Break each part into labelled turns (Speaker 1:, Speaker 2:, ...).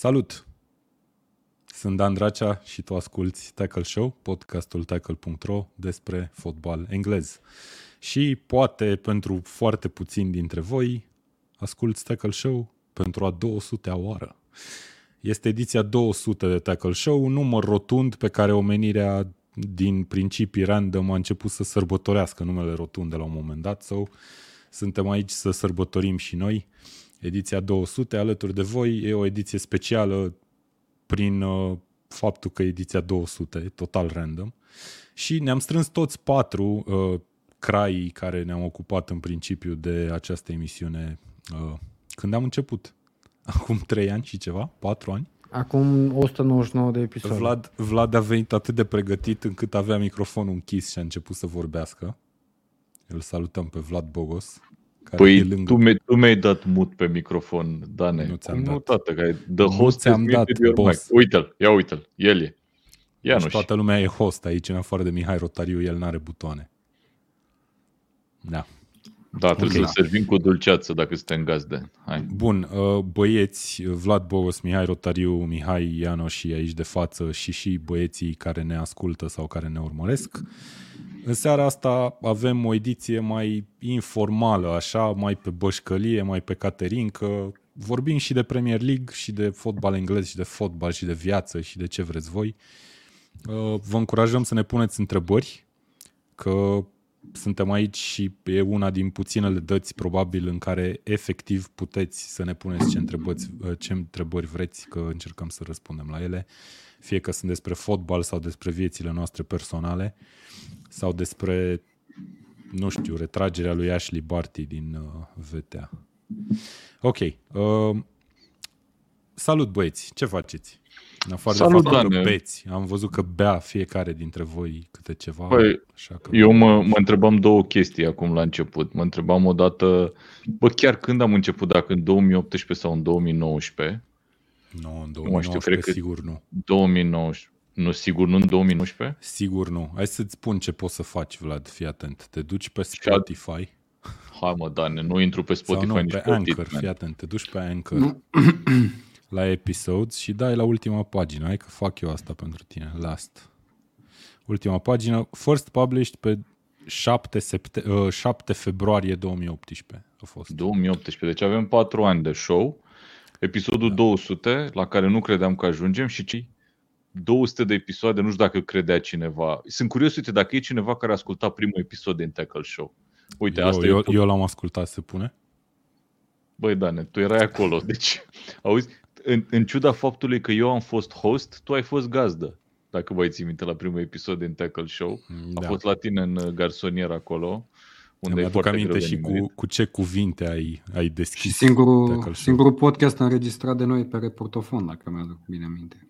Speaker 1: Salut! Sunt Dan Dracea și tu asculti Tackle Show, podcastul tackle.ro despre fotbal englez. Și poate pentru foarte puțini dintre voi asculti Tackle Show pentru a 200-a oară. Este ediția 200 de Tackle Show, un număr rotund pe care omenirea din principii random a început să sărbătorească numele rotund de la un moment dat sau suntem aici să sărbătorim și noi ediția 200 alături de voi. E o ediție specială prin uh, faptul că ediția 200 e total random. Și ne-am strâns toți patru uh, craii care ne-am ocupat în principiu de această emisiune uh, când am început. Acum 3 ani și ceva, 4 ani.
Speaker 2: Acum 199 de episoade.
Speaker 1: Vlad, Vlad a venit atât de pregătit încât avea microfonul închis și a început să vorbească. Îl salutăm pe Vlad Bogos.
Speaker 3: Care păi lângă... tu, mi- tu mi-ai dat mut pe microfon, Dane.
Speaker 1: Nu ți-am dat.
Speaker 3: Nu, tată, că the
Speaker 1: Nu
Speaker 3: host
Speaker 1: ți-am
Speaker 3: is
Speaker 1: dat,
Speaker 3: muted your
Speaker 1: boss.
Speaker 3: mic. Uite-l, ia uite-l, el e. Ia
Speaker 1: Deci
Speaker 3: nu
Speaker 1: toată lumea e host aici, în afară de Mihai Rotariu, el n-are butoane. Da.
Speaker 3: Da, trebuie
Speaker 1: Ok.
Speaker 3: să servim cu dulceață dacă suntem gazde. Hai.
Speaker 1: Bun, uh, băieți, Vlad Bogos, Mihai Rotariu, Mihai Iano și aici de față și și băieții care ne ascultă sau care ne urmăresc. În seara asta avem o ediție mai informală, așa, mai pe bășcălie, mai pe caterincă. Vorbim și de Premier League și de fotbal englez și de fotbal și de viață și de ce vreți voi. Uh, Vă încurajăm să ne puneți întrebări, că suntem aici și e una din puținele dăți probabil în care efectiv puteți să ne puneți ce întrebări, ce întrebări vreți, că încercăm să răspundem la ele, fie că sunt despre fotbal sau despre viețile noastre personale sau despre, nu știu, retragerea lui Ashley Barty din uh, VTA. Ok. Uh, salut băieți, ce faceți? În afară
Speaker 3: Salut,
Speaker 1: de faptul că
Speaker 3: Dane.
Speaker 1: beți, am văzut că bea fiecare dintre voi câte ceva.
Speaker 3: Păi,
Speaker 1: așa că...
Speaker 3: Eu mă, mă întrebam două chestii acum la început. Mă întrebam odată, bă, chiar când am început, dacă în 2018 sau în 2019,
Speaker 1: Nu, în
Speaker 3: Nu mai știu,
Speaker 1: 2019
Speaker 3: cred că-
Speaker 1: sigur nu.
Speaker 3: 2019, nu, sigur, nu în 2019?
Speaker 1: Sigur nu. Hai să-ți spun ce poți să faci, Vlad, fii atent. Te duci pe Spotify
Speaker 3: Hai mă, Dane, nu intru pe Spotify
Speaker 1: sau nu,
Speaker 3: nici
Speaker 1: pe
Speaker 3: pe
Speaker 1: Anchor,
Speaker 3: Anchor,
Speaker 1: fii atent. Te duci pe Anchor la episodes și dai la ultima pagină. Hai că fac eu asta pentru tine. Last. Ultima pagină, first published pe 7, septe- uh, 7 februarie 2018 a fost.
Speaker 3: 2018, deci avem 4 ani de show, episodul da. 200, la care nu credeam că ajungem și cei 200 de episoade, nu știu dacă credea cineva. Sunt curios, uite, dacă e cineva care a ascultat primul episod din Tackle Show. Uite,
Speaker 1: eu,
Speaker 3: asta
Speaker 1: eu,
Speaker 3: e...
Speaker 1: eu l-am ascultat, se pune?
Speaker 3: Băi, Dane, tu erai acolo, deci, auzi, în, în ciuda faptului că eu am fost host, tu ai fost gazdă. Dacă vă ții minte la primul episod din Tackle Show. A
Speaker 1: Da.
Speaker 3: fost la tine în uh, garsonier acolo, unde
Speaker 1: Îmi
Speaker 3: e
Speaker 1: aduc
Speaker 3: foarte
Speaker 1: aminte
Speaker 3: greu de
Speaker 1: și cu,
Speaker 3: nimerit.
Speaker 1: cu ce cuvinte ai, ai deschis.
Speaker 2: Și singurul,
Speaker 1: Tackle Show.
Speaker 2: singurul podcast înregistrat de noi pe reportofon, dacă mi-aduc bine aminte.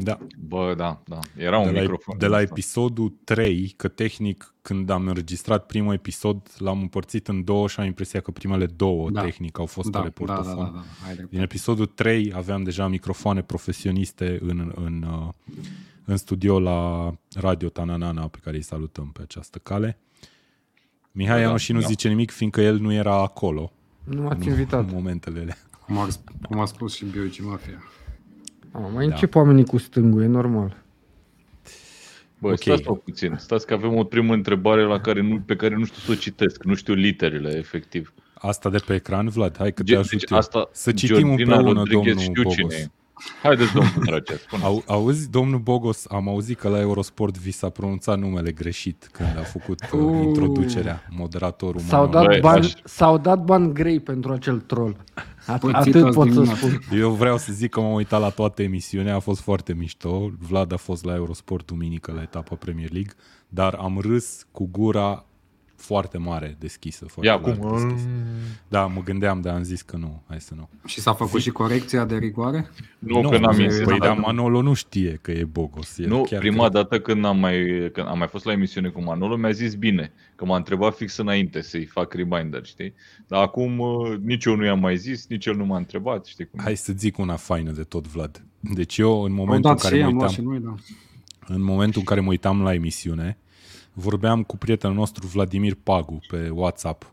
Speaker 1: Da,
Speaker 3: Bă, da, da. Era un
Speaker 1: de la,
Speaker 3: microfon.
Speaker 1: de la
Speaker 3: ăsta.
Speaker 1: episodul 3, că tehnic când am înregistrat primul episod l-am împărțit în două și am impresia că primele două
Speaker 2: Da.
Speaker 1: tehnic au fost
Speaker 2: Da,
Speaker 1: ale
Speaker 2: da, da,
Speaker 1: portofon.
Speaker 2: da, da, ai dreptate.
Speaker 1: Din episodul 3 aveam deja microfoane profesioniste în, în, uh, în studio la Radio Tananana, pe care îi salutăm pe această cale. Mihai
Speaker 3: Da,
Speaker 1: Anu
Speaker 3: da,
Speaker 1: și nu
Speaker 3: da.
Speaker 1: zice nimic, fiindcă el nu era acolo
Speaker 2: Nu m-ați
Speaker 1: în,
Speaker 2: invitat.
Speaker 1: în momentele ele.
Speaker 2: Cum a, cum a spus și Biogi Mafia.
Speaker 4: A, mai
Speaker 1: Da.
Speaker 4: încep oamenii cu stângul, e normal.
Speaker 3: Bă,
Speaker 1: Ok.
Speaker 3: okay. stați mă puțin. Stați că avem o primă întrebare la care nu, pe care nu știu să o citesc. Nu știu literele, efectiv.
Speaker 1: Asta de pe ecran, Vlad, hai că te
Speaker 3: Ge-
Speaker 1: ajut
Speaker 3: deci
Speaker 1: eu.
Speaker 3: asta,
Speaker 1: Să citim
Speaker 3: Georgina
Speaker 1: împreună,
Speaker 3: Rodriguez,
Speaker 1: domnul
Speaker 3: știu cine
Speaker 1: Bogos.
Speaker 3: e. Haideți, domnul Dragea, spune.
Speaker 1: Au, auzi, domnul Bogos, am auzit că la Eurosport vi s-a pronunțat numele greșit când a făcut uh,
Speaker 2: Uh.
Speaker 1: introducerea, moderatorul
Speaker 4: S-au
Speaker 1: Manuel.
Speaker 4: dat,
Speaker 3: Băi,
Speaker 4: bani,
Speaker 3: aș-
Speaker 4: s-au dat bani grei pentru acel troll. At-
Speaker 2: Pățit
Speaker 4: atât
Speaker 2: azi
Speaker 4: pot să
Speaker 2: dimineață.
Speaker 4: spun.
Speaker 1: Eu vreau să zic că m-am uitat la toate emisiunea, a fost foarte mișto. Vlad a fost la Eurosport duminică la etapa Premier League, dar am râs cu gura foarte mare deschisă. Foarte
Speaker 3: Ia
Speaker 1: larg
Speaker 3: acum.
Speaker 1: deschisă. Da, mă gândeam, dar am zis că nu, hai să nu.
Speaker 2: Și s-a făcut și corecția de rigoare?
Speaker 3: Nu, că n-am
Speaker 2: nu,
Speaker 3: insistat.
Speaker 1: Păi da,
Speaker 2: da.
Speaker 1: Manolo nu știe că e Bogos. El
Speaker 3: Nu,
Speaker 1: chiar
Speaker 3: prima
Speaker 1: cred-
Speaker 3: dată când am, mai, când am mai fost la emisiune cu Manolo, mi-a zis bine, că m-a întrebat fix înainte să-i fac reminder, știi? Dar acum uh, nici eu nu i-am mai zis, nici el nu m-a întrebat, știi cum?
Speaker 1: Hai să zic una faină de tot, Vlad. Deci eu, în
Speaker 2: Am
Speaker 1: momentul în
Speaker 2: dat și
Speaker 1: care
Speaker 2: ei,
Speaker 1: mă
Speaker 2: am luat
Speaker 1: uitam...
Speaker 2: și noi, da.
Speaker 1: în momentul în care mă uitam la emisiune, vorbeam cu prietenul nostru Vladimir Pagu pe WhatsApp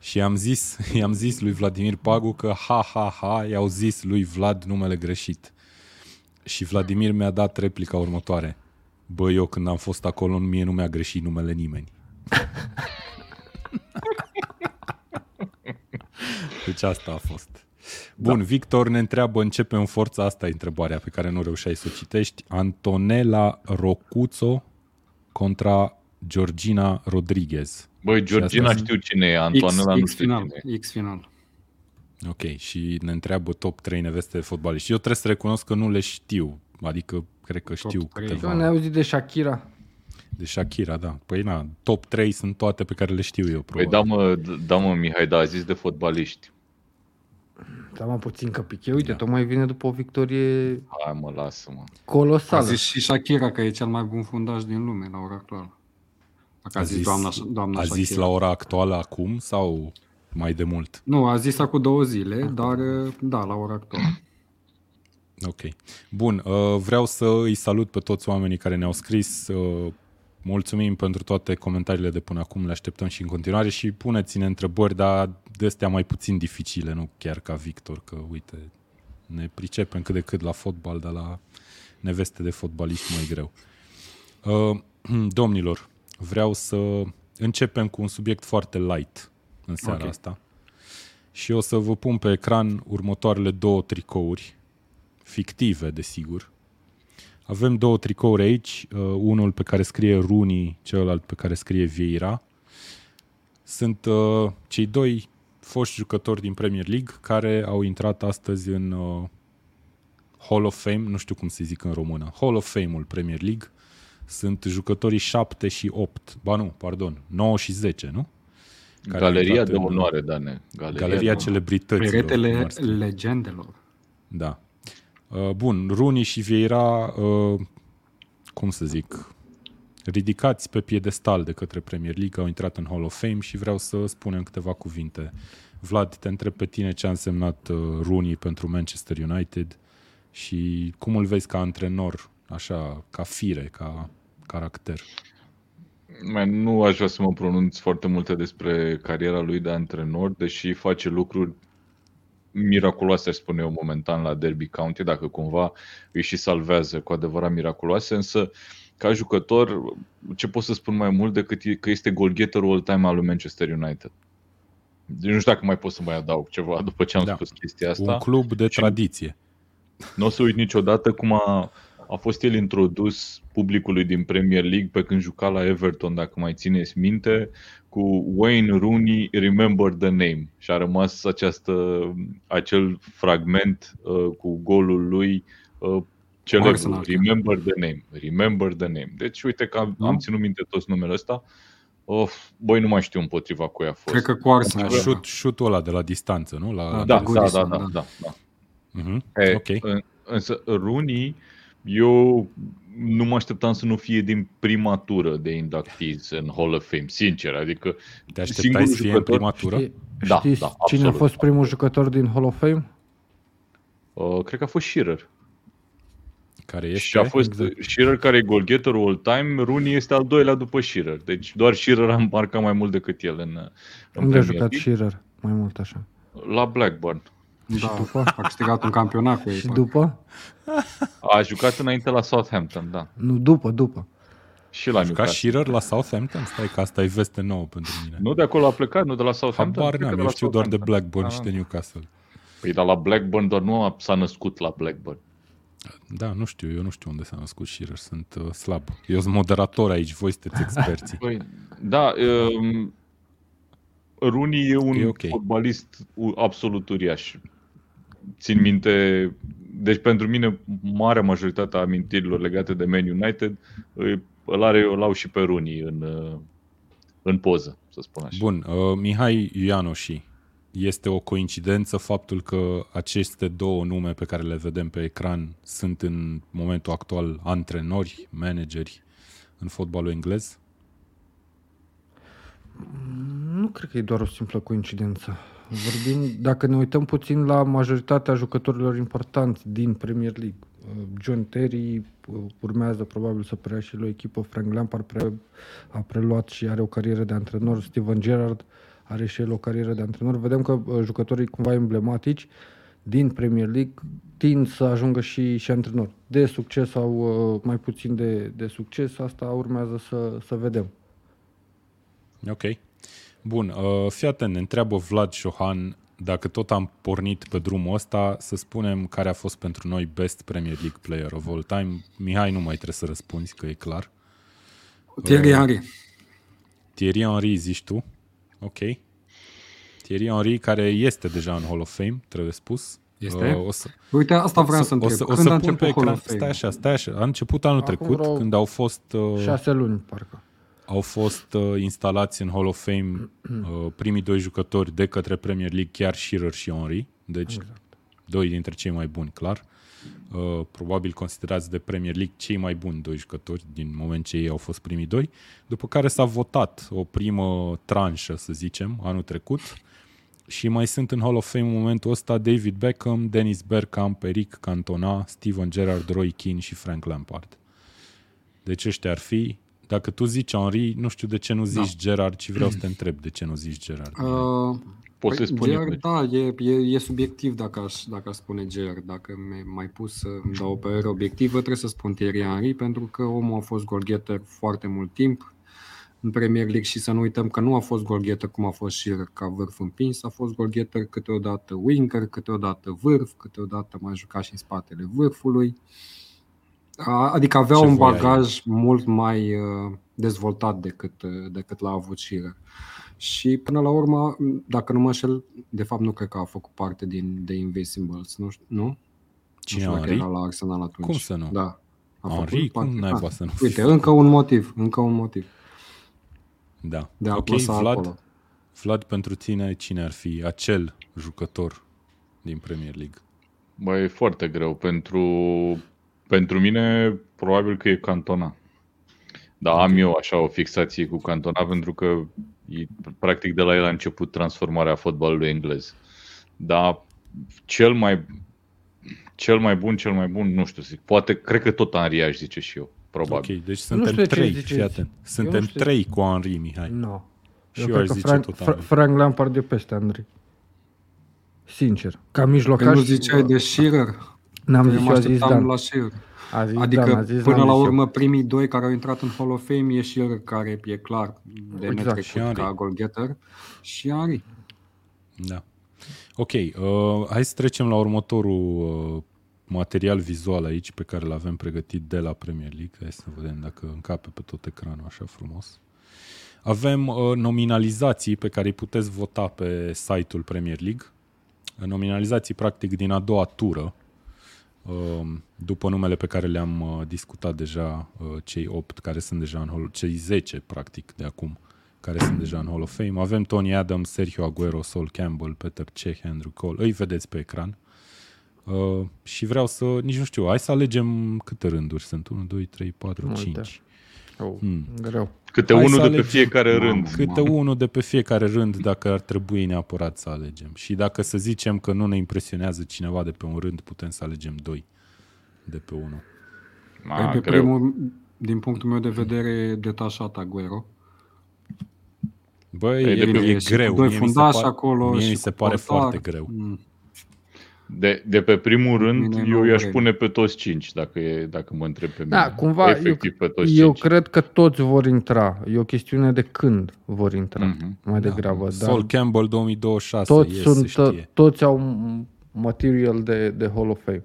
Speaker 1: Și i-am zis, i-am zis lui Vladimir Pagu că ha, ha, ha, i-au zis lui Vlad numele greșit. Și Vladimir mi-a dat replica următoare. Bă, eu când am fost acolo, mie nu mi-a greșit numele nimeni. Deci asta a fost. Bun, da. Victor ne întreabă, începe în forța asta e întrebarea pe care nu reușeai să o citești. Antonella Rocuțo contra Georgina Rodriguez.
Speaker 3: Băi, Georgina
Speaker 1: asta-
Speaker 3: știu cine e, Antoanela nu
Speaker 2: X
Speaker 3: știu
Speaker 2: final.
Speaker 3: cine e.
Speaker 2: X final.
Speaker 1: Ok, și ne întreabă top 3 neveste de fotbaliști. Eu trebuie să recunosc că nu le știu, adică cred că știu
Speaker 2: trei.
Speaker 4: Eu ne
Speaker 1: câteva.
Speaker 4: auzit de Shakira.
Speaker 1: De Shakira, da. Păi na, top 3 sunt toate pe care le știu eu,
Speaker 3: Păi
Speaker 1: probabil.
Speaker 3: da mă, da mă, Mihai, da, a zis de fotbaliști.
Speaker 4: Da, mă, puțin că piche. Uite,
Speaker 1: Da.
Speaker 4: da. tocmai vine după o victorie
Speaker 3: Hai mă, lasă-mă.
Speaker 2: A
Speaker 4: colosală.
Speaker 2: zis și Shakira că e cel mai bun fundaș din lume la ora actuală. Dacă a, zis, doamna, doamna
Speaker 1: a
Speaker 2: Shakira.
Speaker 1: zis la ora actuală acum sau mai de mult?
Speaker 2: Nu, a zis acum două zile, dar da, la ora actuală.
Speaker 1: Ok. Bun, uh, vreau să îi salut pe toți oamenii care ne-au scris. Uh, Mulțumim pentru toate comentariile de până acum, le așteptăm și în continuare și puneți-ne întrebări, dar de astea mai puțin dificile, nu chiar ca Victor, că uite, ne pricepem cât de cât la fotbal, dar la neveste de fotbaliști mai greu. Uh, Domnilor, vreau să începem cu un subiect foarte light în seara
Speaker 2: Ok.
Speaker 1: asta și o să vă pun pe ecran următoarele două tricouri fictive, desigur. Avem două tricouri aici, uh, unul pe care scrie Rooney, celălalt pe care scrie Vieira. Sunt uh, cei doi foști jucători din Premier League care au intrat astăzi în uh, Hall of Fame, nu știu cum se zic în română, Hall of Fame-ul Premier League. Sunt jucătorii 7 și 8, ba nu, pardon, 9 și 10, nu? Care au
Speaker 3: Galeria
Speaker 1: intrat
Speaker 3: de
Speaker 1: în-
Speaker 3: onoare, Dane. Galeria,
Speaker 1: Galeria
Speaker 3: de
Speaker 1: celebrităților.
Speaker 2: Peretele
Speaker 1: cum ar spune.
Speaker 2: legendelor.
Speaker 1: Da. Uh, Bun, Rooney și Vieira, uh, cum să zic, ridicați pe piedestal de către Premier League, au intrat în Hall of Fame și vreau să spunem câteva cuvinte. Vlad, te întreb pe tine ce a însemnat uh, Rooney pentru Manchester United și cum îl vezi ca antrenor, așa, ca fire, ca caracter.
Speaker 3: Man, nu aș vrea să mă pronunț foarte multe despre cariera lui de antrenor, deși face lucruri miraculoase, aș spune eu, momentan la Derby County, dacă cumva îi și salvează cu adevărat miraculoase, însă ca jucător, ce pot să spun mai mult decât e- că este golgheterul all-time al lui Manchester United. Deci nu știu dacă mai pot să mai adaug ceva după ce am
Speaker 1: Da.
Speaker 3: spus chestia asta.
Speaker 1: Un club de
Speaker 3: Și-
Speaker 1: tradiție.
Speaker 3: Nu o să uit niciodată cum a, a fost el introdus publicului din Premier League pe când juca la Everton, dacă mai țineți minte, cu Wayne Rooney, Remember the Name. Și a rămas această, acel fragment uh, cu golul lui uh, celebru,
Speaker 2: Arsenal.
Speaker 3: Remember the Name. Remember the Name. Deci uite că am, am ținut minte toți numele ăsta. Of, băi, nu mai știu împotriva cui a fost.
Speaker 2: Cred că cu Arsenal.
Speaker 1: Șut, șutul ăla de la distanță, nu? La,
Speaker 2: Da,
Speaker 3: da, da, da,
Speaker 2: Goodison,
Speaker 3: da,
Speaker 2: da.
Speaker 3: da, da.
Speaker 1: Uh-huh.
Speaker 3: E,
Speaker 1: Ok.
Speaker 3: în- Însă Rooney, eu nu mă așteptam să nu fie din prima tură de inductees în Hall of Fame, sincer. Adică
Speaker 1: Te așteptai
Speaker 3: singurul
Speaker 1: să fie în
Speaker 3: jucător-
Speaker 1: prima tură?
Speaker 4: Știi,
Speaker 3: Da,
Speaker 4: știți
Speaker 3: da,
Speaker 4: cine a
Speaker 3: absolut.
Speaker 4: fost primul jucător din Hall of Fame?
Speaker 3: uh, cred că a fost Shearer.
Speaker 1: Care este?
Speaker 3: Și a fost
Speaker 1: Exact.
Speaker 3: Shearer care e golgheterul all-time, Rooney este al doilea după Shearer. Deci doar Shearer a marcat mai mult decât el în, în
Speaker 4: Unde a
Speaker 3: Premier
Speaker 4: jucat
Speaker 3: League.
Speaker 4: Shearer? Mai mult așa.
Speaker 3: La Blackburn.
Speaker 2: Da,
Speaker 4: după?
Speaker 2: a câștigat un campionat cu ei.
Speaker 4: Și
Speaker 2: parcă.
Speaker 4: după?
Speaker 3: A jucat înainte la Southampton, da.
Speaker 4: Nu, după, după.
Speaker 3: Și la
Speaker 1: A jucat
Speaker 3: Newcastle.
Speaker 1: Shearer la Southampton? Stai că asta e veste nouă pentru mine.
Speaker 3: Nu de acolo a plecat, nu de la Southampton?
Speaker 1: Habar
Speaker 3: Cred că
Speaker 1: n-am,
Speaker 3: de
Speaker 1: eu
Speaker 3: la
Speaker 1: știu doar de
Speaker 3: Southampton.
Speaker 1: Blackburn
Speaker 3: Ah.
Speaker 1: și de Newcastle.
Speaker 3: Păi, dar la Blackburn doar nu a, s-a născut la Blackburn.
Speaker 1: Da, nu știu, eu nu știu unde s-a născut Shearer, sunt uh, slab. Eu sunt moderator aici, voi sunteți experții.
Speaker 3: Păi, da, um, Rooney e un
Speaker 1: E
Speaker 3: e
Speaker 1: ok.
Speaker 3: okay. fotbalist u- absolut uriaș. Țin minte, deci pentru mine, marea majoritate a amintirilor legate de Man United îi- îl, are, îl au și pe Rooney în, uh, în poză, să spun așa.
Speaker 1: Bun, uh, Mihai Ianoși, este o coincidență faptul că aceste două nume pe care le vedem pe ecran sunt în momentul actual antrenori, manageri în fotbalul englez?
Speaker 4: Nu cred că e doar o simplă coincidență. Vorbim, dacă ne uităm puțin la majoritatea jucătorilor importanți din Premier League, uh, John Terry uh, urmează probabil să preia și la o echipă, Frank Lampard pre- a preluat și are o carieră de antrenor, Steven Gerrard are și el o carieră de antrenor. Vedem că uh, jucătorii cumva emblematici din Premier League tind să ajungă și, și antrenori. De succes sau uh, mai puțin de, de succes, asta urmează să, să vedem.
Speaker 1: Ok. Bun, uh, fii atent, ne întreabă Vlad Șohan dacă tot am pornit pe drumul ăsta, să spunem care a fost pentru noi best Premier League player of all time. Mihai, nu mai trebuie să răspunzi, că e clar.
Speaker 2: Thierry Henry.
Speaker 1: Thierry Henry, zici tu? Ok. Thierry Henry, care este deja în Hall of Fame, trebuie spus.
Speaker 2: Este?
Speaker 1: Uh, o să,
Speaker 2: Uite, asta vreau să
Speaker 1: o
Speaker 2: întreb.
Speaker 1: să, o
Speaker 2: Când
Speaker 1: să
Speaker 2: a
Speaker 1: pun
Speaker 2: început
Speaker 1: pe
Speaker 2: Hall
Speaker 1: ecran,
Speaker 2: of Fame?
Speaker 1: stai așa, stai așa. A început anul
Speaker 4: Acum
Speaker 1: trecut,
Speaker 4: vreo
Speaker 1: când au fost, uh,
Speaker 4: Șase luni, parcă.
Speaker 1: Au fost uh, instalați în Hall of Fame uh, primii doi jucători de către Premier League, chiar Shearer și Henry. Deci, exact. doi dintre cei mai buni, clar. Uh, probabil considerați de Premier League cei mai buni doi jucători din moment ce ei au fost primii doi, după care s-a votat o primă tranșă, să zicem, anul trecut și mai sunt în Hall of Fame în momentul ăsta David Beckham, Dennis Bergkamp, Eric Cantona, Steven Gerrard, Roy Keane și Frank Lampard. Deci ăștia ar fi. Dacă tu zici Henry, nu știu de ce nu zici da. Gerard, ci vreau să te întreb de ce nu zici Gerard.
Speaker 2: Uh,
Speaker 3: Poți
Speaker 2: păi,
Speaker 3: să spui
Speaker 2: Gerard,
Speaker 3: eu.
Speaker 2: da, e, e, e subiectiv dacă aș, dacă aș spune Gerard. Dacă mi-ai mai pus să îmi dau o părere obiectivă, trebuie să spun Thierry Henry, pentru că omul a fost golgheter foarte mult timp în Premier League și să nu uităm că nu a fost golgheter cum a fost Shearer ca vârf împins, a fost golgheter câteodată winger, câteodată vârf, câteodată mai jucat și în spatele vârfului. A- Adică avea
Speaker 1: Ce
Speaker 2: un
Speaker 1: voia
Speaker 2: bagaj mult mai uh, dezvoltat decât, uh, decât l-a avut Shearer. Și până la urmă, dacă nu mă înșel, de fapt nu cred că a făcut parte din The Invincibles, nu? știu- nu?
Speaker 1: Cine
Speaker 2: nu știu dacă
Speaker 1: Henry?
Speaker 2: era la Arsenal atunci.
Speaker 1: Cum să nu?
Speaker 2: Da. A
Speaker 1: Henry?
Speaker 2: făcut
Speaker 1: Cum
Speaker 2: parte-
Speaker 1: naiba
Speaker 2: Ah,
Speaker 1: să nu fi
Speaker 2: Uite,
Speaker 1: făcut?
Speaker 2: încă un motiv, încă un motiv
Speaker 1: Da.
Speaker 2: de a
Speaker 1: ok,
Speaker 2: plasa
Speaker 1: Vlad,
Speaker 2: acolo.
Speaker 1: Vlad, pentru tine cine ar fi acel jucător din Premier League?
Speaker 3: Bă, e foarte greu. Pentru, pentru mine, probabil că e Cantona. Dar am eu așa o fixație cu Cantona pentru că e, practic de la el a început transformarea fotbalului englez. Dar cel mai cel mai bun, cel mai bun, nu știu, zic, poate, cred că tot Henri aș zice și eu, probabil.
Speaker 1: Ok, deci
Speaker 4: știu
Speaker 1: suntem
Speaker 4: de ce
Speaker 1: trei,
Speaker 4: ziceți.
Speaker 1: fii atent. Suntem
Speaker 4: știu.
Speaker 1: trei cu Henri, Mihai.
Speaker 4: Nu.
Speaker 1: Și
Speaker 4: Eu
Speaker 1: eu
Speaker 4: cred
Speaker 1: aș
Speaker 4: că
Speaker 1: zice
Speaker 4: Frank,
Speaker 1: tot
Speaker 4: Fra-
Speaker 1: Henry.
Speaker 4: Frank Lampard e peste Andrei. Sincer. Ca mijlocaș...
Speaker 2: Când nu ziceai de Shearer,
Speaker 4: N-am
Speaker 2: eu
Speaker 4: zis,
Speaker 2: mă
Speaker 4: eu a zis
Speaker 2: așteptam
Speaker 4: Dan.
Speaker 2: la Shearer.
Speaker 4: A zis
Speaker 2: Adică
Speaker 4: Dan, a zis
Speaker 2: până
Speaker 4: Dan,
Speaker 2: la
Speaker 4: zis eu.
Speaker 2: urmă primii doi care au intrat în Hall of Fame e Shearer care e clar de
Speaker 4: Exact,
Speaker 2: netrecut
Speaker 1: și Henry.
Speaker 2: ca goalgetter și Henry.
Speaker 1: Da. Ok, uh, hai să trecem la următorul uh, material vizual aici pe care l avem pregătit de la Premier League. Hai să vedem dacă încape pe tot ecranul așa frumos. Avem uh, nominalizații pe care îi puteți vota pe site-ul Premier League. Nominalizații practic din a doua tură, uh, după numele pe care le-am uh, discutat deja, uh, cei 8 care sunt deja în Hall, cei 10 practic de acum, care sunt deja în Hall of Fame. Avem Tony Adams, Sergio Aguero, Sol Campbell, Peter Cech, Andrew Cole. Îi vedeți pe ecran. Uh, și vreau să, nici nu știu, hai să alegem câte rânduri sunt. 1, 2, 3, 4,
Speaker 4: Multe.
Speaker 1: 5.
Speaker 4: Oh,
Speaker 1: Hmm.
Speaker 4: Greu.
Speaker 3: Câte
Speaker 1: Hai să
Speaker 3: unul de pe
Speaker 1: alegem.
Speaker 3: fiecare
Speaker 2: Mamă.
Speaker 3: rând.
Speaker 1: Câte unul de pe fiecare rând dacă ar trebui neapărat să alegem. Și dacă să zicem că nu ne impresionează cineva de pe un rând, putem să alegem doi de pe unul.
Speaker 3: A,
Speaker 2: Păi pe
Speaker 3: greu.
Speaker 2: primul, din punctul meu de vedere, e detașat Aguero.
Speaker 1: Băi,
Speaker 3: Păi,
Speaker 1: e,
Speaker 3: de pe-
Speaker 1: e
Speaker 2: și
Speaker 1: greu.
Speaker 2: cu doi
Speaker 1: Mie mi se,
Speaker 2: fundași
Speaker 1: par,
Speaker 2: acolo
Speaker 1: mie
Speaker 2: și
Speaker 1: mi
Speaker 2: cu
Speaker 1: se pare
Speaker 2: portar.
Speaker 1: foarte greu.
Speaker 2: Mm.
Speaker 3: De, de pe primul rând,
Speaker 2: Mine
Speaker 3: eu
Speaker 2: nu
Speaker 3: i-aș
Speaker 2: vrem.
Speaker 3: pune pe toți cinci, dacă, e, dacă mă întreb pe mine.
Speaker 4: Da, cumva eu,
Speaker 3: Efectiv pe toți
Speaker 4: eu
Speaker 3: cinci.
Speaker 4: cred că toți vor intra. E o chestiune de când vor intra,
Speaker 3: Mhm.
Speaker 4: mai degrabă. Dar
Speaker 1: Sol Campbell 2026,
Speaker 4: toți,
Speaker 1: yes,
Speaker 4: sunt,
Speaker 1: se știe.
Speaker 4: toți au material de, de Hall of Fame.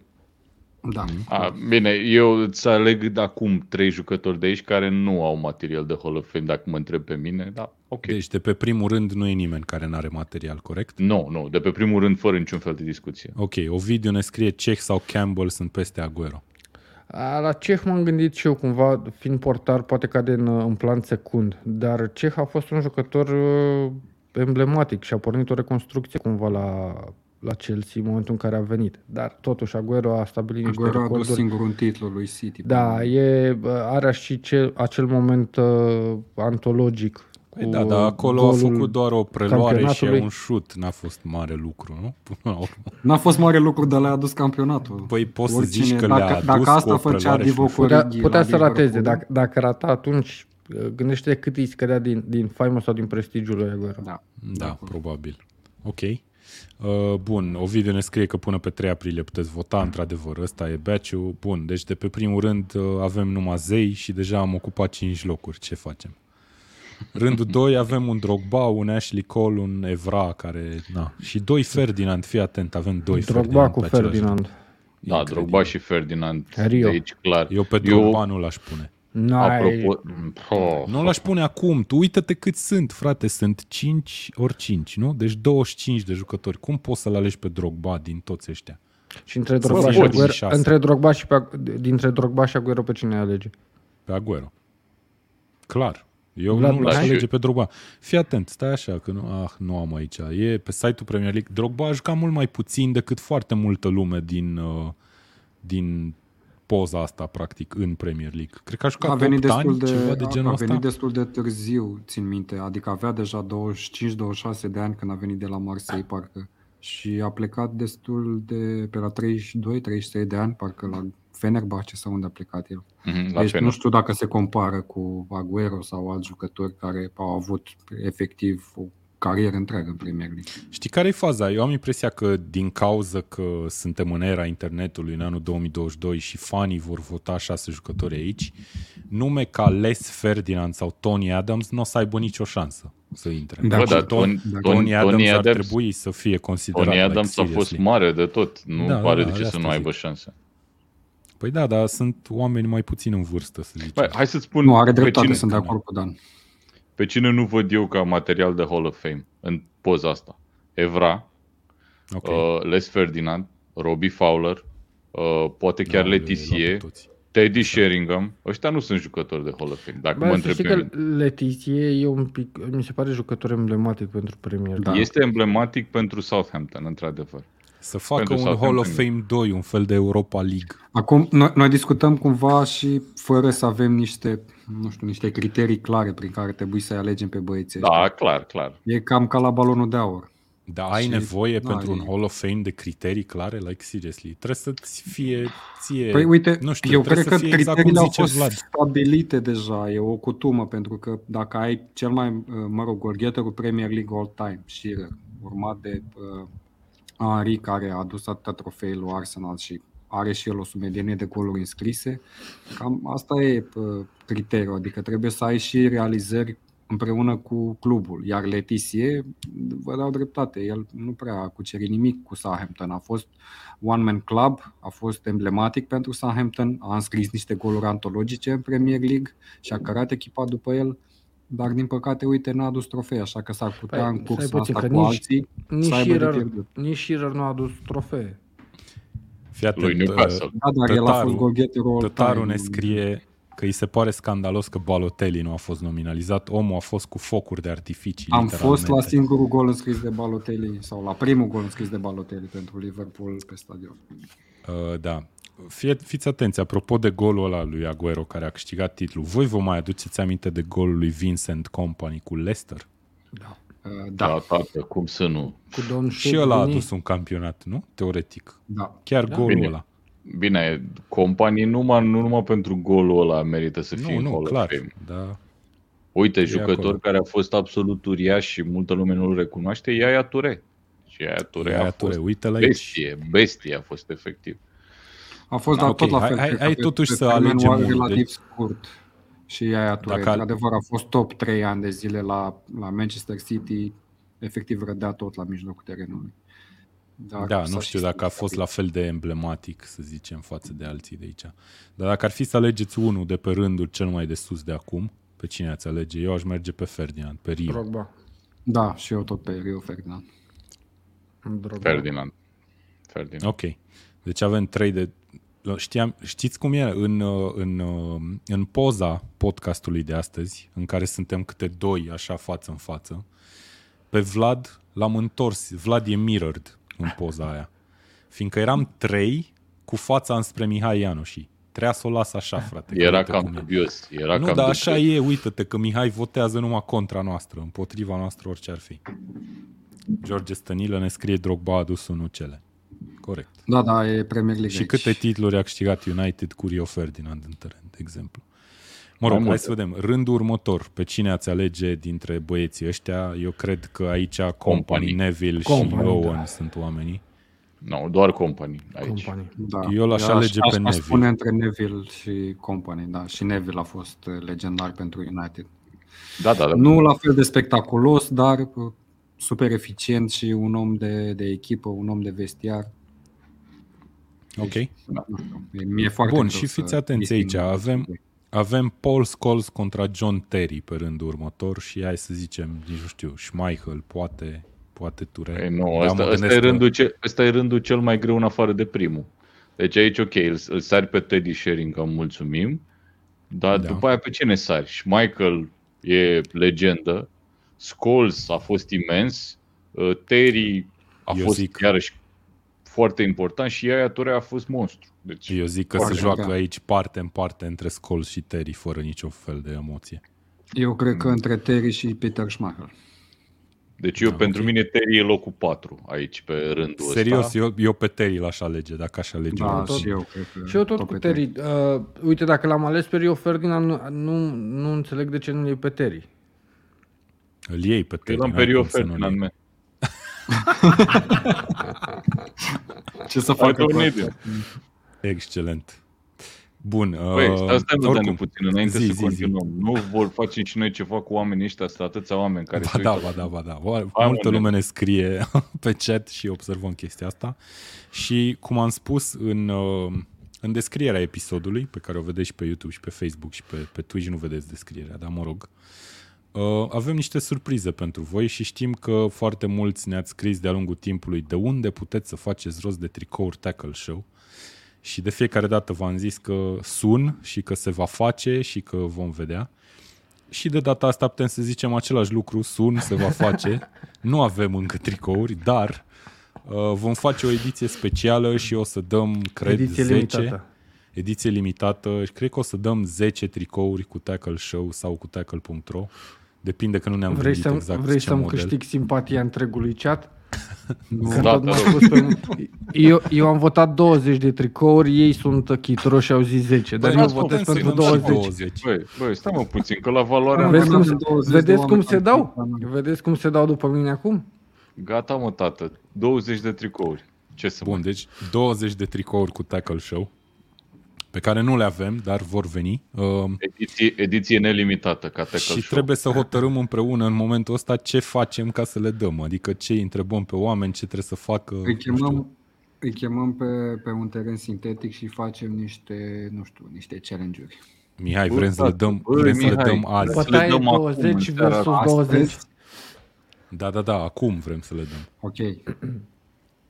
Speaker 2: Da.
Speaker 3: A, bine, eu îți aleg de acum trei jucători de aici care nu au material de Hall of Fame, dacă mă întreb pe mine, da, ok.
Speaker 1: Deci de pe primul rând nu e nimeni care nu are material, corect?
Speaker 3: Nu, nu, de pe primul rând, fără niciun fel de discuție.
Speaker 1: Ok, Ovidiu ne scrie Cech sau Campbell sunt peste Aguero.
Speaker 4: A, La Ceh m-am gândit și eu cumva, fiind portar, poate cade în, în plan secund, dar Ceh a fost un jucător uh, emblematic și a pornit o reconstrucție cumva la, la Chelsea în momentul în care a venit. Dar totuși Aguero a stabilit niște
Speaker 2: Aguero a adus
Speaker 4: recorduri.
Speaker 2: singur un titlu lui City.
Speaker 4: Da, e, are și ce, acel moment uh, antologic.
Speaker 1: Păi
Speaker 4: cu
Speaker 1: da, dar acolo a
Speaker 4: golul
Speaker 1: făcut doar o preluare și
Speaker 4: campionatului.
Speaker 1: un șut. N-a fost mare lucru, nu? Până la urmă.
Speaker 2: N-a fost mare lucru, dar le-a adus campionatul.
Speaker 1: Păi poți să
Speaker 2: Oricine,
Speaker 1: zici că
Speaker 2: dacă,
Speaker 1: le-a adus
Speaker 2: dacă
Speaker 1: cu
Speaker 2: asta
Speaker 1: o
Speaker 2: făcea
Speaker 1: preluare și un
Speaker 2: Divock
Speaker 1: șut.
Speaker 4: Putea,
Speaker 2: Origi
Speaker 4: putea
Speaker 2: la
Speaker 4: să rateze.
Speaker 2: Liverpool,
Speaker 4: Dacă, dacă rata, atunci Gândește cât îi scădea din, din faimă sau din prestigiul lui Aguero.
Speaker 2: Da.
Speaker 1: Da, probabil. Ok. Uh, bun, Ovidiu ne scrie că până pe 3 aprilie puteți vota, într-adevăr, ăsta e batch Bun, deci de pe primul rând uh, avem numai zei și deja am ocupat 5 locuri. Ce facem? Rândul 2 avem un Drogba, un Ashley Cole, un Evra care... Na. Și doi Ferdinand, fii atent, avem doi
Speaker 4: Drogba
Speaker 1: Ferdinand
Speaker 4: cu
Speaker 1: pe același
Speaker 4: Ferdinand.
Speaker 1: rând.
Speaker 3: Da,
Speaker 1: Incredibil.
Speaker 3: Drogba și Ferdinand
Speaker 4: Rio.
Speaker 3: de aici, clar.
Speaker 1: Eu pe Drogba nu l-aș pune.
Speaker 4: N-ai...
Speaker 3: Apropo, oh,
Speaker 1: Nu l-aș pune acum. Tu uită-te cât sunt, frate. Sunt 5 ori 5, nu? Deci 25 de jucători. Cum poți să-l alegi pe Drogba din toți ăștia?
Speaker 4: Și între
Speaker 1: Să
Speaker 4: Drogba,
Speaker 1: fie
Speaker 4: și Aguero,
Speaker 1: 26.
Speaker 4: între Drogba și pe, dintre Drogba și Aguero pe cine alege?
Speaker 1: Pe Aguero. Clar. Eu
Speaker 4: Vlad
Speaker 1: nu l-aș
Speaker 3: Mihai?
Speaker 1: alege pe Drogba. Fii atent, stai așa, că nu, ah, nu am aici. E pe site-ul Premier League. Drogba a jucat mult mai puțin decât foarte multă lume din, uh, din poza asta, practic, în Premier League. Cred că a jucat
Speaker 2: A venit
Speaker 1: 8 ani,
Speaker 2: destul de,
Speaker 1: ceva de
Speaker 2: a,
Speaker 1: genul
Speaker 2: a
Speaker 1: ăsta.
Speaker 2: venit destul de târziu, țin minte, adică avea deja 25-26 de ani când a venit de la Marseille, parcă. Și a plecat destul de pe la 32-33 de ani, parcă la Fenerbahce sau unde a plecat el.
Speaker 3: mhm, la
Speaker 2: Deci
Speaker 3: Fener.
Speaker 2: nu știu dacă se compară cu Aguero sau alți jucători care au avut efectiv o carieră întreagă în Premier League.
Speaker 1: Știi care e faza? Eu am impresia că din cauza că suntem în era internetului în anul 2022 și fanii vor vota șase jucători aici, nume ca Les Ferdinand sau Tony Adams nu o să aibă nicio șansă să intre.
Speaker 2: Da,
Speaker 3: Bă,
Speaker 2: și
Speaker 3: dar
Speaker 1: Ton-
Speaker 3: Tony,
Speaker 2: da,
Speaker 1: Tony,
Speaker 3: Tony,
Speaker 1: Adams,
Speaker 3: Tony
Speaker 1: ar
Speaker 3: Adams,
Speaker 1: trebui să fie considerat
Speaker 3: Tony
Speaker 1: like,
Speaker 3: Adams a fost
Speaker 1: seriously.
Speaker 3: mare de tot. Nu
Speaker 1: Da,
Speaker 3: are
Speaker 1: da,
Speaker 3: de ce
Speaker 1: de
Speaker 3: să
Speaker 1: asta
Speaker 3: nu aibă
Speaker 1: zic.
Speaker 3: șanse.
Speaker 1: Păi da, dar sunt oameni mai puțin în vârstă, să zicem.
Speaker 3: Băi, hai să-ți spun
Speaker 2: Nu, are
Speaker 3: pe
Speaker 2: dreptate,
Speaker 3: cine,
Speaker 2: sunt de acord cu Dan.
Speaker 3: Pe cine nu văd eu ca material de Hall of Fame în poza asta. Evra,
Speaker 1: ok.
Speaker 3: uh, Les Ferdinand, Robbie Fowler, uh, poate chiar
Speaker 1: Da,
Speaker 3: Letizie,
Speaker 1: le-ai luat pe toți.
Speaker 3: Teddy Sheringham. Ăștia nu sunt jucători de Hall of Fame. Dacă mă
Speaker 4: Bă, să
Speaker 3: întreb
Speaker 4: știi
Speaker 3: pe
Speaker 4: că
Speaker 3: mine.
Speaker 4: Letizie e un pic, mi se pare jucător emblematic pentru Premier League.
Speaker 2: Da.
Speaker 3: Este emblematic pentru Southampton, într-adevăr.
Speaker 1: Să facă
Speaker 3: Pentru
Speaker 1: un Hall of
Speaker 3: Southampton.
Speaker 1: Fame 2, un fel de Europa League.
Speaker 2: Acum, noi, noi discutăm cumva și fără să avem niște, nu știu, niște criterii clare prin care trebuie să-i alegem pe băieții ăștia.
Speaker 3: Da, clar, clar.
Speaker 2: E cam ca la balonul de aur.
Speaker 1: Dar ai
Speaker 2: Și-
Speaker 1: nevoie
Speaker 2: da,
Speaker 1: pentru
Speaker 2: e-
Speaker 1: un Hall of Fame de criterii clare? Like, seriously. Trebuie să-ți fie ție...
Speaker 2: Păi uite,
Speaker 1: nu știu,
Speaker 2: eu
Speaker 1: trebuie
Speaker 2: cred
Speaker 1: să
Speaker 2: că
Speaker 1: fie exact cum
Speaker 2: criteriile au
Speaker 1: zice
Speaker 2: fost
Speaker 1: Vlad.
Speaker 2: stabilite deja, e o cutumă, pentru că dacă ai cel mai, uh, mă rog, golgheterul Premier League all time, Shearer, urmat de uh, Henry, care a adus atâta trofee lui Arsenal și are și el o sumedenie de goluri înscrise, cam asta e uh, criteriul, adică trebuie să ai și realizări împreună cu clubul. Iar Letizie, vă dau dreptate, el nu prea a cucerit nimic cu Southampton. A fost one-man club, a fost emblematic pentru Southampton, a înscris niște goluri antologice în Premier League și a cărat echipa după el, dar din păcate, uite, n-a adus trofei, așa că s-ar putea
Speaker 4: Păi,
Speaker 2: în
Speaker 4: stai
Speaker 2: cursa
Speaker 4: puțin,
Speaker 2: asta
Speaker 4: că
Speaker 2: cu
Speaker 4: nici-
Speaker 2: alții
Speaker 4: Nici
Speaker 2: să aibă de
Speaker 4: Shearer,
Speaker 2: pierdut.
Speaker 4: nici Shearer nu a adus trofee.
Speaker 1: Fii atent,
Speaker 3: Lui Newcastle.
Speaker 2: Da, dar el a fost
Speaker 1: Tătaru-
Speaker 2: golgheterul all
Speaker 1: Tătaru
Speaker 2: time.
Speaker 1: ne scrie că îi se pare scandalos că Balotelli nu a fost nominalizat. Omul a fost cu focuri de artificii,
Speaker 2: Am
Speaker 1: literalmente.
Speaker 2: fost la singurul gol înscris de Balotelli sau la primul gol înscris de Balotelli pentru Liverpool pe stadion.
Speaker 1: Uh, da. Fie, fiți atenți, apropo de golul ăla lui Aguero care a câștigat titlul, voi vă mai aduceți aminte de golul lui Vincent Company cu Leicester?
Speaker 4: Da.
Speaker 2: Uh,
Speaker 3: Da,
Speaker 2: Da,
Speaker 3: tată, cum să nu?
Speaker 4: Cu Don
Speaker 1: Și ăla a
Speaker 4: Shevchini.
Speaker 1: adus un campionat, nu? Teoretic.
Speaker 2: da.
Speaker 1: Chiar
Speaker 4: Da.
Speaker 1: golul
Speaker 3: Bine.
Speaker 1: ăla.
Speaker 3: Bine, companii numai, nu numai pentru golul ăla merită să fie
Speaker 1: Nu,
Speaker 3: în
Speaker 1: nu,
Speaker 3: Hall
Speaker 1: clar.
Speaker 3: of Fame.
Speaker 1: Da.
Speaker 3: Uite,
Speaker 1: E
Speaker 3: jucător
Speaker 1: acolo.
Speaker 3: care a fost absolut uriaș și multă lume nu-l recunoaște, e Aia Ture. Și Aia Ture
Speaker 1: Ia,
Speaker 3: a
Speaker 1: Ture,
Speaker 3: fost
Speaker 1: uite-l aici.
Speaker 3: bestie, bestie a fost efectiv.
Speaker 2: A fost
Speaker 1: Da,
Speaker 2: dar
Speaker 1: ok,
Speaker 2: tot la
Speaker 1: hai-
Speaker 2: fel.
Speaker 1: hai-
Speaker 2: cred că
Speaker 1: hai
Speaker 2: pe-
Speaker 1: totuși
Speaker 2: pe
Speaker 1: să
Speaker 2: termen
Speaker 1: alegem
Speaker 2: oare
Speaker 1: unul,
Speaker 2: relativ
Speaker 1: deci-
Speaker 2: scurt. Și aia Ture,
Speaker 1: Dacă al-
Speaker 2: într-adevăr, a fost top 3 ani de zile la, la Manchester City, efectiv rădea tot la mijlocul terenului. Dar
Speaker 1: Da,
Speaker 2: s-a
Speaker 1: nu
Speaker 2: și
Speaker 1: știu dacă a fost
Speaker 2: stabilit.
Speaker 1: la fel de emblematic, să zicem, față de alții de aici. Dar dacă ar fi să alegeți unul de pe rândul cel mai de sus de acum, pe cine ați alege? Eu aș merge pe Ferdinand, pe Rio.
Speaker 4: Drogba.
Speaker 2: Da, și eu tot pe Rio Ferdinand.
Speaker 4: Drogba.
Speaker 3: Ferdinand. Ferdinand.
Speaker 1: Ok. Deci avem trei de... Știam, știți cum e? În, uh, în, uh, în poza podcastului de astăzi, în care suntem câte doi, așa, față în față, pe Vlad l-am întors. Vlad e mirrored în poza aia. Fiindcă eram trei cu fața înspre Mihai Ianoși. Trebuia să o las așa, frate. că
Speaker 3: Era
Speaker 1: uite
Speaker 3: cam
Speaker 1: cum e.
Speaker 3: dubios. Era
Speaker 1: Nu,
Speaker 3: cam
Speaker 1: dar așa
Speaker 3: dubios.
Speaker 1: e, uite-te că Mihai votează numai contra noastră, împotriva noastră orice ar fi. George Stănilă ne scrie Drogba a adus unul cele. Corect.
Speaker 2: Da, da, e Premier League
Speaker 1: Și
Speaker 2: aici.
Speaker 1: câte titluri a câștigat United cu Rio Ferdinand în teren, de exemplu. Mă rog,
Speaker 3: Mai
Speaker 1: hai
Speaker 3: multe.
Speaker 1: să vedem. Rândul următor, pe cine ați alege dintre băieții ăștia? Eu cred că aici Company,
Speaker 3: Company.
Speaker 1: Neville
Speaker 4: Company,
Speaker 1: și Owen
Speaker 4: da.
Speaker 1: sunt oamenii.
Speaker 3: Nu, doar companii aici.
Speaker 4: Companii.
Speaker 2: Da.
Speaker 1: Eu l-aș alege
Speaker 2: aș,
Speaker 1: pe
Speaker 2: aș
Speaker 1: Neville.
Speaker 2: spune între Neville și Company, da. Și Neville a fost uh, legendar pentru United.
Speaker 3: Da, da, da.
Speaker 2: Nu la fel de spectaculos, dar uh, super eficient și un om de, de echipă, un om de vestiar.
Speaker 1: Ok.
Speaker 2: Nu știu, e- mi-e foarte
Speaker 1: Bun,
Speaker 2: greu
Speaker 1: și
Speaker 2: să
Speaker 1: fiți atenți
Speaker 2: disting
Speaker 1: aici,
Speaker 2: aceste
Speaker 1: avem-
Speaker 2: doi.
Speaker 1: Avem Paul Scholes contra John Terry pe rândul următor și hai să zicem, nici nu știu, Schmeichel, poate, poate Ture.
Speaker 3: Ei, nu,
Speaker 1: Dar
Speaker 3: ăsta,
Speaker 1: mă
Speaker 3: ăsta,
Speaker 1: gândesc
Speaker 3: e
Speaker 1: că-
Speaker 3: rândul ce, ăsta e rândul cel mai greu în afară de primul. Deci aici, ok, îl, îl sari pe Teddy Sheringham, mulțumim, dar
Speaker 1: Da.
Speaker 3: da. după aia pe cine sari? Și Michael e legendă, Scholes a fost imens, uh, Terry a
Speaker 1: Eu
Speaker 3: fost
Speaker 1: zic-
Speaker 3: iarăși foarte important și Iaia Ture a fost monstru. Deci,
Speaker 1: Eu zic că
Speaker 2: Foarte,
Speaker 1: se joacă
Speaker 2: da.
Speaker 1: aici parte în parte între Scholes și Terry, fără nicio fel de emoție.
Speaker 2: Eu cred că între Terry și Peter Schmeichel.
Speaker 3: deci eu,
Speaker 1: Da,
Speaker 3: pentru
Speaker 1: ok.
Speaker 3: mine, Terry e locul 4 aici pe rândul
Speaker 1: Serios,
Speaker 3: ăsta.
Speaker 1: eu, eu pe Terry l-aș alege, dacă aș alege.
Speaker 2: Da,
Speaker 1: unul.
Speaker 4: tot-
Speaker 2: și eu cred că
Speaker 4: Și eu tot cu
Speaker 2: pe
Speaker 4: Terry. Uh, uite, dacă l-am ales pe Rio Ferdinand, nu, nu, nu înțeleg de ce nu iei pe Terry.
Speaker 1: Îl iei pe Terry.
Speaker 3: Eu l-am pe
Speaker 1: n-ai
Speaker 3: Rio
Speaker 1: cum să nu-l
Speaker 3: Ferdinand,
Speaker 1: iei.
Speaker 3: man.
Speaker 2: Ce să
Speaker 3: Hai,
Speaker 2: facă
Speaker 3: domnule,
Speaker 2: toate?
Speaker 1: Excelent. Bun.
Speaker 3: Băi,
Speaker 1: uh,
Speaker 3: stai, stai mă,
Speaker 1: oricum,
Speaker 3: Dani, puțin, înainte
Speaker 1: zi,
Speaker 3: să
Speaker 1: zi,
Speaker 3: continuăm. Nu vor face și noi ceva cu oamenii ăștia, sunt atâția oameni care
Speaker 1: Ba
Speaker 3: se
Speaker 1: da,
Speaker 3: uită.
Speaker 1: ba da, ba da. Oare-
Speaker 3: Hai,
Speaker 1: Multă
Speaker 3: mă,
Speaker 1: lume ne scrie pe chat și observăm chestia asta. Și cum am spus în, uh, în descrierea episodului, pe care o vedeți și pe YouTube și pe Facebook și pe, pe Twitch, nu vedeți descrierea, dar mă rog, uh, avem niște surprize pentru voi și știm că foarte mulți ne-ați scris de-a lungul timpului de unde puteți să faceți rost de tricouri Tackle Show. Și de fiecare dată v-am zis că sun și că se va face și că vom vedea. Și de data asta putem să zicem același lucru, sun, se va face. Nu avem încă tricouri, dar uh, vom face o ediție specială și o să dăm, cred,
Speaker 4: Ediție
Speaker 1: 10.
Speaker 4: limitată.
Speaker 1: Ediție limitată și cred că o să dăm 10 tricouri cu Tackle Show sau cu Tackle.ro. Depinde că nu ne-am
Speaker 4: Vrei,
Speaker 1: gândit
Speaker 4: să,
Speaker 1: exact
Speaker 4: vrei
Speaker 1: ce
Speaker 4: să-mi
Speaker 1: model.
Speaker 4: câștig simpatia întregului chat? Că
Speaker 3: Da,
Speaker 4: tot
Speaker 3: te
Speaker 4: m-a
Speaker 3: rog.
Speaker 4: spus pe... eu, eu am votat 20 de tricouri, ei sunt chitoroși și au zis 10, dar
Speaker 1: Băi,
Speaker 4: eu
Speaker 1: lasă-mă,
Speaker 4: votez
Speaker 1: vrem să-i
Speaker 4: pentru
Speaker 1: dăm și
Speaker 4: 20.
Speaker 1: 20.
Speaker 3: Băi, băi, stai mă puțin, că la valoarea
Speaker 4: Vezi
Speaker 2: Avem
Speaker 4: cum,
Speaker 2: 20 de
Speaker 4: vedeți cum
Speaker 2: oameni
Speaker 4: se
Speaker 2: pe
Speaker 4: dau?
Speaker 2: Instagram.
Speaker 4: Vedeți cum se dau după mine acum?
Speaker 3: Gata, mă, tată. 20 de tricouri. Ce să
Speaker 1: Bun,
Speaker 3: mai...
Speaker 1: deci 20 de tricouri cu Tackle Show pe care nu le avem, dar vor veni. Uh,
Speaker 3: Ediție, ediție nelimitată, ca Tackle
Speaker 1: și
Speaker 3: Show.
Speaker 1: trebuie să hotărâm împreună în momentul ăsta ce facem ca să le dăm. Adică ce îi întrebăm pe oameni, ce trebuie să facă.
Speaker 2: Îi
Speaker 1: nu știu.
Speaker 2: chemăm, îi chemăm pe, pe un teren sintetic și facem niște, nu știu, niște challenge-uri.
Speaker 1: Mihai,
Speaker 3: Bă,
Speaker 1: vrem să le
Speaker 3: tată,
Speaker 1: dăm,
Speaker 3: bă,
Speaker 1: vrem să le
Speaker 3: Mihai,
Speaker 1: dăm azi.
Speaker 3: Să le
Speaker 4: Bătaie
Speaker 3: dăm acum,
Speaker 4: 20
Speaker 3: în seara
Speaker 4: versus
Speaker 3: asta.
Speaker 4: 20.
Speaker 1: Da, da, da, acum vrem să le dăm.
Speaker 2: Ok.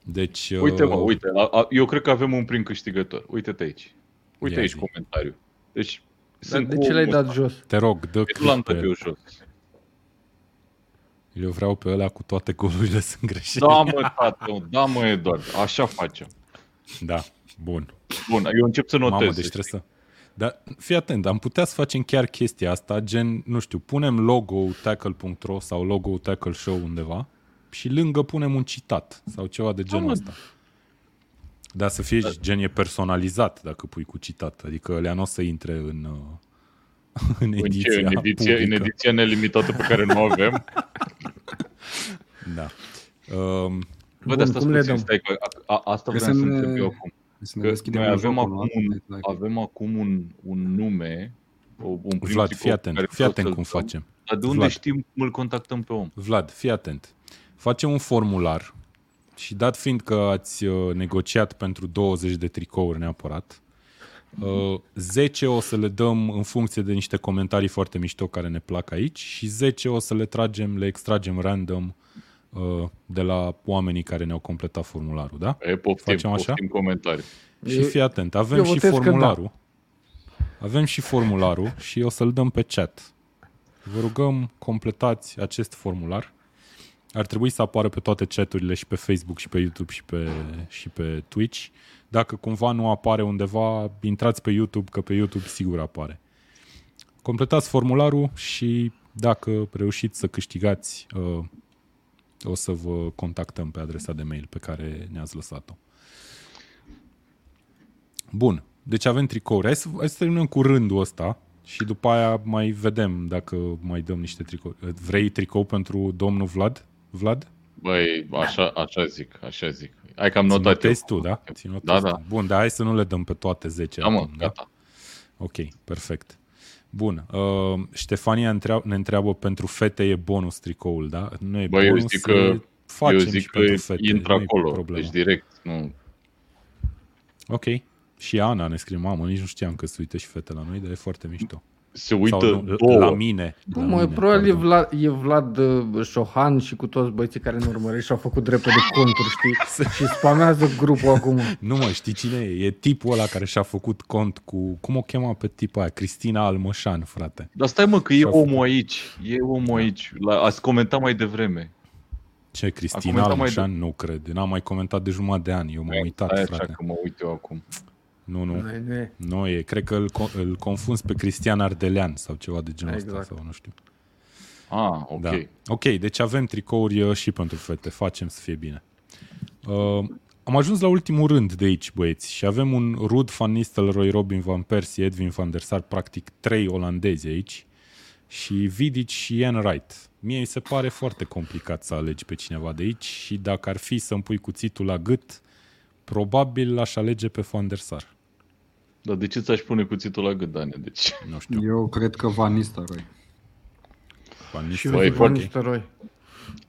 Speaker 1: Deci,
Speaker 3: Uite, mă,
Speaker 1: uh,
Speaker 3: uite. A, a, eu cred că avem un prim câștigător. Uite-te aici. Uite
Speaker 1: Ia
Speaker 3: aici
Speaker 1: zi.
Speaker 3: comentariu. Deci,
Speaker 4: Dar
Speaker 3: sunt
Speaker 4: de
Speaker 3: cu
Speaker 4: ce l-ai
Speaker 3: omul
Speaker 4: dat
Speaker 3: ăsta.
Speaker 4: jos?
Speaker 1: Te rog, dă
Speaker 3: Păi nu l-am
Speaker 1: click pe
Speaker 3: dat
Speaker 1: el.
Speaker 3: eu jos.
Speaker 1: Eu vreau pe ăla cu toate golurile sunt greșite.
Speaker 3: Da, mă, tată, da, mă, Eduard, așa facem.
Speaker 1: da. Bun.
Speaker 3: Bun, eu încep să notez.
Speaker 1: Mamă, deci trebuie să... Dar fii atent, am putea să facem chiar chestia asta, gen, nu știu, punem logo tackle.ro sau logo tackle show undeva și lângă punem un citat sau ceva de genul
Speaker 3: mă.
Speaker 1: ăsta. Dar să fie gen e personalizat dacă pui cu citat, adică alea nu o să intre în, uh, în
Speaker 3: În, ce,
Speaker 1: ediția
Speaker 3: în, ediție, în
Speaker 1: publică.
Speaker 3: ediția nelimitată pe care nu o avem.
Speaker 1: Da. Um,
Speaker 3: Bă,
Speaker 4: Bun,
Speaker 3: de asta
Speaker 4: cum le
Speaker 3: puțin,
Speaker 4: dăm?
Speaker 3: stai, că a, a, asta
Speaker 2: Trebuie
Speaker 3: vreau să
Speaker 2: să ne-
Speaker 3: întreb eu acum.
Speaker 2: Să ne
Speaker 3: Că
Speaker 2: deschidem
Speaker 3: noi
Speaker 2: un
Speaker 3: avem
Speaker 2: joc
Speaker 3: acum,
Speaker 2: acum,
Speaker 3: un,
Speaker 2: like.
Speaker 3: avem acum un, un nume, o- un prim
Speaker 1: Vlad,
Speaker 3: tricou
Speaker 1: fii
Speaker 3: pe
Speaker 1: atent,
Speaker 3: care
Speaker 1: fii
Speaker 3: vreau
Speaker 1: atent
Speaker 3: să-l
Speaker 1: cum
Speaker 3: dăm.
Speaker 1: facem.
Speaker 3: Dar de unde
Speaker 1: Vlad.
Speaker 3: știm cum îl contactăm pe om?
Speaker 1: Vlad, fii atent. Facem un formular și dat fiind că ați uh, negociat pentru 20 de tricouri neapărat, uh, 10 o să le dăm în funcție de niște comentarii foarte mișto care ne plac aici și 10 o să le tragem, le extragem random uh, de la oamenii care ne-au completat formularul, da?
Speaker 3: E, poftim,
Speaker 1: Facem așa?
Speaker 3: poftim comentarii.
Speaker 1: Și
Speaker 4: Eu-
Speaker 1: fii atent, avem
Speaker 4: eu
Speaker 1: și
Speaker 4: votez că da.
Speaker 1: formularul. Avem și formularul și o să-l dăm pe chat. Vă rugăm, completați acest formular. Ar trebui să apară pe toate chaturile și pe Facebook și pe YouTube și pe, și pe Twitch. Dacă cumva nu apare undeva, intrați pe YouTube, că pe YouTube sigur apare. Completați formularul și dacă reușiți să câștigați, uh, o să vă contactăm pe adresa de mail pe care ne-ați lăsat-o. Bun. Deci avem tricouri. Hai să, hai să terminăm cu rândul ăsta Și după aia mai vedem dacă mai dăm niște tricou. Vrei tricou pentru domnul Vlad? Vlad?
Speaker 3: Băi, așa, așa zic, așa zic. Hai că am
Speaker 1: Ți
Speaker 3: notat eu.
Speaker 1: notezi tu, da? Ți
Speaker 3: Da,
Speaker 1: notezi
Speaker 3: da.
Speaker 1: tu. Bun, dar hai să nu le dăm pe toate 10
Speaker 3: Da, mă,
Speaker 1: acum, da?
Speaker 3: gata.
Speaker 1: Ok, perfect. Bun. Uh, Ștefania întreab- ne întreabă pentru fete e bonus tricoul, da? Nu e
Speaker 3: Băi, eu
Speaker 1: bonus,
Speaker 3: zic că-
Speaker 1: e- facem
Speaker 3: Eu zic
Speaker 1: și
Speaker 3: că
Speaker 1: pentru fete,
Speaker 3: intră
Speaker 1: nu e
Speaker 3: acolo,
Speaker 1: problemă.
Speaker 3: deci direct. Nu.
Speaker 1: Ok. Și Ana ne scrie, mamă, nici nu știam că se uită și fete la noi, dar e foarte mișto.
Speaker 3: Se uită
Speaker 1: Sau nu,
Speaker 3: două.
Speaker 1: la mine.
Speaker 4: Nu,
Speaker 1: la
Speaker 4: mă,
Speaker 1: mine,
Speaker 4: probabil e
Speaker 1: pardon.
Speaker 4: Vlad, e Vlad uh, Șohan și cu toți băieții care ne urmăresc și au făcut repede conturi, știi? și spamează grupul acum.
Speaker 1: Nu mă, știi cine e? E tipul ăla care și-a făcut cont cu... Cum o chema pe tipul aia? Cristina Almășan, frate.
Speaker 3: Dar stai mă, că e
Speaker 1: Și-a făcut.
Speaker 3: omul aici. E omul aici. La, ați comentat mai devreme.
Speaker 1: Ce, Cristina
Speaker 3: comentat mai
Speaker 1: Almășan? Nu cred. N-am mai comentat de jumătate de ani. Eu m-am uitat,
Speaker 3: Stai așa
Speaker 1: frate.
Speaker 3: că mă uit eu acum.
Speaker 1: Nu, nu.
Speaker 4: Nu, nu e.
Speaker 1: Nu e. Cred că îl, co- îl confunzi pe Cristian Ardelean sau ceva de genul ăsta.
Speaker 4: Exact.
Speaker 1: Sau nu știu.
Speaker 3: Ah, ok.
Speaker 1: Da. Ok, deci avem tricouri uh, și pentru fete. Facem să fie bine. Uh, am ajuns la ultimul rând de aici, băieți, și avem un Rud Van Nistelrooy, Robin Van Persie, Edwin van der Sar, practic trei olandezi aici, și Vidic și Ian Wright. Mie mi se pare foarte complicat să alegi pe cineva de aici și dacă ar fi să-mi pui cuțitul la gât, probabil l-aș alege pe Van der Sar.
Speaker 3: Dar de ce ți-aș pune cuțitul la gât, Dane? Deci...
Speaker 1: Nu știu.
Speaker 2: Eu cred că Van Nistelrooy.
Speaker 1: Van
Speaker 4: Și
Speaker 1: Nistelrooy,
Speaker 4: eu
Speaker 3: Băi,
Speaker 4: zic Van
Speaker 3: foarte-
Speaker 4: Nistelrooy.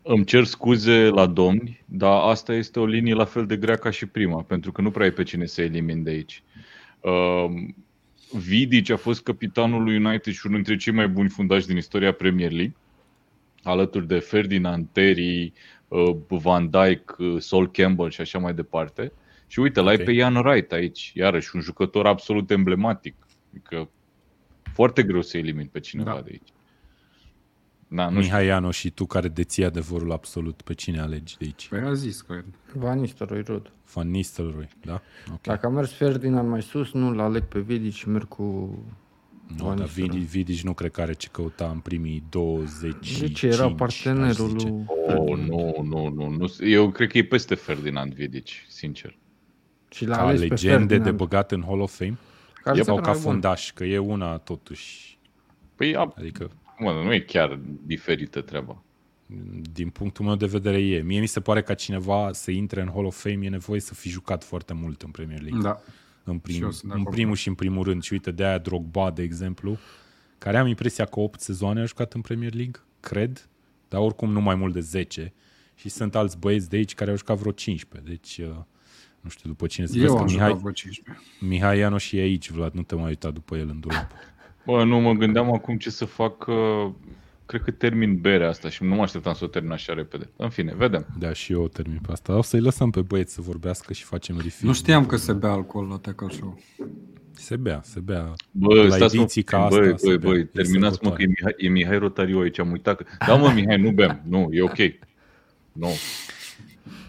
Speaker 3: Îmi cer scuze la domni, dar asta este o linie la fel de grea ca și prima, pentru că nu prea ai pe cine să elimini de aici. Um, Vidic a fost capitanul lui United și unul dintre cei mai buni fundași din istoria Premier League, alături de Ferdinand, Terry, uh, Van Dijk, uh, Sol Campbell și așa mai departe. Și uite, l-ai
Speaker 1: Ok.
Speaker 3: pe Ian Wright aici, iarăși un jucător absolut emblematic. Adică foarte greu să elimini pe cineva
Speaker 2: Da.
Speaker 3: de aici. Na, nu știu.
Speaker 1: Mihai Iano și tu care deții adevărul absolut, pe cine alegi de aici?
Speaker 2: Păi a zis, cred.
Speaker 4: Van Nistelrooy, Rud.
Speaker 1: Van Nistelrooy, da? Ok.
Speaker 4: Dacă a mers Ferdinand mai sus, nu-l aleg pe Vidic și merg cu
Speaker 1: Nu,
Speaker 4: Van
Speaker 1: dar
Speaker 4: Nistelrooy.
Speaker 1: Vidic, Vidic nu cred că are ce căuta în primii 20
Speaker 4: De ce era partenerul lui
Speaker 3: Oh,
Speaker 4: Ferdinand?
Speaker 3: nu, nu, nu, nu. Eu cred că e peste Ferdinand Vidic, sincer.
Speaker 4: Și l-a
Speaker 1: Ca
Speaker 4: ales pe
Speaker 1: legende de
Speaker 4: Ferdinand.
Speaker 1: băgat în Hall of Fame?
Speaker 4: Care
Speaker 1: Sau
Speaker 4: se
Speaker 1: ca
Speaker 4: mai bun.
Speaker 1: fundaș, că e una totuși.
Speaker 3: Păi, a,
Speaker 1: Adică,
Speaker 3: mă, nu e chiar diferită treaba.
Speaker 1: din punctul meu de vedere e. Mie mi se pare că cineva să intre în Hall of Fame e nevoie să fi jucat foarte mult în Premier League.
Speaker 2: Da.
Speaker 1: În,
Speaker 2: Și
Speaker 1: prim,
Speaker 2: eu sunt de
Speaker 1: în
Speaker 2: acord.
Speaker 1: primul și în primul rând. Și uite, de aia Drogba, de exemplu, care am impresia că 8 sezoane a jucat în Premier League, cred, dar oricum nu mai mult de 10. Și sunt alți băieți de aici care au jucat vreo 15. Deci, uh, nu știu după cine să vezi
Speaker 2: Eu
Speaker 1: că
Speaker 2: am
Speaker 1: Mihai,
Speaker 2: jucat vreo 15.
Speaker 1: Mihai Ianoș și e aici, Vlad, nu te mai uita după el în dulap.
Speaker 3: Bă, nu mă gândeam acum ce să fac. uh, Cred că termin berea asta și nu mă așteptam să o termin așa repede. În fine, vedem.
Speaker 1: Da, și eu termin pe asta. O să-i lăsăm pe băieți să vorbească și facem refill.
Speaker 2: Nu știam că se bea alcool la Tackle Show.
Speaker 1: Se bea, se bea.
Speaker 3: Bă,
Speaker 1: La
Speaker 3: stați
Speaker 1: ediții
Speaker 3: mă,
Speaker 1: ca
Speaker 3: băi,
Speaker 1: asta se
Speaker 3: băi,
Speaker 1: bea.
Speaker 3: băi,
Speaker 1: E
Speaker 3: terminați mă că e Mihai, e Mihai Rotariu aici, am uitat că... Da mă, Mihai, nu bem, nu, e ok. Nu.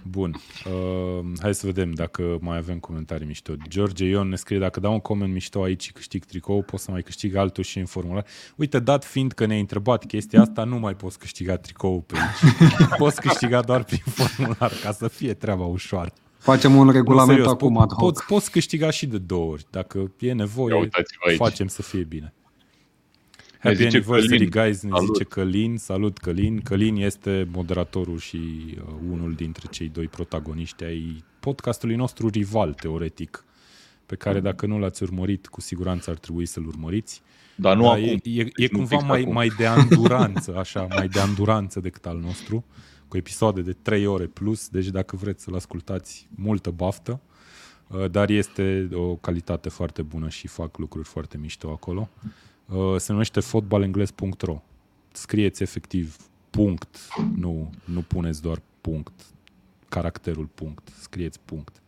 Speaker 1: Bun. Uh, hai să vedem dacă mai avem comentarii mișto. George Ion ne scrie, dacă dau un coment mișto aici și câștig tricou, poți să mai câștig altul și în formular. Uite, dat fiind că ne-ai întrebat chestia asta, nu mai poți câștiga tricou pe aici. poți câștiga doar prin formular, ca să fie treaba ușoară.
Speaker 2: Facem un
Speaker 1: Nu,
Speaker 2: regulament
Speaker 1: serios,
Speaker 2: acum
Speaker 1: po-
Speaker 2: ad hoc.
Speaker 1: poți, poți câștiga și de două ori. Dacă e nevoie,
Speaker 3: Ia uitați-vă aici.
Speaker 1: facem să fie bine.
Speaker 3: Ne
Speaker 1: Happy
Speaker 3: zice
Speaker 1: anniversary,
Speaker 3: Călin.
Speaker 1: guys, ne
Speaker 3: Salut.
Speaker 1: zice Călin. Salut, Călin. Călin este moderatorul și uh, unul dintre cei doi protagoniști ai podcastului nostru rival, teoretic, pe care dacă nu l-ați urmărit, cu siguranță ar trebui să-l urmăriți.
Speaker 3: Dar nu
Speaker 1: Da,
Speaker 3: acum.
Speaker 1: E, e, e
Speaker 3: Deci nu
Speaker 1: cumva
Speaker 3: fix
Speaker 1: mai,
Speaker 3: acum.
Speaker 1: mai de anduranță, așa, mai de anduranță decât al nostru, cu episoade de 3 ore plus, deci dacă vreți să-l ascultați, multă baftă, Uh, dar este o calitate foarte bună și fac lucruri foarte mișto acolo. Uh, Se numește fotbalengles.ro Scrieți efectiv punct, nu, nu puneți doar punct, caracterul punct, scrieți punct.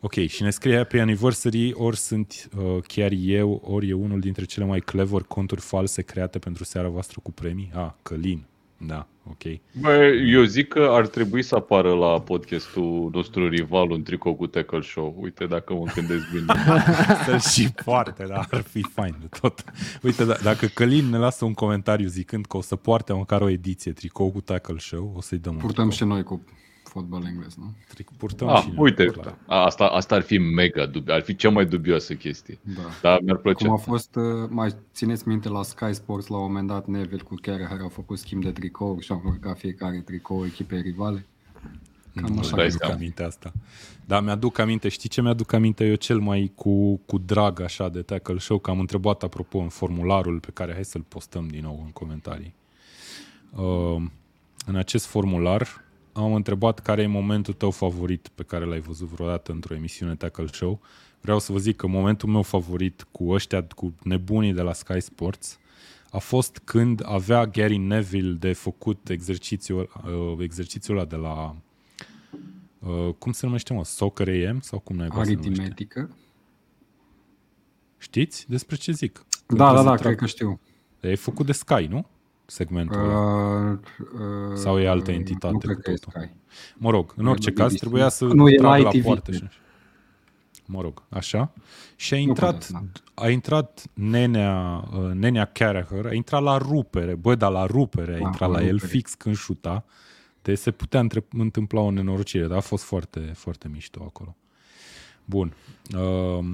Speaker 1: Ok, și ne scrie pe anniversary, ori sunt uh, chiar eu, ori e unul dintre cele mai clever conturi false create pentru seara voastră cu premii. Ah, Călin. Da, ok.
Speaker 3: Bă, eu zic că ar trebui să apară la podcastul nostru rival un tricou cu Tackle Show. Uite dacă mă gândesc bine.
Speaker 1: Să-l și poarte, dar ar fi fain de tot. Uite, d- dacă Călin ne lasă un comentariu zicând că o să poarte măcar o ediție tricou cu Tackle Show, o să-i dăm un
Speaker 2: Purtăm
Speaker 1: tricou.
Speaker 2: și noi cu fotbal englez, nu?
Speaker 1: Tric- Purtăm
Speaker 3: Ah,
Speaker 1: și noi,
Speaker 3: uite,
Speaker 1: clar.
Speaker 3: asta, asta ar fi mega dubios, ar fi cea mai dubioasă chestie.
Speaker 2: Da.
Speaker 3: Dar mi-ar plăcea.
Speaker 2: Cum a fost, uh, mai țineți minte la Sky Sports la un moment dat Neville cu care au făcut schimb de tricouri și au urcat fiecare tricou echipei rivale? Cam
Speaker 1: Nu
Speaker 2: așa
Speaker 1: mi-aduc
Speaker 3: seama.
Speaker 1: aminte asta. Dar mi-aduc aminte, știi ce mi-aduc aminte eu cel mai cu, cu drag așa de tackle show? Că am întrebat apropo în formularul pe care hai să-l postăm din nou în comentarii. Uh, în acest formular am întrebat care e momentul tău favorit pe care l-ai văzut vreodată într-o emisiune tackle show. Vreau să vă zic că momentul meu favorit cu ăștia, cu nebunii de la Sky Sports, a fost când avea Gary Neville de făcut exercițiul, uh, exercițiul ăla de la Uh, cum se numește, mă? Soccer AM? Sau cum naiba se numește?
Speaker 2: Aritmetică.
Speaker 1: Știți despre ce zic?
Speaker 2: Da, da, da,
Speaker 1: Când
Speaker 2: cred că știu.
Speaker 1: E făcut de Sky, nu? Segmentul ăla.
Speaker 2: Uh, uh,
Speaker 1: Sau e altă entitate
Speaker 2: Nu
Speaker 1: cu
Speaker 2: cred că e
Speaker 1: totul?
Speaker 2: Sky.
Speaker 1: Mă rog, în
Speaker 2: e
Speaker 1: orice
Speaker 2: la
Speaker 1: caz,
Speaker 2: BBC.
Speaker 1: trebuia să
Speaker 2: Nu, e la
Speaker 1: tragă la
Speaker 2: ITV.
Speaker 1: poartă. Și... Mă rog, așa. Și a intrat,
Speaker 2: contează,
Speaker 1: a intrat nenea, uh, nenea Carragher, a intrat la rupere, bă, dar la rupere a
Speaker 2: Da,
Speaker 1: intrat
Speaker 2: la
Speaker 1: la el
Speaker 2: rupere.
Speaker 1: fix când șuta. Deci se putea între- întâmpla o nenorocire, dar a fost foarte, foarte mișto acolo. Bun. Uh,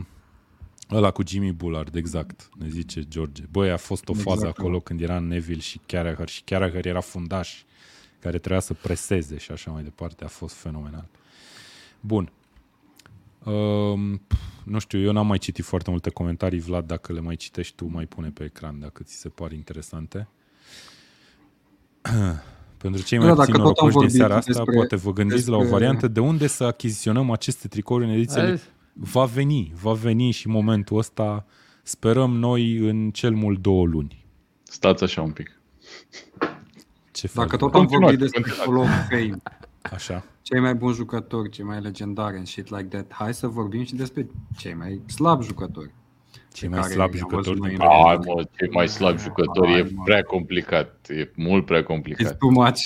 Speaker 1: ăla cu Jimmy Bullard, exact, ne zice George. Băi, a fost o
Speaker 2: Exact,
Speaker 1: fază
Speaker 2: da.
Speaker 1: acolo când era Neville și Carragher și Carragher era fundaș care trebuia să preseze și așa mai departe. A fost fenomenal. Bun. Um, pf, nu știu, eu n-am mai citit foarte multe comentarii, Vlad, dacă le mai citești tu, mai pune pe ecran dacă ți se par interesante. Pentru cei mai
Speaker 2: Da,
Speaker 1: puțin
Speaker 2: dacă tot am
Speaker 1: norocoși din
Speaker 2: vorbit
Speaker 1: seara asta,
Speaker 2: despre-
Speaker 1: poate vă gândiți la o
Speaker 2: despre-
Speaker 1: variantă de unde să achiziționăm aceste tricouri în edițiile
Speaker 4: Azi,
Speaker 1: va veni, va veni și momentul ăsta, sperăm noi în cel mult două luni.
Speaker 3: Stați așa un pic.
Speaker 1: Ce faci?
Speaker 2: Dacă tot
Speaker 1: bă?
Speaker 2: am
Speaker 3: Continuați,
Speaker 2: vorbit despre Hall of Fame,
Speaker 1: Așa.
Speaker 2: cei mai buni jucători, cei mai legendari and shit like that, hai să vorbim și despre cei mai slabi jucători.
Speaker 1: Cei
Speaker 2: pe
Speaker 1: mai
Speaker 2: care
Speaker 1: slabi
Speaker 2: i-am
Speaker 1: jucători
Speaker 2: văzut
Speaker 1: din
Speaker 2: noi în
Speaker 3: Ai, mă, cei mai slab jucători
Speaker 2: Hai,
Speaker 3: e
Speaker 2: mă.
Speaker 3: prea complicat. E mult prea
Speaker 2: It's
Speaker 3: complicat.
Speaker 2: too much.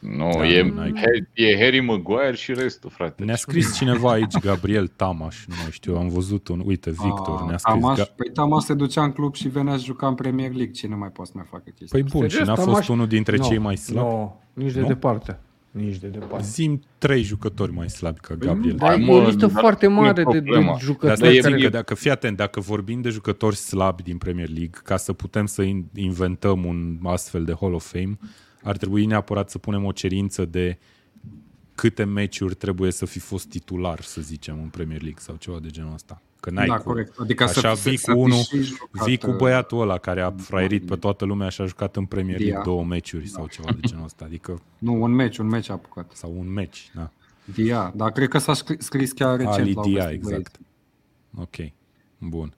Speaker 3: Nu,
Speaker 1: Da,
Speaker 3: e,
Speaker 1: nu, n-ai cum.
Speaker 3: Harry- e Harry Maguire și restul, frate.
Speaker 1: Ne-a scris cineva aici, Gabriel Tamaș, nu mai știu, am văzut un, uite, Victor,
Speaker 2: Ah,
Speaker 1: ne-a scris.
Speaker 2: Tamaș,
Speaker 1: Ga-
Speaker 2: păi Tamaș se ducea în club și venea să juca în Premier League. Cine mai poate să mai facă chestia?
Speaker 1: Păi bun, și
Speaker 4: serios,
Speaker 1: n-a
Speaker 4: Tamaș-
Speaker 1: fost unul dintre
Speaker 4: Nu,
Speaker 1: cei mai slabi?
Speaker 4: Nu, nici de
Speaker 1: Nu?
Speaker 4: departe. Nici de departe.
Speaker 1: Zim trei jucători mai slabi ca Gabriel.
Speaker 4: Dar
Speaker 3: Hai,
Speaker 4: e
Speaker 3: mă,
Speaker 4: o listă
Speaker 3: dar
Speaker 4: foarte
Speaker 3: nu e
Speaker 4: mare de, de
Speaker 3: problema.
Speaker 1: Dar
Speaker 4: jucători
Speaker 1: stai
Speaker 3: e-
Speaker 1: țin
Speaker 4: care...
Speaker 1: că dacă, fii atent, dacă vorbim de jucători slabi din Premier League, ca să putem să in- inventăm un astfel de Hall of Fame, ar trebui neapărat să punem o cerință de câte meciuri trebuie să fi fost titular, să zicem, în Premier League sau ceva de genul ăsta. Că n-ai
Speaker 2: da,
Speaker 1: cum.
Speaker 2: corect. Adică
Speaker 1: Așa
Speaker 2: să,
Speaker 1: vii
Speaker 2: să,
Speaker 1: cu unul,
Speaker 2: să fi și jucat,
Speaker 1: vii cu
Speaker 2: uh,
Speaker 1: băiatul ăla care a fraierit pe toată lumea și a jucat în Premier League
Speaker 2: Dia.
Speaker 1: două meciuri sau ceva de genul ăsta. Adică,
Speaker 2: Nu, un meci, un meci a apucat.
Speaker 1: sau un meci, da.
Speaker 2: Dia, dar cred că s-a scris, scris chiar recent.
Speaker 1: Ali
Speaker 2: la o
Speaker 1: Dia,
Speaker 2: veste
Speaker 1: exact. Ok, bun.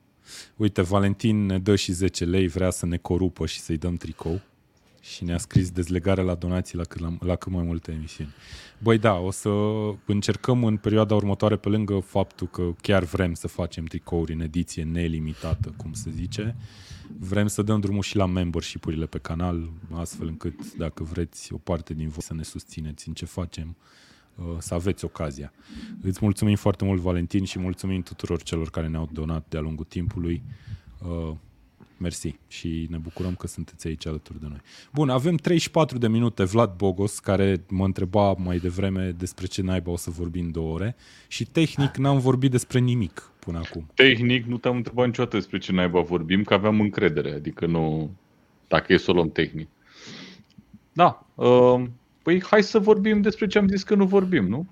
Speaker 1: Uite, Valentin ne dă și 10 lei, vrea să ne corupă și să-i dăm tricou și ne-a scris dezlegare la donații la cât, la, la cât mai multe emisiuni. Băi, da, o să încercăm în perioada următoare, pe lângă faptul că chiar vrem să facem tricouri în ediție nelimitată, cum se zice, vrem să dăm drumul și la membership-urile pe canal, astfel încât, dacă vreți o parte din voi să ne susțineți în ce facem, uh, să aveți ocazia. Îți mulțumim foarte mult, Valentin, și mulțumim tuturor celor care ne-au donat de-a lungul timpului. Uh, Mersi și ne bucurăm că sunteți aici alături de noi. Bun, avem 34 de minute Vlad Bogos, care mă întreba mai devreme despre ce naiba o să vorbim două ore și tehnic n-am vorbit despre nimic până acum.
Speaker 3: Tehnic, nu te-am întrebat niciodată despre ce naiba vorbim, că aveam încredere, adică nu... Dacă e să o luăm tehnic. Da, uh, păi hai să vorbim despre ce am zis că nu vorbim, nu?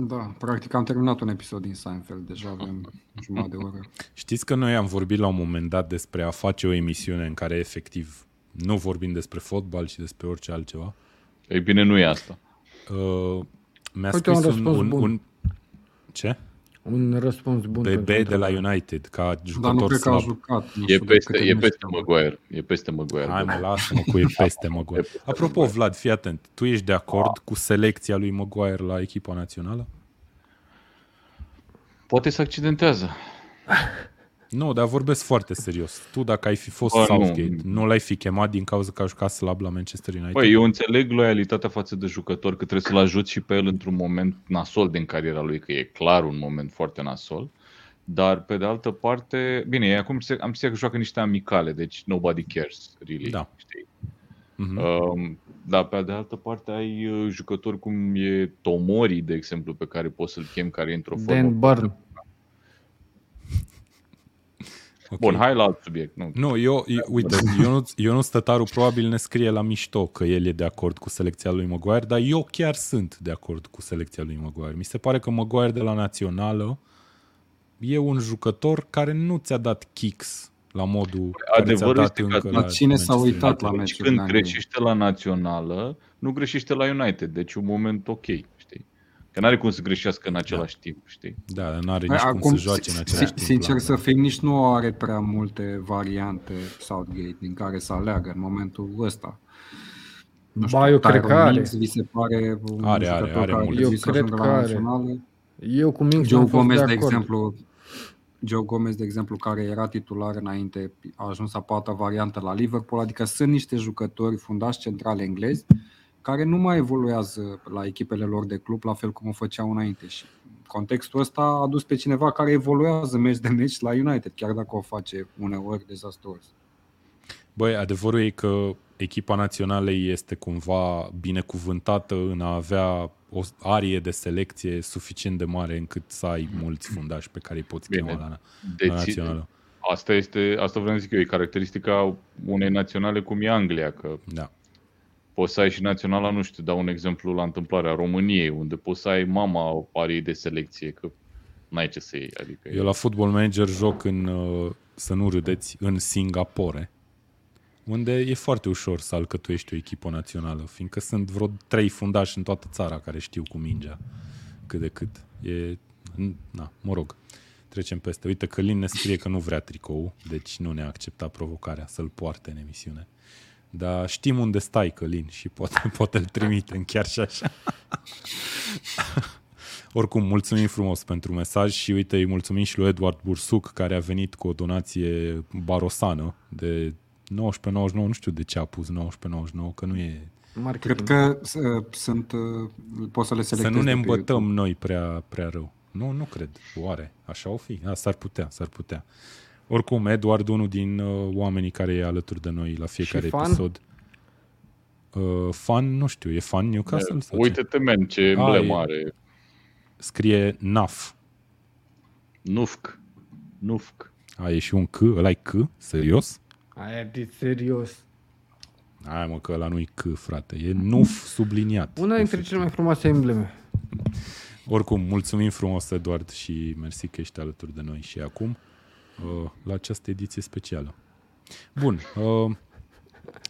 Speaker 2: Da, practic am terminat un episod din Seinfeld, deja avem jumătate de oră.
Speaker 1: Știți că noi am vorbit la un moment dat despre a face o emisiune în care efectiv nu vorbim despre fotbal și despre orice altceva?
Speaker 3: Ei bine, nu e asta.
Speaker 1: Uh, mi-a
Speaker 4: Uite, un
Speaker 1: scris un,
Speaker 4: răspuns
Speaker 1: un,
Speaker 4: bun.
Speaker 1: un... Ce?
Speaker 4: Un răspuns bun.
Speaker 1: BB
Speaker 4: pentru
Speaker 1: de la
Speaker 4: întrebare.
Speaker 1: United, ca
Speaker 2: Dar nu
Speaker 1: jucător
Speaker 2: cred că a
Speaker 1: slab.
Speaker 2: jucat. Nu
Speaker 3: E
Speaker 2: știu de
Speaker 3: peste,
Speaker 2: câte
Speaker 3: e
Speaker 2: meciuri
Speaker 3: peste
Speaker 2: a
Speaker 3: Maguire. E peste Maguire.
Speaker 1: Hai
Speaker 3: da.
Speaker 1: mă, lasă-mă cu e peste Maguire.
Speaker 3: peste
Speaker 1: Apropo,
Speaker 3: Maguire.
Speaker 1: Vlad, fii atent. Tu ești de acord cu selecția lui Maguire la echipa națională?
Speaker 3: Poate se accidentează.
Speaker 1: Nu, dar vorbesc foarte serios. Tu, dacă ai fi fost
Speaker 3: Bă, nu.
Speaker 1: Southgate, nu. l-ai fi chemat din cauza că a jucat slab la Manchester United?
Speaker 3: Băi, eu înțeleg loialitatea față de jucător, că trebuie să-l ajut și pe el într-un moment nasol din cariera lui, că e clar un moment foarte nasol. Dar, pe de altă parte, bine, e acum se- am zis că joacă niște amicale, deci nobody cares, really.
Speaker 1: Da.
Speaker 3: Știi?
Speaker 1: Mhm.
Speaker 3: Um, dar pe de altă parte ai uh, jucători cum e Tomori, de exemplu, pe care poți să-l chem, care e într-o formă.
Speaker 4: Dan Burn.
Speaker 1: Ok.
Speaker 3: Bun, hai la alt subiect. Nu.
Speaker 1: Nu, eu, eu uite, Ionuț, Ionuț Tătaru probabil ne scrie la mișto că el e de acord cu selecția lui Maguire, dar eu chiar sunt de acord cu selecția lui Maguire. Mi se pare că Maguire de la Națională e un jucător care nu ți-a dat kicks la modul care ți-a
Speaker 3: adevărul
Speaker 1: dat
Speaker 3: este că
Speaker 1: încă
Speaker 2: la cine s-a
Speaker 1: Manchester
Speaker 2: uitat
Speaker 1: United.
Speaker 2: la
Speaker 3: Atunci
Speaker 2: meciul
Speaker 3: când
Speaker 2: de Anglia.
Speaker 3: greșește la națională, nu greșește la United. Deci e un moment ok, știi? Că n-are cum să greșească în același timp, știi?
Speaker 1: Da, dar n-are
Speaker 2: Păi,
Speaker 1: nici cum să joace în
Speaker 2: si-
Speaker 1: același
Speaker 2: si-
Speaker 1: timp.
Speaker 2: Sincer
Speaker 1: la-
Speaker 2: să fim, nici nu are prea multe variante Southgate din care să aleagă în momentul ăsta. Nu
Speaker 4: Ba, eu cred
Speaker 2: Tyrone
Speaker 4: că are.
Speaker 2: Mings vi se pare un
Speaker 1: Are, are,
Speaker 2: jucător
Speaker 1: are
Speaker 2: care
Speaker 1: multe.
Speaker 2: trebuie
Speaker 4: Eu
Speaker 2: să
Speaker 4: cred
Speaker 2: ajungă
Speaker 4: că
Speaker 2: la
Speaker 4: are.
Speaker 2: națională.
Speaker 4: Eu cu Minx
Speaker 2: Joe
Speaker 4: am fost
Speaker 2: Gomez,
Speaker 4: de
Speaker 2: de
Speaker 4: acord.
Speaker 2: exemplu, Joe Gomez, de exemplu, care era titular înainte, a ajuns a patra variantă la Liverpool, adică sunt niște jucători fundași centrale englezi care nu mai evoluează la echipele lor de club la fel cum o făceau înainte și contextul ăsta a adus pe cineva care evoluează meci de meci la United, chiar dacă o face uneori dezastruos.
Speaker 1: Băi, adevărul e că echipa națională este cumva binecuvântată în a avea o arie de selecție suficient de mare încât să ai mulți fundași pe care îi poți
Speaker 3: Bine.
Speaker 1: chema la, la
Speaker 3: Deci,
Speaker 1: națională.
Speaker 3: asta, este, asta vreau să zic eu, e caracteristica unei naționale cum e Anglia, că
Speaker 1: Da.
Speaker 3: Poți să ai și naționala, nu știu, dau un exemplu la întâmplarea României, unde poți să ai mama arii de selecție, că n-ai ce să iei. Adică
Speaker 1: Eu la Football Manager joc în, uh, să nu râdeți, în Singapore, unde e foarte ușor să alcătuiești o echipă națională, fiindcă sunt vreo trei fundași în toată țara care știu cu mingea cât de cât. E, na, mă rog, trecem peste. Uite, Călin ne scrie că nu vrea tricou, deci nu ne-a acceptat provocarea să-l poarte în emisiune. Dar știm unde stai, Călin, și poate, poate îl trimitem chiar și așa. Oricum, mulțumim frumos pentru mesaj și uite, îi mulțumim și lui Eduard Bursuc, care a venit cu o donație barosană de 19,99, nu știu de ce a pus 19,99, că nu e...
Speaker 4: Marketing.
Speaker 2: Cred că uh, sunt, uh, poți să le
Speaker 1: Să
Speaker 2: selectezi
Speaker 1: nu ne
Speaker 2: de pe
Speaker 1: îmbătăm
Speaker 2: YouTube.
Speaker 1: noi prea, prea rău. Nu, nu cred. Oare? Așa o fi? A, s-ar putea, s-ar putea. Oricum, Eduard, unul din uh, oamenii care e alături de noi la fiecare
Speaker 4: Și fan?
Speaker 1: episod. Uh, fan, nu știu, e fan Newcastle? Sau ce?
Speaker 3: Uite-te, men, ce
Speaker 1: e-
Speaker 3: emblem are.
Speaker 1: Scrie NAF.
Speaker 3: Nufc. Nufc.
Speaker 1: A, e și un C, ăla e C? Serios?
Speaker 4: Aia de serios.
Speaker 1: Hai mă, că ăla nu-i C, frate. E NUF subliniat.
Speaker 4: Una dintre cele mai frumoase embleme.
Speaker 1: Oricum, mulțumim frumos, Eduard, și mersi că ești alături de noi și acum uh, la această ediție specială. Bun. Uh,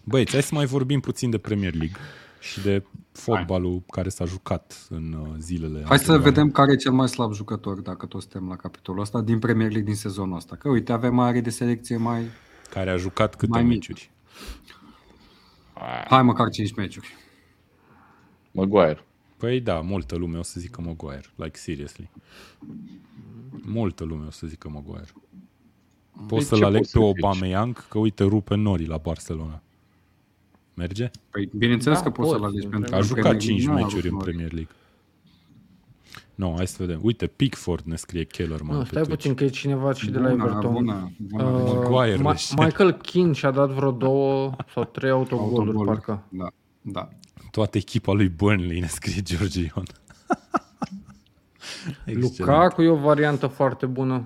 Speaker 1: băieți, hai să mai vorbim puțin de Premier League și de fotbalul care s-a jucat în uh, zilele
Speaker 2: Hai să
Speaker 1: anterioare.
Speaker 2: vedem care e cel mai slab jucător, dacă tot suntem la capitolul ăsta, din Premier League din sezonul ăsta. Că uite, avem are de selecție mai...
Speaker 1: Care a jucat câte
Speaker 2: Mai mic.
Speaker 1: meciuri.
Speaker 2: Hai măcar 5 meciuri.
Speaker 3: Maguire.
Speaker 1: Păi da, multă lume o să zică Maguire. Like, seriously. Multă lume o să zică Maguire. Poți
Speaker 3: Păi
Speaker 1: să-l
Speaker 3: ce
Speaker 1: aleg
Speaker 3: poți
Speaker 1: pe
Speaker 3: să zici?
Speaker 1: Aubameyang, că uite, rupe norii la Barcelona. Merge?
Speaker 2: Păi, bineînțeles
Speaker 4: Da,
Speaker 2: că poți
Speaker 4: poți,
Speaker 2: să-l alegi
Speaker 4: în
Speaker 2: pentru
Speaker 1: A
Speaker 2: în
Speaker 1: jucat
Speaker 2: Premier
Speaker 1: 5
Speaker 2: League, n-a
Speaker 1: meciuri în
Speaker 2: avut nori.
Speaker 1: Premier League. Nu, hai să vedem. Uite, Pickford ne scrie Kellerman
Speaker 4: Nu,
Speaker 1: pe
Speaker 4: stai
Speaker 1: Twitch.
Speaker 4: puțin că e cineva și de la
Speaker 2: Bună,
Speaker 4: Everton.
Speaker 2: bună, bună.
Speaker 4: Uh,
Speaker 1: Maguire
Speaker 4: Ma-
Speaker 1: deși.
Speaker 4: Michael Keane și-a dat vreo două sau trei autogoluri,
Speaker 2: Autogoluri.
Speaker 4: parcă.
Speaker 2: Da, da.
Speaker 1: Toată echipa lui Burnley ne scrie George Ion. Excelent.
Speaker 4: Lukaku e o variantă foarte bună.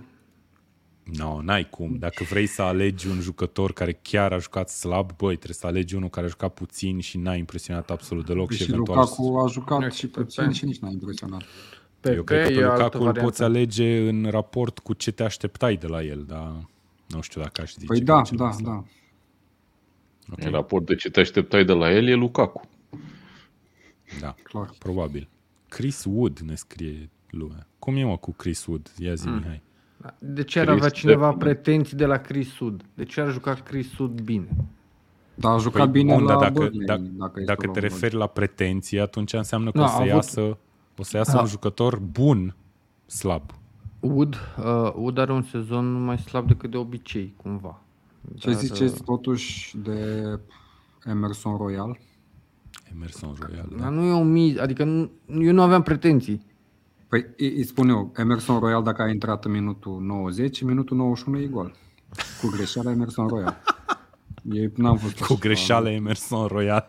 Speaker 1: No, n-ai cum. Dacă vrei să alegi un jucător care chiar a jucat slab, băi, trebuie să alegi unul care a jucat puțin și n-a impresionat absolut deloc și,
Speaker 2: Și
Speaker 1: eventual...
Speaker 2: Lukaku a jucat
Speaker 4: Nu,
Speaker 2: și
Speaker 4: Pepe.
Speaker 2: puțin și nici n-a impresionat.
Speaker 4: Pepe
Speaker 1: Eu cred că pe
Speaker 4: e altă
Speaker 1: Lukaku îl
Speaker 4: variantă.
Speaker 1: poți alege în raport cu ce te așteptai de la el, dar nu știu dacă aș zice
Speaker 2: Păi
Speaker 1: că
Speaker 2: da,
Speaker 1: e cel mai
Speaker 2: da,
Speaker 1: slab.
Speaker 2: da.
Speaker 1: Ok,
Speaker 3: În raport de ce te așteptai de la el e Lukaku.
Speaker 1: da,
Speaker 2: Clar.
Speaker 1: probabil. Chris Wood ne scrie lumea. Cum e mă cu Chris Wood? Ia
Speaker 2: Mm.
Speaker 1: zi, Mihai.
Speaker 4: De ce ar
Speaker 3: Chris
Speaker 4: avea cineva
Speaker 3: Stephen.
Speaker 4: pretenții de la Chris Sud? De ce ar juca Chris Sud bine?
Speaker 2: Dar a jucat bine
Speaker 1: bun,
Speaker 2: la
Speaker 1: dar dacă,
Speaker 2: Burnley,
Speaker 1: dacă,
Speaker 2: dacă, este
Speaker 1: dacă te
Speaker 2: luăm
Speaker 1: referi la pretenții, atunci înseamnă că
Speaker 4: Nu,
Speaker 1: o
Speaker 4: a
Speaker 1: să
Speaker 4: avut-
Speaker 1: iasă, o să iasă
Speaker 4: Da.
Speaker 1: un jucător bun, slab.
Speaker 4: Wood, uh, Wood are un sezon mai slab decât de obicei, cumva.
Speaker 2: Ce
Speaker 4: Dar,
Speaker 2: ziceți totuși de Emerson Royal?
Speaker 1: Emerson Royal.
Speaker 4: Dar
Speaker 1: Da.
Speaker 4: nu e o mi, adică nu, eu nu aveam pretenții.
Speaker 2: Păi îi îi spun eu, Emerson Royal dacă a intrat în minutul 90, în minutul 91 e gol. Cu greșeala Emerson Royal. E, n-am văzut
Speaker 1: Cu
Speaker 2: așa
Speaker 1: greșeală Emerson Royal.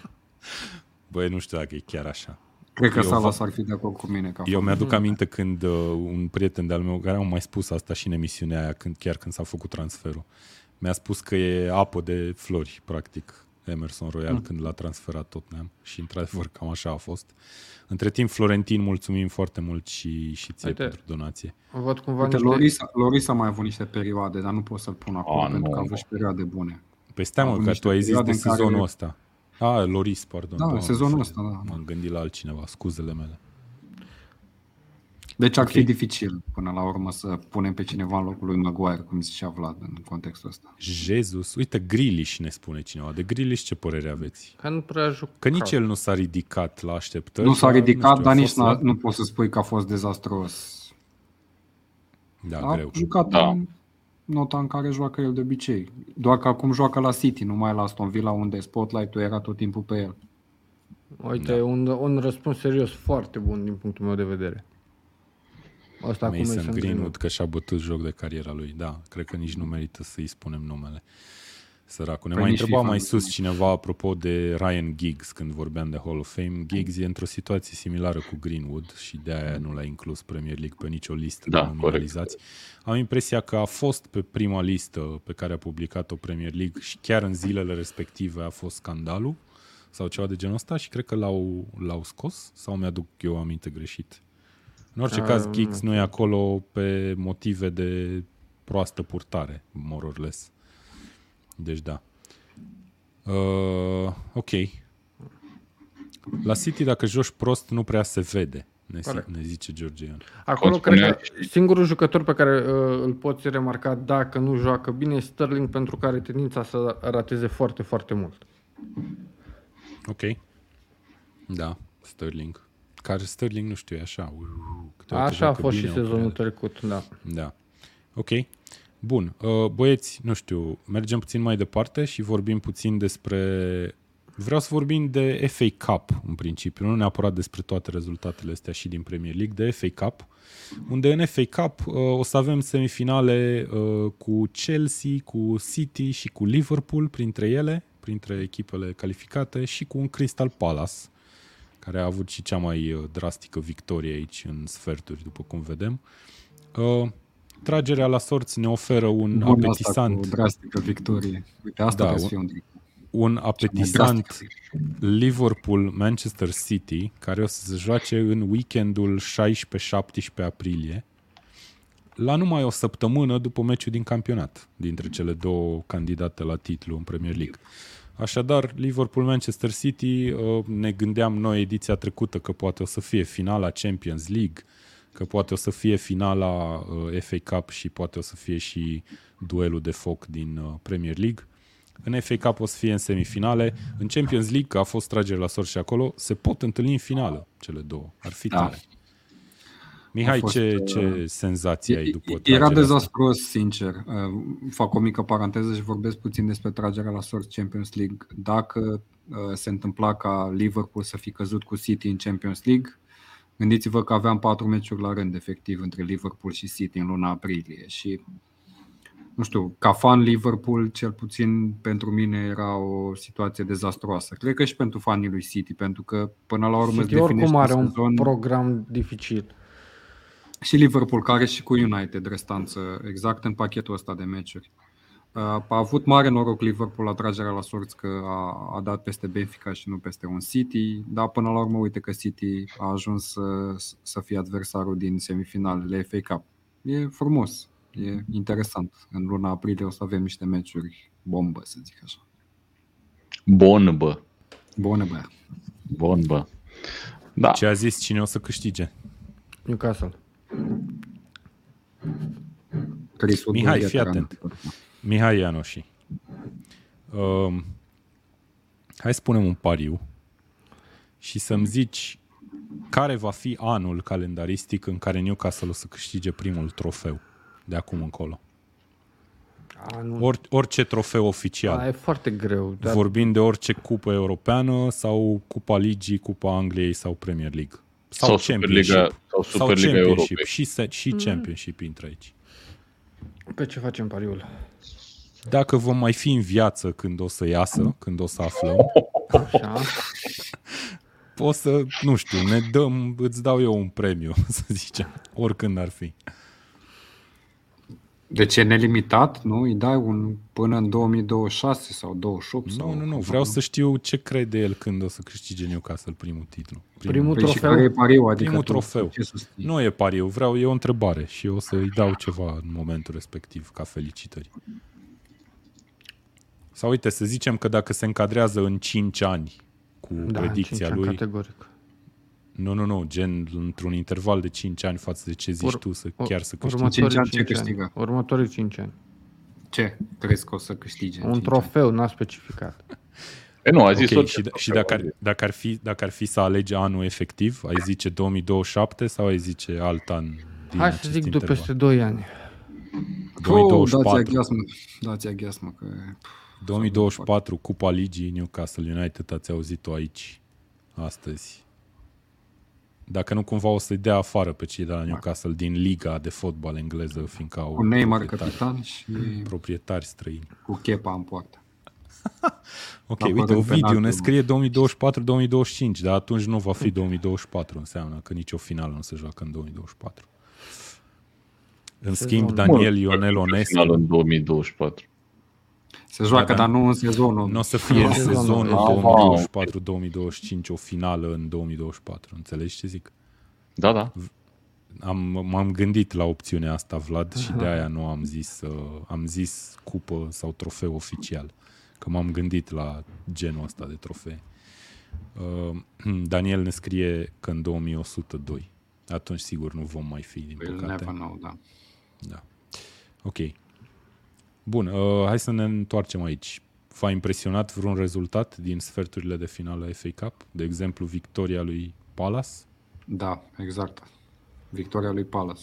Speaker 1: Băi, nu știu dacă e chiar așa.
Speaker 2: Cred că
Speaker 1: Eu
Speaker 2: Salas
Speaker 1: vă-
Speaker 2: ar fi de acord cu mine. Ca
Speaker 1: Eu
Speaker 2: fan.
Speaker 1: mi-aduc aminte când uh, un prieten de-al meu, care am mai spus asta și în emisiunea aia, când, chiar când s-a făcut transferul, mi-a spus că e apă de flori, practic, Emerson Royal, mm. când l-a transferat Tottenham și într-adevăr cam așa a fost. Între timp, Florentin, mulțumim foarte mult și, și ție
Speaker 4: Uite.
Speaker 1: pentru donație.
Speaker 4: Văd cumva
Speaker 2: Uite,
Speaker 4: niște...
Speaker 2: Loris, Loris a mai avut niște perioade, dar nu pot să-l pun acolo
Speaker 3: A,
Speaker 2: pentru
Speaker 3: nu,
Speaker 2: că a avut
Speaker 3: nu.
Speaker 2: și perioade bune.
Speaker 1: Păi stai
Speaker 2: Au
Speaker 1: mă,
Speaker 2: avut
Speaker 1: că
Speaker 2: niște
Speaker 1: tu ai zis de
Speaker 2: perioade în care-
Speaker 1: sezonul ăsta. A, Loris, pardon.
Speaker 2: Da,
Speaker 1: Doamne,
Speaker 2: sezonul
Speaker 1: ferește.
Speaker 2: ăsta, da.
Speaker 1: M-am gândit la altcineva, scuzele mele.
Speaker 2: Deci ar
Speaker 1: Ok.
Speaker 2: fi dificil până la urmă să punem pe cineva în locul lui Maguire, cum zicea Vlad în contextul ăsta.
Speaker 1: Jesus, uite, Grilish ne spune cineva. De Grilish ce părere aveți?
Speaker 4: Că nu prea a jucat.
Speaker 1: Că nici el nu s-a ridicat la așteptări.
Speaker 2: Nu s-a
Speaker 1: dar,
Speaker 2: ridicat,
Speaker 1: știu, a
Speaker 2: dar nici
Speaker 1: fost
Speaker 2: n-a,
Speaker 1: la-
Speaker 2: nu poți să spui că a fost dezastruos.
Speaker 1: Da,
Speaker 2: A
Speaker 1: greu.
Speaker 2: jucat
Speaker 3: Da.
Speaker 2: în nota în care joacă el de obicei. Doar că acum joacă la City, nu mai la Aston Villa, unde spotlight-ul era tot timpul pe el.
Speaker 4: Uite, un, un răspuns serios foarte bun din punctul meu de vedere. Asta cu
Speaker 1: Mason
Speaker 4: Mason
Speaker 1: Greenwood că și-a bătut joc de cariera lui. Da, cred că nici nu merită să-i spunem numele. Săracul. Ne
Speaker 2: Păi
Speaker 1: mai
Speaker 2: nici
Speaker 1: întreba
Speaker 2: FIFA
Speaker 1: mai
Speaker 2: nu
Speaker 1: sus
Speaker 2: spune.
Speaker 1: cineva apropo de Ryan Giggs când vorbeam de Hall of Fame. Giggs e într-o situație similară cu Greenwood și de aia nu l-a inclus Premier League pe nicio listă
Speaker 3: Da,
Speaker 1: de nominalizați. Am impresia că a fost pe prima listă pe care a publicat-o Premier League și chiar în zilele respective a fost scandalul sau ceva de genul ăsta și cred că l-au, l-au scos sau mi-aduc eu aminte greșit. În orice
Speaker 4: Ah,
Speaker 1: caz,
Speaker 4: nu
Speaker 1: Giggs nu e acolo pe motive de proastă purtare, more or less. Deci da. Uh, ok. La City, dacă joci prost, nu prea se vede, ne,
Speaker 4: Corect.
Speaker 1: ne zice Georgian.
Speaker 4: Acolo
Speaker 3: Cum
Speaker 4: cred
Speaker 3: spunea
Speaker 4: că singurul jucător pe care uh, îl poți remarca dacă nu joacă bine e Sterling pentru că are tendința să rateze foarte, foarte mult.
Speaker 1: Ok. Da, Sterling. Care Sterling, nu știu, e așa. Uh, câteodată
Speaker 4: Așa a
Speaker 1: joacă
Speaker 4: fost
Speaker 1: bine,
Speaker 4: și
Speaker 1: o
Speaker 4: sezonul
Speaker 1: perioadă.
Speaker 4: trecut, da.
Speaker 1: Da. Ok. Bun. Uh, Băieți, nu știu, mergem puțin mai departe și vorbim puțin despre... Vreau să vorbim de FA Cup, în principiu, nu neapărat despre toate rezultatele astea și din Premier League, de FA Cup, unde în FA Cup uh, o să avem semifinale uh, cu Chelsea, cu City și cu Liverpool printre ele, printre echipele calificate și cu un Crystal Palace, care a avut și cea mai uh, drastică victorie aici în sferturi, după cum vedem. Uh, tragerea la sorți ne oferă un
Speaker 2: Bun, asta cu
Speaker 1: apetisant,
Speaker 2: drastică victorie. Uite, asta
Speaker 1: Da,
Speaker 2: trebuie să
Speaker 1: un-
Speaker 2: fie un tric.
Speaker 1: un apetisant
Speaker 2: drastică.
Speaker 1: Liverpool-Manchester City, care o să se joace în weekendul 16-17 aprilie, la numai o săptămână după meciul din campionat, dintre cele două candidate la titlu în Premier League. Așadar, Liverpool-Manchester City, uh, ne gândeam noi ediția trecută că poate o să fie finala Champions League, că poate o să fie finala uh, FA Cup și poate o să fie și duelul de foc din uh, Premier League. În FA Cup o să fie în semifinale. În Champions League, că a fost tragere la sort și acolo, se pot întâlni în finală cele două. Ar fi
Speaker 2: Da.
Speaker 1: tare. Mihai,
Speaker 2: fost,
Speaker 1: ce,
Speaker 2: uh,
Speaker 1: ce senzații ai după
Speaker 2: Era
Speaker 1: tragerea asta?
Speaker 2: dezastruos, sincer. Uh, Fac o mică paranteză și vorbesc puțin despre tragerea la sorți Champions League. Dacă uh, se întâmpla ca Liverpool să fi căzut cu City în Champions League, gândiți-vă că aveam patru meciuri la rând, efectiv, între Liverpool și City în luna aprilie și nu știu, ca fan Liverpool, cel puțin pentru mine era o situație dezastruoasă. Cred că și pentru fanii lui City, pentru că până la urmă îți
Speaker 4: City oricum
Speaker 2: definește
Speaker 4: are un
Speaker 2: sezon...
Speaker 4: program dificil.
Speaker 2: Și Liverpool, care și cu United restanță exact în pachetul ăsta de meciuri. Uh, A avut mare noroc Liverpool la tragerea la sorți că a, a dat peste Benfica și nu peste un City, dar până la urmă uite că City a ajuns să, să fie adversarul din semifinalele FA Cup. E frumos, e interesant. În luna aprilie o să avem niște meciuri bombă, să zic așa.
Speaker 3: Bun, bă.
Speaker 2: Bune, bă.
Speaker 3: Bun, bă. Da.
Speaker 1: Ce a zis cine o să câștige?
Speaker 4: Newcastle.
Speaker 2: Chris Wood
Speaker 1: Mihai,
Speaker 2: Gheter,
Speaker 1: fii atent. Mihai Ianoși. Um, hai să punem un pariu și să-mi zici care va fi anul calendaristic în care Newcastle o să câștige primul trofeu de acum încolo.
Speaker 4: A, nu.
Speaker 1: Or, orice trofeu oficial.
Speaker 4: A, e foarte greu. Dar
Speaker 1: Vorbind de orice cupă europeană sau Cupa Ligii, Cupa Angliei sau Premier League. Sau,
Speaker 3: Sau
Speaker 1: Championship.
Speaker 3: Superliga, sau
Speaker 1: sau
Speaker 3: Superliga
Speaker 1: Championship.
Speaker 3: Europei.
Speaker 1: Și, se, și Championship intră aici.
Speaker 4: pe ce facem pariul?
Speaker 1: Dacă vom mai fi în viață când o să iasă, când o să aflăm,
Speaker 4: Așa.
Speaker 1: o să, nu știu, ne dăm, îți dau eu un premiu, să zicem, oricând ar fi.
Speaker 2: Deci e nelimitat, nu? Îi dai un până în 2026 sau 28?
Speaker 1: Nu,
Speaker 2: sau,
Speaker 1: nu, nu, vreau să știu ce crede el când o să câștige Newcastle primul titlu.
Speaker 4: Primul
Speaker 2: Păi și
Speaker 4: trofeu.
Speaker 2: care e pariu? Adică
Speaker 1: Primul
Speaker 2: tu
Speaker 1: trofeu.
Speaker 2: Ce susții?
Speaker 1: Nu e pariu, vreau, e o întrebare și o să-i dau ceva în momentul respectiv, ca felicitări. Sau uite, să zicem că dacă se încadrează în 5 ani cu
Speaker 4: Da,
Speaker 1: predicția
Speaker 4: cinci ani,
Speaker 1: lui,
Speaker 4: Categoric.
Speaker 1: Nu, nu, nu, gen într-un interval de 5 ani față de ce zici
Speaker 4: Ur-
Speaker 1: tu, să
Speaker 4: Ur-
Speaker 1: chiar să câștigi.
Speaker 4: Următorii
Speaker 2: Cinci ani ce
Speaker 4: 5
Speaker 2: câștigă?
Speaker 4: ani. Următorii 5 ani.
Speaker 2: Ce crezi că o să câștige? în
Speaker 4: Un
Speaker 2: cinci
Speaker 4: trofeu, n-a specificat.
Speaker 3: E, nu, a zis
Speaker 1: Ok,
Speaker 3: orice
Speaker 1: și,
Speaker 3: trofeu,
Speaker 1: și dacă,
Speaker 3: a
Speaker 1: ar,
Speaker 3: zis.
Speaker 1: dacă, ar fi, dacă ar fi să alegi anul efectiv, ai zice 2027 sau ai zice alt an din
Speaker 4: Hai să
Speaker 1: acest
Speaker 4: zic după
Speaker 1: interval?
Speaker 4: peste 2 ani.
Speaker 2: Oh,
Speaker 1: 2024.
Speaker 2: dați aghiasmă, dați aghiasmă că...
Speaker 1: 2024, Cupa Ligii Newcastle United, ați auzit-o aici, astăzi. Dacă nu cumva o să-i dea afară pe cei de la Newcastle din Liga de fotbal engleză, fiindcă au
Speaker 2: Cu Neymar
Speaker 1: proprietari,
Speaker 2: capitan și
Speaker 1: proprietari străini.
Speaker 2: cu Chepa în poartă.
Speaker 1: Ok,
Speaker 2: Apărând
Speaker 1: uite, Ovidiu
Speaker 2: penaltul.
Speaker 1: ne scrie 2024-2025, dar atunci nu va fi 2024, înseamnă că nicio finală nu se joacă în 2024. În schimb,
Speaker 4: Sezonul.
Speaker 1: Daniel
Speaker 3: Bun,
Speaker 1: Ionel
Speaker 3: final
Speaker 1: Onescu
Speaker 3: în 2024.
Speaker 2: Se joacă,
Speaker 1: Da, da.
Speaker 2: dar nu în sezonul.
Speaker 1: nu o să fie în
Speaker 4: Sezonul.
Speaker 1: sezonul
Speaker 3: Ah,
Speaker 1: 2024-2025 o finală în 2024. Înțelegi ce zic?
Speaker 3: Da, da.
Speaker 1: Am, m-am gândit la opțiunea asta, Vlad, și de aia nu am zis, uh, am zis cupă sau trofeu oficial. Că m-am gândit la genul ăsta de trofee. Uh, Daniel ne scrie că în 2102. Atunci sigur nu vom mai fi, din
Speaker 2: We'll
Speaker 1: păcate.
Speaker 2: never know, da.
Speaker 1: Da. Ok. Bun, uh, hai să ne întoarcem aici. V-a impresionat vreun rezultat din sferturile de finală FA Cup? De exemplu, victoria lui Palace?
Speaker 2: Da, exact. Victoria lui Palace.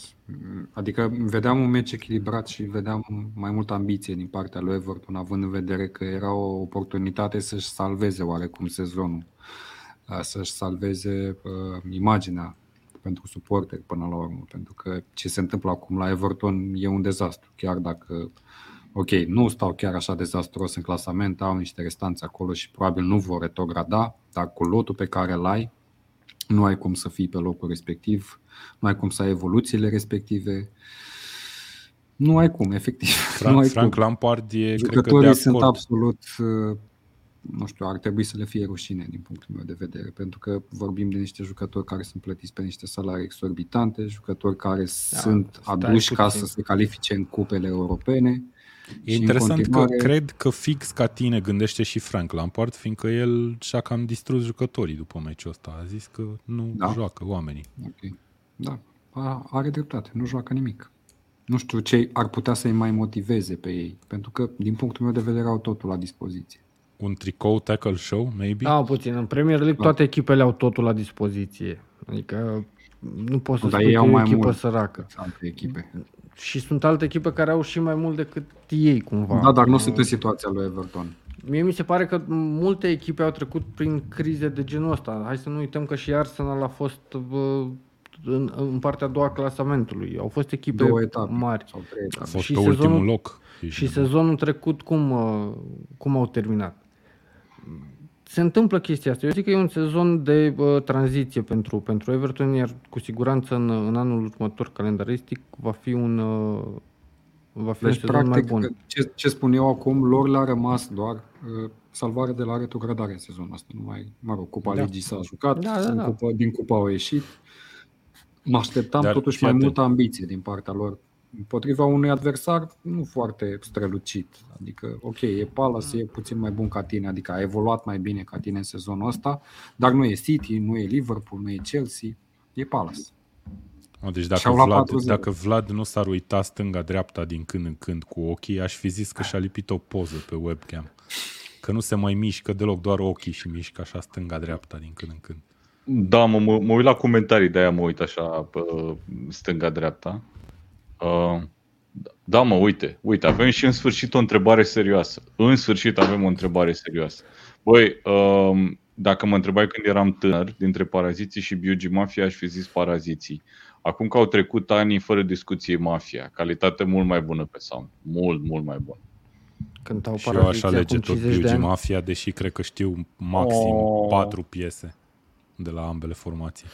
Speaker 2: Adică vedeam un meci echilibrat și vedeam mai multă ambiție din partea lui Everton, având în vedere că era o oportunitate să-și salveze oarecum sezonul, uh, să-și salveze uh, imaginea pentru suporteri până la urmă, pentru că ce se întâmplă acum la Everton e un dezastru, chiar dacă ok, nu stau chiar așa dezastruos în clasament, au niște restanțe acolo și probabil nu vor retrograda, dar cu lotul pe care îl ai, nu ai cum să fii pe locul respectiv, nu ai cum să ai evoluțiile respective. Nu ai cum, efectiv. nu
Speaker 1: Frank,
Speaker 2: ai
Speaker 1: Frank
Speaker 2: cum.
Speaker 1: Lampard e, cred că, de
Speaker 2: Jucătorii sunt
Speaker 1: acord.
Speaker 2: absolut, uh, nu știu, ar trebui să le fie rușine din punctul meu de vedere, pentru că vorbim de niște jucători care sunt plătiți pe niște salarii exorbitante, jucători care sunt
Speaker 4: stai
Speaker 2: aduși ca
Speaker 4: puțin.
Speaker 2: să se califice în cupele europene.
Speaker 1: E
Speaker 2: și în
Speaker 1: interesant
Speaker 2: continuare-
Speaker 1: că cred că fix ca tine gândește și Frank Lampard, fiindcă el și-a cam distrus jucătorii după meciul ăsta. A zis că nu
Speaker 2: Da.
Speaker 1: joacă oamenii.
Speaker 2: Ok. Da, a- are dreptate, nu joacă nimic. Nu știu ce ar putea să-i mai motiveze pe ei, pentru că, din punctul meu de vedere, au totul la dispoziție.
Speaker 1: Un tricou tackle show, maybe?
Speaker 4: Da, puțin. În Premier League
Speaker 2: Da.
Speaker 4: toate echipele au totul la dispoziție. Adică nu poți să
Speaker 2: Dar
Speaker 4: spui
Speaker 2: ei
Speaker 4: că
Speaker 2: au
Speaker 4: e o
Speaker 2: mai
Speaker 4: echipă
Speaker 2: mult
Speaker 4: săracă.
Speaker 2: decât alte echipe.
Speaker 4: Și sunt alte echipe care au și mai mult decât ei cumva.
Speaker 2: Da, dar nu sunt în situația lui Everton.
Speaker 4: Mie mi se pare că multe echipe au trecut prin crize de genul ăsta. Hai să nu uităm că și Arsenal a fost bă, în, în partea a doua a clasamentului. Au fost echipe
Speaker 2: Două etape
Speaker 4: mari.
Speaker 2: sau trei
Speaker 1: A
Speaker 2: etape.
Speaker 1: fost
Speaker 4: și
Speaker 1: pe
Speaker 4: sezonul-
Speaker 1: ultimul loc. Ești
Speaker 4: Și
Speaker 1: nebun.
Speaker 4: sezonul trecut cum, uh, cum au terminat? Se întâmplă chestia asta. Eu zic că e un sezon de uh, tranziție pentru, pentru Everton, iar cu siguranță în, în anul următor calendaristic va fi un, uh, va fi
Speaker 2: Deci,
Speaker 4: un sezon mai
Speaker 2: practic,
Speaker 4: bun.
Speaker 2: ce, ce spun eu acum, lor le-a rămas doar uh, salvare de la retrogradare în sezonul ăsta. Nu mai, mă rog, Cupa
Speaker 1: Da.
Speaker 2: Ligii s-a jucat,
Speaker 4: Da, da,
Speaker 2: în
Speaker 4: da.
Speaker 2: Cupa, din Cupa au ieșit. Mă așteptam
Speaker 1: Dar
Speaker 2: totuși
Speaker 1: fii
Speaker 2: mai
Speaker 1: atent.
Speaker 2: multă ambiție din partea lor. Împotriva unui adversar nu foarte strălucit. Adică, ok, e Palace, e puțin mai bun ca tine, adică a evoluat mai bine ca tine în sezonul ăsta, dar nu e City, nu e Liverpool, nu e Chelsea, e Palace.
Speaker 1: Mă, Deci dacă
Speaker 2: Și-au luat
Speaker 1: Vlad,
Speaker 2: 4-0.
Speaker 1: dacă Vlad nu s-ar uita stânga-dreapta din când în când cu ochii, aș fi zis că și-a lipit o poză pe webcam. Că nu se mai mișcă deloc, doar ochii și mișcă așa stânga-dreapta din când în când.
Speaker 3: Da, mă, mă, mă uit la comentarii, de-aia mă uit așa pe stânga-dreapta. Uh, da, mă, uite, uite, avem și în sfârșit o întrebare serioasă. În sfârșit avem o întrebare serioasă. Băi, uh, dacă mă întrebai când eram tânăr, dintre paraziții și Biugi Mafia, aș fi zis paraziții. Acum că au trecut ani, fără discuție, Mafia. Calitate mult mai bună pe sound. Mult, mult mai bună.
Speaker 4: Cântau
Speaker 1: Și eu aș
Speaker 4: paraziții
Speaker 1: alege
Speaker 4: acum
Speaker 1: tot
Speaker 4: 50 de
Speaker 1: Biugi
Speaker 4: ani.
Speaker 1: Mafia, deși cred că știu maxim
Speaker 3: Oh.
Speaker 1: patru piese. de la ambele formații.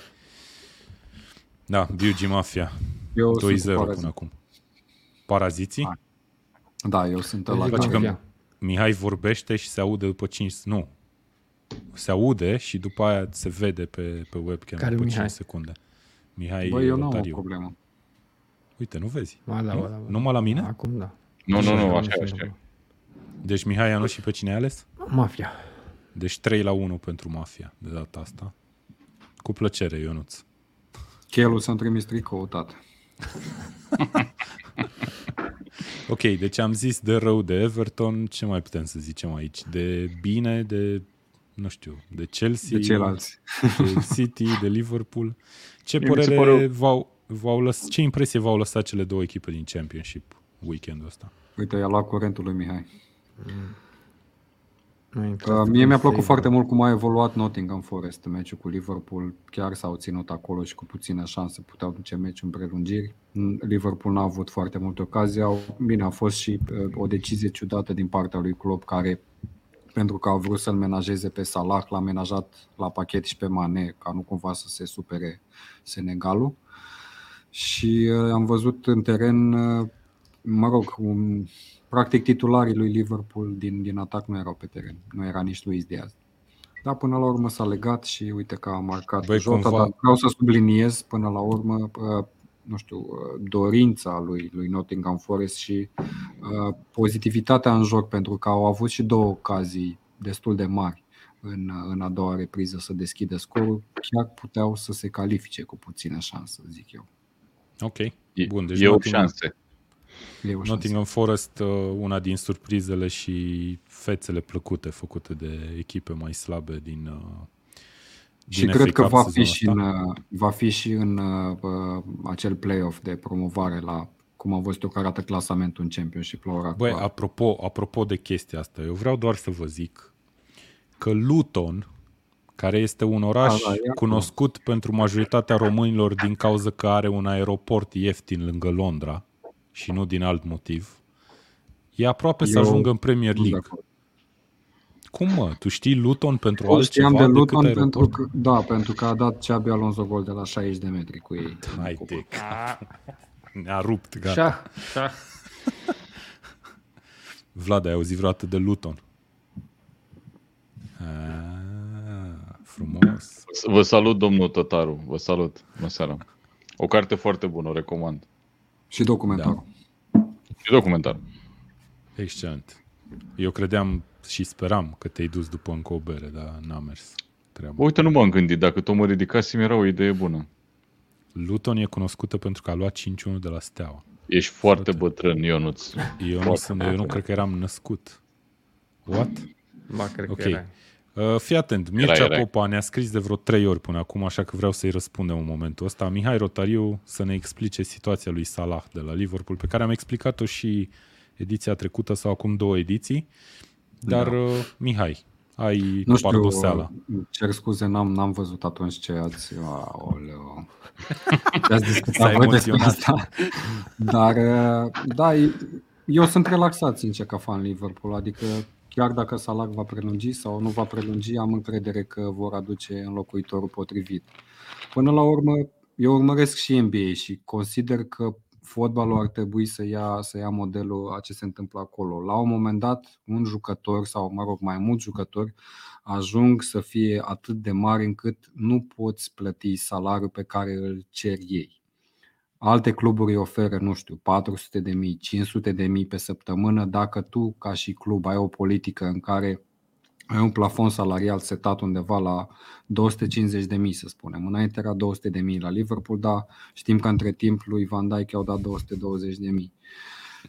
Speaker 1: Da, BUG Mafia.
Speaker 2: Eu
Speaker 1: 2-0
Speaker 2: sunt cu
Speaker 1: până acum. Paraziții?
Speaker 2: Hai. Da, eu sunt
Speaker 4: Deci
Speaker 2: la
Speaker 4: zic
Speaker 1: Face
Speaker 2: care...
Speaker 1: că
Speaker 4: Mafia.
Speaker 1: Mihai vorbește și se aude după 5... Nu. Se aude și după aia se vede pe, pe webcam
Speaker 4: Care
Speaker 1: după
Speaker 4: Mihai?
Speaker 1: 5 secunde. Mihai
Speaker 2: Băi, eu n-am o
Speaker 1: Rotariu.
Speaker 2: problemă.
Speaker 1: Uite, nu vezi?
Speaker 4: Ba, da,
Speaker 1: nu?
Speaker 4: ba, da, ba.
Speaker 1: Numai la mine?
Speaker 4: Acum da.
Speaker 3: Nu, nu, nu,
Speaker 4: Da,
Speaker 3: așa,
Speaker 4: se
Speaker 3: așa.
Speaker 4: întâmplă.
Speaker 1: Deci Mihai a nu și pe cine ai ales?
Speaker 4: Mafia.
Speaker 1: Deci 3 la 1 pentru Mafia de data asta. Cu plăcere, Ionuț.
Speaker 2: Chelu să-mi trimis tricou, tată.
Speaker 1: Ok, deci am zis de rău de Everton, ce mai putem să zicem aici? De bine, de, nu știu, de Chelsea,
Speaker 2: De ceilalți.
Speaker 1: de City, de Liverpool. Ce
Speaker 3: Mie mi se
Speaker 1: părere
Speaker 3: pare
Speaker 1: v-au, v-au lăs, ce impresie v-au lăsat cele două echipe din Championship weekendul ăsta?
Speaker 2: Uite, i-a luat curentul lui Mihai.
Speaker 4: Nu e
Speaker 2: Că mie mi-a plăcut foarte mult cum a evoluat Nottingham Forest în meciul cu Liverpool. Chiar s-au ținut acolo și cu puține șanse puteau duce meciul în prelungiri. Liverpool n-a avut foarte multe ocazii. Au- Bine, a fost și uh, o decizie ciudată din partea lui Klopp care pentru că a vrut să-l menajeze pe Salah, l-a menajat la pachet și pe Mane, ca nu cumva să se supere Senegalul. Și uh, am văzut în teren, uh, mă rog, un, practic titularii lui Liverpool din, din atac nu erau pe teren. Nu era nici Luis Diaz. Dar până la urmă s-a legat și uite că a marcat
Speaker 1: Băi,
Speaker 2: Jota,
Speaker 1: cumva-
Speaker 2: dar vreau să subliniez până la urmă uh, nu știu, uh, dorința lui, lui Nottingham Forest și uh, pozitivitatea în joc, pentru că au avut și două ocazii destul de mari în, în a doua repriză să deschidă scorul, chiar puteau să se califice cu puțină șansă, zic eu.
Speaker 1: Ok,
Speaker 3: E,
Speaker 1: bun. Deci
Speaker 3: e o
Speaker 1: Nottingham, Nottingham Forest, uh, una din surprizele și fețele plăcute făcute de echipe mai slabe din, uh,
Speaker 2: Și
Speaker 1: din
Speaker 2: cred
Speaker 1: FA
Speaker 2: că
Speaker 1: Cup
Speaker 2: va
Speaker 1: sezonul
Speaker 2: fi, și
Speaker 1: ăsta.
Speaker 2: în, uh, va fi și în uh, acel play-off de promovare la cum am văzut eu că arată clasamentul în Championship la ora
Speaker 1: Băi,
Speaker 2: actuală.
Speaker 1: apropo, apropo de chestia asta, eu vreau doar să vă zic că Luton, care este un oraș
Speaker 2: Da, da, e acolo.
Speaker 1: cunoscut pentru majoritatea românilor din cauza că are un aeroport ieftin lângă Londra și nu din alt motiv, e aproape să
Speaker 2: Eu
Speaker 1: ajungă în Premier
Speaker 2: Nu de
Speaker 1: League.
Speaker 2: acord.
Speaker 1: Cum mă? Tu știi Luton pentru
Speaker 2: Eu
Speaker 1: altceva
Speaker 2: știam de
Speaker 1: decât
Speaker 2: Luton
Speaker 1: aeroport?
Speaker 2: pentru că, da, pentru că a dat Xabi Alonso gol de la 60 de metri cu ei.
Speaker 1: Hai
Speaker 2: Cupă.
Speaker 1: de cap. Ne-a rupt, gata.
Speaker 4: Șa, șa.
Speaker 1: Vlad, ai auzit vreodată de Luton? Ah, frumos.
Speaker 3: Vă salut, domnul Tătaru. Vă salut. Bună seara. O carte foarte bună, o recomand.
Speaker 2: Și documentarul.
Speaker 3: Și documentar.
Speaker 1: Excelent. Eu credeam și speram că te-ai dus după încă o bere, dar n-a mers treaba.
Speaker 3: Uite, nu m-am gândit. Dacă tot mă ridicasem, era o idee bună.
Speaker 1: Luton e cunoscută pentru că a luat 5-1 de la Steaua.
Speaker 3: Ești foarte bătrân, Ionuț.
Speaker 1: Eu nu,
Speaker 3: Foarte
Speaker 1: sunt, eu nu cred că eram născut. What?
Speaker 4: Ba, cred
Speaker 1: Ok.
Speaker 4: că era.
Speaker 1: Uh, fii atent, Mircea
Speaker 3: Era, era.
Speaker 1: Popa ne-a scris de vreo trei ori până acum, așa că vreau să-i răspundem în momentul ăsta. Mihai Rotariu să ne explice situația lui Salah de la Liverpool, pe care am explicat-o și ediția trecută sau acum două ediții. Dar, da. Mihai, ai
Speaker 2: Nu știu,
Speaker 1: pardoseala.
Speaker 2: cer scuze, n-am, n-am văzut atunci ce ați... Aoleu. Ce ați
Speaker 1: S-a
Speaker 2: discutat voi despre
Speaker 1: emoționat.
Speaker 2: asta. Dar, uh, da, e- eu sunt relaxat, sincer, ca fan Liverpool. Adică, chiar dacă Salah va prelungi sau nu va prelungi, am încredere că vor aduce înlocuitorul potrivit. Până la urmă, eu urmăresc și NBA și consider că fotbalul ar trebui să ia, să ia modelul a ce se întâmplă acolo. La un moment dat, un jucător sau, mă rog, mai mulți jucători ajung să fie atât de mari încât nu poți plăti salariul pe care îl cer ei. Alte cluburi îi oferă, nu știu, 400 de mii, 500 de mii pe săptămână. Dacă tu, ca și club, ai o politică în care ai un plafon salarial setat undeva la 250 de mii, să spunem. Înainte era 200 de mii la Liverpool, dar știm că între timp lui Van Dijk i-au dat 220 de mii.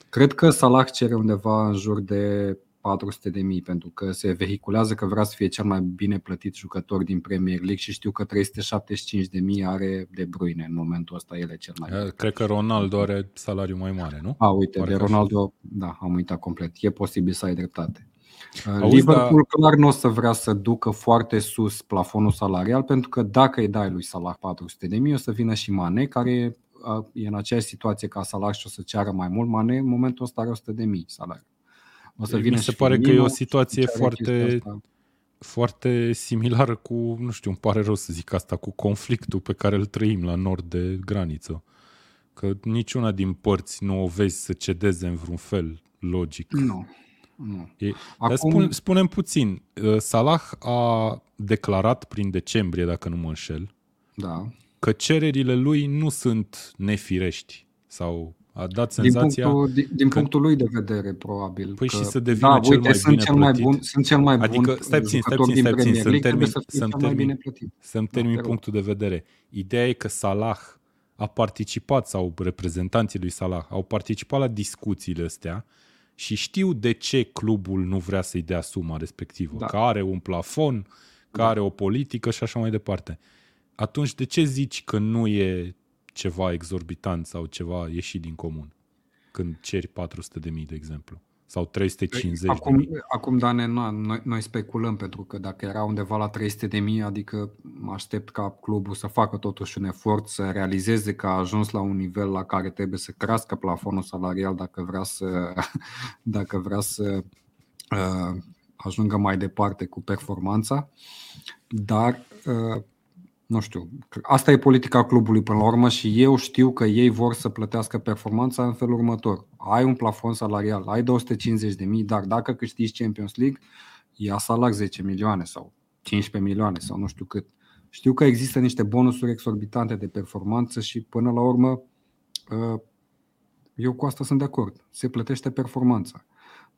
Speaker 2: Cred că Salah cere undeva în jur de 400 de mii, pentru că se vehiculează că vrea să fie cel mai bine plătit jucător din Premier League și știu că 375 de mii are de Bruyne în momentul ăsta, el e cel mai bine.
Speaker 1: Cred că Ronaldo are salariu mai mare, nu?
Speaker 2: A, uite,
Speaker 1: Parcă
Speaker 2: de
Speaker 1: așa.
Speaker 2: Ronaldo, da, am uitat complet. E posibil să ai dreptate.
Speaker 1: Auzi,
Speaker 2: Liverpool clar nu o să vrea să ducă foarte sus plafonul salarial, pentru că dacă îi dai lui Salah 400 de mii, o să vină și Mane, care a, e în aceeași situație ca Salah și o să ceară mai mult. Mane în momentul ăsta are 100 de mii salariu. O să
Speaker 1: Mi
Speaker 2: vină
Speaker 1: se
Speaker 2: și
Speaker 1: pare că e o
Speaker 2: Firmino,
Speaker 1: situație
Speaker 2: și ceară
Speaker 1: foarte-
Speaker 2: chestia asta.
Speaker 1: foarte similară cu, nu știu, îmi pare rău să zic asta, cu conflictul pe care îl trăim la nord de graniță. Că niciuna din părți nu o vezi să cedeze în vreun fel logic.
Speaker 2: Nu. nu.
Speaker 1: E, Dar
Speaker 2: Acum-
Speaker 1: spun, spunem puțin, uh, Salah a declarat prin decembrie, dacă nu mă înșel,
Speaker 2: Da.
Speaker 1: că cererile lui nu sunt nefirești sau a dat
Speaker 2: Din
Speaker 1: senzația...
Speaker 2: punctul, din, din
Speaker 1: că-
Speaker 2: punctul lui de vedere, probabil.
Speaker 1: Păi
Speaker 2: că,
Speaker 1: și să devină
Speaker 2: da,
Speaker 1: cel
Speaker 2: uite,
Speaker 1: mai
Speaker 2: sunt
Speaker 1: bine
Speaker 2: cel mai
Speaker 1: plătit.
Speaker 2: bun, sunt cel mai
Speaker 1: Adică,
Speaker 2: bun
Speaker 1: stai puțin,
Speaker 2: jucător
Speaker 1: stai puțin,
Speaker 2: din
Speaker 1: stai puțin,
Speaker 2: Premier
Speaker 1: să-mi
Speaker 2: League,
Speaker 1: termin-
Speaker 2: trebuie să fie
Speaker 1: să-mi
Speaker 2: cel mai
Speaker 1: termin.
Speaker 2: bine plătit.
Speaker 1: Să-mi
Speaker 2: Da,
Speaker 1: termin
Speaker 2: te rog.
Speaker 1: punctul de vedere. Ideea e că Salah a participat sau reprezentanții lui Salah au participat la discuțiile astea și știu de ce clubul nu vrea să-i dea suma respectivă.
Speaker 2: Da.
Speaker 1: Că are un plafon, că are o politică și așa mai departe. Atunci de ce zici că nu e ceva exorbitant sau ceva ieșit din comun? Când ceri 400 de mii, de exemplu. Sau 350 de
Speaker 2: Acum,
Speaker 1: mii.
Speaker 2: acum Dane, nu, noi, noi speculăm pentru că dacă era undeva la 300 de mii, adică mă aștept ca clubul să facă totuși un efort să realizeze că a ajuns la un nivel la care trebuie să crească plafonul salarial dacă vrea să, dacă vrea să uh, ajungă mai departe cu performanța. Dar uh, nu știu, asta e politica clubului până la urmă și eu știu că ei vor să plătească performanța în felul următor. Ai un plafon salarial, ai 250 de mii, dar dacă câștigi Champions League, ia salar 10 milioane sau 15 milioane sau nu știu cât. Știu că există niște bonusuri exorbitante de performanță și până la urmă uh, eu cu asta sunt de acord. Se plătește performanța.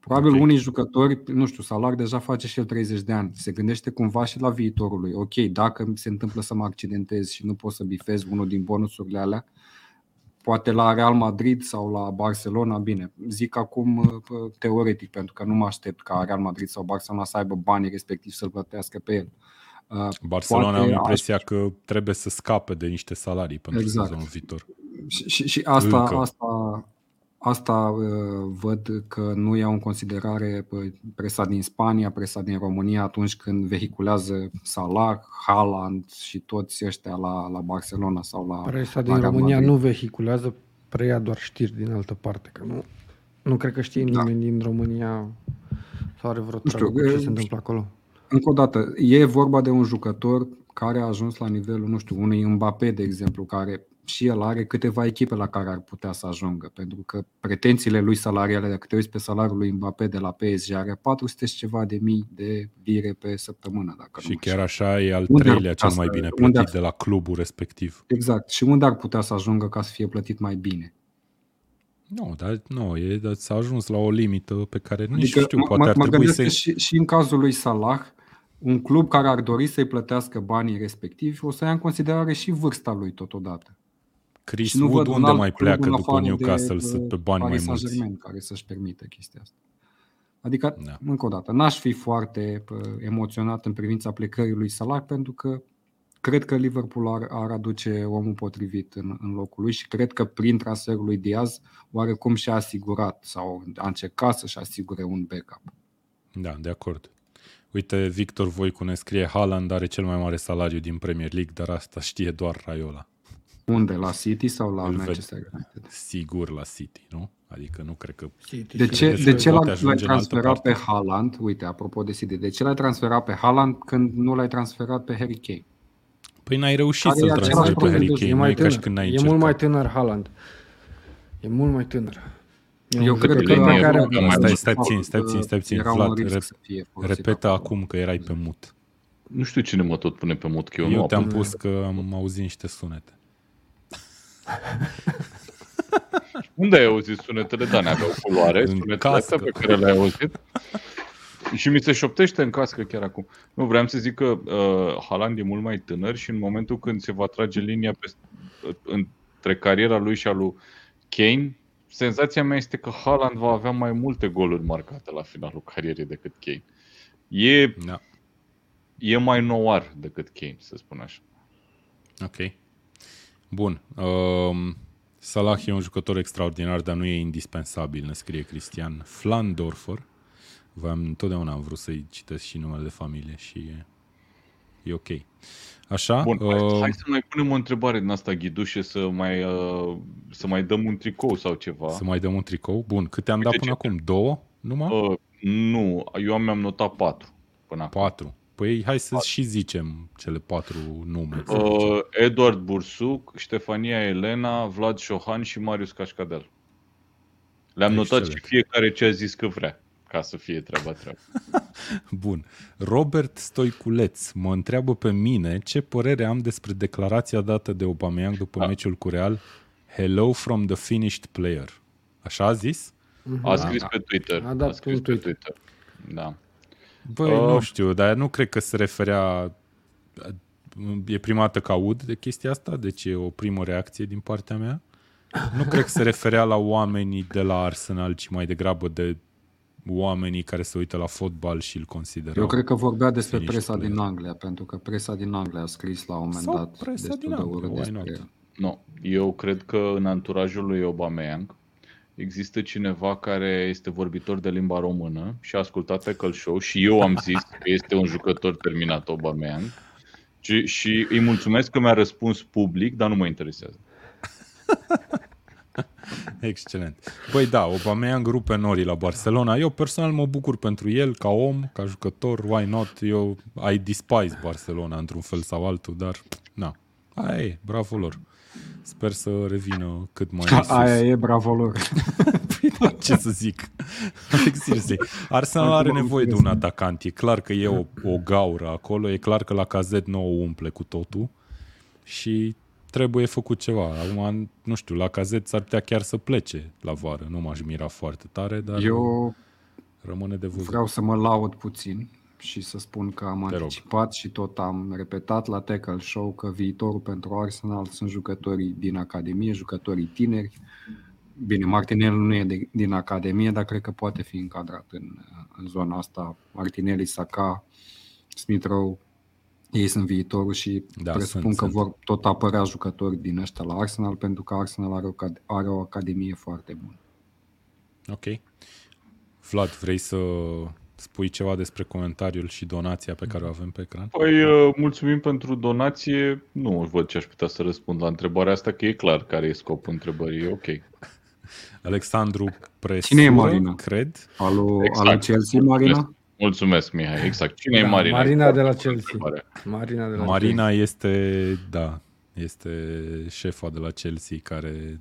Speaker 2: Probabil
Speaker 1: Ok.
Speaker 2: unii jucători, nu știu, Salar deja face și el 30 de ani. Se gândește cumva și la viitorul lui. Ok, dacă mi se întâmplă să mă accidentez și nu pot să bifez unul din bonusurile alea, poate la Real Madrid sau la Barcelona, bine, zic acum uh, teoretic, pentru că nu mă aștept ca Real Madrid sau Barcelona să aibă banii respectiv să-l plătească pe el. Uh,
Speaker 1: Barcelona
Speaker 2: poate
Speaker 1: am
Speaker 2: aș-
Speaker 1: impresia că trebuie să scape de niște salarii pentru
Speaker 2: Exact.
Speaker 1: sezonul viitor.
Speaker 2: Și, și, și asta,
Speaker 1: Încă.
Speaker 2: asta, asta uh, văd că nu iau în considerare uh, presa din Spania, presa din România atunci când vehiculează Salah, Haaland și toți ăștia la, la Barcelona sau la
Speaker 4: Presa
Speaker 2: la
Speaker 4: din
Speaker 2: Real
Speaker 4: România
Speaker 2: Madrid.
Speaker 4: nu vehiculează, preia doar știri din altă parte, că nu, nu cred că știe
Speaker 2: Da.
Speaker 4: nimeni din România sau are vreo
Speaker 2: Nu știu,
Speaker 4: treabă cu ce
Speaker 2: e-
Speaker 4: se întâmplă acolo.
Speaker 2: Încă o dată, e vorba de un jucător care a ajuns la nivelul, nu știu, unui Mbappé, de exemplu, care și el are câteva echipe la care ar putea să ajungă, pentru că pretențiile lui salariale, dacă te uiți pe salariul lui Mbappé de la PSG, are 400 și ceva de mii de lire pe săptămână. Dacă
Speaker 1: Și
Speaker 2: nu mă
Speaker 1: chiar
Speaker 2: înșel.
Speaker 1: așa e al
Speaker 2: Unde ar
Speaker 1: treilea
Speaker 2: putea
Speaker 1: cel mai
Speaker 2: să-
Speaker 1: bine
Speaker 2: unde
Speaker 1: plătit
Speaker 2: ar-
Speaker 1: de la clubul respectiv.
Speaker 2: Exact. Și unde ar putea să ajungă ca să fie plătit mai bine?
Speaker 1: Nu, dar nu, e, dar s-a ajuns la o limită pe care nici
Speaker 2: Adică
Speaker 1: nu știu,
Speaker 2: mă-
Speaker 1: poate
Speaker 2: mă,
Speaker 1: ar
Speaker 2: mă
Speaker 1: trebui
Speaker 2: gândesc
Speaker 1: să...
Speaker 2: că și, și în cazul lui Salah, un club care ar dori să-i plătească banii respectivi o să ia în considerare și vârsta lui totodată.
Speaker 1: Chris
Speaker 2: Și nu
Speaker 1: Wood
Speaker 2: văd un
Speaker 1: unde
Speaker 2: alt
Speaker 1: mai
Speaker 2: club
Speaker 1: pleacă
Speaker 2: în
Speaker 1: după
Speaker 2: afară
Speaker 1: Newcastle
Speaker 2: de,
Speaker 1: să
Speaker 2: uh,
Speaker 1: pe bani mai
Speaker 2: Paris
Speaker 1: mulți?
Speaker 2: Saint-Germain care să-și permită chestia asta. Adică,
Speaker 1: Da.
Speaker 2: încă o dată, n-aș fi foarte uh, emoționat în privința plecării lui Salah pentru că cred că Liverpool ar, ar aduce omul potrivit în, în locul lui și cred că prin transferul lui Diaz oarecum și-a asigurat sau a încercat să-și asigure un backup.
Speaker 1: Da, de acord. Uite, Victor Voicu ne scrie Haaland are cel mai mare salariu din Premier League, dar asta știe doar Raiola.
Speaker 2: Unde? La City sau la
Speaker 1: Îl ved.
Speaker 2: Manchester United?
Speaker 1: Sigur la City, nu? Adică nu cred că...
Speaker 4: City
Speaker 2: De
Speaker 4: și
Speaker 2: ce,
Speaker 1: credeți
Speaker 2: de
Speaker 1: că
Speaker 2: ce
Speaker 1: poate
Speaker 2: l-ai,
Speaker 1: ajunge
Speaker 2: l-ai
Speaker 1: în altă
Speaker 2: transferat
Speaker 1: parte?
Speaker 2: pe Haaland? Uite, apropo de City, de ce l-ai transferat pe Haaland când nu l-ai transferat pe Harry Kane?
Speaker 1: Păi n-ai reușit
Speaker 2: Care
Speaker 1: să-l
Speaker 2: e același
Speaker 1: transferi pe
Speaker 2: profil
Speaker 1: Harry
Speaker 2: de
Speaker 1: Kane,
Speaker 4: e
Speaker 1: nu
Speaker 4: mai
Speaker 1: e ca și
Speaker 4: tânăr.
Speaker 1: când n-ai
Speaker 4: E
Speaker 1: încercat.
Speaker 4: mult mai tânăr Haaland. E mult mai tânăr. E
Speaker 2: Eu
Speaker 4: un
Speaker 2: cred că
Speaker 4: jucător
Speaker 3: Linia
Speaker 4: pe care...
Speaker 3: europeană.
Speaker 1: Stai,
Speaker 2: mai
Speaker 1: stai
Speaker 2: mult,
Speaker 1: puțin, stai puțin, stai puțin.
Speaker 2: Era
Speaker 1: Vlad,
Speaker 2: un risc
Speaker 1: rep-
Speaker 2: să fie folosit
Speaker 1: Repetă
Speaker 2: acolo.
Speaker 1: acum că erai pe mut.
Speaker 3: Nu știu cine mă tot pune pe mut, că eu,
Speaker 1: Eu
Speaker 3: nu
Speaker 1: te-am
Speaker 3: apăs.
Speaker 1: pus că am auzit niște sunete.
Speaker 3: Unde ai auzit sunetele? Da, ne-aveau culoare,
Speaker 1: În
Speaker 3: sunetele
Speaker 1: cască.
Speaker 3: astea pe care le-ai auzit. Și mi se șoptește în cască chiar acum. Nu, vreau să zic că uh, Haaland e mult mai tânăr și în momentul când se va trage linia pe, între cariera lui și a lui Kane, senzația mea este că Haaland va avea mai multe goluri marcate la finalul carierei decât Kane. E,
Speaker 1: Da,
Speaker 3: e mai nouar decât Kane, să spun așa.
Speaker 1: ok. Bun. Um, Salah e un jucător extraordinar, dar nu e indispensabil, ne scrie Cristian. Flandorfer. V-am, întotdeauna am vrut să-i citesc și numele de familie și e, e ok. Așa?
Speaker 3: Bun, hai,
Speaker 1: uh,
Speaker 3: hai să mai punem o întrebare din asta, Ghidușe, să mai, uh, să mai dăm un tricou sau ceva.
Speaker 1: Să mai dăm un tricou? Bun, câte am
Speaker 3: Uite
Speaker 1: dat până
Speaker 3: ce-
Speaker 1: acum? Două? Numai?
Speaker 3: Uh, nu, eu mi-am notat patru până acum.
Speaker 1: Patru. Ei. Hai să și zicem cele patru nume. să zicem.
Speaker 3: Uh, Eduard Bursuc, Ștefania Elena, Vlad Șohan și Marius Cașcadel. Le-am notat
Speaker 1: Excelent.
Speaker 3: și fiecare ce a zis că vrea, ca să fie treaba treaba.
Speaker 1: Bun. Robert Stoiculeț mă întreabă pe mine ce părere am despre declarația dată de Aubameyang după
Speaker 3: Da.
Speaker 1: meciul cu Real. Hello from the finished player. Așa a zis?
Speaker 3: A scris pe Twitter.
Speaker 4: A dat
Speaker 3: A scris
Speaker 4: un
Speaker 3: pe
Speaker 4: tweet.
Speaker 3: Twitter. Da.
Speaker 1: Băi,
Speaker 3: Uh.
Speaker 1: nu știu, dar nu cred că se referea... E prima dată că aud de chestia asta, deci e o primă reacție din partea mea. Nu cred că se referea la oamenii de la Arsenal, ci mai degrabă de oamenii care se uită la fotbal și îl consideră.
Speaker 2: Eu cred că vorbea despre
Speaker 1: Finished
Speaker 2: presa
Speaker 1: player.
Speaker 2: din Anglia, pentru că presa din Anglia a scris la un moment
Speaker 1: Sau
Speaker 2: dat
Speaker 1: presa
Speaker 2: destul
Speaker 1: din
Speaker 2: de
Speaker 1: Anglia,
Speaker 2: urât
Speaker 1: why
Speaker 2: despre
Speaker 1: not?
Speaker 2: el.
Speaker 3: Nu, eu cred că în anturajul lui Aubameyang există cineva care este vorbitor de limba română și a ascultat Tackle Show și eu am zis că este un jucător terminat Aubameyang și, și îi mulțumesc că mi-a răspuns public, dar nu mă interesează.
Speaker 1: Excelent. Băi da, Aubameyang rupe norii la Barcelona. Eu personal mă bucur pentru el, ca om, ca jucător, why not? Eu I despise Barcelona într-un fel sau altul, dar na, aia e, bravo lor. Sper să revină cât mai sus.
Speaker 2: Aia e bravo lor.
Speaker 1: Păi da, ce să zic? Like, seriously. Arsenal are
Speaker 2: Acum am
Speaker 1: nevoie de
Speaker 2: înțeles.
Speaker 1: un atacant. E clar că e o, o gaură acolo, e clar că la cazet nu o umple cu totul și trebuie făcut ceva. Acum, nu știu, la cazet s-ar putea chiar să plece la vară. Nu m-aș mira foarte tare, dar
Speaker 2: Eu
Speaker 1: rămâne de văzut.
Speaker 2: vreau să mă laud puțin și să spun că am
Speaker 1: Te rog.
Speaker 2: anticipat și tot am repetat la Tackle Show că viitorul pentru Arsenal sunt jucătorii din Academie, jucătorii tineri. Bine, Martinelli nu e de, din Academie, dar cred că poate fi încadrat în, în zona asta. Martinelli, Saka, Smith Rowe, ei sunt viitorul și
Speaker 1: Da,
Speaker 2: da, presupun
Speaker 1: sunt,
Speaker 2: că
Speaker 1: sunt.
Speaker 2: vor tot apărea jucători din ăștia la Arsenal pentru că Arsenal are o, cad- are o academie foarte bună.
Speaker 1: Ok. Vlad, vrei să spui ceva despre comentariul și donația pe care o avem pe ecran?
Speaker 3: Păi, uh, mulțumim pentru donație. Nu văd ce aș putea să răspund la întrebarea asta, că e clar care e scopul întrebării. E ok.
Speaker 1: Alexandru Presură,
Speaker 2: Cine e Marina?
Speaker 1: cred.
Speaker 2: Alu,
Speaker 3: Exact.
Speaker 2: alu Chelsea, Marina?
Speaker 3: Mulțumesc, mulțumesc Mihai. Exact. Cine
Speaker 4: Da,
Speaker 3: e Marina?
Speaker 4: Marina
Speaker 3: E
Speaker 4: de la
Speaker 3: foarte bună
Speaker 4: Chelsea.
Speaker 3: întrebare.
Speaker 4: Marina de la
Speaker 1: Marina este, da, este șefa de la Chelsea care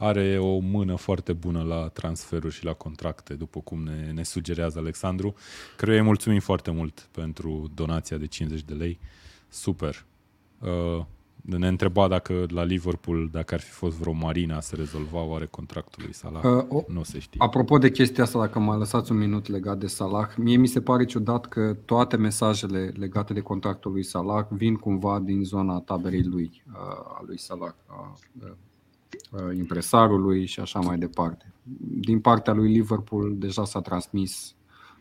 Speaker 1: are o mână foarte bună la transferuri și la contracte, după cum ne, ne sugerează Alexandru. Cred că îi mulțumim foarte mult pentru donația de 50 de lei. Super. Uh, ne întreba dacă la Liverpool, dacă ar fi fost vreo Marina, se rezolva oare contractul lui Salah.
Speaker 2: Uh, o,
Speaker 1: nu se știe.
Speaker 2: Apropo de chestia asta, dacă mă lăsați un minut legat de Salah, mie mi se pare ciudat că toate mesajele legate de contractul lui Salah vin cumva din zona taberei lui, uh, a lui Salah, a uh, uh, impresarului și așa mai departe. Din partea lui Liverpool deja s-a transmis,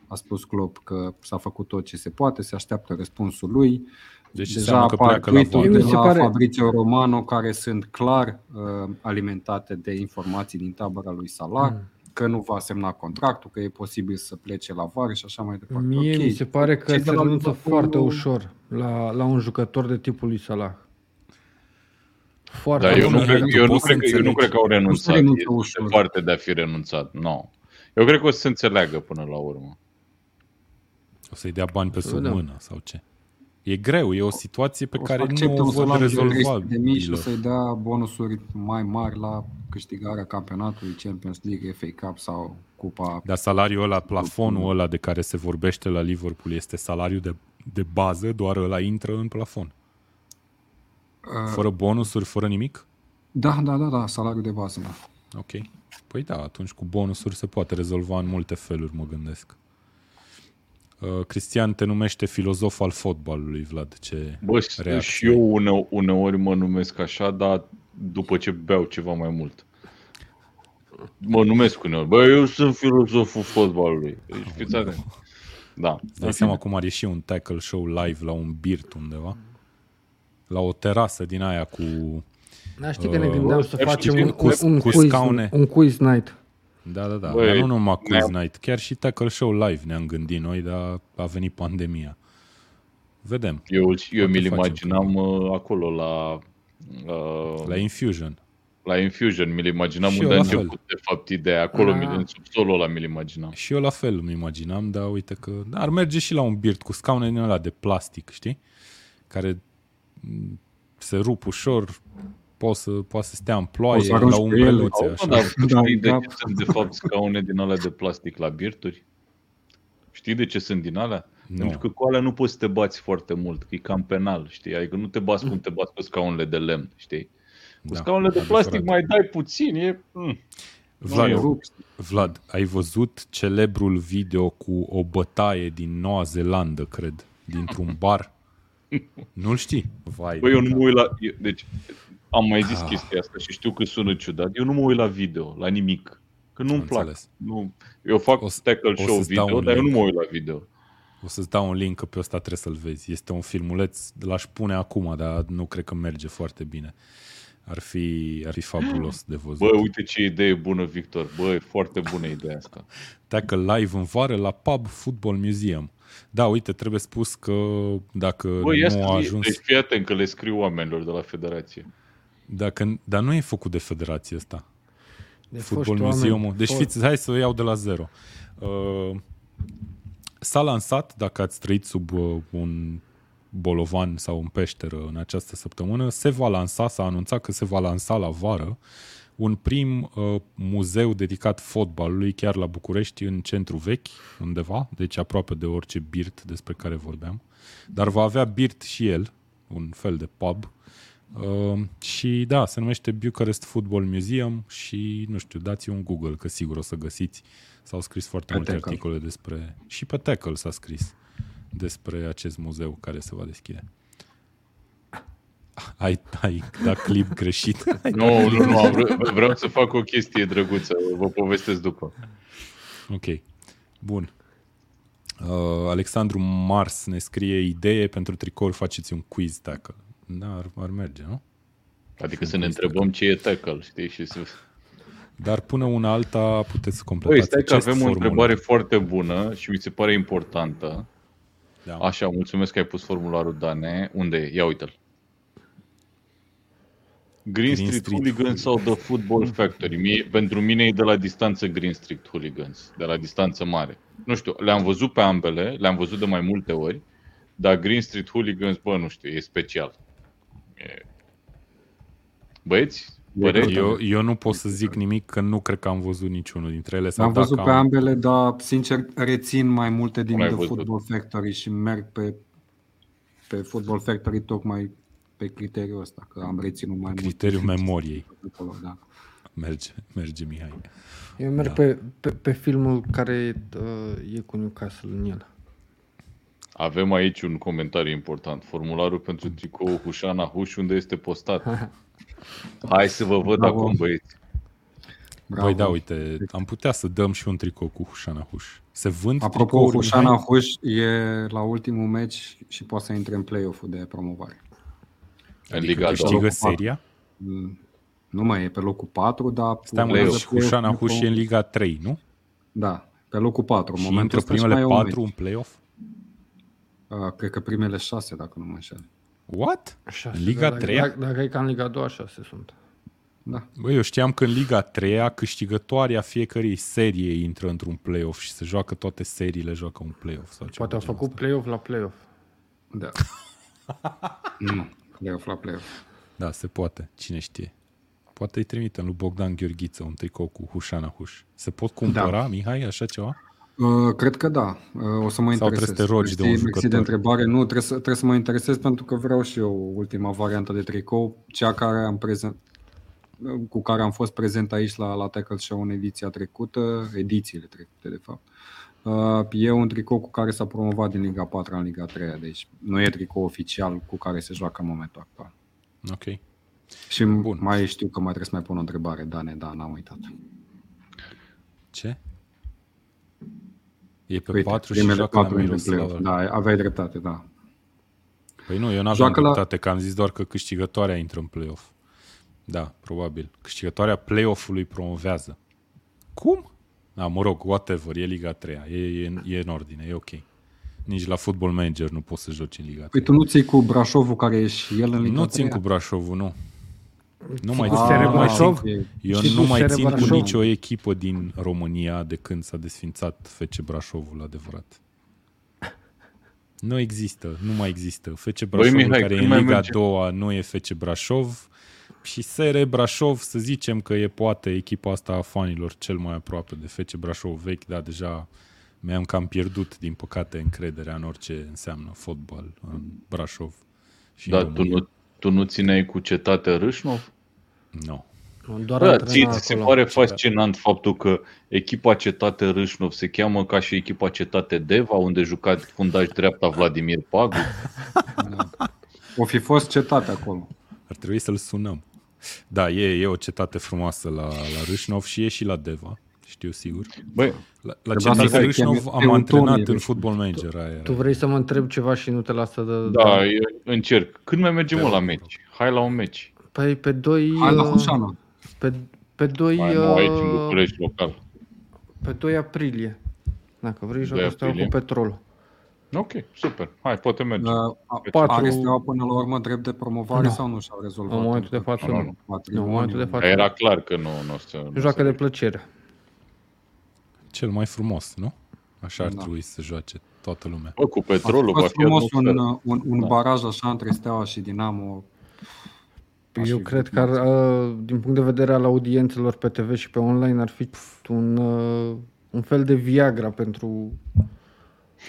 Speaker 2: a spus Klopp că s-a făcut tot ce se poate, se așteaptă răspunsul lui.
Speaker 1: Deci
Speaker 2: Deja
Speaker 1: înseamnă că
Speaker 2: apar
Speaker 1: pleacă la
Speaker 2: tweet-uri
Speaker 1: vară.
Speaker 2: de
Speaker 4: Mi se
Speaker 2: la
Speaker 4: pare-
Speaker 2: Fabrizio Romano care sunt clar uh, alimentate de informații din tabăra lui Salah,
Speaker 4: Mm.
Speaker 2: că nu va semna contractul, că e posibil să plece la vară și așa mai departe.
Speaker 4: Mie
Speaker 2: Ok.
Speaker 4: mi se pare că
Speaker 2: Cei
Speaker 4: se
Speaker 2: de la
Speaker 4: renunță
Speaker 2: Liverpool-
Speaker 4: foarte ușor la, la un jucător de tipul lui Salah. Foarte
Speaker 3: Dar eu nu,
Speaker 1: Domnule,
Speaker 3: cred,
Speaker 1: tu
Speaker 3: eu, nu
Speaker 1: poți să
Speaker 3: cred, că- eu nu
Speaker 1: înțelegi.
Speaker 3: cred că au renunțat.
Speaker 2: renunță
Speaker 3: Este
Speaker 2: ușor.
Speaker 3: departe de a fi renunțat. Nu. No. Eu cred că o să se înțeleagă până la urmă.
Speaker 1: O să-i dea bani pe
Speaker 4: Să
Speaker 1: sub
Speaker 4: vedem.
Speaker 1: mână sau ce? E greu, e o situație pe
Speaker 2: O să
Speaker 1: care nu
Speaker 2: accepte
Speaker 1: o
Speaker 2: un
Speaker 1: văd
Speaker 2: salariu de 300
Speaker 1: rezolvabilă.
Speaker 2: de mii și o să-i dea bonusuri mai mari la câștigarea campionatului Champions League, FA Cup sau Cupa.
Speaker 1: Dar salariul ăla, plafonul ăla de care se vorbește la Liverpool este salariul de, de bază, doar ăla intră în plafon.
Speaker 2: Uh,
Speaker 1: Fără bonusuri, fără nimic?
Speaker 2: Da, da, da, da, salariul de bază, da.
Speaker 1: Ok. Păi da, atunci cu bonusuri se poate rezolva în multe feluri, mă gândesc. Uh, Cristian te numește filozof al fotbalului, Vlad. Ce
Speaker 3: Bă,
Speaker 1: reacție
Speaker 3: și eu une, uneori mă numesc așa, dar după ce beau ceva mai mult. Mă numesc uneori. Bă, eu sunt filozoful fotbalului. Deci, fiți atenți. Da.
Speaker 1: Îți dai seama cum ar ieși un tackle show live la un birt undeva? La o terasă din aia cu...
Speaker 4: Da, știi că ne
Speaker 1: Uh,
Speaker 4: gândeam să
Speaker 3: știi,
Speaker 4: facem
Speaker 3: știi,
Speaker 4: un,
Speaker 1: cu-
Speaker 4: un,
Speaker 1: cu
Speaker 4: quiz,
Speaker 1: scaune.
Speaker 4: un quiz night.
Speaker 1: Da, da, da.
Speaker 3: Băi,
Speaker 1: Dar nu numai quiz
Speaker 3: ne-am-
Speaker 1: night, chiar și tackle show live ne-am gândit noi, dar a venit pandemia. Vedem.
Speaker 3: Eu, eu
Speaker 1: Poate
Speaker 3: mi-l
Speaker 1: facem
Speaker 3: imaginam uh, acolo la, uh,
Speaker 1: La Infusion.
Speaker 3: la Infusion, mi-l imaginam
Speaker 1: Și
Speaker 3: unde
Speaker 1: eu
Speaker 3: a
Speaker 1: la fel.
Speaker 3: început, de fapt, ideea. Acolo,
Speaker 4: Da.
Speaker 3: mi în subsolul ăla mi-l imaginam.
Speaker 1: Și eu la fel îmi imaginam, dar uite că ar merge și la un birt cu scaune din ăla de plastic, știi? Care m, se rup ușor, poate să, poate să stea în ploaie,
Speaker 2: Poți să arunci
Speaker 1: la
Speaker 2: pe ele.
Speaker 1: umbreluțe,
Speaker 3: Mă,
Speaker 1: așa.
Speaker 3: dar
Speaker 2: Da,
Speaker 3: știi de
Speaker 2: da.
Speaker 3: ce sunt, de fapt, scaune din alea de plastic la birturi? Știi de ce sunt din alea?
Speaker 1: Nu.
Speaker 3: Pentru că cu alea nu poți să te bați foarte mult, că e cam penal, știi? Adică nu te bați cum te bați cu scaunele de lemn, știi? Cu
Speaker 1: Da,
Speaker 3: scaunele de
Speaker 1: adevărat.
Speaker 3: plastic mai dai puțin, e... Mm.
Speaker 1: Vlad,
Speaker 3: Nu e
Speaker 2: rup.
Speaker 1: Vlad, ai văzut celebrul video cu o bătaie din Noua Zeelandă, cred, dintr-un bar? Nu-l știi? Vai,
Speaker 3: Băi, eu
Speaker 1: de
Speaker 3: nu
Speaker 1: cap.
Speaker 3: mă uit la... eu- Deci, am mai zis
Speaker 1: Ah.
Speaker 3: chestia asta și știu că sună ciudat. Eu nu mă uit la video, la nimic. Că nu-mi
Speaker 1: Am
Speaker 3: plac.
Speaker 1: înțeles.
Speaker 3: Nu. Eu fac
Speaker 1: O să-
Speaker 3: tackle
Speaker 1: o
Speaker 3: show
Speaker 1: să-ți dau
Speaker 3: video,
Speaker 1: un
Speaker 3: dar eu nu
Speaker 1: link.
Speaker 3: mă uit la video.
Speaker 1: O să-ți dau un link, că pe ăsta trebuie să-l vezi. Este un filmuleț, l-aș pune acum, dar nu cred că merge foarte bine. Ar fi, ar fi fabulos de văzut.
Speaker 3: Bă, uite ce idee bună, Victor. Bă, e foarte bună ideea asta.
Speaker 1: Tackle live în vară la Pub Football Museum. Da, uite, trebuie spus că dacă
Speaker 3: Bă, ia
Speaker 1: nu a
Speaker 3: scrie,
Speaker 1: ajuns...
Speaker 3: deci fii atent că le scriu oamenilor de la federație.
Speaker 1: Dacă, dar nu e făcut de federație asta.
Speaker 4: De
Speaker 1: Football
Speaker 4: foști oameni,
Speaker 1: Museum. Deci
Speaker 4: fo-
Speaker 1: fiți, hai să o iau de la zero. Uh, s-a lansat, dacă ați trăit sub uh, un bolovan sau un peșteră în această săptămână, se va lansa, s-a anunțat că se va lansa la vară un prim uh, muzeu dedicat fotbalului chiar la București, în centru vechi, undeva, deci aproape de orice birt despre care vorbeam. Dar va avea birt și el, un fel de pub, Uh, și da, se numește Bucharest Football Museum și, nu știu, dați un Google, că sigur o să găsiți. S-au scris foarte
Speaker 2: Pe
Speaker 1: multe
Speaker 2: Tackle.
Speaker 1: articole despre... Și pe Tackle s-a scris despre acest muzeu care se va deschide. Ai, ai dat clip greșit.
Speaker 3: Nu, nu, nu, am vre- vreau să fac o chestie drăguță, vă povestesc după.
Speaker 1: ok. Bun. Uh, Alexandru Mars ne scrie idee pentru tricouri, faceți un quiz tackle. Da, ar, ar merge, nu?
Speaker 3: Adică să ne întrebăm ce e tackle, știi? Și să...
Speaker 1: Dar până una alta puteți să
Speaker 3: Băi,
Speaker 1: completați
Speaker 3: stai că
Speaker 1: acest
Speaker 3: avem o
Speaker 1: formular.
Speaker 3: întrebare foarte bună și mi se pare importantă.
Speaker 1: Da.
Speaker 3: Așa, mulțumesc că ai pus formularul, Dane. Unde e? Ia uite-l. Green,
Speaker 1: Green
Speaker 3: Street,
Speaker 1: Street
Speaker 3: Hooligans sau The Football Factory? Mie, pentru mine e de la distanță Green Street Hooligans, de la distanță mare. Nu știu, le-am văzut pe ambele, le-am văzut de mai multe ori, dar Green Street Hooligans, bă, nu știu, e special. E... Băieți, păreri?
Speaker 1: Eu, eu nu pot să zic nimic că nu cred că am văzut niciunul dintre ele. Sau
Speaker 2: Am văzut
Speaker 1: dacă
Speaker 2: pe
Speaker 1: am,
Speaker 2: ambele, dar sincer rețin mai multe din
Speaker 3: Cum ai
Speaker 2: The
Speaker 3: văzut?
Speaker 2: Football Factory și merg pe, pe Football Factory tocmai pe criteriul ăsta, că am reținut mai mult.
Speaker 1: criteriul memoriei.
Speaker 2: Acolo, da.
Speaker 1: Merge, merge Mihai.
Speaker 4: Eu merg
Speaker 1: Da.
Speaker 4: pe, pe, pe filmul care uh, e cu Newcastle în el.
Speaker 3: Avem aici un comentariu important. Formularul pentru tricou Hușana Huș, unde este postat? Hai să vă văd
Speaker 2: Bravo.
Speaker 3: acum, băieți.
Speaker 2: Bravo.
Speaker 1: Băi, da, uite, am putea să dăm și un tricou cu Hușana Huș. Se vând
Speaker 2: Apropo,
Speaker 1: tricouri,
Speaker 2: Hușana
Speaker 1: Mihai?
Speaker 2: Huș e la ultimul meci și poate să intre în play-off-ul de promovare.
Speaker 3: În
Speaker 1: Adică
Speaker 3: Liga a doua.
Speaker 1: câștigă
Speaker 2: doua.
Speaker 1: seria?
Speaker 2: Mm, Nu mai e pe locul 4, dar...
Speaker 1: Stai mă,
Speaker 2: urmează
Speaker 1: deci
Speaker 2: play-off
Speaker 1: Hușana
Speaker 2: de
Speaker 1: Huș e în Liga 3, nu?
Speaker 2: Da, pe locul 4. În
Speaker 1: Și
Speaker 2: momentul
Speaker 1: intră
Speaker 2: ăsta și
Speaker 1: primele
Speaker 2: mai e un
Speaker 1: 4 în
Speaker 2: meci.
Speaker 1: play-off?
Speaker 2: Uh, Cred că primele 6, dacă nu mă înșel.
Speaker 1: What?
Speaker 4: Șase,
Speaker 1: În Liga
Speaker 4: da,
Speaker 1: 3
Speaker 4: Dacă, dacă e ca în Liga 2, șase sunt.
Speaker 2: Da.
Speaker 1: Băi, eu știam că în Liga 3 câștigătoarea fiecărei serie intră într-un play-off și se joacă toate seriile, joacă un play-off. Sau ceva
Speaker 4: Poate au
Speaker 1: genul
Speaker 4: făcut
Speaker 1: ăsta.
Speaker 4: play-off la play-off.
Speaker 2: Da. nu, play-off la play-off.
Speaker 1: Da, se poate. Cine știe. Poate îi trimitem lui Bogdan Gheorghiță un tricou cu Hușana Huș. Se pot cumpăra,
Speaker 2: Da.
Speaker 1: Mihai, așa ceva?
Speaker 2: Uh, cred că da. Uh, o să mă
Speaker 1: Sau
Speaker 2: interesez.
Speaker 1: trebuie să te rogi de un
Speaker 2: Mersi- mersi
Speaker 1: jucător?
Speaker 2: de întrebare. Nu, trebuie să, trebuie să mă interesez pentru că vreau și eu ultima variantă de tricou, cea care am prezent, cu care am fost prezent aici la, la Tackle Show în ediția trecută, edițiile trecute de fapt. Uh, E un tricou cu care s-a promovat din Liga 4 în Liga 3, deci nu e tricou oficial cu care se joacă în momentul actual.
Speaker 1: Ok.
Speaker 2: Și
Speaker 1: Bun.
Speaker 2: Bun. mai știu că mai trebuie să mai pun o întrebare, Dane, da, n-am uitat.
Speaker 1: Ce? E pe
Speaker 2: Uite,
Speaker 1: 4 și
Speaker 2: primele
Speaker 1: joacă la
Speaker 2: patru intră în
Speaker 1: Miroslav.
Speaker 2: play-off. Da, aveai dreptate, da.
Speaker 1: Păi nu, eu n-aveam
Speaker 2: Joacă la-
Speaker 1: dreptate, că am zis doar că câștigătoarea intră în play-off. Da, probabil. Câștigătoarea play-off-ului promovează. Cum? Da, mă rog, whatever, e Liga 3 e, e, e în ordine, e ok. Nici la Football Manager nu poți să joci în Liga 3.
Speaker 2: Păi tu nu ții cu Brașovul care e și el în Liga
Speaker 1: nu țin
Speaker 2: 3?
Speaker 1: cu Brașovul, nu. Nu mai
Speaker 4: Cu
Speaker 1: țin,
Speaker 4: Sere
Speaker 1: nu mai țin,
Speaker 4: Brașov?
Speaker 1: eu
Speaker 4: Și
Speaker 1: nu
Speaker 4: cu
Speaker 1: mai
Speaker 4: Sere
Speaker 1: țin cu
Speaker 4: Brașov?
Speaker 1: nicio echipă din România de când s-a desfințat FC Brașovul adevărat. Nu există, nu mai există. FC Brașov
Speaker 3: Mihai,
Speaker 1: care e
Speaker 3: când
Speaker 1: în
Speaker 3: mai
Speaker 1: Liga a
Speaker 3: merge?
Speaker 1: doua nu e FC Brașov și Sere Brașov, să zicem că e poate echipa asta a fanilor cel mai aproape de FC Brașov vechi, dar deja mi-am cam pierdut, din păcate, încrederea în orice înseamnă fotbal în Brașov. Și
Speaker 3: Dar
Speaker 1: în
Speaker 3: tu
Speaker 1: România.
Speaker 3: nu, tu nu țineai cu cetatea Râșnov?
Speaker 1: Nu.
Speaker 4: Doar
Speaker 3: Da,
Speaker 4: antrena
Speaker 3: ție ți se
Speaker 4: acolo.
Speaker 3: pare fascinant faptul că echipa cetate Râșnov se cheamă ca și echipa cetate Deva, unde juca fundaș dreapta Vladimir Pagu?
Speaker 2: O fi fost cetate acolo.
Speaker 1: Ar trebui să-l sunăm. Da, e, e o cetate frumoasă la, la Râșnov și e și la Deva, știu sigur.
Speaker 3: Băi,
Speaker 1: La, la
Speaker 2: Trebuia să
Speaker 1: cetate
Speaker 2: se
Speaker 1: Râșnov
Speaker 2: cheme
Speaker 1: am
Speaker 2: Teutonii
Speaker 1: antrenat în
Speaker 2: Râșnov.
Speaker 1: Football Manager. Aia era.
Speaker 4: Tu vrei să mă întreb ceva și nu te lasă de...
Speaker 3: da, eu încerc. Când mai mergem
Speaker 1: Te
Speaker 3: mă, la
Speaker 1: rog,
Speaker 3: meci? Hai la un meci.
Speaker 4: Păi pe 2...
Speaker 2: Hai la Hușana.
Speaker 4: Pe, pe 2...
Speaker 3: Mai nu aici, în București, local.
Speaker 4: Pe 2 aprilie. Dacă vrei,
Speaker 3: 2
Speaker 4: joacă Steaua cu
Speaker 3: aprilie.
Speaker 4: Petrolul.
Speaker 3: Ok, super. Hai, poate merge.
Speaker 2: Uh, a-
Speaker 4: Patru-
Speaker 2: Are Steaua până la urmă drept de promovare
Speaker 4: Nu.
Speaker 2: sau nu și-au rezolvat?
Speaker 4: În momentul de față
Speaker 3: Nu,
Speaker 4: nu.
Speaker 3: nu.
Speaker 4: Nu, în
Speaker 2: Patrimoniul.
Speaker 4: momentul de față
Speaker 3: Dar era clar că nu, nu o să... nu
Speaker 4: Joacă
Speaker 3: să-
Speaker 4: de plăcere.
Speaker 1: Cel mai frumos, nu? Așa ar
Speaker 2: Da.
Speaker 1: trebui să joace toată lumea.
Speaker 3: Bă, cu
Speaker 2: A
Speaker 3: petrolul va
Speaker 2: fost
Speaker 3: fi
Speaker 2: frumos un,
Speaker 3: atmosferă.
Speaker 2: un, un
Speaker 3: Da.
Speaker 2: baraj așa între Steaua și Dinamo. Aș
Speaker 4: Eu
Speaker 2: fi
Speaker 4: cred
Speaker 2: vrut
Speaker 4: că, ar,
Speaker 2: mult.
Speaker 4: uh, din punct de vedere al audiențelor pe TV și pe online, ar fi un, uh, un fel de Viagra pentru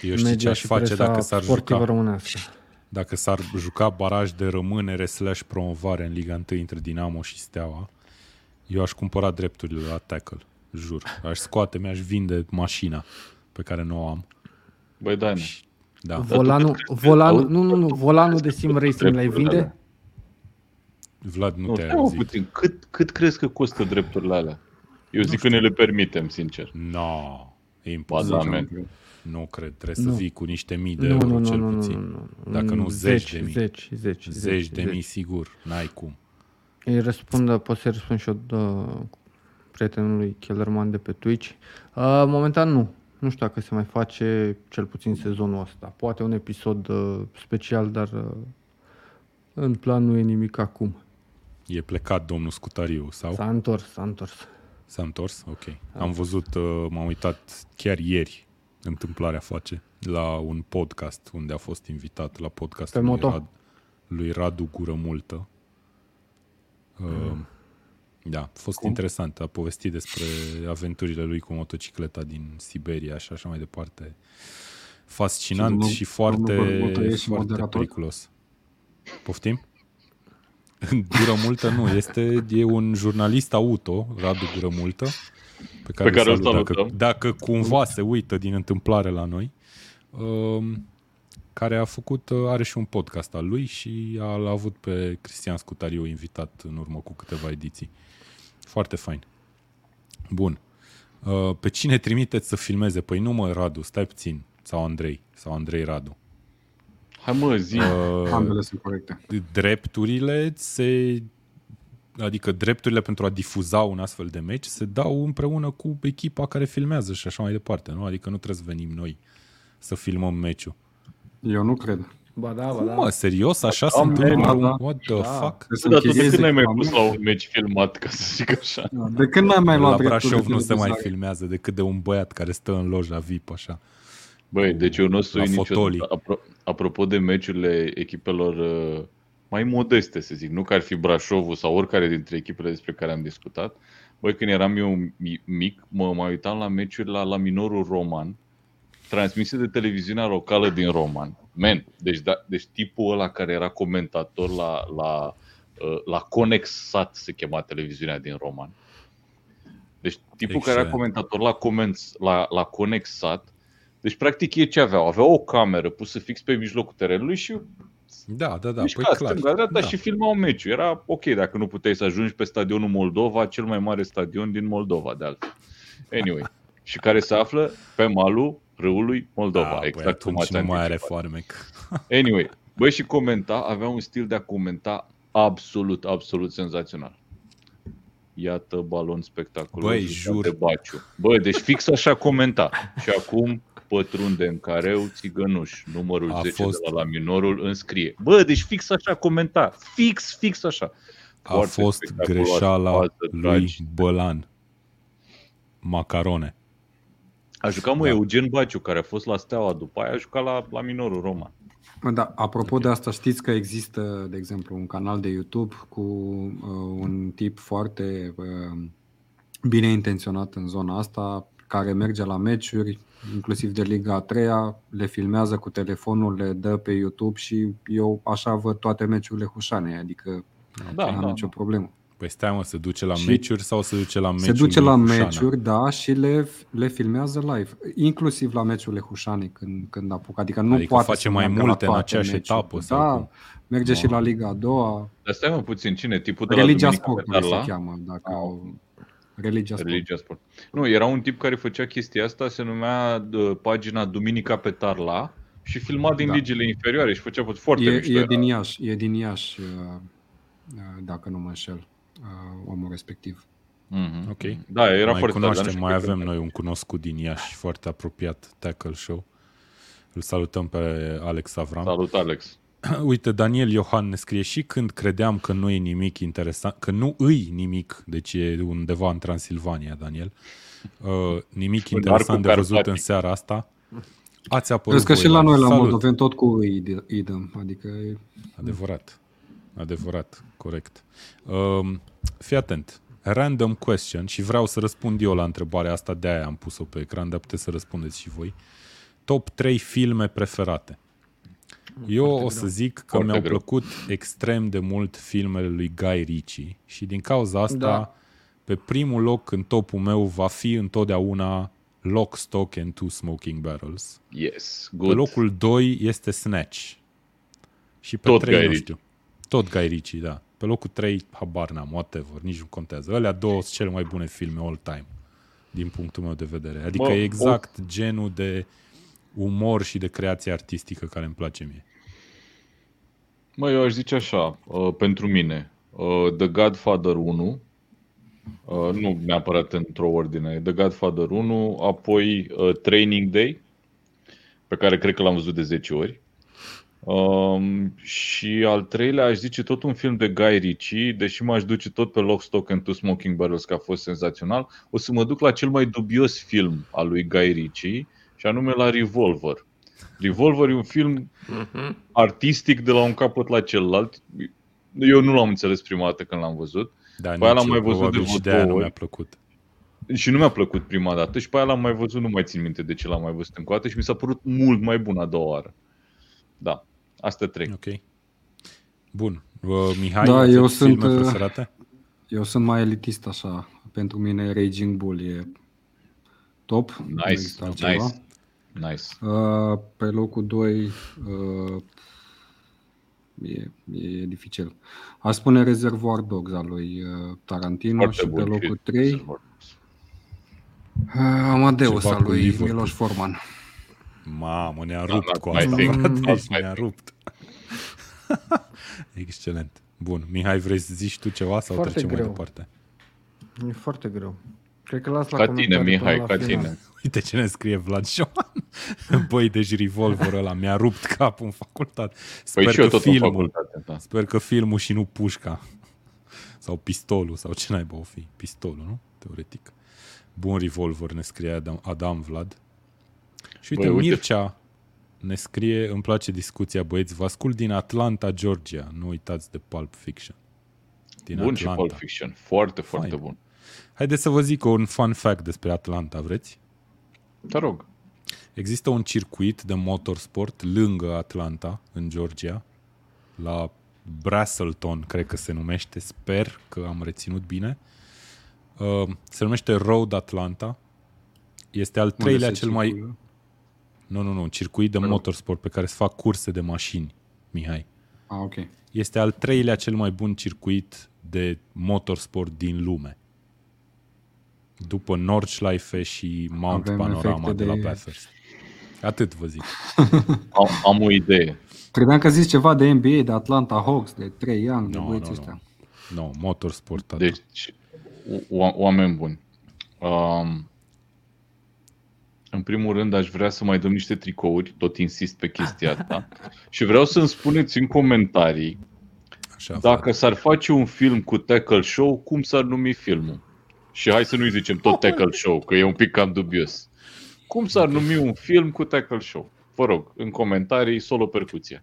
Speaker 1: Eu știu ce
Speaker 4: media
Speaker 1: aș
Speaker 4: și
Speaker 1: face
Speaker 4: presa
Speaker 1: dacă s-ar
Speaker 4: sportivă
Speaker 1: juca,
Speaker 4: românească.
Speaker 1: dacă s-ar juca baraj de rămânere slash promovare în Liga 1 între Dinamo și Steaua. Eu aș cumpăra drepturile la tackle, jur. Aș scoate, mi-aș vinde mașina pe care nu o am.
Speaker 3: Băi, da,
Speaker 1: Da.
Speaker 4: Volanul, volanul, nu, nu, nu, volanul de sim racing l-ai vinde?
Speaker 1: Vlad, nu,
Speaker 3: Nu,
Speaker 1: te-ai
Speaker 3: stai mă
Speaker 1: auzit.
Speaker 3: puțin. Cât, cât crezi că costă drepturile alea? Eu zic că ne le permitem, sincer.
Speaker 1: No, e
Speaker 3: Ba
Speaker 1: imposibil.
Speaker 3: Da, man.
Speaker 1: Nu cred, trebuie
Speaker 4: Nu.
Speaker 1: să vii cu niște mii de
Speaker 4: Nu,
Speaker 1: euro
Speaker 4: nu, nu,
Speaker 1: cel
Speaker 4: nu, nu,
Speaker 1: puțin.
Speaker 4: nu, nu.
Speaker 1: Dacă nu
Speaker 4: Mm,
Speaker 1: zeci de mii.
Speaker 4: Zeci, zeci,
Speaker 1: Zeci de mii, sigur, n-ai cum.
Speaker 4: Îi răspund, pot să răspund și eu uh, prietenului Kellerman de pe Twitch. Uh, momentan nu. Nu știu dacă se mai face cel puțin sezonul ăsta. Poate un episod uh, special, dar uh, în plan nu e nimic acum.
Speaker 1: E plecat domnul Scutariu sau?
Speaker 4: S-a întors, s-a întors.
Speaker 1: S-a întors? Ok. Am văzut, uh, m-am uitat chiar ieri, întâmplarea face, la un podcast unde a fost invitat la podcastul
Speaker 4: Pe
Speaker 1: lui,
Speaker 4: moto?
Speaker 1: Rad, lui Radu Gură Multă. Uh, Da, a fost
Speaker 2: Cum?
Speaker 1: interesant. A povestit despre aventurile lui cu motocicleta din Siberia și așa mai departe. Fascinant
Speaker 2: Și
Speaker 1: și,
Speaker 2: domnul-
Speaker 1: și foarte,
Speaker 2: domnul Gură e și
Speaker 1: foarte
Speaker 2: moderator?
Speaker 1: periculos. Poftim? Gură multă nu, este e un jurnalist auto, Radu Gură multă, pe care,
Speaker 3: Pe care
Speaker 1: îl
Speaker 3: îl
Speaker 1: salut, dacă,
Speaker 3: salutăm.
Speaker 1: dacă cumva se uită din întâmplare la noi, um, care a făcut, uh, are și un podcast al lui și a, l-a avut pe Cristian Scutariu invitat în urmă cu câteva ediții. Foarte fain. Bun. Uh, Pe cine trimiteți să filmeze? Păi nu mă, Radu, stai puțin. Sau Andrei. Sau Andrei Radu.
Speaker 3: Hai mă, zi.
Speaker 1: Uh,
Speaker 2: Ambele sunt corecte.
Speaker 1: drepturile se adică drepturile pentru a difuza un astfel de meci se dau împreună cu echipa care filmează și așa mai departe, nu? Adică nu trebuie să venim noi să filmăm meciul.
Speaker 2: Eu nu cred.
Speaker 4: Ba da, ba
Speaker 1: Cum,
Speaker 4: da.
Speaker 1: mă, serios? Așa se
Speaker 3: Da,
Speaker 1: întâmplă?
Speaker 2: da, da.
Speaker 1: What the
Speaker 4: Da.
Speaker 1: fuck?
Speaker 2: Trebuie să
Speaker 3: Dar tu de
Speaker 2: închiriezi
Speaker 3: când ai mai
Speaker 2: echipament.
Speaker 3: pus la un meci filmat, ca să zic așa?
Speaker 2: Da, De când n-ai mai luat
Speaker 1: La
Speaker 2: drepturile
Speaker 1: Brașov
Speaker 2: de
Speaker 1: nu se mai
Speaker 2: televizare?
Speaker 1: filmează decât de un băiat care stă în loja VIP, așa.
Speaker 3: Băi, deci eu nu o să
Speaker 1: La
Speaker 3: uit
Speaker 1: fotolii.
Speaker 3: niciodată. Apro- apropo de meciurile echipelor uh, mai modeste, să zic, nu că ar fi Brașovul sau oricare dintre echipele despre care am discutat. Băi, când eram eu mi- mic, mă mai uitam la meciuri la, la minorul roman, transmise de televiziunea locală din Roman. Man, deci, da, deci tipul ăla care era comentator la, la, uh, la Conexat se chema televiziunea din Roman. Deci tipul care era
Speaker 1: Excelent.
Speaker 3: comentator la, Comenz, la, la Conexat, deci practic ei ce aveau? Aveau o cameră pusă fix pe mijlocul terenului și
Speaker 1: Da, da, da,
Speaker 3: mișca
Speaker 1: păi clar.
Speaker 3: stânga, dreapta
Speaker 1: da.
Speaker 3: și filmau meciul. Era ok dacă nu puteai să ajungi pe stadionul Moldova, cel mai mare stadion din Moldova, de altfel. Anyway, și care se află pe malul râului Moldova,
Speaker 1: da,
Speaker 3: exact
Speaker 1: băi,
Speaker 3: cum
Speaker 1: atunci
Speaker 3: ați
Speaker 1: nu mai are
Speaker 3: anticipat.
Speaker 1: foarmec.
Speaker 3: Anyway, băi și comenta, avea un stil de a comenta absolut, absolut senzațional. Iată balon spectaculos.
Speaker 1: Băi,
Speaker 3: jucat
Speaker 1: jur.
Speaker 3: De Baciu. Băi, deci fix așa comenta. Și acum pătrunde în careu țigănuș, numărul
Speaker 1: A
Speaker 3: 10
Speaker 1: fost-
Speaker 3: de la, la minorul înscrie. Bă, deci fix așa comenta. Fix, fix așa.
Speaker 1: A
Speaker 3: Foarte
Speaker 1: fost
Speaker 3: spectaculoasă
Speaker 1: greșeala
Speaker 3: fază,
Speaker 1: lui
Speaker 3: dragi.
Speaker 1: Bălan. Macarone.
Speaker 3: A jucat mă
Speaker 1: Da.
Speaker 3: Eugen Baciu, care a fost la Steaua după aia, a jucat la, la minorul Roman.
Speaker 2: Mă, Da, apropo de asta, știți că există, de exemplu, un canal de YouTube cu uh, un tip foarte uh, bine intenționat în zona asta, care merge la meciuri, inclusiv de Liga a treia, le filmează cu telefonul, le dă pe YouTube și eu așa văd toate meciurile Hușanei, adică
Speaker 3: Da,
Speaker 2: nu am
Speaker 3: da,
Speaker 2: nicio
Speaker 3: da.
Speaker 2: problemă.
Speaker 1: Păi stai mă, se duce la
Speaker 2: Și
Speaker 1: meciuri sau se duce la meciuri
Speaker 2: Se duce
Speaker 1: lui
Speaker 2: la
Speaker 1: Hușana?
Speaker 2: meciuri, da, și le, le filmează live, inclusiv la meciurile Hușanei când, când apucă. Adică nu
Speaker 1: Adică
Speaker 2: poate
Speaker 1: face
Speaker 2: să
Speaker 1: mai
Speaker 2: meargă la
Speaker 1: multe în
Speaker 2: toate
Speaker 1: aceeași
Speaker 2: meciurile.
Speaker 1: etapă sau
Speaker 2: Da,
Speaker 1: cum?
Speaker 2: merge și
Speaker 1: Wow.
Speaker 2: la Liga a doua.
Speaker 3: Dar stai mă puțin, cine? Tipul de la
Speaker 2: Religia
Speaker 3: Duminica
Speaker 2: Sportului se
Speaker 3: Petarla?
Speaker 2: cheamă, dacă au... Religia Sport.
Speaker 3: Religia Sport. Nu, era un tip care făcea chestia asta, se numea uh, pagina Duminica Petarla și filma din
Speaker 2: Da.
Speaker 3: ligile inferioare și făcea foarte
Speaker 2: E,
Speaker 3: mișto.
Speaker 2: e
Speaker 3: era.
Speaker 2: din Iași, e din Iași, uh, uh, dacă nu mă înșel, uh, omul respectiv.
Speaker 3: Mhm.
Speaker 1: Ok.
Speaker 3: Da, era
Speaker 1: mai
Speaker 3: foarte tare, dar nu
Speaker 1: cunoaștem,
Speaker 3: știu
Speaker 1: mai
Speaker 3: cât
Speaker 1: avem
Speaker 3: vreme.
Speaker 1: noi un cunoscut din Iași, foarte apropiat, Tackle Show. Îl salutăm pe Alex Avram.
Speaker 3: Salut, Alex.
Speaker 1: Uite, Daniel Iohan ne scrie și când credeam că nu e nimic interesant, că nu îi nimic, deci e undeva în Transilvania, Daniel, uh, nimic
Speaker 3: În
Speaker 1: interesant
Speaker 3: arcul
Speaker 1: de văzut
Speaker 3: Carpatic.
Speaker 1: în seara asta. Ați apărut
Speaker 2: Crezi că
Speaker 1: voi
Speaker 2: și la noi, la
Speaker 1: Salut.
Speaker 2: Moldoveni, tot cu îi, d- îi dăm. Adică e-
Speaker 1: Adevărat. Adevărat, corect. Um, fii atent. Random question și vreau să răspund eu la întrebarea asta, de aia am pus-o pe ecran, dar puteți să răspundeți și voi. Top 3 filme preferate. Eu o să zic că
Speaker 3: Foarte
Speaker 1: mi-au
Speaker 3: greu.
Speaker 1: plăcut extrem de mult filmele lui Guy Ritchie și din cauza asta,
Speaker 4: Da.
Speaker 1: pe primul loc în topul meu va fi întotdeauna Lock, Stock and Two Smoking Barrels.
Speaker 3: Yes,
Speaker 1: Pe
Speaker 3: good.
Speaker 1: locul 2 este Snatch. Și pe
Speaker 3: Tot
Speaker 1: 3
Speaker 3: Guy
Speaker 1: nu
Speaker 3: Ritchie.
Speaker 1: știu. Tot Guy Ritchie, da. Pe locul 3, habar n-am, whatever, nici nu contează. Alea două sunt cele mai bune filme all time, din punctul meu de vedere. Adică
Speaker 3: Bă,
Speaker 1: e exact genul de umor și de creație artistică care îmi place mie.
Speaker 3: Mă, eu aș zice așa, uh, pentru mine, uh, The Godfather 1, uh, nu neapărat într-o ordine, The Godfather 1, apoi uh, Training Day, pe care cred că l-am văzut de 10 ori. Um, și al treilea aș zice tot un film de Guy Ritchie, deși m-aș duce tot pe Lock, Stock and Two Smoking Barrels, că a fost senzațional, o să mă duc la cel mai dubios film al lui Guy Ritchie, și anume la Revolver. Revolver e un film artistic de la un capăt la celălalt. Eu nu l-am înțeles prima dată când l-am văzut
Speaker 1: Dar
Speaker 3: Păi ăla
Speaker 1: nici
Speaker 3: am mai
Speaker 1: eu,
Speaker 3: văzut de
Speaker 1: probabil
Speaker 3: vreo
Speaker 1: și de aia
Speaker 3: două
Speaker 1: nu
Speaker 3: ori.
Speaker 1: mi-a plăcut.
Speaker 3: și nu mi-a plăcut prima dată și pe aia l-am mai văzut, nu mai țin minte de ce l-am mai văzut încă o dată și mi s-a părut mult mai bun a doua oară. Da, astea trei.
Speaker 1: Ok. Bun. Uh, Mihai,
Speaker 2: Da,
Speaker 1: aveți
Speaker 2: eu
Speaker 1: filme
Speaker 2: sunt, uh,
Speaker 1: preferate?
Speaker 2: eu sunt mai elitist așa. Pentru mine Raging Bull e top. nu
Speaker 3: Nice,
Speaker 2: există altceva.
Speaker 3: nice, nice.
Speaker 2: Uh, pe locul 2 uh, e, e dificil. Aș spune Reservoir Dogs al lui uh, Tarantino
Speaker 3: Foarte
Speaker 2: și pe
Speaker 3: bun.
Speaker 2: locul
Speaker 3: și-
Speaker 2: 3 uh, Amadeus
Speaker 1: Ceva
Speaker 2: al
Speaker 1: cu
Speaker 2: lui
Speaker 1: Liverpool.
Speaker 2: Miloș Forman.
Speaker 1: Mamă, ne-a
Speaker 3: Da,
Speaker 1: rupt
Speaker 3: da,
Speaker 1: cu
Speaker 3: mai
Speaker 1: asta,
Speaker 3: think,
Speaker 1: frate.
Speaker 3: that's
Speaker 1: Deci ne-a rupt. Excelent. Bun. Mihai, vrei să zici tu ceva sau
Speaker 4: Foarte
Speaker 1: trecem mai
Speaker 4: greu.
Speaker 1: departe?
Speaker 4: E foarte greu. Cred că las la
Speaker 3: Ca tine,
Speaker 4: comentarii
Speaker 3: Mihai,
Speaker 4: până
Speaker 3: ca
Speaker 4: la final.
Speaker 3: tine.
Speaker 1: Uite ce ne scrie Vlad Șoan. Băi, deci revolverul ăla mi-a rupt capul în facultate. Sper
Speaker 3: Păi și eu
Speaker 1: că
Speaker 3: tot în
Speaker 1: filmul,
Speaker 3: facultate. Da.
Speaker 1: sper că filmul și nu pușca. Sau pistolul, sau ce naiba o fi. Pistolul, nu? Teoretic. Bun revolver, ne scrie Adam, Adam Vlad. Și uite,
Speaker 3: Băi, uite.
Speaker 1: Mircea ne scrie, îmi place discuția, băieți, vă ascult din Atlanta, Georgia. Nu uitați de Pulp Fiction. Din
Speaker 3: Bun și
Speaker 1: Atlanta.
Speaker 3: Pulp Fiction. Foarte, foarte
Speaker 1: Fain.
Speaker 3: bun.
Speaker 1: Haideți să vă zic un fun fact despre Atlanta, vreți?
Speaker 3: Te rog.
Speaker 1: Există un circuit de motorsport lângă Atlanta, în Georgia, la Brasselton, cred că se numește, sper că am reținut bine. Uh, se numește Road Atlanta. Este al treilea
Speaker 2: Unde se
Speaker 1: cel mai...
Speaker 2: circulă?
Speaker 1: Nu, nu, nu, un circuit de motorsport pe care se fac curse de mașini, Mihai.
Speaker 2: Ah, ok.
Speaker 1: Este al treilea cel mai bun circuit de motorsport din lume. După Nordschleife și Mount
Speaker 2: Avem
Speaker 1: Panorama
Speaker 2: efecte
Speaker 1: de la
Speaker 2: de-
Speaker 1: Bathurst. Atât vă zic.
Speaker 3: Am, am o idee.
Speaker 2: Credeam că zici ceva de NBA, de Atlanta Hawks, de Trey Young, de
Speaker 1: Nu,
Speaker 2: băieții
Speaker 1: nu,
Speaker 2: ăștia.
Speaker 1: nu. Nu, motorsport. tata.
Speaker 3: Deci, o- oameni buni. Um, în primul rând, aș vrea să mai dăm niște tricouri, tot insist pe chestia asta. și vreau să-mi spuneți în comentarii
Speaker 1: Așa
Speaker 3: Dacă s-ar face un film cu Tackle Show, cum s-ar numi filmul? Și hai să nu-i zicem tot Tackle Show, că e un pic cam dubios. Cum s-ar numi un film cu Tackle Show? Vă rog, în comentarii, solo percuție.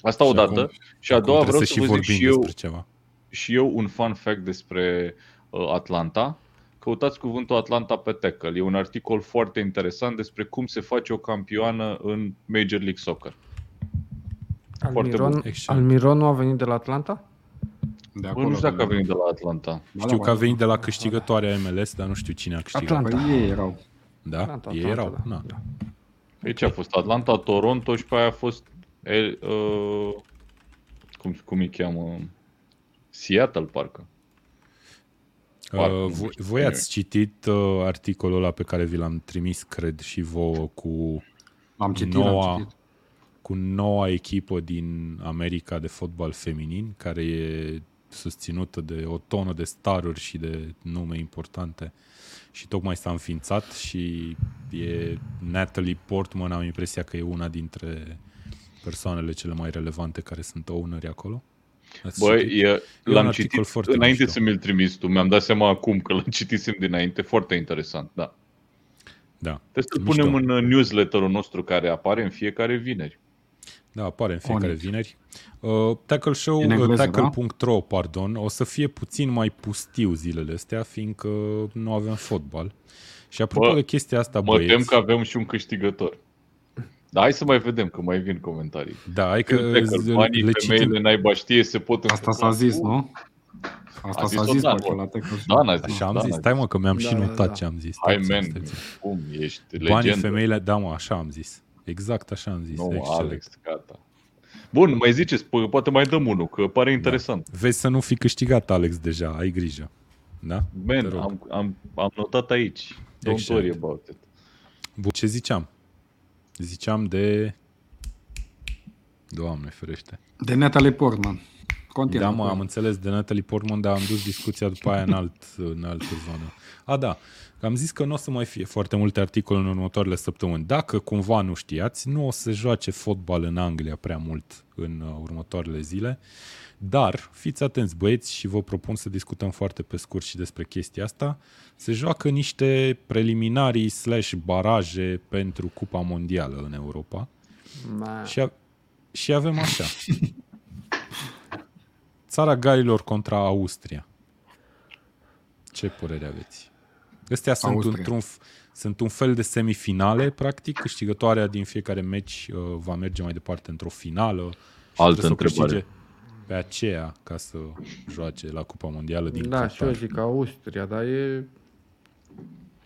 Speaker 3: Asta
Speaker 1: Și
Speaker 3: odată.
Speaker 1: acum-
Speaker 3: și a
Speaker 1: Acum
Speaker 3: doua
Speaker 1: trebuie
Speaker 3: vreau
Speaker 1: să
Speaker 3: să
Speaker 1: și
Speaker 3: vă zic
Speaker 1: vorbim
Speaker 3: și eu,
Speaker 1: despre ceva.
Speaker 3: și eu un fun fact despre uh, Atlanta. Căutați cuvântul Atlanta pe tackle. E un articol foarte interesant despre cum se face o campioană în Major League Soccer. Foarte
Speaker 4: Almiron,
Speaker 3: bun.
Speaker 1: Excelent.
Speaker 4: Almiron nu a venit de la Atlanta?
Speaker 2: De
Speaker 3: Bă, nu știu dacă a venit de la Atlanta.
Speaker 2: Da,
Speaker 1: Știu
Speaker 2: da,
Speaker 1: că a
Speaker 2: da.
Speaker 1: venit de la câștigătoarea MLS, dar nu știu cine a câștigat.
Speaker 4: Atlanta.
Speaker 2: Păi ei erau.
Speaker 1: Da?
Speaker 4: Atlanta,
Speaker 1: Ei
Speaker 4: Atlanta,
Speaker 1: erau.
Speaker 4: da.
Speaker 1: Na.
Speaker 4: Da.
Speaker 3: Aici a fost Atlanta, Toronto și pe aia a fost el, uh, cum, cum îi cheamă? Seattle, parcă. Parcă,
Speaker 1: Uh,
Speaker 3: nu
Speaker 1: voi,
Speaker 3: știu.
Speaker 1: voi ați citit uh, articolul ăla pe care vi l-am trimis, cred, și vouă cu
Speaker 2: Am citit,
Speaker 1: Noua-
Speaker 2: am citit.
Speaker 1: cu noua echipă din America de fotbal feminin, care e susținută de o tonă de staruri și de nume importante și tocmai s-a înființat și e Natalie Portman, am impresia că e una dintre persoanele cele mai relevante care sunt owneri acolo. Ați
Speaker 3: Băi,
Speaker 1: citit?
Speaker 3: e,
Speaker 1: un
Speaker 3: l-am
Speaker 1: articol
Speaker 3: citit
Speaker 1: foarte
Speaker 3: înainte
Speaker 1: mișto.
Speaker 3: să mi-l trimiți tu. Mi-am dat seama acum că l-am citisem dinainte. Foarte interesant, da.
Speaker 1: Da.
Speaker 3: Trebuie să-l
Speaker 1: Mișto.
Speaker 3: punem în uh, newsletterul nostru care apare în fiecare vineri.
Speaker 1: Da, apare în fiecare
Speaker 2: Onyx.
Speaker 1: vineri. Uh, tackle Show,
Speaker 2: În
Speaker 1: uh,
Speaker 2: engleză,
Speaker 1: tackle.ro, pardon, o să fie puțin mai pustiu zilele astea, fiindcă nu avem fotbal. Și apropo
Speaker 3: Bă,
Speaker 1: de chestia asta,
Speaker 3: Mă
Speaker 1: băieți,
Speaker 3: tem că avem și un câștigător. Dar hai să mai vedem, că mai vin comentarii.
Speaker 1: da, hai că
Speaker 3: Tackle, banii,
Speaker 1: le
Speaker 3: femeile,
Speaker 1: citim.
Speaker 3: naiba știe, se pot
Speaker 2: Asta
Speaker 3: întâmpla.
Speaker 2: s-a zis, nu? Asta
Speaker 3: A
Speaker 2: s-a
Speaker 3: zis-o
Speaker 2: zis
Speaker 3: Dan,
Speaker 2: parcă
Speaker 3: bă.
Speaker 2: la Tackle
Speaker 3: Da, n-a zis.
Speaker 1: Așa am
Speaker 3: da,
Speaker 1: zis,
Speaker 3: n-a
Speaker 1: stai mă că mi-am și
Speaker 4: Da, da,
Speaker 1: notat
Speaker 4: da.
Speaker 1: ce am zis.
Speaker 3: Hai,
Speaker 1: Stai
Speaker 3: man,
Speaker 1: puțin, stai puțin.
Speaker 3: cum, ești
Speaker 1: Banii,
Speaker 3: legendă.
Speaker 1: femeile, da mă, așa am zis. Exact așa am zis.
Speaker 3: Nu,
Speaker 1: Excelent.
Speaker 3: Alex, gata. Bun, mai ziceți, po- poate mai dăm unul, că pare interesant.
Speaker 1: Vezi să nu fi câștigat, Alex, deja, ai grijă. Da? Te
Speaker 3: Man,
Speaker 1: rog.
Speaker 3: am, am, am notat aici. Don't
Speaker 1: Excelent.
Speaker 3: worry about it.
Speaker 1: Bun, ce ziceam? Ziceam de... Doamne ferește.
Speaker 2: De Natalie Portman. Continuă.
Speaker 1: Da, mă,
Speaker 2: cu-
Speaker 1: am înțeles de Natalie Portman, dar am dus discuția după aia în, alt, în altă zonă. A, da, că am zis că nu o să mai fie foarte multe articole în următoarele săptămâni. Dacă cumva nu știați, nu o să joace fotbal în Anglia prea mult în uh, următoarele zile, dar fiți atenți băieți și vă propun să discutăm foarte pe scurt și despre chestia asta. Se joacă niște preliminarii slash baraje pentru Cupa Mondială în Europa.
Speaker 4: Ma.
Speaker 1: Și, a- și avem așa. Țara Galilor contra Austria. Ce părere aveți? Astea sunt,
Speaker 2: Austria.
Speaker 1: într-un, f- sunt un fel de semifinale, practic. Câștigătoarea din fiecare meci uh, va merge mai departe într-o finală. Și
Speaker 3: Altă
Speaker 1: trebuie să o
Speaker 3: întrebare.
Speaker 1: câștige Pe aceea, ca să joace la Cupa Mondială din
Speaker 4: Da, și eu
Speaker 1: Qatar.
Speaker 4: zic Austria, dar e...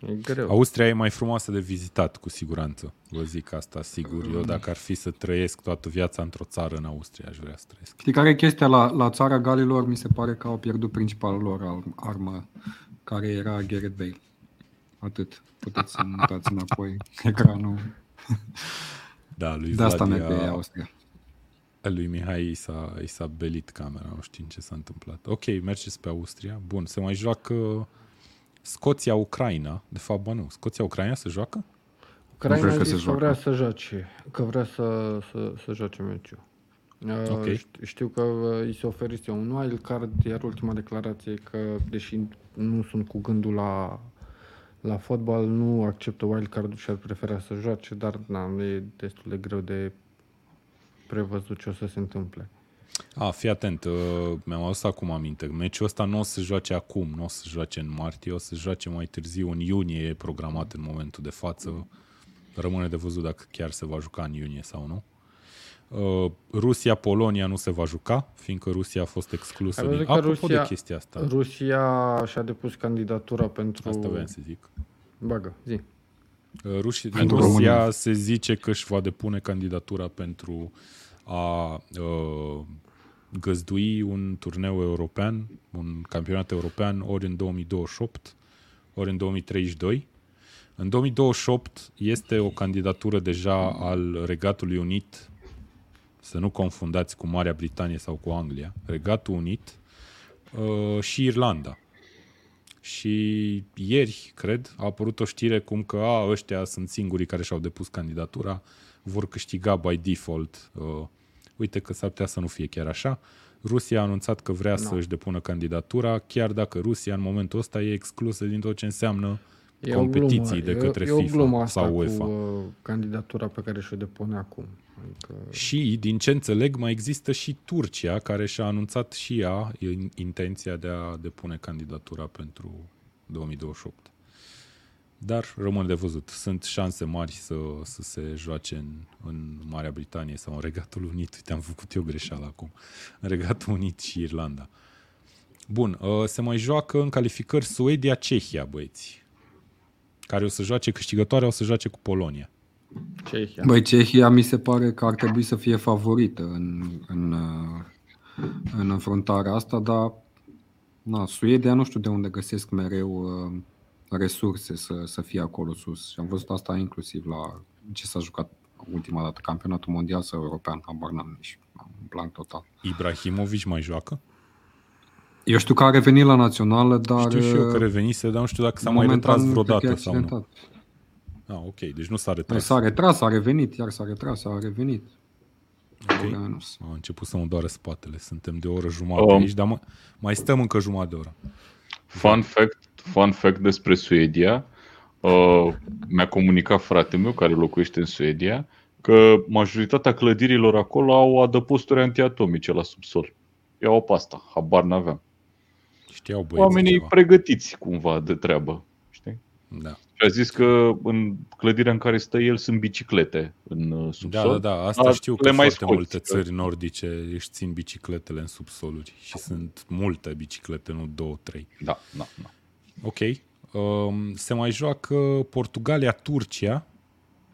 Speaker 4: E greu.
Speaker 1: Austria e mai frumoasă de vizitat, cu siguranță. Vă zic asta, sigur. Eu, dacă ar fi să trăiesc toată viața într-o țară în Austria, aș vrea să trăiesc.
Speaker 2: Știi care e chestia? La, la țara Galilor mi se pare că au pierdut principalul lor ar- armă, care era Gareth Bale. Atât. Puteți să mutați înapoi ecranul.
Speaker 1: Da, lui
Speaker 2: De asta
Speaker 1: Vlad
Speaker 2: merg pe
Speaker 1: i-a-
Speaker 2: Austria.
Speaker 1: Lui Mihai i s-a, i s-a belit camera, nu știu ce s-a întâmplat. Ok, mergeți pe Austria. Bun, se mai joacă Scoția-Ucraina. De fapt, bă, nu. Scoția-Ucraina se joacă?
Speaker 4: Ucraina
Speaker 2: cred
Speaker 4: a
Speaker 2: că
Speaker 4: zis
Speaker 2: se
Speaker 4: că
Speaker 2: joacă.
Speaker 4: vrea să joace, că vrea să, să, să joace meciul. Uh,
Speaker 1: Ok.
Speaker 4: șt- Știu că uh, îi se oferise un wild card, iar ultima declarație e că, deși nu sunt cu gândul la, la fotbal, nu acceptă wild card și ar prefera să joace, dar na, e destul de greu de prevăzut ce o să se întâmple.
Speaker 1: A, fii atent, uh, mi-am adus acum aminte. Meciul ăsta nu o să joace acum, nu o să joace în martie, o să joace mai târziu, în iunie e programat în momentul de față. Rămâne de văzut dacă chiar se va juca în iunie sau nu. Uh, Rusia-Polonia nu se va juca, fiindcă Rusia a fost exclusă.
Speaker 4: Ai
Speaker 1: Din...
Speaker 4: văzut că
Speaker 1: Apropo
Speaker 4: Rusia-
Speaker 1: de chestia asta,
Speaker 4: Rusia și-a depus candidatura pentru...
Speaker 1: asta voiam să zic.
Speaker 4: Bagă, zi.
Speaker 1: Uh, Rusia,
Speaker 2: Pentru
Speaker 1: Rusia
Speaker 2: România.
Speaker 1: se zice că își va depune candidatura pentru a uh, găzdui un turneu european, un campionat european, ori în 2028, ori în 2032. În 2028 este o candidatură deja al Regatului Unit, să nu confundați cu Marea Britanie sau cu Anglia, Regatul Unit uh, și Irlanda. Și ieri, cred, a apărut o știre cum că a, ăștia sunt singurii care și-au depus candidatura, vor câștiga by default. Uh, uite că s-ar putea să nu fie chiar așa. Rusia a anunțat că vrea
Speaker 4: Nu.
Speaker 1: să-și depună candidatura, chiar dacă Rusia în momentul ăsta e exclusă din tot ce înseamnă
Speaker 4: E o
Speaker 1: competiții
Speaker 4: glumă,
Speaker 1: de către
Speaker 4: e, e o
Speaker 1: FIFA
Speaker 4: glumă asta
Speaker 1: sau UEFA.
Speaker 4: cu uh, candidatura pe care și-o depune acum. Adică,
Speaker 1: Și, din ce înțeleg, mai există și Turcia, care și-a anunțat și ea in- intenția de a depune candidatura pentru 2028. Dar rămân de văzut. Sunt șanse mari să, să se joace în, în Marea Britanie sau în Regatul Unit. Uite, am făcut eu greșeală acum. În Regatul Unit și Irlanda. Bun, uh, se mai joacă în calificări Suedia-Cehia, băieți. Care o să joace, câștigătoarea o să joace cu Polonia.
Speaker 4: Cehia.
Speaker 2: Băi, Cehia mi se pare că ar trebui să fie favorită în, în, uh, în înfruntarea asta, dar na, Suedia nu știu de unde găsesc mereu uh, resurse să, să fie acolo sus. Și am văzut asta inclusiv la ce s-a jucat ultima dată, campionatul mondial sau european, habar n-am nici, am un blank total.
Speaker 1: Ibrahimovic mai joacă?
Speaker 2: Eu știu că a revenit la națională, dar
Speaker 1: Știu și eu
Speaker 2: uh,
Speaker 1: că revenise, dar nu știu dacă s-a mai
Speaker 2: momentan
Speaker 1: retras
Speaker 2: cred că e
Speaker 1: vreodată sau nu.
Speaker 2: accidentat.
Speaker 1: Ah, ok, deci nu s-a
Speaker 2: Păi
Speaker 1: retras.
Speaker 2: s-a retras, a revenit, iar s-a retras, a revenit.
Speaker 1: Ok.
Speaker 2: Menos.
Speaker 1: A început să mă doare spatele. Suntem de o oră jumătate
Speaker 3: Um.
Speaker 1: aici, dar mai, mai stăm încă jumătate de oră.
Speaker 3: Fun fact, fun fact despre Suedia. Uh, mi-a comunicat fratele meu care locuiește în Suedia că majoritatea clădirilor acolo au adăposturi antiatomice la subsol. Iau pe asta, habar n-aveam.
Speaker 1: Știau băieții
Speaker 3: Oamenii
Speaker 1: ceva.
Speaker 3: pregătiți cumva de treabă. Știi?
Speaker 1: Da.
Speaker 3: Și a zis că în clădirea în care stă el sunt biciclete în uh,
Speaker 1: da,
Speaker 3: subsol.
Speaker 1: da, da, asta
Speaker 3: dar
Speaker 1: știu că
Speaker 3: le mai
Speaker 1: foarte
Speaker 3: scoți,
Speaker 1: multe
Speaker 3: că-
Speaker 1: țări nordice își țin bicicletele în subsoluri și sunt multe biciclete, nu două, trei.
Speaker 3: Da, da, da.
Speaker 1: Ok. Um, se mai joacă Portugalia, Turcia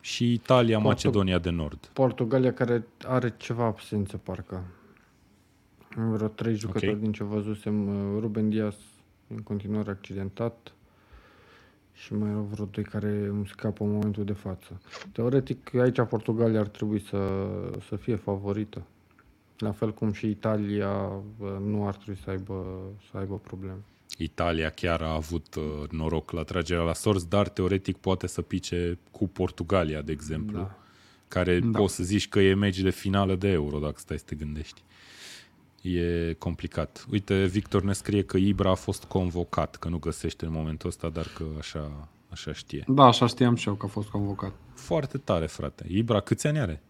Speaker 1: și Italia,
Speaker 4: Portu-
Speaker 1: Macedonia de Nord.
Speaker 4: Portugalia care are ceva absențe, parcă. Vreo trei jucători
Speaker 1: Ok.
Speaker 4: din ce văzusem. uh, Ruben Dias în continuare accidentat și mai erau vreo doi care îmi scapă în momentul de față. Teoretic, aici Portugalia ar trebui să, să fie favorită. La fel cum și Italia uh, nu ar trebui să aibă, să aibă probleme.
Speaker 1: Italia chiar a avut uh, noroc la tragerea la sorți, dar teoretic poate să pice cu Portugalia, de exemplu,
Speaker 4: Da.
Speaker 1: care
Speaker 2: Da.
Speaker 1: poți să zici că e meci de finală de euro, dacă stai să te gândești. E complicat. Uite, Victor ne scrie că Ibra a fost convocat, că nu găsește în momentul ăsta, dar că așa, așa știe.
Speaker 2: Da, așa știam și eu că a fost convocat.
Speaker 1: Foarte tare, frate. Ibra, câți ani are?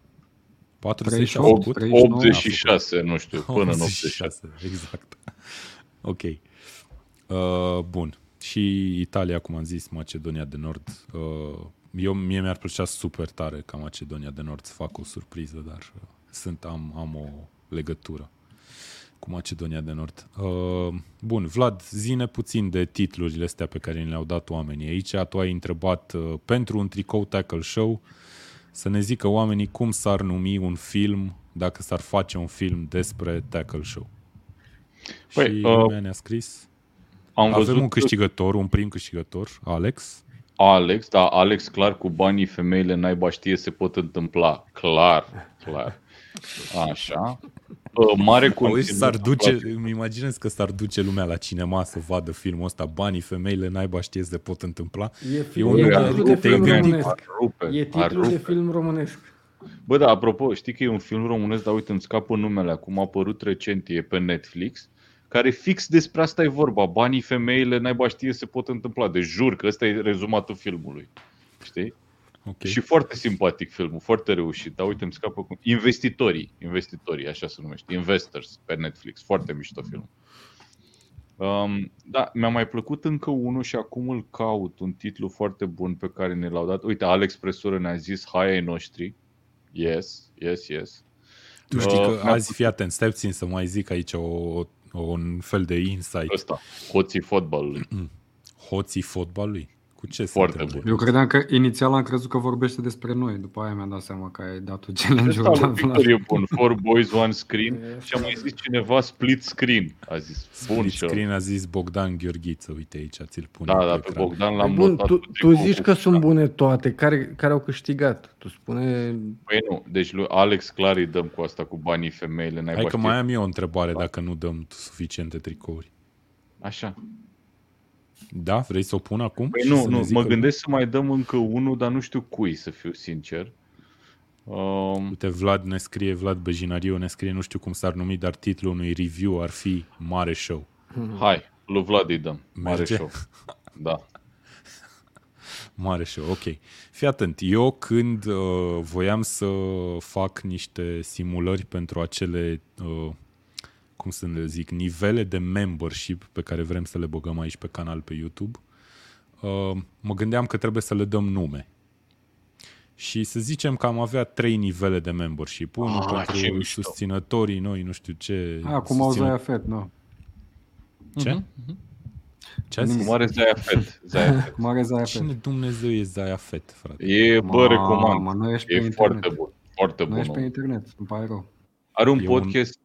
Speaker 1: 40 a
Speaker 2: 38,
Speaker 1: făcut?
Speaker 2: 39.
Speaker 3: 86, nu știu, până în 86.
Speaker 1: 86, exact. Ok. Uh, bun. Și Italia, cum am zis, Macedonia de Nord. Uh, eu, mie mi-ar plăcea super tare ca Macedonia de Nord să facă o surpriză, dar uh, sunt, am, am o legătură cu Macedonia de Nord. Uh, bun, Vlad, zine puțin de titlurile astea pe care ni le-au dat oamenii aici. Tu ai întrebat uh, pentru un tricou tackle show să ne zică oamenii cum s-ar numi un film dacă s-ar face un film despre tackle show.
Speaker 3: Păi,
Speaker 1: și
Speaker 3: uh,
Speaker 1: lumea ne-a scris.
Speaker 3: Am
Speaker 1: Avem
Speaker 3: văzut
Speaker 1: un câștigător, un prim câștigător, Alex.
Speaker 3: Alex, da, Alex clar cu banii femeile naiba știe se pot întâmpla. Clar, clar. Așa. Uh, Mare
Speaker 1: Auzi,
Speaker 3: conținut.
Speaker 1: s-ar duce, îmi imaginez că s-ar duce lumea la cinema să vadă filmul ăsta, banii, femeile, naiba știe se pot întâmpla.
Speaker 4: E,
Speaker 1: E un
Speaker 4: e
Speaker 1: nume,
Speaker 4: titlu
Speaker 1: adică
Speaker 4: de
Speaker 1: te-ai
Speaker 4: film
Speaker 1: gândit-
Speaker 4: românesc.
Speaker 3: Ar rupe,
Speaker 4: E
Speaker 3: ar
Speaker 4: titlu de
Speaker 3: rupe.
Speaker 4: film românesc.
Speaker 3: Bă, da, apropo, știi că e un film românesc, dar uite, îmi scapă numele acum, a apărut recent, e pe Netflix, care fix despre asta e vorba. Banii, femeile, naiba știe se pot întâmpla. Deci jur că ăsta e rezumatul filmului. Știi?
Speaker 1: Ok.
Speaker 3: Și foarte simpatic filmul, foarte reușit. Dar uite, îmi scapă cum... Investitorii, investitorii, așa se numește. Investors pe Netflix. Foarte mișto film. Um, da, mi-a mai plăcut încă unul și acum îl caut, un titlu foarte bun pe care ne l-au dat. Uite, Alex Presură ne-a zis Hai ai noștri. Yes, yes, yes.
Speaker 1: Tu știi
Speaker 3: Uh,
Speaker 1: că
Speaker 3: mi-a
Speaker 1: azi, fii atent, stai puțin să mai zic aici o, o, un fel de insight.
Speaker 3: Ăsta, hoții fotbalului.
Speaker 1: Hoții fotbalului? Cu ce se
Speaker 3: Foarte
Speaker 1: întâmplă?
Speaker 3: bun.
Speaker 2: Eu credeam că inițial am crezut că vorbește despre noi, după aia mi-am dat seama că ai dat tu challenge-ul
Speaker 3: Ăsta
Speaker 2: la
Speaker 3: lui
Speaker 2: Vlad.
Speaker 3: Victor e bun. Four boys, one screen. Și a mai zis cineva split screen. A zis. Bun
Speaker 1: Split
Speaker 3: și ăla.
Speaker 1: screen a zis Bogdan Gheorghiță, uite aici, ți-l pune
Speaker 3: Da, da,
Speaker 1: pe
Speaker 3: pe
Speaker 1: ecran.
Speaker 3: Bogdan l-am
Speaker 4: Bun,
Speaker 3: notat
Speaker 4: tu,
Speaker 3: cu
Speaker 4: tu
Speaker 3: tricoul
Speaker 4: zici
Speaker 3: cu
Speaker 4: că sunt
Speaker 3: Bogdan.
Speaker 4: bune toate. Care, care au câștigat? Tu spune...
Speaker 3: Păi nu, deci lui Alex clar îi dăm cu asta, cu banii femeile. N-ai
Speaker 1: Hai că
Speaker 3: știe-
Speaker 1: mai am eu o întrebare dacă nu dăm suficiente tricouri.
Speaker 3: Așa.
Speaker 1: Da? Vrei să o pun acum?
Speaker 3: Păi
Speaker 1: Și
Speaker 3: nu,
Speaker 1: să ne
Speaker 3: nu,
Speaker 1: zică
Speaker 3: mă gândesc să mai dăm încă unul, dar nu știu cui, să fiu sincer. Um,
Speaker 1: Uite, Vlad ne scrie, Vlad Bejinariu ne scrie, nu știu cum s-ar numi, dar titlul unui review ar fi Mare Show.
Speaker 3: hai, lui Vlad îi dăm. Mare
Speaker 1: Merge?
Speaker 3: show. Da.
Speaker 1: Mare show, ok. Fii atent, eu când uh, voiam să fac niște simulări pentru acele, uh, cum să le zic, nivele de membership pe care vrem să le băgăm aici pe canal pe YouTube, uh, mă gândeam că trebuie să le dăm nume. Și să zicem că am avea trei nivele de membership. Unul
Speaker 3: Ah, ce
Speaker 1: pentru
Speaker 3: mișto.
Speaker 1: susținătorii noi, nu știu ce.
Speaker 2: Acum au
Speaker 1: susțină-
Speaker 2: Zaya Fett, nu.
Speaker 1: Ce? Ce a zis?
Speaker 3: Mare Zaya Fett. Zaya Fett.
Speaker 2: Mare Zaya
Speaker 1: Cine
Speaker 2: Fett.
Speaker 1: Dumnezeu e Zaya Fett, frate?
Speaker 3: E, bă,
Speaker 2: Ma,
Speaker 3: recomand.
Speaker 2: mă, nu ești pe
Speaker 3: E
Speaker 2: internet.
Speaker 3: foarte bun. Foarte
Speaker 2: Nu ești
Speaker 3: bun.
Speaker 2: pe internet, îmi pare rău.
Speaker 3: Are un
Speaker 1: E un
Speaker 3: podcast,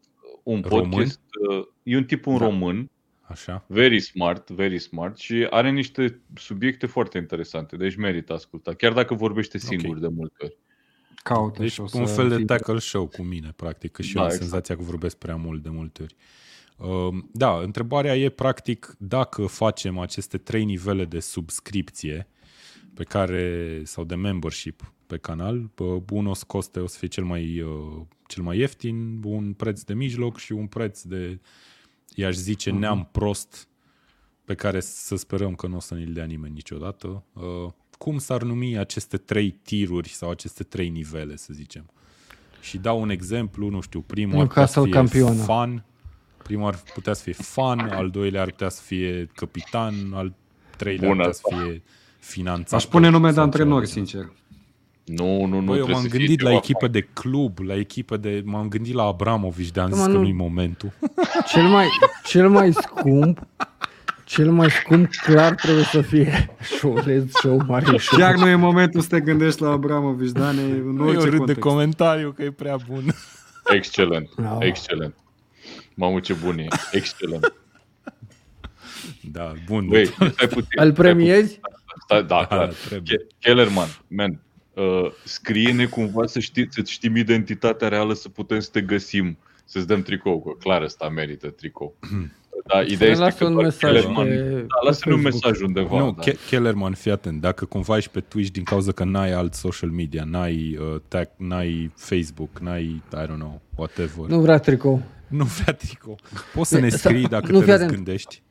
Speaker 3: un,
Speaker 1: român?
Speaker 3: podcast, uh, e un tip un
Speaker 1: Da.
Speaker 3: român,
Speaker 1: Așa?
Speaker 3: very smart, very smart și are niște subiecte foarte interesante, deci merită ascultat, chiar dacă vorbește singur
Speaker 1: Ok.
Speaker 3: de multe ori.
Speaker 2: Caută
Speaker 1: Deci
Speaker 2: și o
Speaker 1: un
Speaker 2: să
Speaker 1: fel de
Speaker 2: fii-
Speaker 1: tackle show cu mine, practic, că și
Speaker 3: Da,
Speaker 1: eu am
Speaker 3: exact.
Speaker 1: senzația că vorbesc prea mult de multe ori. Uh, Da, întrebarea e practic dacă facem aceste trei nivele de subscripție pe care sau de membership pe canal, bă, unul o să coste, o să fie cel mai, uh, cel mai ieftin, un preț de mijloc și un preț de, i-aș zice,
Speaker 2: Mhm.
Speaker 1: neam prost pe care să sperăm că nu o să ne-l dea nimeni niciodată. Uh, Cum s-ar numi aceste trei tiruri sau aceste trei nivele, să zicem? Și dau un exemplu, nu știu, primul ar putea să
Speaker 4: Newcastle
Speaker 1: fie
Speaker 4: campionă.
Speaker 1: fan, primul ar putea să fie fan, al doilea ar putea să fie capitan, al treilea
Speaker 3: Bună
Speaker 1: ar putea să fie finanțat.
Speaker 2: Aș pune nume de
Speaker 1: sau
Speaker 2: antrenori,
Speaker 1: ceva.
Speaker 2: sincer.
Speaker 3: Nu, nu, nu.
Speaker 1: Băi, eu
Speaker 3: trebuie
Speaker 1: m-am
Speaker 3: să fie
Speaker 1: gândit la
Speaker 3: ceva
Speaker 1: echipă
Speaker 3: fain.
Speaker 1: de club, la echipă de... M-am gândit la Abramovici, de am
Speaker 4: Da,
Speaker 1: zis
Speaker 4: mă,
Speaker 1: că
Speaker 4: nu-
Speaker 1: nu-i momentul.
Speaker 4: Cel mai, cel mai scump, cel mai scump clar trebuie să fie show, let's show, mare show.
Speaker 2: Chiar nu e momentul să te gândești la Abramovici, Dane, în
Speaker 1: Nu eu
Speaker 2: orice
Speaker 1: râd de
Speaker 2: context.
Speaker 1: comentariu că e prea bun.
Speaker 3: Excelent,
Speaker 4: Da.
Speaker 3: excelent. Mamă, ce bun e. Excelent.
Speaker 1: Da, bun.
Speaker 3: Băi, stai puțin.
Speaker 4: Îl
Speaker 3: stai
Speaker 4: premiezi?
Speaker 3: Stai, da,
Speaker 1: Da,
Speaker 3: clar.
Speaker 1: trebuie.
Speaker 3: Ke- Kellerman, man, uh, scrie-ne cumva să știi, să știm identitatea reală, să putem să te găsim, să-ți dăm tricou, că clar ăsta merită tricou. Da, ideea
Speaker 4: Ne
Speaker 3: este
Speaker 4: lasă
Speaker 3: că
Speaker 4: un
Speaker 3: doar
Speaker 4: mesaj
Speaker 3: Kellerman,
Speaker 4: pe,
Speaker 3: da,
Speaker 4: pe
Speaker 3: lasă-ne un
Speaker 4: Facebook.
Speaker 3: mesaj undeva.
Speaker 1: nu,
Speaker 3: da.
Speaker 1: Ke- Kellerman, fii atent. Dacă cumva ești pe Twitch din cauza că n-ai alt social media, n-ai, uh, tag, n-ai Facebook, n-ai, I don't know, whatever. Nu,
Speaker 4: Nu vrea tricou.
Speaker 1: nu vrea tricou. Poți să ne
Speaker 4: Să-
Speaker 1: scrii dacă
Speaker 4: nu,
Speaker 1: te
Speaker 4: fii atent.
Speaker 1: răzgândești.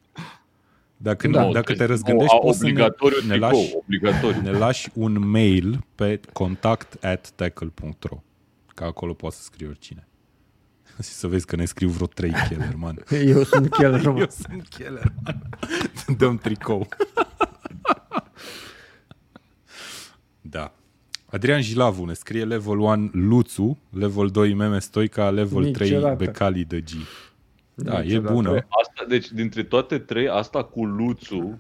Speaker 1: Dacă,
Speaker 4: Da.
Speaker 1: nu, dacă te răzgândești,
Speaker 3: Nu, a-
Speaker 1: poți să ne,
Speaker 3: obligatoriu
Speaker 1: ne,
Speaker 3: tricou,
Speaker 1: lași,
Speaker 3: obligatoriu.
Speaker 1: ne lași un mail pe contact at tackle.ro că acolo poți să scrii oricine. Și să vezi că ne scriu vreo trei Kellerman.
Speaker 4: Eu sunt Keller,
Speaker 1: Eu
Speaker 4: mă.
Speaker 1: sunt Kellerman. Dăm tricou. da. Adrian Jilavu ne scrie level 1 Luțu, level 2 Meme Stoica, level 3
Speaker 4: Niciodată.
Speaker 1: Becali de G. Da, e
Speaker 4: Niciodată.
Speaker 1: bună.
Speaker 3: Asta, deci, dintre toate trei, asta cu Luțu,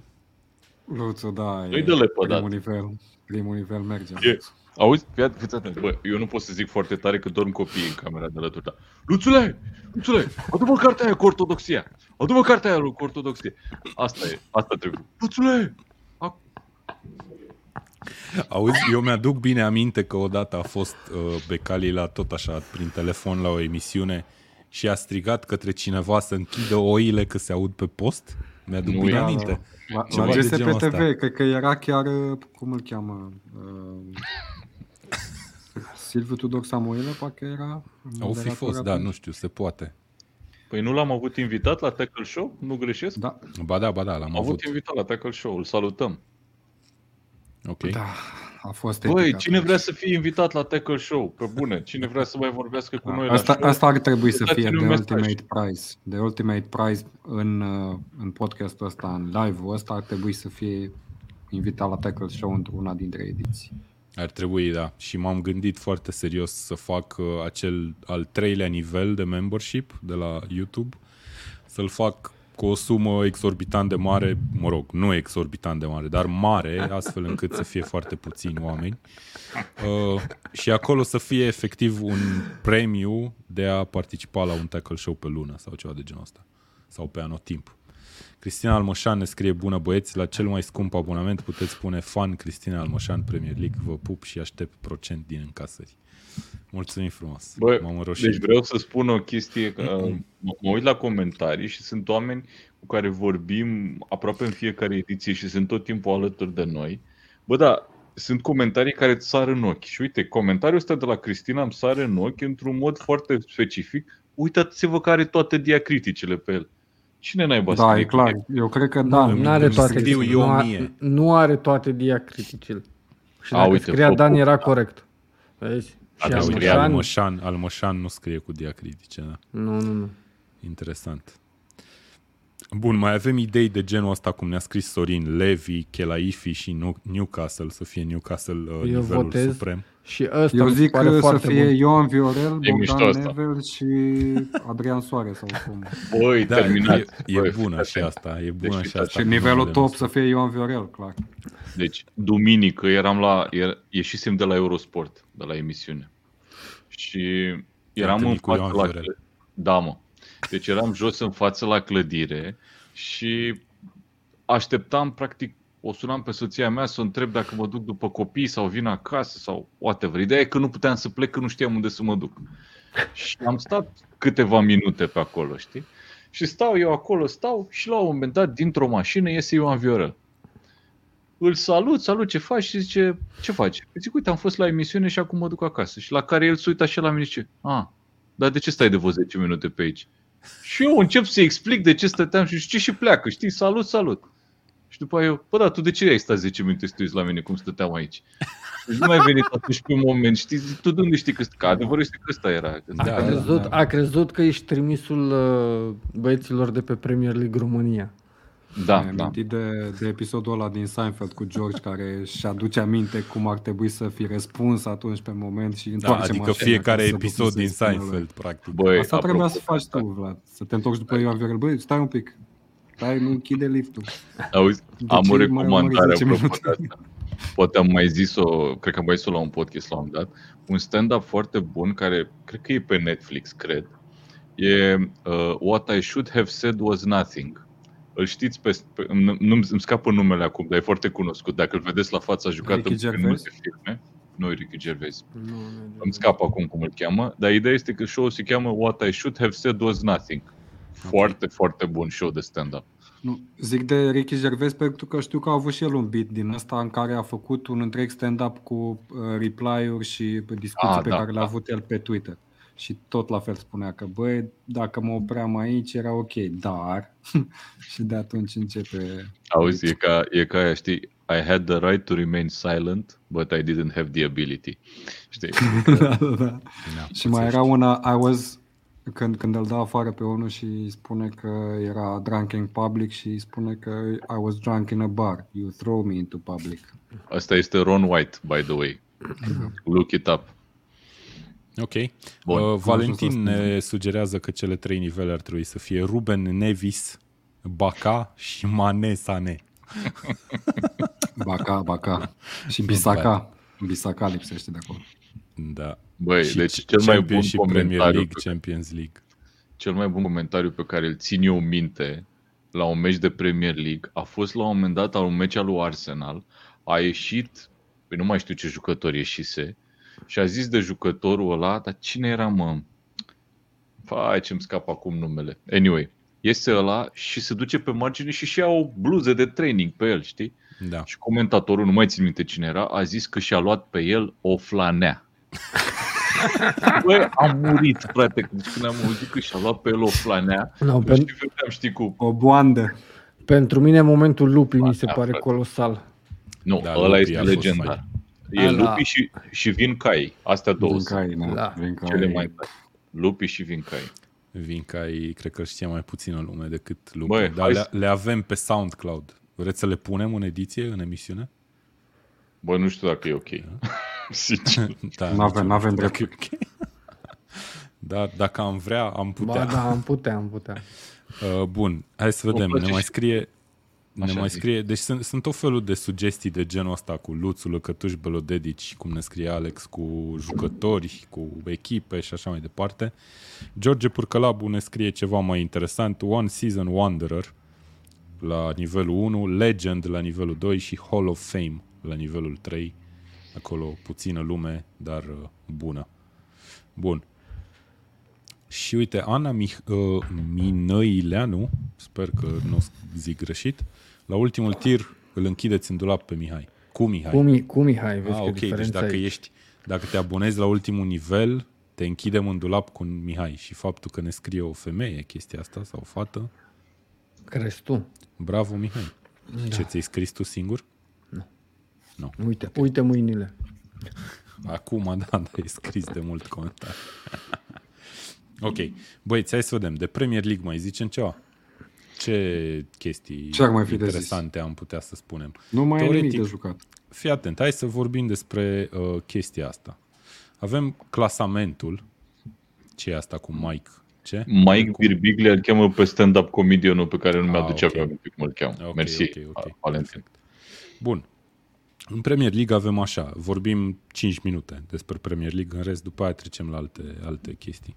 Speaker 2: Luțu, da,
Speaker 3: Nu-i de lepădat.
Speaker 2: primul nivel. Primul nivel merge.
Speaker 3: E-
Speaker 2: Luțu.
Speaker 3: Auzi, fii fiți atent. Bă, eu nu pot să zic foarte tare că dorm copiii în camera de alături. Dar... Luțule! Luțule! Adu-mă cartea aia cu ortodoxia! Adu-mă cartea aia cu ortodoxie! Asta e, asta trebuie. Luțule! A-
Speaker 1: Auzi, eu mi-aduc bine aminte că odată a fost uh, Becali la tot așa, prin telefon la o emisiune și a strigat către cineva să închidă oile că se aud pe post. Mi-aduc
Speaker 3: Nu
Speaker 1: bine
Speaker 3: e.
Speaker 1: aminte.
Speaker 2: La,
Speaker 1: Ceva
Speaker 2: la
Speaker 1: de genul
Speaker 2: GSP
Speaker 1: ăsta.
Speaker 2: TV, cred că era chiar, uh, cum îl cheamă, uh, Silviu Tudor Samuilă, parcă era
Speaker 1: Au fi
Speaker 2: moderator
Speaker 1: fost, da,
Speaker 2: atunci.
Speaker 1: nu știu, se poate.
Speaker 3: Păi nu l-am avut invitat la Tackle Show? Nu greșesc?
Speaker 2: Da,
Speaker 1: Ba da, ba da, l-am
Speaker 3: Am avut
Speaker 1: avut.
Speaker 3: invitat la Tackle Show, îl salutăm.
Speaker 1: Ok.
Speaker 2: da, a fost
Speaker 3: Băi,
Speaker 2: epic
Speaker 3: cine
Speaker 2: atunci.
Speaker 3: vrea să fie invitat la Tackle Show? Pe bune, cine vrea să mai vorbească cu noi la
Speaker 2: Asta,
Speaker 3: show?
Speaker 2: asta ar trebui să
Speaker 3: dați-ne
Speaker 2: fie
Speaker 3: un
Speaker 2: The
Speaker 3: mesaj.
Speaker 2: Ultimate Prize. The Ultimate Prize în, uh, în podcastul ăsta, în live-ul ăsta, ar trebui să fie invitat la Tackle Show într-una dintre ediții.
Speaker 1: Ar trebui, da. Și m-am gândit foarte serios să fac uh, acel al treilea nivel de membership de la YouTube, să-l fac cu o sumă exorbitant de mare, mă rog, nu exorbitant de mare, dar mare, astfel încât să fie foarte puțini oameni. Uh, și acolo să fie efectiv un premiu de a participa la un tackle show pe lună sau ceva de genul ăsta. Sau pe anotimp. Cristina Almășan ne scrie bună băieți, la cel mai scump abonament puteți spune fan Cristina Almășan Premier League, vă pup și aștept procent din încasări. Mulțumim frumos.
Speaker 3: Bă,
Speaker 1: M-am înroșit.
Speaker 3: deci vreau să spun o chestie, că uh, mă mă uit la comentarii și sunt oameni cu care vorbim aproape în fiecare ediție și sunt tot timpul alături de noi. Bă, da, sunt comentarii care îți sar în ochi. Și uite, comentariul ăsta de la Cristina îmi sare în ochi într-un mod foarte specific. Uitați-vă că are toate diacriticele pe el. Cine naiba
Speaker 2: Da,
Speaker 3: scrie
Speaker 2: e clar.
Speaker 3: cu
Speaker 2: Eu cred că da.
Speaker 4: Nu are
Speaker 1: îmi
Speaker 4: toate,
Speaker 1: scriu eu
Speaker 4: nu,
Speaker 1: mie.
Speaker 4: a, nu are toate diacriticile. Și
Speaker 3: A,
Speaker 4: dacă
Speaker 3: uite,
Speaker 4: scria
Speaker 3: fă-
Speaker 4: Dan era corect. Vezi?
Speaker 3: A,
Speaker 4: Și
Speaker 3: da,
Speaker 1: Uite,
Speaker 3: scria
Speaker 4: Almoșan,
Speaker 1: Almoșan, Almoșan nu scrie cu diacritice, da.
Speaker 4: nu, nu, nu.
Speaker 1: Interesant. Bun, mai avem idei de genul ăsta, cum ne-a scris Sorin, Levi, Chelaifi și Nu- Newcastle, să fie Newcastle uh,
Speaker 4: Eu
Speaker 1: nivelul
Speaker 4: votez.
Speaker 1: suprem.
Speaker 4: Și ăsta
Speaker 2: Eu
Speaker 4: mi se
Speaker 2: zic
Speaker 4: pare
Speaker 2: că să
Speaker 4: foarte
Speaker 2: fie
Speaker 4: bun.
Speaker 2: Ioan Viorel,
Speaker 3: E mișto
Speaker 2: Bogdan
Speaker 3: asta.
Speaker 2: Nevel și Adrian Soare sau cum.
Speaker 3: Băi,
Speaker 1: Da,
Speaker 3: terminat.
Speaker 1: e, e
Speaker 3: Băi,
Speaker 1: bună
Speaker 3: fiți
Speaker 1: și
Speaker 3: atenți.
Speaker 1: asta, e bună
Speaker 3: Deci,
Speaker 1: și
Speaker 3: fiți
Speaker 1: asta.
Speaker 2: Și
Speaker 1: cu
Speaker 2: nivelul
Speaker 1: numele
Speaker 2: top
Speaker 1: nostru.
Speaker 2: să fie Ioan Viorel, clar.
Speaker 3: Deci, duminică eram la, er, ieșisem de la Eurosport, de la emisiune. Și eram în
Speaker 1: întâlnit cu
Speaker 3: față
Speaker 1: Ioan
Speaker 3: la
Speaker 1: Viorel.
Speaker 3: clădire. Da, mă. Deci eram jos în față la clădire și așteptam, practic, o sunam pe soția mea să o întreb dacă mă duc după copii sau vin acasă sau whatever. Ideea e că nu puteam să plec, că nu știam unde să mă duc. Și am stat câteva minute pe acolo, știi? Și stau eu acolo, stau și la un moment dat, dintr-o mașină, iese Ioan Viorel. Îl salut, salut, ce faci? Și zice, ce faci? Îi zic, uite, am fost la emisiune și acum mă duc acasă. Și la care el se uită așa la mine și zice, a, dar de ce stai de vreo 10 minute pe aici? Și eu încep să-i explic de ce stăteam și știi și pleacă, știi, salut, salut. Și după aia eu, bă, da, tu de ce ai stat 10 minute să te uiți la mine cum stăteam aici? Deci nu mai venit atunci pe un moment, știi, zic, tu de unde știi că, că adevărul este că ăsta era. Că
Speaker 1: Da,
Speaker 4: A,
Speaker 1: da,
Speaker 4: crezut,
Speaker 2: da.
Speaker 4: a crezut că ești trimisul uh, băieților de pe Premier League România.
Speaker 3: da,
Speaker 2: Mi-am
Speaker 3: da.
Speaker 2: amintit de, de episodul ăla din Seinfeld cu George care și aduce aminte cum ar trebui să fi răspuns atunci pe moment și
Speaker 1: Da,
Speaker 2: întoarce
Speaker 1: adică
Speaker 2: mașina
Speaker 1: fiecare
Speaker 2: ca să
Speaker 1: episod
Speaker 2: ducă
Speaker 1: din
Speaker 2: să-i spună lui.
Speaker 1: Seinfeld, practic.
Speaker 3: Băi,
Speaker 2: Asta
Speaker 3: apropo,
Speaker 2: trebuia să faci tu, Vlad. Să te întorci după Ioan Viorel. Băi, stai un pic. Stai, nu închide liftul.
Speaker 3: Auzi,
Speaker 2: De
Speaker 3: am
Speaker 2: ce
Speaker 3: o
Speaker 2: mai
Speaker 3: recomandare
Speaker 2: urmări 10
Speaker 3: apropo
Speaker 2: minute?
Speaker 3: de asta. Poate am mai zis-o, cred că am mai zis-o la un podcast la un moment dat. Un stand-up foarte bun care cred că e pe Netflix, cred. E uh, What I Should Have Said Was Nothing. Îl știți pe, pe nu îmi scapă numele acum, dar e foarte cunoscut. Dacă îl vedeți la față, a jucat
Speaker 2: Ricky
Speaker 3: în
Speaker 2: Gervais?
Speaker 3: multe filme. Nu e Ricky Gervais.
Speaker 4: Nu, nu,
Speaker 3: Îmi scapă acum cum îl cheamă, dar ideea este că show-ul se cheamă What I Should Have Said Was Nothing. Foarte, foarte bun show de stand-up.
Speaker 2: Nu, zic de Ricky Gervais pentru că știu că a avut și el un beat din ăsta în care a făcut un întreg stand-up cu uh, reply-uri și discuții
Speaker 3: Ah,
Speaker 2: pe
Speaker 3: da,
Speaker 2: care le-a
Speaker 3: da.
Speaker 2: avut el pe Twitter. Și tot la fel spunea că, băi, dacă mă opream aici era ok, dar... și de atunci începe...
Speaker 3: Auzi, e ca, e ca aia, știi, I had the right to remain silent, but I didn't have the ability. Știi?
Speaker 2: da, da, da.
Speaker 1: Da,
Speaker 2: Și mai era una, I was, când, când îl dă afară pe unul și îi spune că era drunk in public și îi spune că I was drunk in a bar, you throw me into public.
Speaker 3: Asta este Ron White, by the way. Look it up.
Speaker 1: Ok.
Speaker 3: Bun.
Speaker 1: Uh, Valentin
Speaker 2: Am ajuns la
Speaker 1: ne sugerează că cele trei nivele ar trebui să fie Ruben Nevis, Baca și Mane Sane.
Speaker 2: Baca, baca. Și bisaca. Bisaca lipsește de acolo.
Speaker 1: Da.
Speaker 3: Băi,
Speaker 1: și
Speaker 3: deci cel mai bun
Speaker 1: Championship, Premier
Speaker 3: comentariu
Speaker 1: League,
Speaker 3: pe,
Speaker 1: Champions League.
Speaker 3: cel mai bun comentariu pe care îl țin eu minte la un meci de Premier League a fost la un moment dat al un meci al lui Arsenal. A ieșit, păi nu mai știu ce jucător ieșise, și a zis de jucătorul ăla, dar cine era, mă? Fai, ce-mi scap acum numele. Anyway, iese ăla și se duce pe margine și și ia o bluză de training pe el, știi?
Speaker 1: Da.
Speaker 3: Și comentatorul, nu mai țin minte cine era, a zis că și-a luat pe el o flanea. Băi, am murit, frate, când când am auzit că și-a luat pe el o flanea.
Speaker 4: No,
Speaker 3: Nu
Speaker 4: pen,
Speaker 3: știu, vedeam, știi, cu...
Speaker 2: O boandă.
Speaker 4: pentru mine momentul lupii mi se
Speaker 3: Da,
Speaker 4: pare
Speaker 3: frate.
Speaker 4: colosal.
Speaker 3: Nu,
Speaker 1: Da,
Speaker 3: ăla
Speaker 1: Lupi
Speaker 3: este
Speaker 1: a fost
Speaker 3: legendar.
Speaker 1: fain.
Speaker 3: E
Speaker 4: Ala.
Speaker 3: Lupi și, și Vin Cai. Astea două
Speaker 2: Vin
Speaker 3: sunt
Speaker 2: cai, da.
Speaker 4: Da.
Speaker 2: Vin cai.
Speaker 3: cele mai tari. Lupi și Vin Cai.
Speaker 1: Vin ca ei, cred că îl știe mai puțină lume decât Lupi.
Speaker 3: Băi,
Speaker 1: Dar
Speaker 3: hai
Speaker 1: le,
Speaker 3: să-
Speaker 1: le avem pe SoundCloud. Vreți să le punem în ediție, în emisiune?
Speaker 3: Bă, nu știu dacă e ok. Sincer.
Speaker 1: Da,
Speaker 2: N-avem-
Speaker 1: nu
Speaker 2: n-avem
Speaker 1: știu dacă e ok. Dar dacă am vrea, am putea.
Speaker 4: Ba da, am putea, am putea.
Speaker 1: Uh, bun, hai să vedem.
Speaker 3: place
Speaker 1: Ne mai
Speaker 3: și-
Speaker 1: scrie... Ne
Speaker 3: Așa
Speaker 1: mai
Speaker 3: zic.
Speaker 1: scrie, deci sunt, sunt o felul de sugestii de genul ăsta cu Luțul, Lăcătuș, Belodedici, cum ne scrie Alex, cu jucători, cu echipe și așa mai departe. George Purcălabu ne scrie ceva mai interesant, One Season Wanderer la nivelul 1, Legend la nivelul 2 și Hall of Fame la nivelul 3. Acolo puțină lume, dar uh, bună. Bun. Și uite, Ana Mih- uh, Minăileanu, sper că nu o zic greșit, la ultimul tir îl închideți în dulap pe Mihai. cu Mihai.
Speaker 4: Cu, Mi- cu Mihai, vezi
Speaker 1: ah,
Speaker 4: că
Speaker 1: ok, deci
Speaker 4: diferența
Speaker 1: dacă
Speaker 4: aici.
Speaker 1: ești, dacă te abonezi la ultimul nivel, te închidem în dulap cu Mihai și faptul că ne scrie o femeie chestia asta sau o fată,
Speaker 4: Crezi tu?
Speaker 1: bravo Mihai. Da. Ce, ți-ai scris tu singur?
Speaker 4: Uite, uite mâinile.
Speaker 1: Acum, da, da, e scris de mult comentarii. ok. Băieți, hai să vedem. De Premier League mai zicem ceva? Ce chestii
Speaker 2: Ce ar mai fi de
Speaker 1: interesante am putea să spunem?
Speaker 2: Nu mai e nimic
Speaker 1: Teoretic,
Speaker 2: de jucat.
Speaker 1: Fii atent, hai să vorbim despre uh, chestia asta. Avem clasamentul. Ce e asta cu Mike? Ce?
Speaker 3: Mike Birbiglia îl cheamă pe stand-up comedianul pe care nu
Speaker 1: Ah,
Speaker 3: mi-aduce
Speaker 1: ok.
Speaker 3: aminte cum îl cheamă.
Speaker 1: Ok,
Speaker 3: Mersi,
Speaker 1: ok, ok.
Speaker 3: Valentin.
Speaker 1: Perfect. Bun. În Premier League avem așa, vorbim 5 minute despre Premier League, în rest după aia trecem la alte, alte chestii.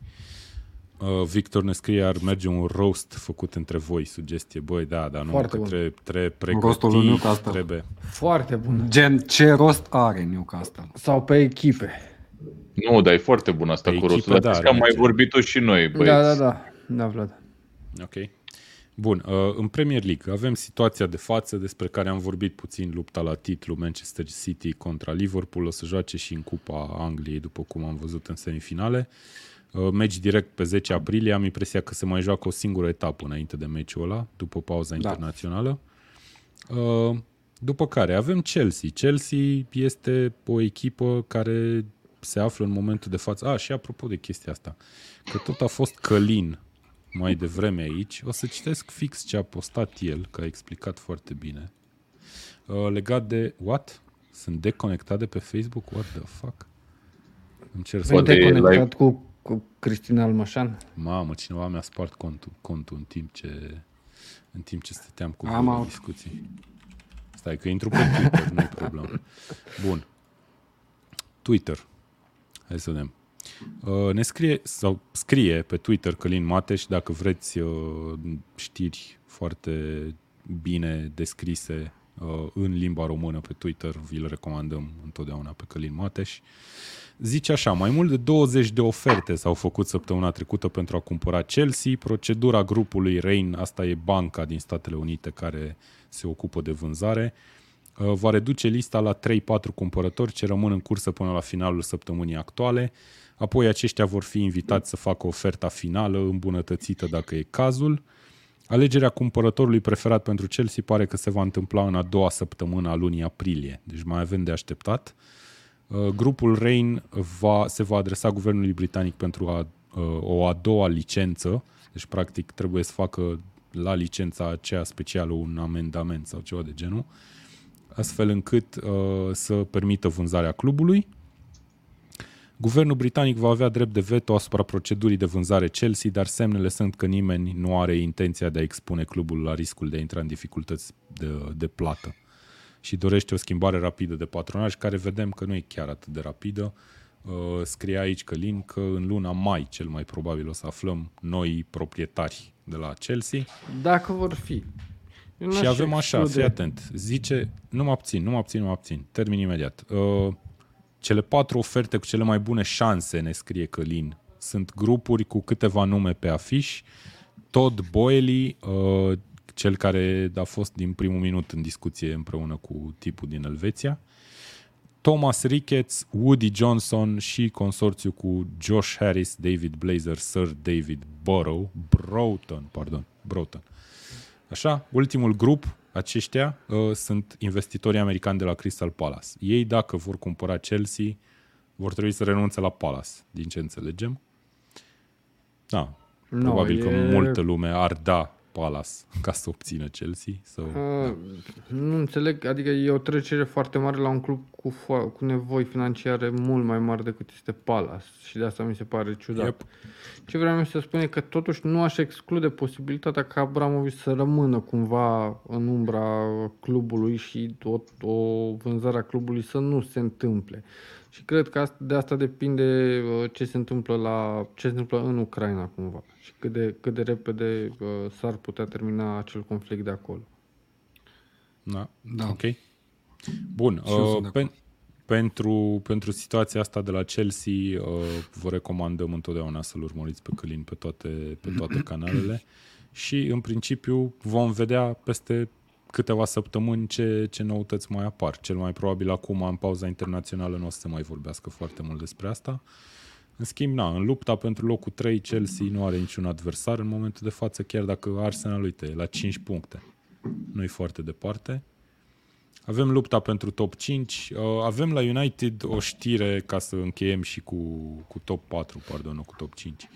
Speaker 1: Uh, Victor ne scrie, ar merge un roast făcut între voi, sugestie. Băi, da, dar nu,
Speaker 4: Foarte
Speaker 1: că
Speaker 4: bun.
Speaker 1: trebuie, trebuie
Speaker 2: Rostul lui
Speaker 1: pregătit,
Speaker 2: Newcastle.
Speaker 1: trebuie...
Speaker 4: Foarte bun.
Speaker 2: Gen, ce rost are Newcastle?
Speaker 4: Sau pe echipe.
Speaker 3: Nu, dar e foarte bun asta
Speaker 1: Pe
Speaker 3: cu
Speaker 1: echipă,
Speaker 3: rostul. Dar
Speaker 1: da,
Speaker 3: știți că am mai
Speaker 1: merge.
Speaker 3: vorbit-o și noi, băieți.
Speaker 4: Da, da, da. Da, Vlad.
Speaker 1: Ok. Bun, uh, în Premier League avem situația de față despre care am vorbit puțin, lupta la titlu Manchester City contra Liverpool, o să joace și în Cupa Angliei, după cum am văzut în semifinale. Uh, Meci direct pe 10 aprilie, am impresia că se mai joacă o singură etapă înainte de meciul ăla, după pauza
Speaker 2: Da.
Speaker 1: internațională. Uh, După care avem Chelsea. Chelsea este o echipă care se află în momentul de față. A, și apropo de chestia asta, că tot a fost Călin mai devreme aici, o să citesc fix ce a postat el, că a explicat foarte bine. Uh, legat de... What? Sunt deconectat de pe Facebook? What the fuck? Îmi cer
Speaker 4: Sunt
Speaker 3: Poate e
Speaker 1: scuze.
Speaker 4: conectat
Speaker 3: live.
Speaker 4: cu, cu Cristina Almașan.
Speaker 1: Mamă, cineva mi-a spart contul, contul în timp ce în timp ce stăteam cu
Speaker 2: Am
Speaker 1: voi la
Speaker 2: out.
Speaker 1: discuții. Stai că intru pe Twitter, nu-i problemă. Bun. Twitter. Hai să vedem. Uh, ne scrie sau scrie pe Twitter Călin Mateș dacă vreți uh, știri foarte bine descrise uh, în limba română pe Twitter, vi le recomandăm întotdeauna pe Călin Mateș. Zice așa, mai mult de 20 de oferte s-au făcut săptămâna trecută pentru a cumpăra Chelsea. Procedura grupului Rain, asta e banca din Statele Unite care se ocupă de vânzare, uh, va reduce lista la 3-4 cumpărători ce rămân în cursă până la finalul săptămânii actuale. Apoi aceștia vor fi invitați să facă oferta finală, îmbunătățită dacă e cazul. Alegerea cumpărătorului preferat pentru Chelsea pare că se va întâmpla în a doua săptămână a lunii aprilie, deci mai avem de așteptat. Uh, Grupul Rain va, se va adresa guvernului britanic pentru a, uh, o a doua licență, deci practic trebuie să facă la licența aceea specială un amendament sau ceva de genul, astfel încât uh, să permită vânzarea clubului. Guvernul britanic va avea drept de veto asupra procedurii de vânzare Chelsea, dar semnele sunt că nimeni nu are intenția de a expune clubul la riscul de a intra în dificultăți de, de plată și dorește o schimbare rapidă de patronaj, care vedem că nu e chiar atât de rapidă. Uh, Scrie aici Călin că în luna mai, cel mai probabil, o să aflăm noi proprietari de la Chelsea.
Speaker 4: Dacă vor fi. Eu
Speaker 1: Și
Speaker 4: n-aș
Speaker 1: avem așa,
Speaker 4: exclude-
Speaker 1: fii atent, zice, nu mă abțin, nu mă abțin, nu mă abțin, termin imediat. Uh, cele patru oferte cu cele mai bune șanse, ne scrie Călin, sunt grupuri cu câteva nume pe afiș, Todd Boehly, uh, cel care a fost din primul minut în discuție împreună cu tipul din Elveția, Thomas Ricketts, Woody Johnson și consorțiu cu Josh Harris, David Blazer, Sir David Burrow, Broughton, pardon, Broughton. Așa, ultimul grup, aceștia uh, sunt investitorii americani de la Crystal Palace. Ei, dacă vor cumpăra Chelsea, vor trebui să renunțe la Palace, din ce înțelegem. Da,
Speaker 4: Nu,
Speaker 1: probabil că
Speaker 4: e-
Speaker 1: multă lume ar da Palace ca să obțină Chelsea. Sau...
Speaker 4: Uh, Nu înțeleg, adică e o trecere foarte mare la un club cu, fo- cu nevoi financiare mult mai mari decât este Palace și de asta mi se pare ciudat.
Speaker 1: Yep.
Speaker 4: Ce vreau eu să spun e că totuși nu aș exclude posibilitatea ca Abramovic să rămână cumva în umbra clubului și o, o vânzare a clubului să nu se întâmple. Și cred că asta, de asta depinde uh, ce se întâmplă la ce se întâmplă în Ucraina cumva și cât de, cât de repede uh, s-ar putea termina acel conflict de acolo.
Speaker 1: Da.
Speaker 2: Da.
Speaker 1: Ok. Bun.
Speaker 2: Și eu sunt
Speaker 1: Uh,
Speaker 2: de
Speaker 1: pen, pentru, pentru situația asta de la Chelsea, uh, vă recomandăm întotdeauna să-l urmăriți pe Călin pe toate, pe toate canalele și, în principiu, vom vedea peste câteva săptămâni ce, ce noutăți mai apar. Cel mai probabil acum, în pauza internațională, nu o să se mai vorbească foarte mult despre asta. În schimb, na, în lupta pentru locul 3, Chelsea nu are niciun adversar în momentul de față, chiar dacă Arsenal, uite, e la 5 puncte. Nu e foarte departe. Avem lupta pentru top 5. Uh, avem la United o știre ca să încheiem și cu, cu top 4, pardon, nu cu top 5.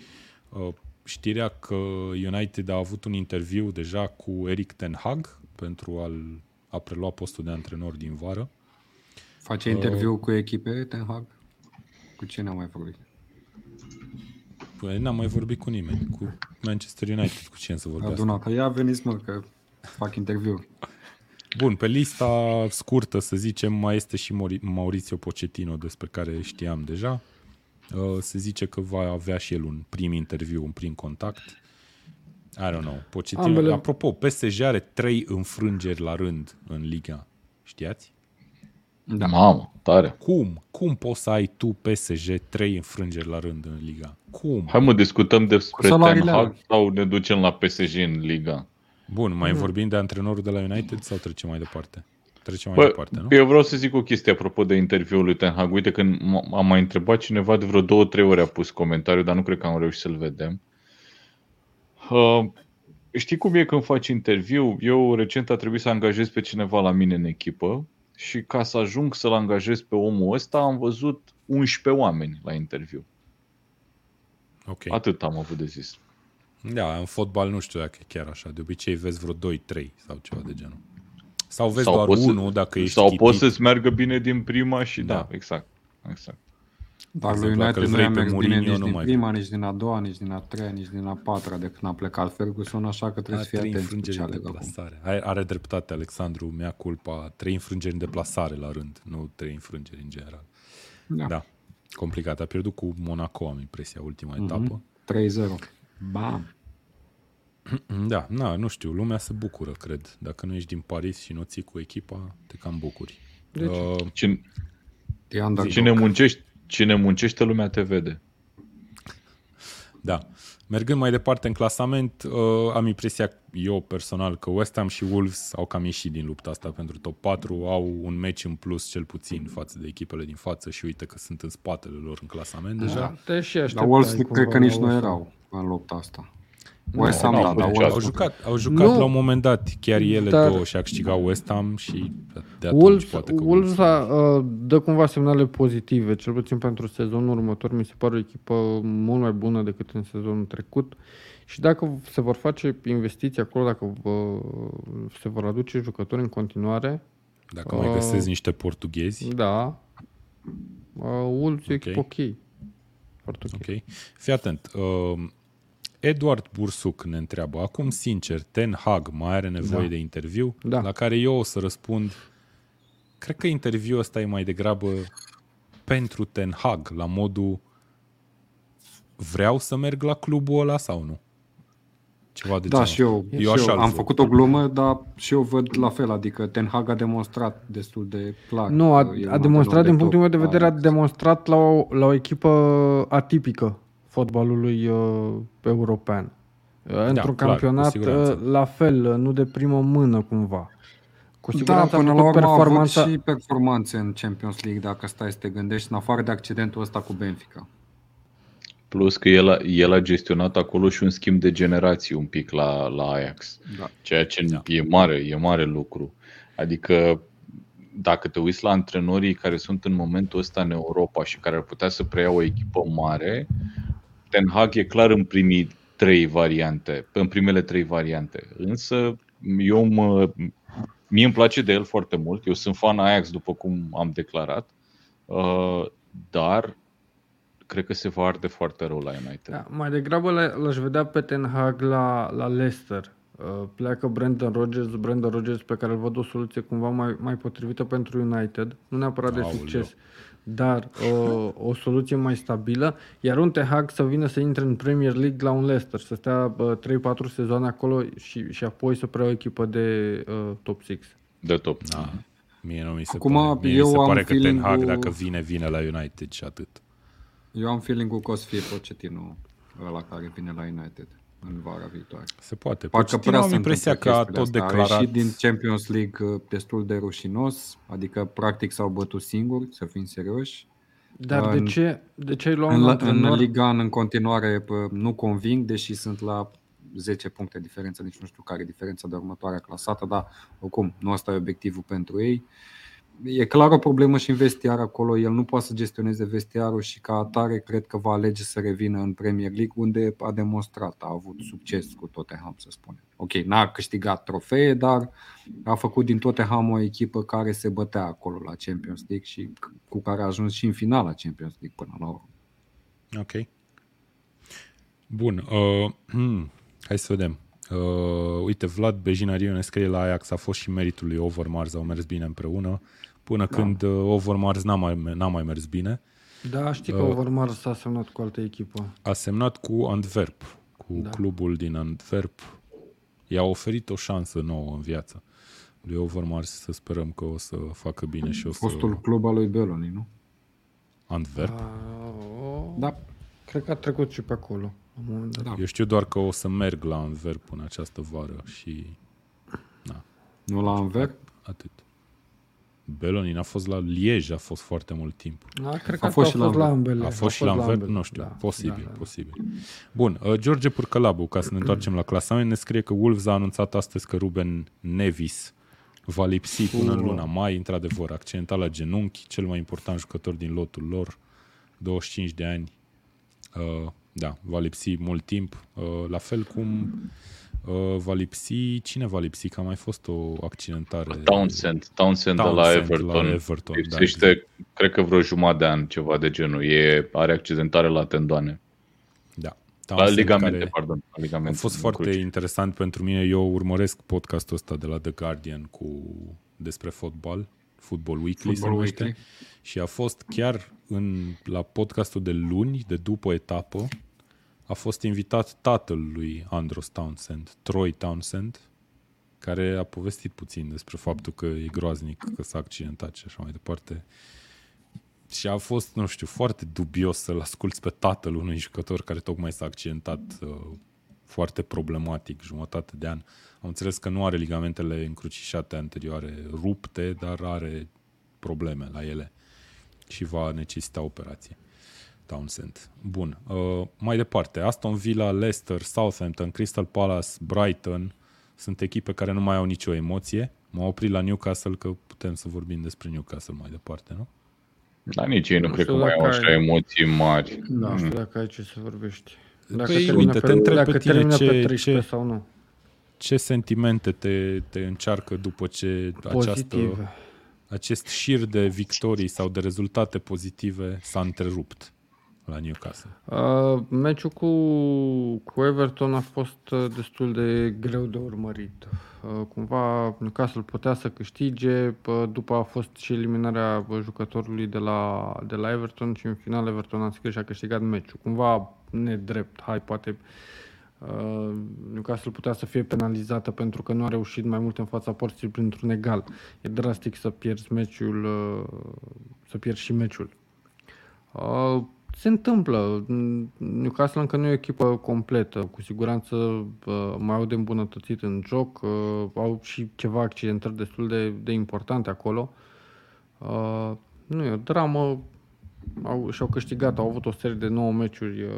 Speaker 1: Uh, știrea că United a avut un interviu deja cu Eric Ten Hag pentru a a prelua postul de antrenor din vară.
Speaker 2: Face interviu uh, cu echipe Ten Hag? Cu cine am mai vorbit?
Speaker 1: Păi n-am mai vorbit cu nimeni. Cu Manchester United, cu cine să vorbească.
Speaker 2: Aduna, că ia veniți mă, că fac interviu.
Speaker 1: Bun, pe lista scurtă, să zicem, mai este și Maurizio Pochettino, despre care știam deja. Uh, se zice că va avea și el un prim interviu, un prim contact. I don't know. Pochettino, Ambele... apropo, PSG are trei înfrângeri la rând în Liga. Știați?
Speaker 3: Da. Mamă, tare.
Speaker 1: Cum? Cum poți să ai tu PSG trei înfrângeri la rând în Liga? Cum?
Speaker 3: Hai mă, discutăm despre Ten Hag sau ne ducem la PSG în Liga?
Speaker 1: Bun, mai mm. vorbim de antrenorul de la United sau trecem mai departe? Trecem mai Bă, departe, nu?
Speaker 3: Eu vreau să zic o chestie apropo de interviul lui Ten Hag. Uite, când am mai întrebat cineva de vreo două, trei ori a pus comentariu, dar nu cred că am reușit să-l vedem. Uh, știi cum e când faci interviu? Eu recent a trebuit să angajez pe cineva la mine în echipă și ca să ajung să-l angajez pe omul ăsta am văzut 11 oameni la interviu.
Speaker 1: Okay.
Speaker 3: Atât am avut de zis.
Speaker 1: Da, în fotbal nu știu dacă e chiar așa. De obicei vezi vreo 2-3 sau ceva de genul. Sau vezi sau doar unul dacă ești
Speaker 3: Sau
Speaker 1: chipit.
Speaker 3: poți să-ți meargă bine din prima și da, da exact. exact.
Speaker 2: Dar lui United nu i-a mers bine nici din prima, nici din a doua, nici din a treia, nici din a patra de când a plecat Ferguson, așa că trebuie a, să fii atent cu ce
Speaker 1: de plasare. Are, are dreptate Alexandru, mi-a culpa. Trei înfrângeri în deplasare la rând, nu trei înfrângeri în general. Da. da. Complicat. A pierdut cu Monaco, am impresia, ultima mm-hmm. etapă.
Speaker 2: 3-0. Bam.
Speaker 1: Da, na, nu știu, lumea se bucură, cred. Dacă nu ești din Paris și nu ții cu echipa, te cam bucuri.
Speaker 3: Deci, uh, cine, cine, muncește, cine muncește, lumea te vede.
Speaker 1: Da. Mergând mai departe în clasament, uh, am impresia, eu personal, că West Ham și Wolves au cam ieșit din lupta asta pentru top 4, au un meci în plus cel puțin față de echipele din față și uite că sunt în spatele lor în clasament deja. Da,
Speaker 2: te și Dar Wolves cred că nici nu erau în lupta asta. West Ham, da, da,
Speaker 1: au jucat, au jucat nu, la un moment dat chiar ele dar, două și a câștigat West Ham și de atunci Wolves, poate că
Speaker 4: Wolves a, uh, dă cumva semnale pozitive, cel puțin pentru sezonul următor. Mi se pare o echipă mult mai bună decât în sezonul trecut. Și dacă se vor face investiții acolo, dacă vă, se vor aduce jucători în continuare...
Speaker 1: Dacă uh, mai găsesc niște portughezi...
Speaker 4: Da. Uh, Wolves okay. e echipă ok. Foarte ok.
Speaker 1: okay. Fii atent. Uh, Eduard Bursuc ne întreabă, acum sincer, Ten Hag mai are nevoie da. de interviu? Da. La care eu o să răspund, cred că interviul ăsta e mai degrabă pentru Ten Hag, la modul vreau să merg la clubul ăla sau nu?
Speaker 2: Ceva de da, genul. și eu, eu și așa eu am făcut o glumă, dar și eu văd la fel, adică Ten Hag a demonstrat destul de clar.
Speaker 4: Nu, a, a demonstrat, din punctul meu de vedere, a demonstrat la o, la o echipă atipică fotbalului uh, european. Uh, da, într-un clar, campionat uh, la fel, uh, nu de primă mână cumva.
Speaker 2: Cu da, siguranță da, până la urmă performanța... avut și performanțe în Champions League, dacă stai să te gândești, în afară de accidentul ăsta cu Benfica.
Speaker 3: Plus că el a, el a gestionat acolo și un schimb de generații un pic la, la Ajax. Da. Ceea ce da. e mare, e mare lucru. Adică dacă te uiți la antrenorii care sunt în momentul ăsta în Europa și care ar putea să preia o echipă mare, Ten Hag e clar în primii trei variante, în primele trei variante. Însă eu mă, mie îmi place de el foarte mult. Eu sunt fan Ajax, după cum am declarat, uh, dar cred că se va arde foarte rău la United.
Speaker 4: Da, mai degrabă l-aș vedea pe Ten Hag la, la Leicester. Uh, pleacă Brandon Rodgers, Brandon Rodgers pe care îl văd o soluție cumva mai, mai potrivită pentru United, nu neapărat de Aoleu. succes, dar o, o soluție mai stabilă, iar un Tehag să vină să intre în Premier League la un Leicester, să stea 3-4 sezoane acolo și, și apoi să preia o echipă de uh, top 6.
Speaker 3: De top.
Speaker 1: Da. Mie nu mi se Acum, pare. Mie eu mi se pare că Ten Hag, dacă vine, vine la United și atât.
Speaker 2: Eu am feeling-ul că o să fie Pochettino ăla care vine la United. În vara viitoare.
Speaker 1: Se poate.
Speaker 2: Parcă
Speaker 1: Pochettino
Speaker 2: prea
Speaker 1: am
Speaker 2: se
Speaker 1: impresia că
Speaker 2: întâmplă
Speaker 1: a tot
Speaker 2: chestiile astea. A
Speaker 1: declarat...
Speaker 2: ieșit din Champions League uh, destul de rușinos, adică practic s-au bătut singuri, să fim serioși.
Speaker 4: Dar
Speaker 2: În-
Speaker 4: de ce, de ce ai luat
Speaker 2: În,
Speaker 4: un
Speaker 2: la-
Speaker 4: antrenor?
Speaker 2: în Liga în continuare pă, nu conving, deși sunt la 10 puncte diferență, nici nu știu care e diferența de următoarea clasată, dar oricum nu asta e obiectivul pentru ei. E clar o problemă și în vestiar acolo, el nu poate să gestioneze vestiarul și ca atare cred că va alege să revină în Premier League unde a demonstrat, a avut succes cu Tottenham să spunem. Ok, n-a câștigat trofee, dar a făcut din Tottenham o echipă care se bătea acolo la Champions League și cu care a ajuns și în finala Champions League până la urmă.
Speaker 1: Ok. Bun. Uh, hmm, hai să vedem. Uh, uite, Vlad Bejinariu ne scrie la Ajax a fost și meritul lui Overmars, au mers bine împreună, până da. când uh, Overmars n-a mai, n-a mai mers bine.
Speaker 4: Da, știi că
Speaker 1: Uh,
Speaker 4: Overmars s-a semnat cu altă echipă.
Speaker 1: A semnat cu Antwerp, cu da.
Speaker 4: Da.
Speaker 1: clubul din Antwerp. I-a oferit o șansă nouă în viață. Lui Overmars să sperăm că o să facă bine și o să...
Speaker 2: Fostul club al lui Beloni, nu?
Speaker 1: Antwerp?
Speaker 4: Uh,
Speaker 2: Da.
Speaker 4: Cred că a trecut și pe acolo. La un moment dat.
Speaker 2: Da.
Speaker 1: Eu știu doar că o să merg la Antwerp în această vară și
Speaker 2: Nu la Anver?
Speaker 1: atât. Belonin a fost la Liege, a fost foarte mult timp.
Speaker 4: Da, cred
Speaker 2: A
Speaker 4: că a
Speaker 2: fost
Speaker 4: fost,
Speaker 2: și la
Speaker 4: fost la
Speaker 2: Ambele.
Speaker 4: ambele.
Speaker 1: A fost și la Antwerp?
Speaker 4: ambele.
Speaker 1: Nu știu,
Speaker 4: Da,
Speaker 1: posibil,
Speaker 4: da, da.
Speaker 1: posibil. Bun, uh, George Purcălabu, ca să ne întoarcem la clasament, ne scrie că Wolves a anunțat astăzi că Ruben Nevis va lipsi până în luna mai, într-adevăr, accidentat la genunchi, cel mai important jucător din lotul lor, 25 de ani, uh, da, va lipsi mult timp, uh, la fel cum uh, va lipsi, cine va lipsi, că a mai fost o accidentare.
Speaker 3: Townsend, Townsend, de la
Speaker 1: Townsend
Speaker 3: Everton.
Speaker 1: la Everton, da,
Speaker 3: Lipsește, cred că vreo jumătate de an, ceva de genul. E, are accidentare la tendoane.
Speaker 1: Da.
Speaker 3: La
Speaker 1: Townsend,
Speaker 3: ligamente,
Speaker 1: care-
Speaker 3: pardon. La
Speaker 1: A
Speaker 3: ligamente
Speaker 1: fost
Speaker 3: în
Speaker 1: foarte
Speaker 3: cruce.
Speaker 1: interesant pentru mine. Eu urmăresc podcastul ăsta de la The Guardian cu despre fotbal, Football Weekly se
Speaker 2: Football
Speaker 1: numește.
Speaker 2: Weekly.
Speaker 1: Și a fost chiar în, la podcastul de luni, de după etapă, a fost invitat tatăl lui Andros Townsend, Troy Townsend, care a povestit puțin despre faptul că e groaznic că s-a accidentat și așa mai departe. Și a fost, nu știu, foarte dubios să-l asculți pe tatăl unui jucător care tocmai s-a accidentat uh, foarte problematic, jumătate de an. Am înțeles că nu are ligamentele încrucișate anterioare rupte, dar are probleme la ele și va necesita operație. Townsend. Bun. Uh, mai departe, Aston Villa, Leicester, Southampton, Crystal Palace, Brighton sunt echipe care nu mai au nicio emoție. M-am oprit la Newcastle că putem să vorbim despre Newcastle mai departe, nu?
Speaker 3: Dar nici ei nu,
Speaker 4: Nu
Speaker 3: cred că
Speaker 4: știu
Speaker 3: mai au
Speaker 4: dacă
Speaker 3: așa
Speaker 4: ai-
Speaker 3: emoții mari.
Speaker 4: Da, nu
Speaker 3: Mm.
Speaker 4: știu dacă ai ce să vorbești. Dacă
Speaker 1: Păi,
Speaker 4: termină
Speaker 1: uite,
Speaker 4: pe,
Speaker 1: te întreb
Speaker 4: dacă
Speaker 1: pe tine
Speaker 4: termină
Speaker 1: ce-
Speaker 4: pe 13
Speaker 1: ce-
Speaker 4: sau nu.
Speaker 1: Ce sentimente te, te încearcă după ce această,
Speaker 4: Pozitive.
Speaker 1: acest șir de victorii sau de rezultate pozitive s-a întrerupt la Newcastle?
Speaker 4: Uh, meciul cu, cu Everton a fost uh, destul de greu de urmărit. Uh, cumva Newcastle putea să câștige, uh, după a fost și eliminarea uh, jucătorului de la, de la Everton și în final Everton a scris și a câștigat meciul. Cumva nedrept, hai, poate uh, Newcastle putea să fie penalizată pentru că nu a reușit mai mult în fața porții printr-un egal. E drastic să pierzi meciul, uh, să pierzi și meciul. Uh, se întâmplă. Mm, Newcastle încă nu e o echipă completă. Cu siguranță uh, mai au de îmbunătățit în joc. Uh, au și ceva accidentări destul de, de importante acolo. Uh, nu e o dramă. Au, și-au câștigat. Au avut o serie de 9 meciuri uh,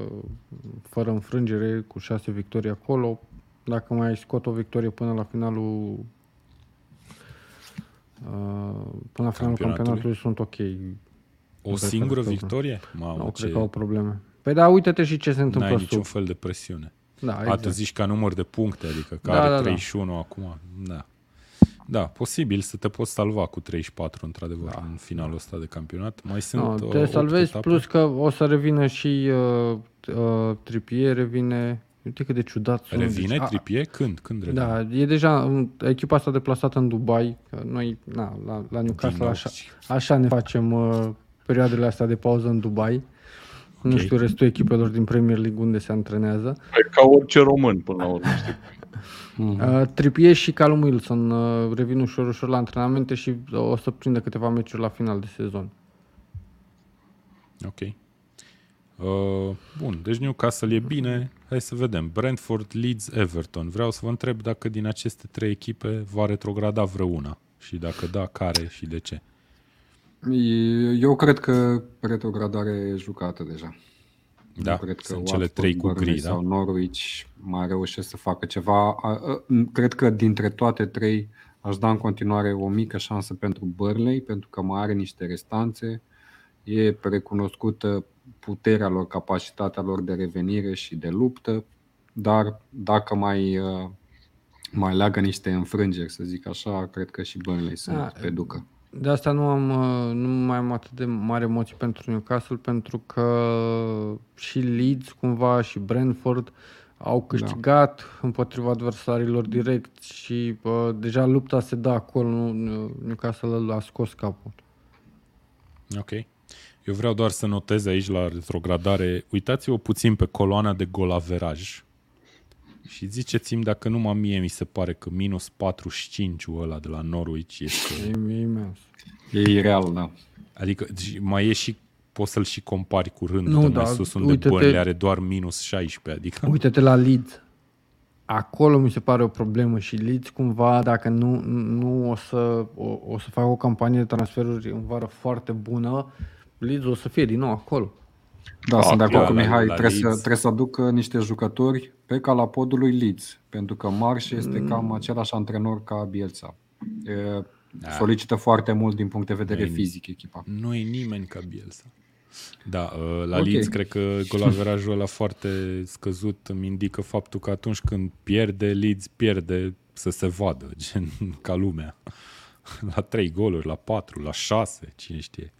Speaker 4: fără înfrângere, cu 6 victorii acolo. Dacă mai scot o victorie până la finalul uh, până la finalul
Speaker 1: Campionatului?
Speaker 4: campionatului sunt ok.
Speaker 1: O
Speaker 4: cred că
Speaker 1: singură
Speaker 4: nu.
Speaker 1: victorie? Mamă,
Speaker 4: Nu
Speaker 1: ce...
Speaker 4: cred că au probleme. Păi da, uite-te și ce se întâmplă
Speaker 1: N-ai
Speaker 4: sub.
Speaker 1: niciun fel de presiune.
Speaker 4: Da,
Speaker 1: Exact.
Speaker 4: exact.
Speaker 1: A, tu zici ca număr de puncte, adică că
Speaker 4: Da,
Speaker 1: are
Speaker 4: da, da.
Speaker 1: 31 acum. Da. Da, posibil să te poți salva cu 34, într-adevăr, da. în finalul ăsta de campionat. Mai sunt
Speaker 4: No,
Speaker 1: uh,
Speaker 4: te
Speaker 1: opt
Speaker 4: salvezi,
Speaker 1: etape.
Speaker 4: plus că o să revină și uh, uh, Trippier, revine... Uite cât de ciudat sună.
Speaker 1: Revine
Speaker 4: Deci, a-
Speaker 1: Trippier? Când? Când revine?
Speaker 4: Da, e deja în- echipa asta deplasată în Dubai. că Noi, na, la, la Newcastle,
Speaker 1: nou.
Speaker 4: așa, așa ne facem uh, perioadele astea de pauză în Dubai. Nu
Speaker 1: Ok.
Speaker 4: știu restul echipelor din Premier League unde se antrenează.
Speaker 3: E ca orice român, până la urmă, știi?
Speaker 4: Uh, Trippier și Callum Wilson uh, revin ușor, ușor la antrenamente și o să prindă câteva meciuri la final de sezon.
Speaker 1: Ok. Uh, bun, deci Newcastle e bine. Hai să vedem. Brentford, Leeds, Everton. Vreau să vă întreb dacă din aceste trei echipe va retrograda vreuna. Și dacă da, care și de ce?
Speaker 2: Eu cred că retrogradarea e jucată deja.
Speaker 1: Da,
Speaker 2: Eu cred că
Speaker 1: sunt cele
Speaker 2: Watford,
Speaker 1: trei cu
Speaker 2: Burnley
Speaker 1: gri, da?
Speaker 2: sau Norwich mai reușesc să facă ceva. A- a- Cred că dintre toate trei aș da în continuare o mică șansă pentru Burnley, pentru că mai are niște restanțe. E recunoscută puterea lor, capacitatea lor de revenire și de luptă, dar dacă mai, uh, mai leagă niște înfrângeri, să zic așa, cred că și Burnley sunt
Speaker 4: Da,
Speaker 2: pe ducă.
Speaker 4: De asta nu am uh, nu mai am atât de mare emoții pentru Newcastle pentru că și Leeds cumva și Brentford au câștigat împotriva adversarilor direct și uh, deja lupta se dă acolo, nu, nu- Newcastle a scos capul.
Speaker 1: Ok. Eu vreau doar să notez aici la retrogradare, uitați-vă puțin pe coloana de golaveraj și ziceți-mi dacă numai mie mi se pare că minus 45 ăla de la Norwich este...
Speaker 4: E, e imens.
Speaker 2: E ireal, da.
Speaker 1: Adică și mai e și poți să-l și compari cu rândul
Speaker 4: Nu,
Speaker 1: de mai
Speaker 4: da,
Speaker 1: sus unde
Speaker 4: uite-te-
Speaker 1: Burnley are doar minus 16, adică...
Speaker 4: Uite-te la Leeds. Acolo mi se pare o problemă și Leeds cumva, dacă nu, nu o, să, o, o să facă o campanie de transferuri în vară foarte bună, Leeds o să fie din nou acolo.
Speaker 2: Da, sunt de acord cu
Speaker 1: la-
Speaker 2: Mihai.
Speaker 1: la
Speaker 2: trebuie, să,
Speaker 1: Leeds.
Speaker 2: trebuie să aducă niște jucători pe calapodul lui Leeds, pentru că Marș este
Speaker 1: Mm.
Speaker 2: cam același antrenor ca Bielsa. E,
Speaker 1: Da.
Speaker 2: solicită foarte mult din punct de vedere
Speaker 1: Ei,
Speaker 2: fizic echipa.
Speaker 1: Nu e nimeni ca Bielsa. Da, uh, la
Speaker 2: Ok.
Speaker 1: Leeds cred că golaverajul ăla foarte scăzut îmi indică faptul că atunci când pierde, Leeds pierde să se vadă, gen ca lumea. La 3 goluri, la 4, la 6, cine știe.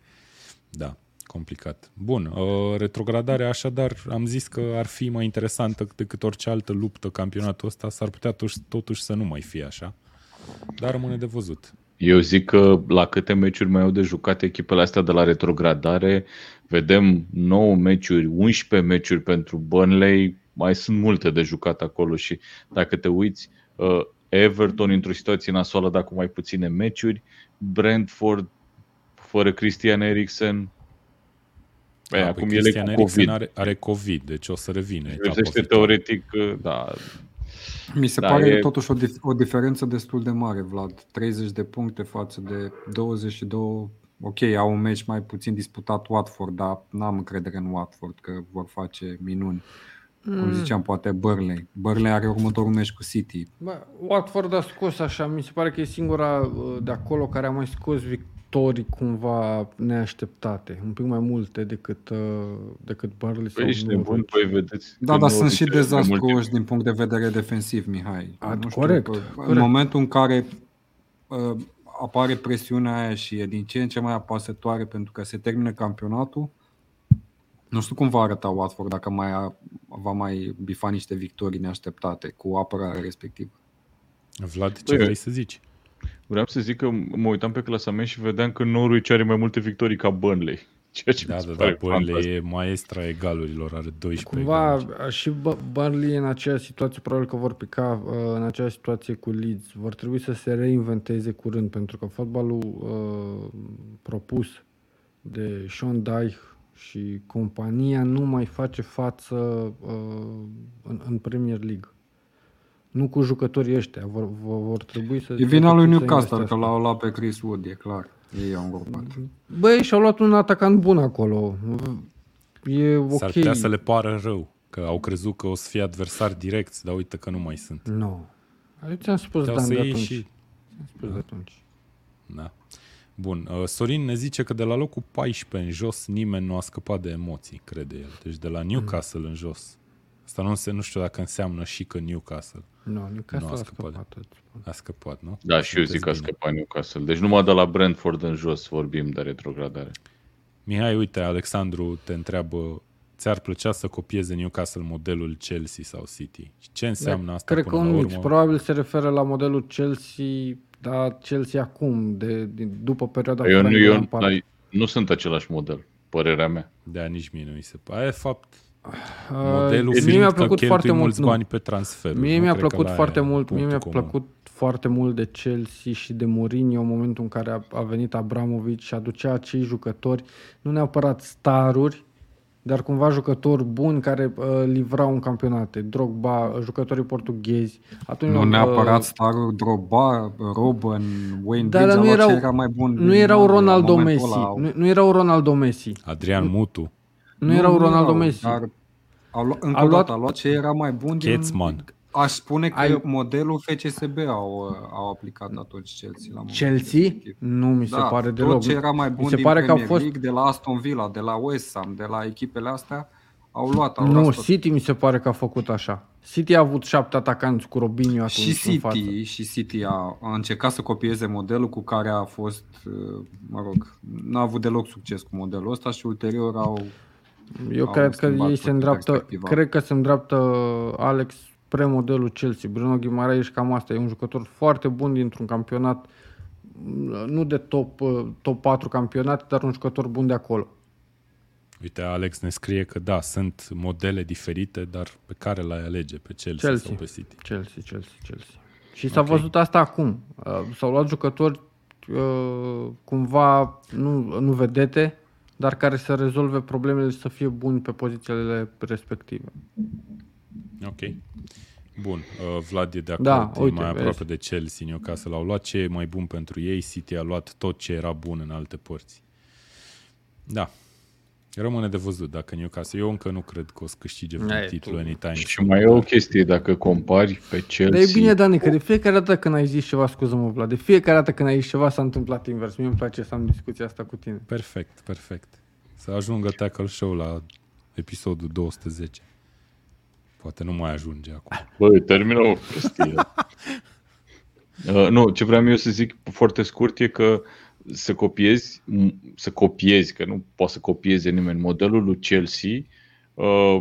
Speaker 1: Da, complicat. Bun, uh, retrogradarea așadar am zis că ar fi mai interesantă decât orice altă luptă campionatul ăsta, s-ar putea totuși, totuși să nu mai fie așa. Dar rămâne de văzut.
Speaker 3: Eu zic că la câte meciuri mai au de jucat echipele astea de la retrogradare, vedem 9 meciuri, 11 meciuri pentru Burnley, mai sunt multe de jucat acolo și dacă te uiți, uh, Everton într-o situație nasoală, dar cu mai puține meciuri, Brentford fără Christian Eriksen, Băi,
Speaker 1: Da,
Speaker 3: acum
Speaker 1: păi
Speaker 3: el e
Speaker 1: Christian
Speaker 3: cu
Speaker 1: Eriksen
Speaker 3: COVID.
Speaker 1: are, are COVID, deci o să revină. etapa
Speaker 3: Versește
Speaker 1: viitoare.
Speaker 3: teoretic, uh, da,
Speaker 2: Mi se
Speaker 3: Da,
Speaker 2: pare
Speaker 3: e-
Speaker 2: totuși o, dif- o diferență destul de mare, Vlad. 30 de puncte față de 22. Ok, au un meci mai puțin disputat Watford, dar n-am încredere în Watford că vor face minuni. Cum ziceam, poate Burnley. Burnley are următorul meci cu City.
Speaker 4: Bă, Watford a scos așa, mi se pare că e singura uh, de acolo care a mai scos victorii cumva neașteptate, un pic mai multe decât, uh, decât Burnley sau
Speaker 3: păi ești nebun,
Speaker 4: Norwich.
Speaker 3: păi vedeți.
Speaker 2: Da,
Speaker 3: că
Speaker 2: dar
Speaker 3: nu
Speaker 2: sunt și
Speaker 3: zice mai multe
Speaker 2: dezastruoși din punct de vedere defensiv, Mihai.
Speaker 4: A,
Speaker 2: Nu
Speaker 4: corect,
Speaker 2: că
Speaker 4: corect.
Speaker 2: În momentul în care uh, apare presiunea aia și e din ce în ce mai apasătoare pentru că se termină campionatul, nu știu cum va arăta Watford dacă mai a, va mai bifa niște victorii neașteptate cu apărarea respectivă.
Speaker 1: Vlad, ce
Speaker 3: Băi,
Speaker 1: vrei să zici?
Speaker 3: Vreau să zic că mă uitam pe clasament și vedeam că Norwich are mai multe victorii ca Burnley. Ceea ce
Speaker 1: Da,
Speaker 3: mi se
Speaker 1: da, da,
Speaker 3: pare
Speaker 1: Burnley
Speaker 3: fantastic.
Speaker 1: e maestra egalurilor, are 12
Speaker 4: Cumva
Speaker 1: egaluri.
Speaker 4: și Bă- Burnley în aceeași situație, probabil că vor pica uh, în aceeași situație cu Leeds. Vor trebui să se reinventeze curând, pentru că fotbalul uh, propus de Sean Dyche și compania nu mai face față uh, în, în Premier League. Nu cu jucătorii ăștia, vor, vor, vor trebui să...
Speaker 2: E vina lui
Speaker 4: să
Speaker 2: Newcastle
Speaker 4: investească.
Speaker 2: că l-au luat pe Chris Wood, e clar. Ei au îngropat.
Speaker 4: Băi, și-au luat un atacant bun acolo. E ok.
Speaker 1: S-ar putea să le pară rău, că au crezut că o să fie adversari direcți, dar uite că nu mai sunt.
Speaker 4: Nu. No. ți-am spus,
Speaker 1: Puteau
Speaker 4: Dan,
Speaker 1: să
Speaker 4: de
Speaker 1: iei
Speaker 4: atunci.
Speaker 1: și...
Speaker 4: Ți-am spus de atunci.
Speaker 1: Da. Bun, uh, Sorin ne zice că de la locul 14 în jos nimeni nu a scăpat de emoții, crede el. Deci de la Newcastle în jos. Asta nu, se, nu știu dacă înseamnă și că Newcastle
Speaker 4: Nu, Newcastle
Speaker 1: Nu a
Speaker 4: a
Speaker 1: scăpat.
Speaker 4: scăpat. îți spun.
Speaker 1: a scăpat, nu?
Speaker 3: Da, și eu zic că a
Speaker 1: Sunteți bine.
Speaker 3: scăpat Newcastle. Deci numai de la Brentford în jos vorbim de retrogradare.
Speaker 1: Mihai, uite, Alexandru te întreabă ți-ar plăcea să copieze Newcastle modelul Chelsea sau City? Și Ce înseamnă asta
Speaker 4: Cred
Speaker 1: până
Speaker 4: că un
Speaker 1: la
Speaker 4: mix.
Speaker 1: urmă?
Speaker 4: Probabil se referă la modelul Chelsea, dar Chelsea acum, de, de, după perioada
Speaker 3: eu,
Speaker 4: Frank
Speaker 3: nu, eu,
Speaker 4: Lampard.
Speaker 3: dar nu sunt același model, părerea mea.
Speaker 1: Da, nici mie nu mi se pare. De fapt,
Speaker 4: Uh,
Speaker 1: modelul
Speaker 4: mie
Speaker 1: fiind
Speaker 4: mi-a
Speaker 1: că
Speaker 4: plăcut
Speaker 1: cheltui
Speaker 4: foarte mult.
Speaker 1: mulți
Speaker 4: Nu.
Speaker 1: bani pe transferuri.
Speaker 4: Mie
Speaker 1: nu?
Speaker 4: mi-a
Speaker 1: Cred că
Speaker 4: plăcut
Speaker 1: la
Speaker 4: foarte
Speaker 1: aia e
Speaker 4: mult, mie mi-a
Speaker 1: punctul comun.
Speaker 4: plăcut foarte mult de Chelsea și de Mourinho în momentul în care a, a venit Abramovic și aducea acei jucători, nu neapărat staruri, dar cumva jucători buni care uh, livrau în campionate. Drogba, jucătorii portughezi. Atunci,
Speaker 2: Nu
Speaker 4: uh,
Speaker 2: neapărat starul Drogba, Robben, Wayne
Speaker 4: Da,
Speaker 2: Biggs,
Speaker 4: dar
Speaker 2: au
Speaker 4: nu
Speaker 2: luat
Speaker 4: erau,
Speaker 2: ce era mai bun
Speaker 4: nu
Speaker 2: din
Speaker 4: erau
Speaker 2: Anglia. În
Speaker 4: Ronaldo
Speaker 2: momentul
Speaker 4: Messi.
Speaker 2: ăla au-
Speaker 4: Nu, nu erau Ronaldo Messi.
Speaker 1: Adrian Mutu,
Speaker 4: Nu, erau Ronaldo
Speaker 2: erau,
Speaker 4: Messi.
Speaker 2: Dar au luat, încă
Speaker 4: Au
Speaker 2: o
Speaker 4: luat-
Speaker 2: dată, a luat ce era mai bun din...
Speaker 1: Ketzman.
Speaker 2: Aș spune că
Speaker 4: Ai-
Speaker 2: modelul FCSB au, au aplicat atunci Chelsea. La momentul
Speaker 4: Chelsea?
Speaker 2: respectiv.
Speaker 4: Nu mi se
Speaker 2: da,
Speaker 4: pare
Speaker 2: tot
Speaker 4: deloc.
Speaker 2: ce era mai bun
Speaker 4: mi se
Speaker 2: din
Speaker 4: pare că au
Speaker 2: Premier
Speaker 4: fost
Speaker 2: League, de la Aston Villa, de la West Ham, de la echipele astea, au luat. Au
Speaker 4: Nu,
Speaker 2: luat tot.
Speaker 4: City mi se pare că a făcut așa. City a avut șapte atacanți cu Robinho atunci
Speaker 2: Și
Speaker 4: în față.
Speaker 2: City, și City a, a încercat să copieze modelul cu care a fost, uh, mă rog, n-a avut deloc succes cu modelul ăsta și ulterior au
Speaker 4: Eu
Speaker 2: au
Speaker 4: cred că
Speaker 2: schimbat
Speaker 4: ei se
Speaker 2: puțin
Speaker 4: îndreaptă,
Speaker 2: perspectiva.
Speaker 4: cred că se îndreaptă Alex spre modelul Chelsea. Bruno Guimaraes cam asta, e un jucător foarte bun dintr-un campionat nu de top, top 4 campionate, dar un jucător bun de acolo.
Speaker 1: Uite, Alex ne scrie că da, sunt modele diferite, dar pe care le alege, pe Chelsea,
Speaker 4: Chelsea.
Speaker 1: sau pe City.
Speaker 4: Chelsea, Chelsea, Chelsea. Și s-a
Speaker 1: Ok.
Speaker 4: văzut asta acum. Uh, S-au luat jucători uh, cumva nu, nu vedete, dar care să rezolve problemele și să fie buni pe pozițiile respective.
Speaker 1: Ok. Bun, uh, Vlad e de acord,
Speaker 4: Da,
Speaker 1: e
Speaker 4: uite,
Speaker 1: mai
Speaker 4: vezi.
Speaker 1: aproape de Chelsea, Newcastle au luat ce e mai bun pentru ei, City a luat tot ce era bun în alte părți. Da, rămâne de văzut dacă Newcastle, eu încă nu cred că o să câștige vreun
Speaker 4: E,
Speaker 1: titlu
Speaker 4: tu-
Speaker 1: anytime.
Speaker 3: Și mai e o chestie, dacă compari pe Chelsea...
Speaker 4: Dar e bine, Dani, că de fiecare dată când ai zis ceva, scuză-mă, Vlad, de fiecare dată când ai zis ceva s-a întâmplat invers. Mie îmi place să am discuția asta cu tine.
Speaker 1: Perfect, perfect. Să ajungă Tackle Show la episodul 210. Poate nu mai ajunge acum.
Speaker 3: Băi, termină o chestie. uh, nu, ce vreau eu să zic foarte scurt e că să copiezi, m- să copiezi, că nu poate să copieze nimeni modelul lui Chelsea, uh,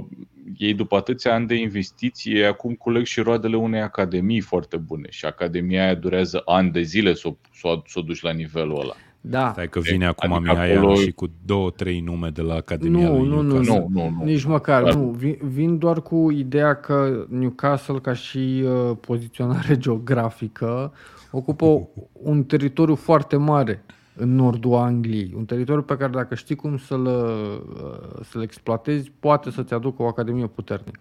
Speaker 3: ei după atâția ani de investiție, acum culeg și roadele unei academii foarte bune și academia aia durează ani de zile să o, să o, să o duci la nivelul ăla.
Speaker 4: Da,
Speaker 1: Stai că vine acum
Speaker 3: adică
Speaker 1: Mihai
Speaker 3: acolo-
Speaker 1: Anu și cu două, trei nume de la Academia
Speaker 4: Nu,
Speaker 1: lui
Speaker 4: nu, nu,
Speaker 1: Newcastle.
Speaker 3: Nu, nu, nu.
Speaker 4: nici măcar,
Speaker 3: Dar-
Speaker 4: nu. Vin, vin doar cu ideea că Newcastle, ca și uh, poziționare geografică, ocupă un teritoriu foarte mare în nordul Angliei. Un teritoriu pe care dacă știi cum să-l, uh, să-l exploatezi, poate să-ți aducă o academie puternică.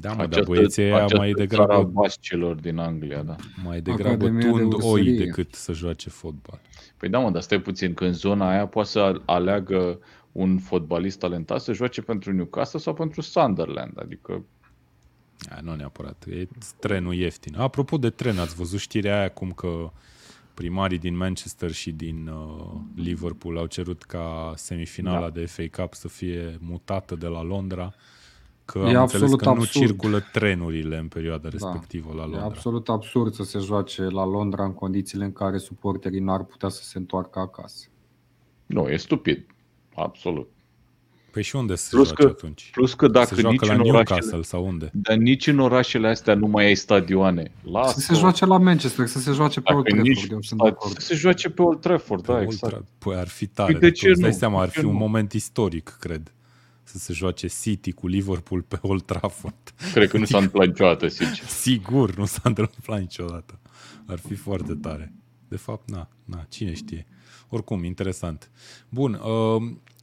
Speaker 1: Da, mă, dar
Speaker 3: Această-
Speaker 1: băieții ăia
Speaker 3: această
Speaker 1: mai
Speaker 3: țara
Speaker 1: degrabă,
Speaker 3: bascilor din Anglia, da.
Speaker 1: mai degrabă
Speaker 2: Academia de
Speaker 1: tund oi
Speaker 2: ursurie.
Speaker 1: decât să joace fotbal.
Speaker 3: Păi da, mă, dar stai puțin, că în zona aia poate să aleagă un fotbalist talentat să joace pentru Newcastle sau pentru Sunderland, adică
Speaker 1: A, nu neapărat, e trenul ieftin. Apropo de tren, ați văzut știrea aia cum că primarii din Manchester și din uh, Liverpool au cerut ca semifinala da. de FA Cup să fie mutată de la Londra, că
Speaker 2: E
Speaker 1: am înțeles
Speaker 2: absolut
Speaker 1: că nu
Speaker 2: absurd.
Speaker 1: circulă trenurile în perioada respectivă la
Speaker 2: E
Speaker 1: Londra.
Speaker 2: absolut absurd să se joace la Londra în condițiile în care suporterii n-ar putea să se întoarcă acasă.
Speaker 3: nu, e stupid. Absolut.
Speaker 1: Păi și unde se
Speaker 3: Plus
Speaker 1: joace
Speaker 3: că-
Speaker 1: atunci?
Speaker 3: Plus că dacă
Speaker 1: se joacă
Speaker 3: nici
Speaker 1: la
Speaker 3: în
Speaker 1: Newcastle
Speaker 3: orașele,
Speaker 1: sau unde?
Speaker 3: dar nici în orașele astea nu mai ai stadioane. Lasă.
Speaker 2: Să se joace la Manchester, să se joace pe Old
Speaker 3: Dacă
Speaker 2: Trafford,
Speaker 3: nici
Speaker 2: eu sunt de
Speaker 3: sta-
Speaker 2: acord.
Speaker 3: să se joace pe Old Trafford, da,
Speaker 1: Pe
Speaker 3: exact.
Speaker 1: Ultra- Păi ar fi tare.
Speaker 3: Păi de
Speaker 1: de
Speaker 3: ce
Speaker 1: tot. Îți dai
Speaker 3: nu?
Speaker 1: seama, ar
Speaker 3: De ce
Speaker 1: fi un
Speaker 3: nu?
Speaker 1: moment istoric, cred. Să se joace City cu Liverpool pe Old Trafford.
Speaker 3: Cred că nu s-a întâmplat niciodată, sincer.
Speaker 1: Sigur, nu s-a întâmplat niciodată. Ar fi foarte tare. De fapt, na, na, cine știe. Oricum, interesant. Bun, uh,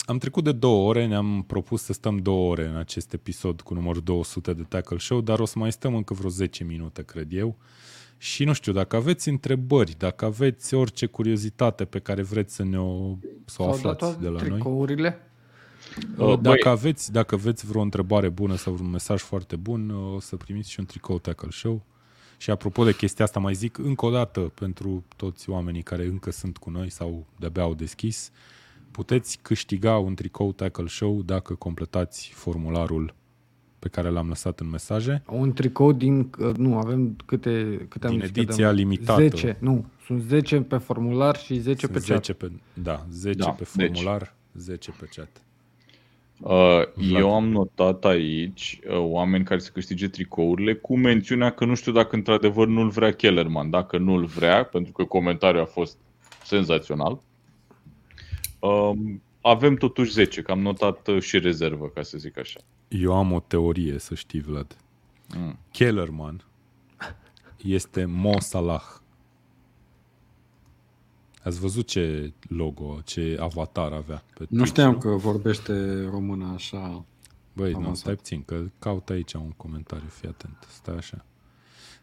Speaker 1: am trecut de două ore, ne-am propus să stăm două ore în acest episod cu numărul 200 de Tackle Show, dar o să mai stăm încă vreo 10 minute, cred eu. Și nu știu, dacă aveți întrebări, dacă aveți orice curiozitate pe care vreți să ne o, să o
Speaker 4: S-au dat
Speaker 1: aflați
Speaker 4: toate
Speaker 1: de la noi.
Speaker 4: tricourile.
Speaker 3: Uh,
Speaker 1: Dacă
Speaker 3: băi,
Speaker 1: aveți, dacă aveți vreo întrebare bună sau un mesaj foarte bun, uh, o să primiți și un tricou Tackle Show. Și apropo de chestia asta, mai zic încă o dată pentru toți oamenii care încă sunt cu noi sau de-abia au deschis, puteți câștiga un tricou Tackle Show dacă completați formularul pe care l-am lăsat în mesaje.
Speaker 4: Un tricou din... uh, Nu, avem câte, câte am
Speaker 1: Din
Speaker 4: zis că
Speaker 1: ediția
Speaker 4: dăm?
Speaker 1: limitată.
Speaker 4: 10, nu. Sunt 10 pe formular și 10
Speaker 1: Sunt
Speaker 4: pe chat.
Speaker 1: 10 pe, da, 10
Speaker 3: Da,
Speaker 1: pe
Speaker 3: deci.
Speaker 1: formular, 10 pe chat.
Speaker 3: Uh, eu am notat aici uh, oameni care să câștige tricourile cu mențiunea că nu știu dacă într-adevăr nu-l vrea Kellerman. Dacă nu-l vrea, pentru că comentariul a fost senzațional, um, avem totuși 10, că am notat uh, și rezervă, ca să zic așa.
Speaker 1: Eu am o teorie, să știi, Vlad.
Speaker 3: Mm.
Speaker 1: Kellerman este Mo Salah. Ați văzut ce logo, ce avatar avea? Pe
Speaker 2: Nu
Speaker 1: Twitch,
Speaker 2: știam că vorbește română așa.
Speaker 1: Băi, nu,
Speaker 2: Avansat.
Speaker 1: stai puțin, că caut aici un comentariu, fii atent. Stai așa.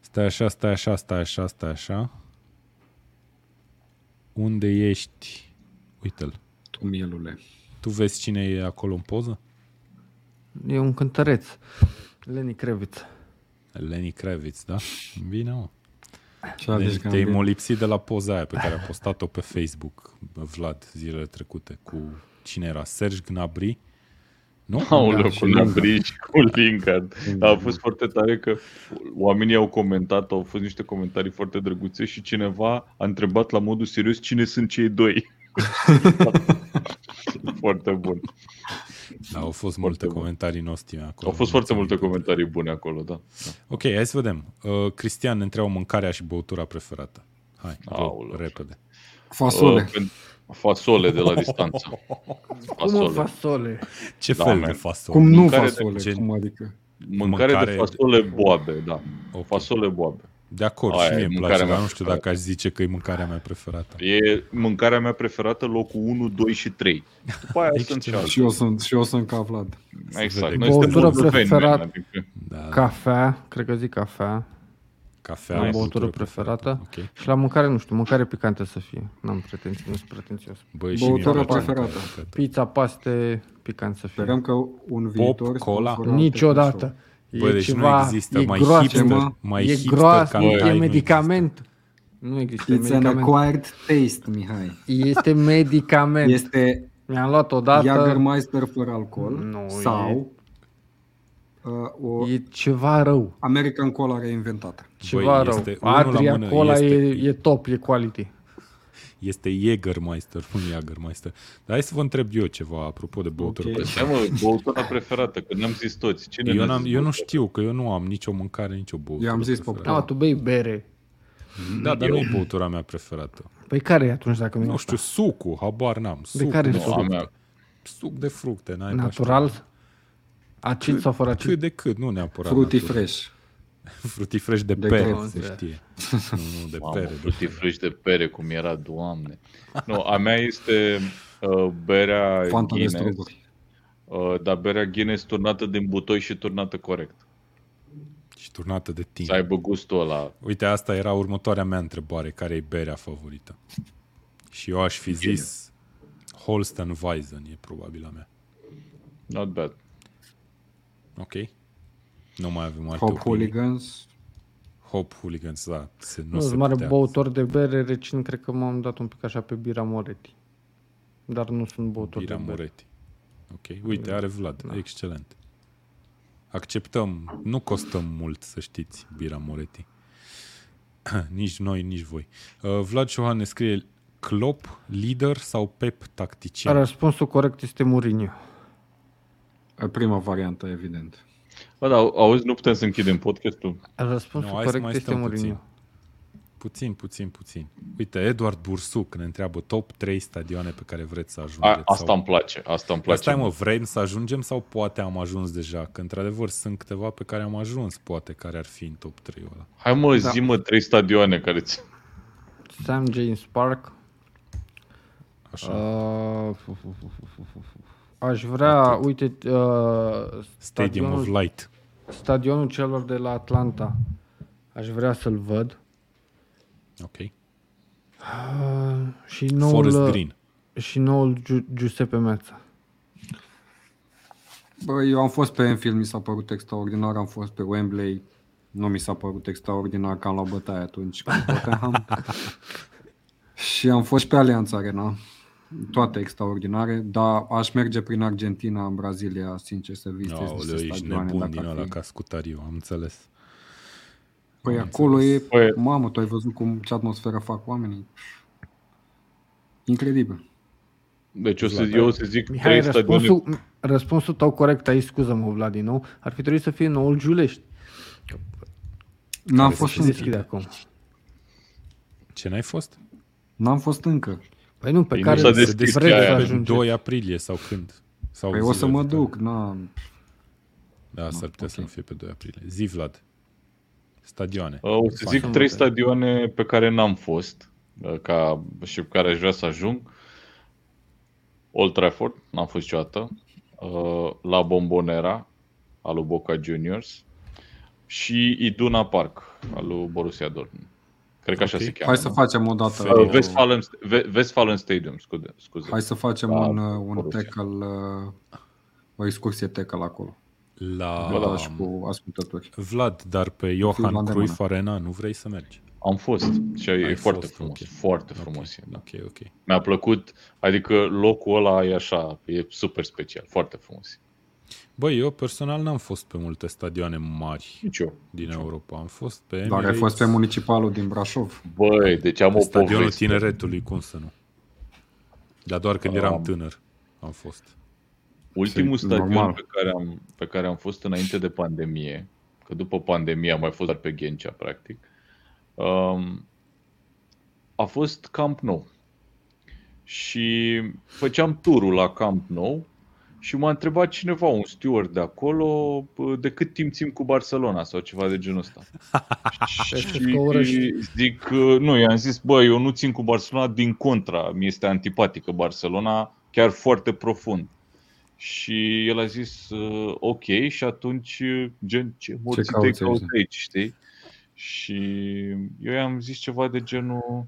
Speaker 1: Stai așa, stai așa, stai așa, stai așa. Unde ești? Uite-l.
Speaker 2: Tu, mielule.
Speaker 1: Tu vezi cine e acolo în poză?
Speaker 4: E un cântăreț. Leni Creviț.
Speaker 1: Lenny Kravitz, da? Bine, mă.
Speaker 2: Ce a
Speaker 1: Deci
Speaker 2: zis
Speaker 1: te-ai
Speaker 2: Gambit?
Speaker 1: molipsit de la poza aia pe care a postat-o pe Facebook, Vlad, zilele trecute, cu cine era? Serge Gnabry? Nu?
Speaker 3: Aoleu,
Speaker 2: Da,
Speaker 3: cu
Speaker 2: și Lingard.
Speaker 3: Nabri și cu Lingard. A fost foarte tare că oamenii au comentat, au fost niște comentarii foarte drăguțe și cineva a întrebat la modul serios cine sunt cei doi. foarte bun.
Speaker 1: Da, au fost
Speaker 3: Foarte
Speaker 1: multe
Speaker 3: bun.
Speaker 1: comentarii nostime acolo.
Speaker 3: Au fost foarte multe
Speaker 1: Mulțumim.
Speaker 3: comentarii bune acolo, da. da.
Speaker 1: Ok, hai să vedem. Uh, Cristian ne întreabă mâncarea și băutura preferată. Hai, go,
Speaker 3: Aoleu.
Speaker 1: repede.
Speaker 2: Fasole.
Speaker 3: Uh, pen- fasole de la distanță.
Speaker 4: Cum o
Speaker 3: Fasole.
Speaker 4: fasole?
Speaker 1: Ce
Speaker 3: Da,
Speaker 1: fel
Speaker 3: man.
Speaker 1: de fasole?
Speaker 2: Cum nu
Speaker 3: Mâncare de
Speaker 2: fasole?
Speaker 1: gen-
Speaker 2: Cum adică?
Speaker 3: Mâncare,
Speaker 1: Mâncare-
Speaker 3: de fasole boabe, da.
Speaker 1: Ok.
Speaker 3: Fasole boabe.
Speaker 1: De acord,
Speaker 3: Aia
Speaker 1: și mie
Speaker 3: e
Speaker 1: îmi
Speaker 3: mâncarea
Speaker 1: place,
Speaker 3: mea
Speaker 1: dar nu știu
Speaker 3: preferată.
Speaker 1: dacă aș zice că e mâncarea mea preferată.
Speaker 3: E mâncarea mea preferată, locul 1, 2 și 3. După aia sunt și
Speaker 1: Excelent.
Speaker 2: Și eu
Speaker 3: altele.
Speaker 2: sunt, și eu sunt ca Vlad.
Speaker 3: Exact.
Speaker 1: vede.
Speaker 3: Noi suntem
Speaker 4: Băutură
Speaker 3: moldoveni,
Speaker 4: preferat-
Speaker 3: man, adică-
Speaker 1: Da,
Speaker 4: Cafea, cred că zic cafea.
Speaker 1: Cafea,
Speaker 4: Am
Speaker 1: e
Speaker 4: băutură preferată.
Speaker 1: Ok.
Speaker 4: Și la mâncare, nu știu, mâncare picantă să fie. N-am pretenții, nu sunt pretențios.
Speaker 1: Băi, și
Speaker 2: Băutura
Speaker 1: mie îmi place
Speaker 2: preferată.
Speaker 1: mâncarea picantă.
Speaker 4: Pizza, paste, picant să fie.
Speaker 2: Sperăm că un viitor...
Speaker 1: cola?
Speaker 2: sponsorează
Speaker 4: Niciodată.
Speaker 1: Bă,
Speaker 4: e
Speaker 1: deci
Speaker 4: ceva,
Speaker 1: nu există
Speaker 4: e
Speaker 1: mai
Speaker 4: groasă,
Speaker 1: hipster,
Speaker 2: mă.
Speaker 1: mai
Speaker 4: e
Speaker 1: hipster
Speaker 4: groasă,
Speaker 1: ca
Speaker 4: e,
Speaker 1: mâncare,
Speaker 4: e
Speaker 1: nu
Speaker 4: medicament. Nu există
Speaker 2: It's an
Speaker 4: medicament.
Speaker 2: acquired taste, Mihai.
Speaker 4: Este medicament.
Speaker 2: Este
Speaker 4: Mi-am luat odată.
Speaker 2: Jagermeister fără alcool
Speaker 4: Nu,
Speaker 2: sau uh, o
Speaker 4: E ceva rău.
Speaker 2: American Cola reinventată.
Speaker 4: Ceva
Speaker 1: Băi,
Speaker 4: rău.
Speaker 1: este unul la
Speaker 4: Adria
Speaker 1: mână,
Speaker 4: Cola
Speaker 1: este-
Speaker 4: e, e top, e quality.
Speaker 1: Este Jägermeister, nu Jägermeister. Dar hai să vă întreb eu ceva apropo de băutură
Speaker 2: Ok.
Speaker 1: preferată.
Speaker 3: Hai mă, băutura preferată, că ne-am zis toți. Cine
Speaker 1: Eu,
Speaker 3: ne-a
Speaker 1: n-am,
Speaker 3: zis
Speaker 1: eu nu
Speaker 3: băutura?
Speaker 1: știu, că eu nu am nicio mâncare, nicio băutură
Speaker 2: Eu am zis
Speaker 1: preferată.
Speaker 4: Da, tu bei bere.
Speaker 1: Da, dar nu e băutura mea preferată.
Speaker 4: Păi care e atunci dacă nu e
Speaker 1: Nu
Speaker 4: asta?
Speaker 1: știu, sucul, habar n-am. Suc
Speaker 4: care
Speaker 1: de
Speaker 4: suc?
Speaker 3: Nu, a
Speaker 1: fructe.
Speaker 3: mea,
Speaker 1: Suc de fructe, n-ai
Speaker 4: Natural? Acid sau fără acid?
Speaker 1: Cât de cât, nu neapărat.
Speaker 2: Fruity
Speaker 1: natural.
Speaker 2: fresh.
Speaker 1: Fruity fresh de,
Speaker 2: De
Speaker 1: pere,
Speaker 2: greu.
Speaker 1: se știe. nu, nu, de
Speaker 3: mamă,
Speaker 1: pere. De
Speaker 3: fructii
Speaker 1: pere.
Speaker 3: fresh de pere, cum era, doamne. Nu, a mea este uh, berea
Speaker 2: Fanta de
Speaker 3: Guinness,
Speaker 2: struguri.
Speaker 3: uh, dar berea Guinness turnată din butoi și turnată corect.
Speaker 1: Și turnată de
Speaker 3: Să
Speaker 1: tine.
Speaker 3: aibă gustul ăla.
Speaker 1: Uite, asta era următoarea mea întrebare. Care e berea favorită? Și eu aș fi zis Holsten Weizen e probabil a mea.
Speaker 3: Not bad.
Speaker 1: Ok? Nu mai avem alte
Speaker 2: Hop
Speaker 1: opinii.
Speaker 2: Hooligans.
Speaker 1: Hop Hooligans, da. Se, nu
Speaker 4: Nu
Speaker 1: se
Speaker 4: sunt mare
Speaker 1: putea.
Speaker 4: băutor de bere, recin cred că m-am dat un pic așa pe bira Moretti. Dar nu sunt băutor
Speaker 1: Bira
Speaker 4: de bere.
Speaker 1: Moretti. Ok, uite, are Vlad. Da. Excelent. Acceptăm. Nu costă mult, să știți, Bira Moretti. nici noi, nici voi. Uh, Vlad Șohan ne scrie Klopp, lider sau Pep tactician?
Speaker 4: Răspunsul corect este Mourinho.
Speaker 2: Prima variantă, evident.
Speaker 3: Bă, dar auzi, nu putem să închidem podcastul.
Speaker 4: Răspunsul
Speaker 1: Nu, hai să
Speaker 4: corect
Speaker 1: mai
Speaker 4: este
Speaker 1: stăm
Speaker 4: Mourinho.
Speaker 1: puțin. Puțin, puțin, puțin. Uite, Eduard Bursuc ne întreabă top 3 stadioane pe care vreți să ajungeți.
Speaker 3: A, asta
Speaker 1: sau...
Speaker 3: îmi place, asta îmi place.
Speaker 1: Stai mă, vrem să ajungem sau poate am ajuns deja? Că într-adevăr sunt câteva pe care am ajuns, poate, care ar fi în top 3 ăla.
Speaker 3: Hai mă,
Speaker 2: Da.
Speaker 3: zi mă, trei stadioane care ți...
Speaker 4: Sam James Park.
Speaker 1: Așa.
Speaker 4: Uh, fu- fu- fu- fu- fu- fu- fu. Aș vrea, uite, uh,
Speaker 1: Stadium of
Speaker 4: stadionul,
Speaker 1: Light.
Speaker 4: stadionul celor de la Atlanta. Aș vrea să-l văd.
Speaker 1: Ok.
Speaker 4: Uh, și noul,
Speaker 1: Forest
Speaker 4: uh,
Speaker 1: Green.
Speaker 4: și noul Giu- Giuseppe Meazza.
Speaker 2: Bă, eu am fost pe Enfield, mi s-a părut extraordinar, am fost pe Wembley, nu mi s-a părut extraordinar că am luat bătaie atunci cu Tottenham. și am fost pe Allianz Arena, toate extraordinare, dar aș merge prin Argentina, în Brazilia, sincer să vizitez
Speaker 1: Aoleu,
Speaker 2: niște
Speaker 1: ești
Speaker 2: stadioane,
Speaker 1: nebun
Speaker 2: dacă
Speaker 1: din
Speaker 2: ar
Speaker 1: ăla
Speaker 2: fi.
Speaker 1: ca scutariu, am înțeles.
Speaker 2: Păi
Speaker 1: Am
Speaker 2: acolo e,
Speaker 3: Păi-
Speaker 2: mamă, tu ai văzut cum, ce atmosferă fac oamenii? Incredibil.
Speaker 3: Deci o să,
Speaker 1: Vlad,
Speaker 3: eu o să zic
Speaker 4: Mihai,
Speaker 3: trei stadioane.
Speaker 4: răspunsul, răspunsul tău corect aici, scuză-mă, Vlad, din nou, ar fi trebuit să fie noul Giulești.
Speaker 2: N-am
Speaker 1: Care
Speaker 2: fost
Speaker 4: Și
Speaker 1: se
Speaker 2: încă.
Speaker 4: deschide acum.
Speaker 1: Ce n-ai fost?
Speaker 2: N-am fost încă.
Speaker 4: Păi nu, pe
Speaker 3: Păi nu
Speaker 4: care
Speaker 3: s-a
Speaker 4: vreți
Speaker 3: deschis
Speaker 4: să
Speaker 3: cheia aia.
Speaker 1: Pe
Speaker 4: ajungeți.
Speaker 1: 2 aprilie sau când? Sau
Speaker 2: Păi o să
Speaker 1: zilele
Speaker 2: mă
Speaker 1: viitoare.
Speaker 2: duc, na.
Speaker 1: Da, s-ar putea să nu fie pe 2 aprilie. Zi, Vlad. Stadioane.
Speaker 3: Uh, O să
Speaker 1: Fain.
Speaker 3: zic trei stadioane pe care n-am fost uh, ca, și pe care aș vrea să ajung. Old Trafford, n-am fost niciodată. uh, la Bombonera, al lui Boca Juniors, și Iduna Park, al lui Borussia Dortmund. Cred că așa
Speaker 1: Ok.
Speaker 3: se cheamă.
Speaker 2: Hai să facem o dată
Speaker 1: Fericit.
Speaker 3: Uh, Westfalen, Ve- Westfalen Stadium, scuze. scuze.
Speaker 2: Hai să facem
Speaker 3: La
Speaker 2: un, uh, un
Speaker 3: Borussia.
Speaker 2: tackle, uh, o excursie tackle acolo.
Speaker 1: La
Speaker 3: Da, da,
Speaker 2: și cu ascultători.
Speaker 1: Vlad, dar pe
Speaker 2: Fiu
Speaker 1: Johan
Speaker 2: la
Speaker 1: Cruyff
Speaker 2: îndemână.
Speaker 1: Arena nu vrei să mergi?
Speaker 3: Am fost și e
Speaker 1: Ai
Speaker 3: foarte
Speaker 1: fost,
Speaker 3: frumos.
Speaker 1: ok.
Speaker 3: Foarte frumos e, da.
Speaker 1: Ok, ok.
Speaker 3: Mi-a plăcut, adică locul ăla e așa, e super special, foarte frumos.
Speaker 1: Băi, eu personal n-am fost pe multe stadioane mari
Speaker 3: Nici eu.
Speaker 1: din Europa. Am fost pe
Speaker 2: Dar ai
Speaker 1: Emirates,
Speaker 2: fost pe municipalul din Brașov.
Speaker 3: Băi, deci am
Speaker 1: pe
Speaker 3: o
Speaker 1: stadionul
Speaker 3: poveste.
Speaker 1: tineretului, cum să nu? Dar doar când
Speaker 3: Am-
Speaker 1: eram tânăr am fost.
Speaker 3: Ultimul
Speaker 2: Și
Speaker 3: stadion
Speaker 2: normal.
Speaker 3: pe care, am, pe care am fost înainte de pandemie, că după pandemie am mai fost doar pe Ghencea, practic, um, a fost Camp Nou. Și făceam turul la Camp Nou și m-a întrebat cineva, un steward de acolo, bă, de cât timp țin cu Barcelona sau ceva de genul ăsta.
Speaker 4: Este că urăști.
Speaker 3: și zic, că nu, i-am zis, bă, eu nu țin cu Barcelona, din contra, mi este antipatică Barcelona, chiar foarte profund. Și el a zis, uh, ok, și atunci, uh, gen, ce morții te
Speaker 2: cauți aici,
Speaker 3: cauți
Speaker 2: da?
Speaker 3: aici, știi? Și eu i-am zis ceva de genul,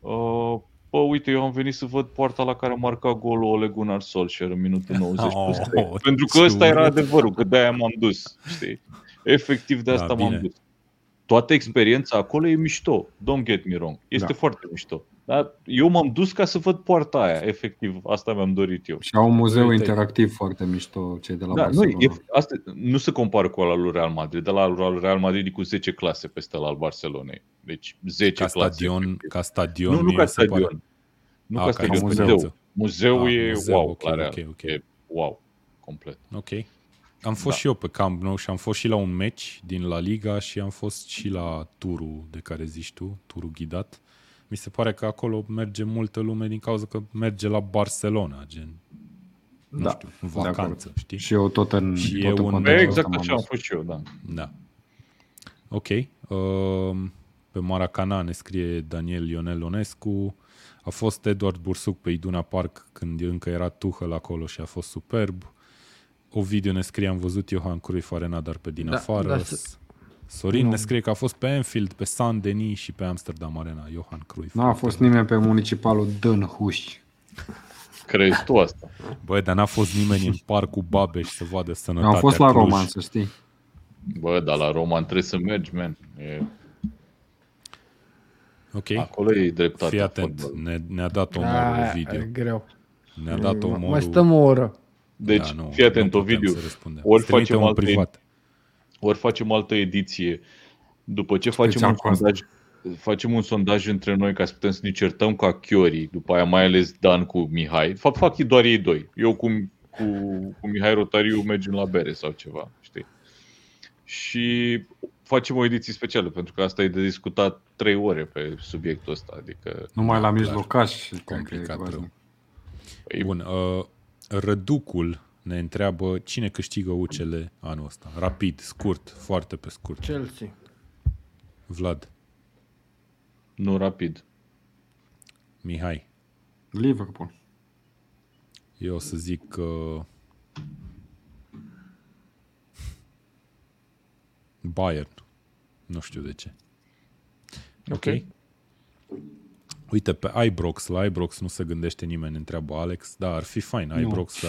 Speaker 3: uh, bă, uite, eu am venit să văd poarta la care a marcat golul Ole Gunnar Solskjaer în minutul 90
Speaker 1: Oh,
Speaker 3: plus trei. Pentru că ăsta
Speaker 1: ce
Speaker 3: era
Speaker 1: urât.
Speaker 3: adevărul, că de-aia m-am dus, știi? Efectiv de
Speaker 1: Da,
Speaker 3: asta m-am
Speaker 1: bine.
Speaker 3: dus. Toată experiența acolo e mișto, don't get me wrong, este
Speaker 2: Da.
Speaker 3: foarte mișto. Dar eu m-am dus ca să văd poarta aia, efectiv, asta mi-am dorit eu.
Speaker 2: Și au un muzeu
Speaker 1: Uite.
Speaker 2: interactiv foarte mișto cei de la
Speaker 3: Da, nu,
Speaker 2: Barcelona.
Speaker 3: e, asta, nu se compară cu ăla lui Real Madrid, de la lui Real Madrid e cu 10 clase peste la al Barcelonei. Deci 10
Speaker 1: Ca
Speaker 3: clase.
Speaker 1: stadion,
Speaker 3: efectiv.
Speaker 1: ca stadion
Speaker 3: nu, nu
Speaker 1: mie
Speaker 3: ca
Speaker 1: mi se pare-
Speaker 3: stadion. Nu
Speaker 1: Ah,
Speaker 3: ca
Speaker 1: ca
Speaker 3: stadion, muzeu.
Speaker 2: experiență.
Speaker 3: Muzeul
Speaker 1: Ah,
Speaker 3: e
Speaker 1: muzeu,
Speaker 3: wow
Speaker 1: ok,
Speaker 3: la Real.
Speaker 1: ok, ok.
Speaker 3: E wow, complet.
Speaker 1: Ok. Am fost
Speaker 3: Da.
Speaker 1: și eu pe Camp Nou și am fost și la un meci din La Liga și am fost și la turul de care zici tu, turul ghidat. Mi se pare că acolo merge multă lume din cauza că merge la Barcelona, gen, nu
Speaker 2: Da,
Speaker 1: știu, în
Speaker 2: de acord.
Speaker 1: vacanță, știi?
Speaker 2: Și eu tot în,
Speaker 1: Și
Speaker 2: tot
Speaker 1: e
Speaker 2: în
Speaker 1: un-
Speaker 2: contextul
Speaker 3: E
Speaker 2: ăsta
Speaker 3: exact
Speaker 2: m-am
Speaker 3: așa am
Speaker 2: dus.
Speaker 3: fost și eu, da.
Speaker 1: Da. Ok. Uh, pe Maracana ne scrie Daniel Ionel Onescu. A fost Eduard Bursuc pe Iduna Park când încă era Tuchel acolo și a fost superb. Ovidiu ne scrie, am văzut Johan Cruyff Arena, dar pe din
Speaker 4: Da,
Speaker 1: afară.
Speaker 4: da, să-
Speaker 1: Sorin
Speaker 4: Nu.
Speaker 1: ne scrie că a fost pe Anfield, pe San Denis și pe Amsterdam Arena. Johan Cruyff.
Speaker 2: Nu a fost nimeni pe municipalul Dânhuș.
Speaker 3: Crezi tu asta?
Speaker 1: Băi, dar n-a fost nimeni în parcul Babeș să vadă sănătatea
Speaker 2: Am fost la
Speaker 1: Cluj.
Speaker 2: Roman, să știi.
Speaker 3: Bă, dar la Roman trebuie să mergi, man. E,
Speaker 1: Ok.
Speaker 3: acolo e dreptatea.
Speaker 1: Fii atent,
Speaker 3: fotbalului.
Speaker 1: ne, ne-a dat omorul
Speaker 4: Da,
Speaker 1: Ovidiu.
Speaker 4: e greu.
Speaker 1: Ne-a dat omorul.
Speaker 4: Mai stăm o oră.
Speaker 3: Deci,
Speaker 1: Da, nu,
Speaker 3: fii atent,
Speaker 1: nu putem
Speaker 3: Ovidiu.
Speaker 1: să răspundem.
Speaker 3: Ori
Speaker 1: Îți trimite
Speaker 3: facem
Speaker 1: un
Speaker 3: alte-
Speaker 1: privat.
Speaker 3: Ori facem altă ediție. După ce facem
Speaker 2: Special
Speaker 3: un,
Speaker 2: cu asta.
Speaker 3: sondaj, facem un sondaj între noi ca să putem să ne certăm ca chiorii, după aia mai ales Dan cu Mihai. De fapt, fac doar ei doi. Eu cu, cu, cu Mihai Rotariu mergem la bere sau ceva, știi? Și facem o ediție specială, pentru că asta e de discutat trei ore pe subiectul ăsta. Adică,
Speaker 2: Numai la
Speaker 1: clar.
Speaker 2: mijlocaș. cred că e
Speaker 1: Complicat
Speaker 2: groaznic.
Speaker 1: rău.
Speaker 3: e,
Speaker 1: Bun, uh, Răducul ne întreabă cine câștigă UCL anul ăsta. Rapid, scurt, foarte pe scurt.
Speaker 4: Chelsea.
Speaker 1: Vlad,
Speaker 3: nu rapid.
Speaker 1: Mihai,
Speaker 2: Liverpool.
Speaker 1: eu o să zic că Bayern. Nu știu de ce. Ok.
Speaker 3: Ok.
Speaker 1: Uite, pe Ibrox, la Ibrox nu se gândește nimeni, întreabă Alex. Da, ar fi fain, Ibrox, la,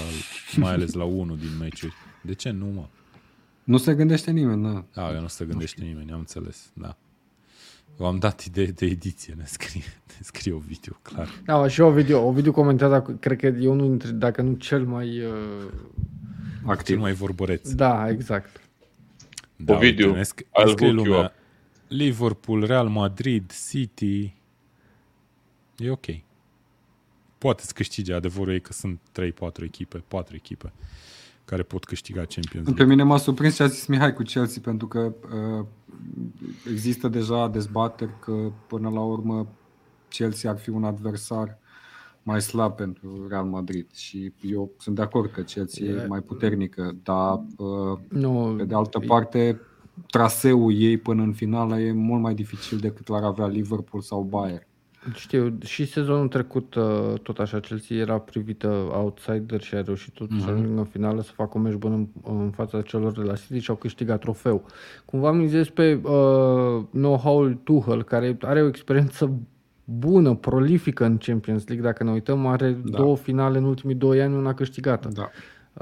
Speaker 1: mai ales la unul din meciuri. De ce nu, mă?
Speaker 2: Nu se gândește nimeni, da.
Speaker 1: Da, că nu se gândește nimeni, am înțeles, da. V-am dat idee de ediție, ne scrie, ne scrie o video, clar.
Speaker 4: Da, și o video. O video comentează, cred că e unul dintre, dacă nu cel mai... Uh...
Speaker 1: Cel
Speaker 2: Activ.
Speaker 1: mai vorbăreț.
Speaker 4: Da, exact.
Speaker 1: Da,
Speaker 3: Ovidiu,
Speaker 1: uite, ne sc-
Speaker 3: I'll
Speaker 1: ne scrie
Speaker 3: hook you
Speaker 1: lumea,
Speaker 3: up.
Speaker 1: Liverpool, Real Madrid, City. E ok. Poate să câștige, adevărul e că sunt 3-4 echipe, 4 echipe care pot câștiga Champions
Speaker 2: Pe
Speaker 1: League.
Speaker 2: mine m-a surprins ce a zis Mihai cu Chelsea, pentru că uh, există deja dezbateri că până la urmă Chelsea ar fi un adversar mai slab pentru Real Madrid și eu sunt de acord că Chelsea e mai puternică, dar uh,
Speaker 4: Nu,
Speaker 2: pe de altă parte traseul ei până în finală e mult mai dificil decât l-ar avea Liverpool sau Bayern.
Speaker 4: Știu, și sezonul trecut uh, tot așa Chelsea era privită outsider și a reușit tot să ajungă în finală să facă o meci bună în, în fața celor de la City și au câștigat trofeu. Cumva am zis pe uh, know-how-ul Tuchel, care are o experiență bună, prolifică în Champions League, dacă ne uităm, are
Speaker 2: Da.
Speaker 4: două finale în ultimii doi ani, una câștigată.
Speaker 2: Da.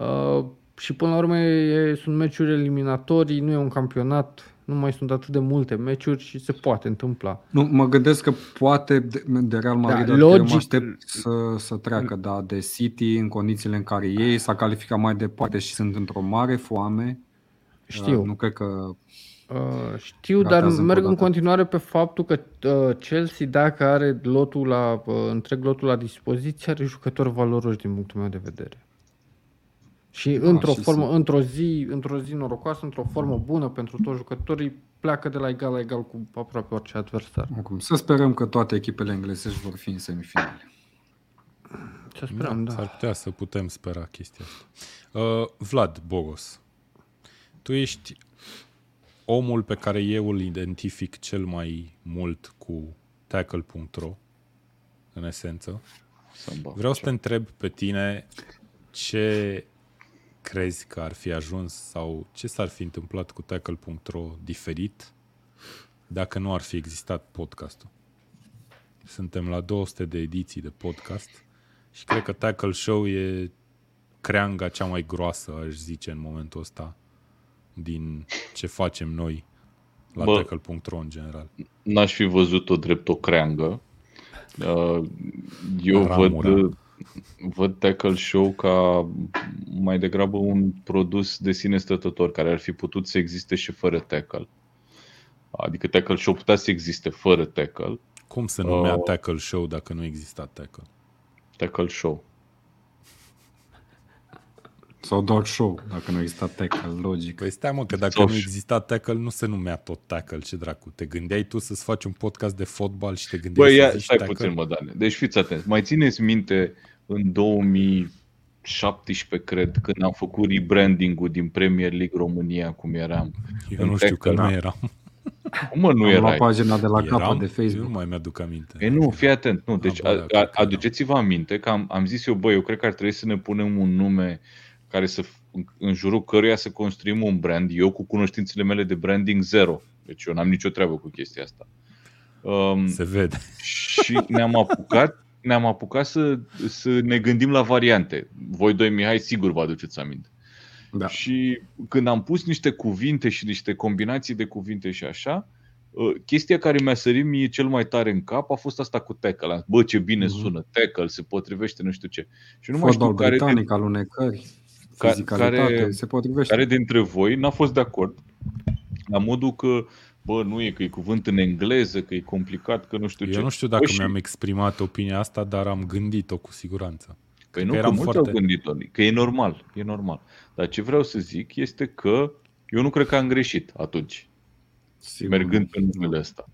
Speaker 4: Uh, și până la urmă e, sunt meciuri eliminatorii, nu e un campionat, nu mai sunt atât de multe meciuri și se poate întâmpla.
Speaker 2: Nu, mă gândesc că poate de, de Real Madrid
Speaker 4: Da,
Speaker 2: da, logic,
Speaker 4: logic-
Speaker 2: mă aștept să, să treacă da, de City în condițiile în care ei s-a calificat mai departe și sunt într-o mare foame.
Speaker 4: Știu.
Speaker 2: Uh, Nu cred că
Speaker 4: Uh, știu, dar
Speaker 2: Ratează încă
Speaker 4: merg
Speaker 2: o
Speaker 4: în
Speaker 2: dată.
Speaker 4: continuare pe faptul că uh, Chelsea, dacă are lotul la, uh, întreg lotul la dispoziție, are jucători valoroși din punctul meu de vedere. Și într-o
Speaker 2: Ah, și
Speaker 4: formă,
Speaker 2: sunt.
Speaker 4: într-o zi, într-o zi norocoasă, într-o formă bună pentru toți jucătorii, pleacă de la egal la egal cu aproape orice adversar.
Speaker 2: acum să sperăm că toate echipele englezești vor fi în semifinale.
Speaker 4: Să sperăm, da.
Speaker 1: S-ar putea să putem spera chestia asta. Uh, Vlad Bogos, tu ești omul pe care eu îl identific cel mai mult cu tackle.ro, în esență.
Speaker 3: Să-mi bag
Speaker 1: Vreau să
Speaker 3: așa.
Speaker 1: te întreb pe tine ce crezi că ar fi ajuns sau ce s-ar fi întâmplat cu tackle.ro diferit dacă nu ar fi existat podcastul. Suntem la 200 de ediții de podcast și cred că Tackle Show e creanga cea mai groasă, aș zice, în momentul ăsta din ce facem noi la
Speaker 3: Bă.
Speaker 1: tackle.ro în general.
Speaker 3: N-aș fi văzut-o drept o creangă. Uh, Eu
Speaker 1: Ramura.
Speaker 3: văd, văd Tackle Show ca mai degrabă un produs de sine stătător care ar fi putut să existe și fără tackle. Adică Tackle Show putea să existe fără tackle.
Speaker 1: Cum se numea
Speaker 3: Uh.
Speaker 1: Tackle Show dacă nu exista Tackle?
Speaker 3: Tackle Show.
Speaker 2: Sau doar show, dacă nu exista tackle, logic.
Speaker 1: Păi stai mă, că dacă
Speaker 3: Sau
Speaker 1: nu
Speaker 3: și-
Speaker 1: exista tackle, nu se numea tot tackle, ce dracu. Te gândeai tu să-ți faci un podcast de fotbal și te gândeai
Speaker 3: Băi,
Speaker 1: să
Speaker 3: ia,
Speaker 1: zici
Speaker 3: stai
Speaker 1: tackle?
Speaker 3: puțin, mă, Dane. Deci fiți atenți. Mai țineți minte în 2017, cred, când am făcut rebranding-ul din Premier League România, cum eram.
Speaker 1: Eu
Speaker 3: în
Speaker 1: nu știu că
Speaker 3: tackle,
Speaker 1: nu
Speaker 3: da.
Speaker 1: eram.
Speaker 3: Cum mă, nu
Speaker 2: Am luat
Speaker 3: erai?
Speaker 2: pagina de la
Speaker 1: eram?
Speaker 2: capăt de
Speaker 1: Eu
Speaker 2: Facebook.
Speaker 1: nu mai mi-aduc aminte.
Speaker 3: E nu, fii atent. Nu, deci
Speaker 1: bă, da,
Speaker 3: a,
Speaker 1: cred
Speaker 3: a,
Speaker 1: că
Speaker 3: aduceți-vă aminte că am, am zis eu, băi, eu cred că ar trebui să ne punem un nume care să, f- în- în jurul căruia să construim un brand. Eu cu cunoștințele mele de branding zero. Deci eu n-am nicio treabă cu chestia asta. Um,
Speaker 1: Se vede.
Speaker 3: și ne-am apucat, ne-am apucat să, să ne gândim la variante. Voi doi, Mihai, sigur vă aduceți aminte.
Speaker 2: Da.
Speaker 3: Și când am pus niște cuvinte și niște combinații de cuvinte și așa, uh, chestia care mi-a sărit mie cel mai tare în cap a fost asta cu tackle. Am zis, Bă, ce bine
Speaker 2: Mhm.
Speaker 3: sună, tackle, se potrivește, nu știu ce. Și nu mai
Speaker 2: Fotbal
Speaker 3: știu care, din,
Speaker 2: britanic, alunecări,
Speaker 3: Ca-
Speaker 2: fizicalitate,
Speaker 3: care-
Speaker 2: se potrivește.
Speaker 3: care dintre voi n-a fost de acord la modul că bă, nu e că e cuvânt în engleză, că e complicat, că nu știu ce.
Speaker 1: Eu nu știu
Speaker 3: Bă,
Speaker 1: dacă
Speaker 3: și-
Speaker 1: mi-am exprimat opinia asta, dar am gândit-o cu siguranță.
Speaker 3: Păi
Speaker 1: că
Speaker 3: nu, că
Speaker 1: eram
Speaker 3: mulți
Speaker 1: foarte-
Speaker 3: au gândit-o, că e normal, e normal. Dar ce vreau să zic este că eu nu cred că am greșit atunci,
Speaker 2: Sigur.
Speaker 3: mergând pe numele ăsta.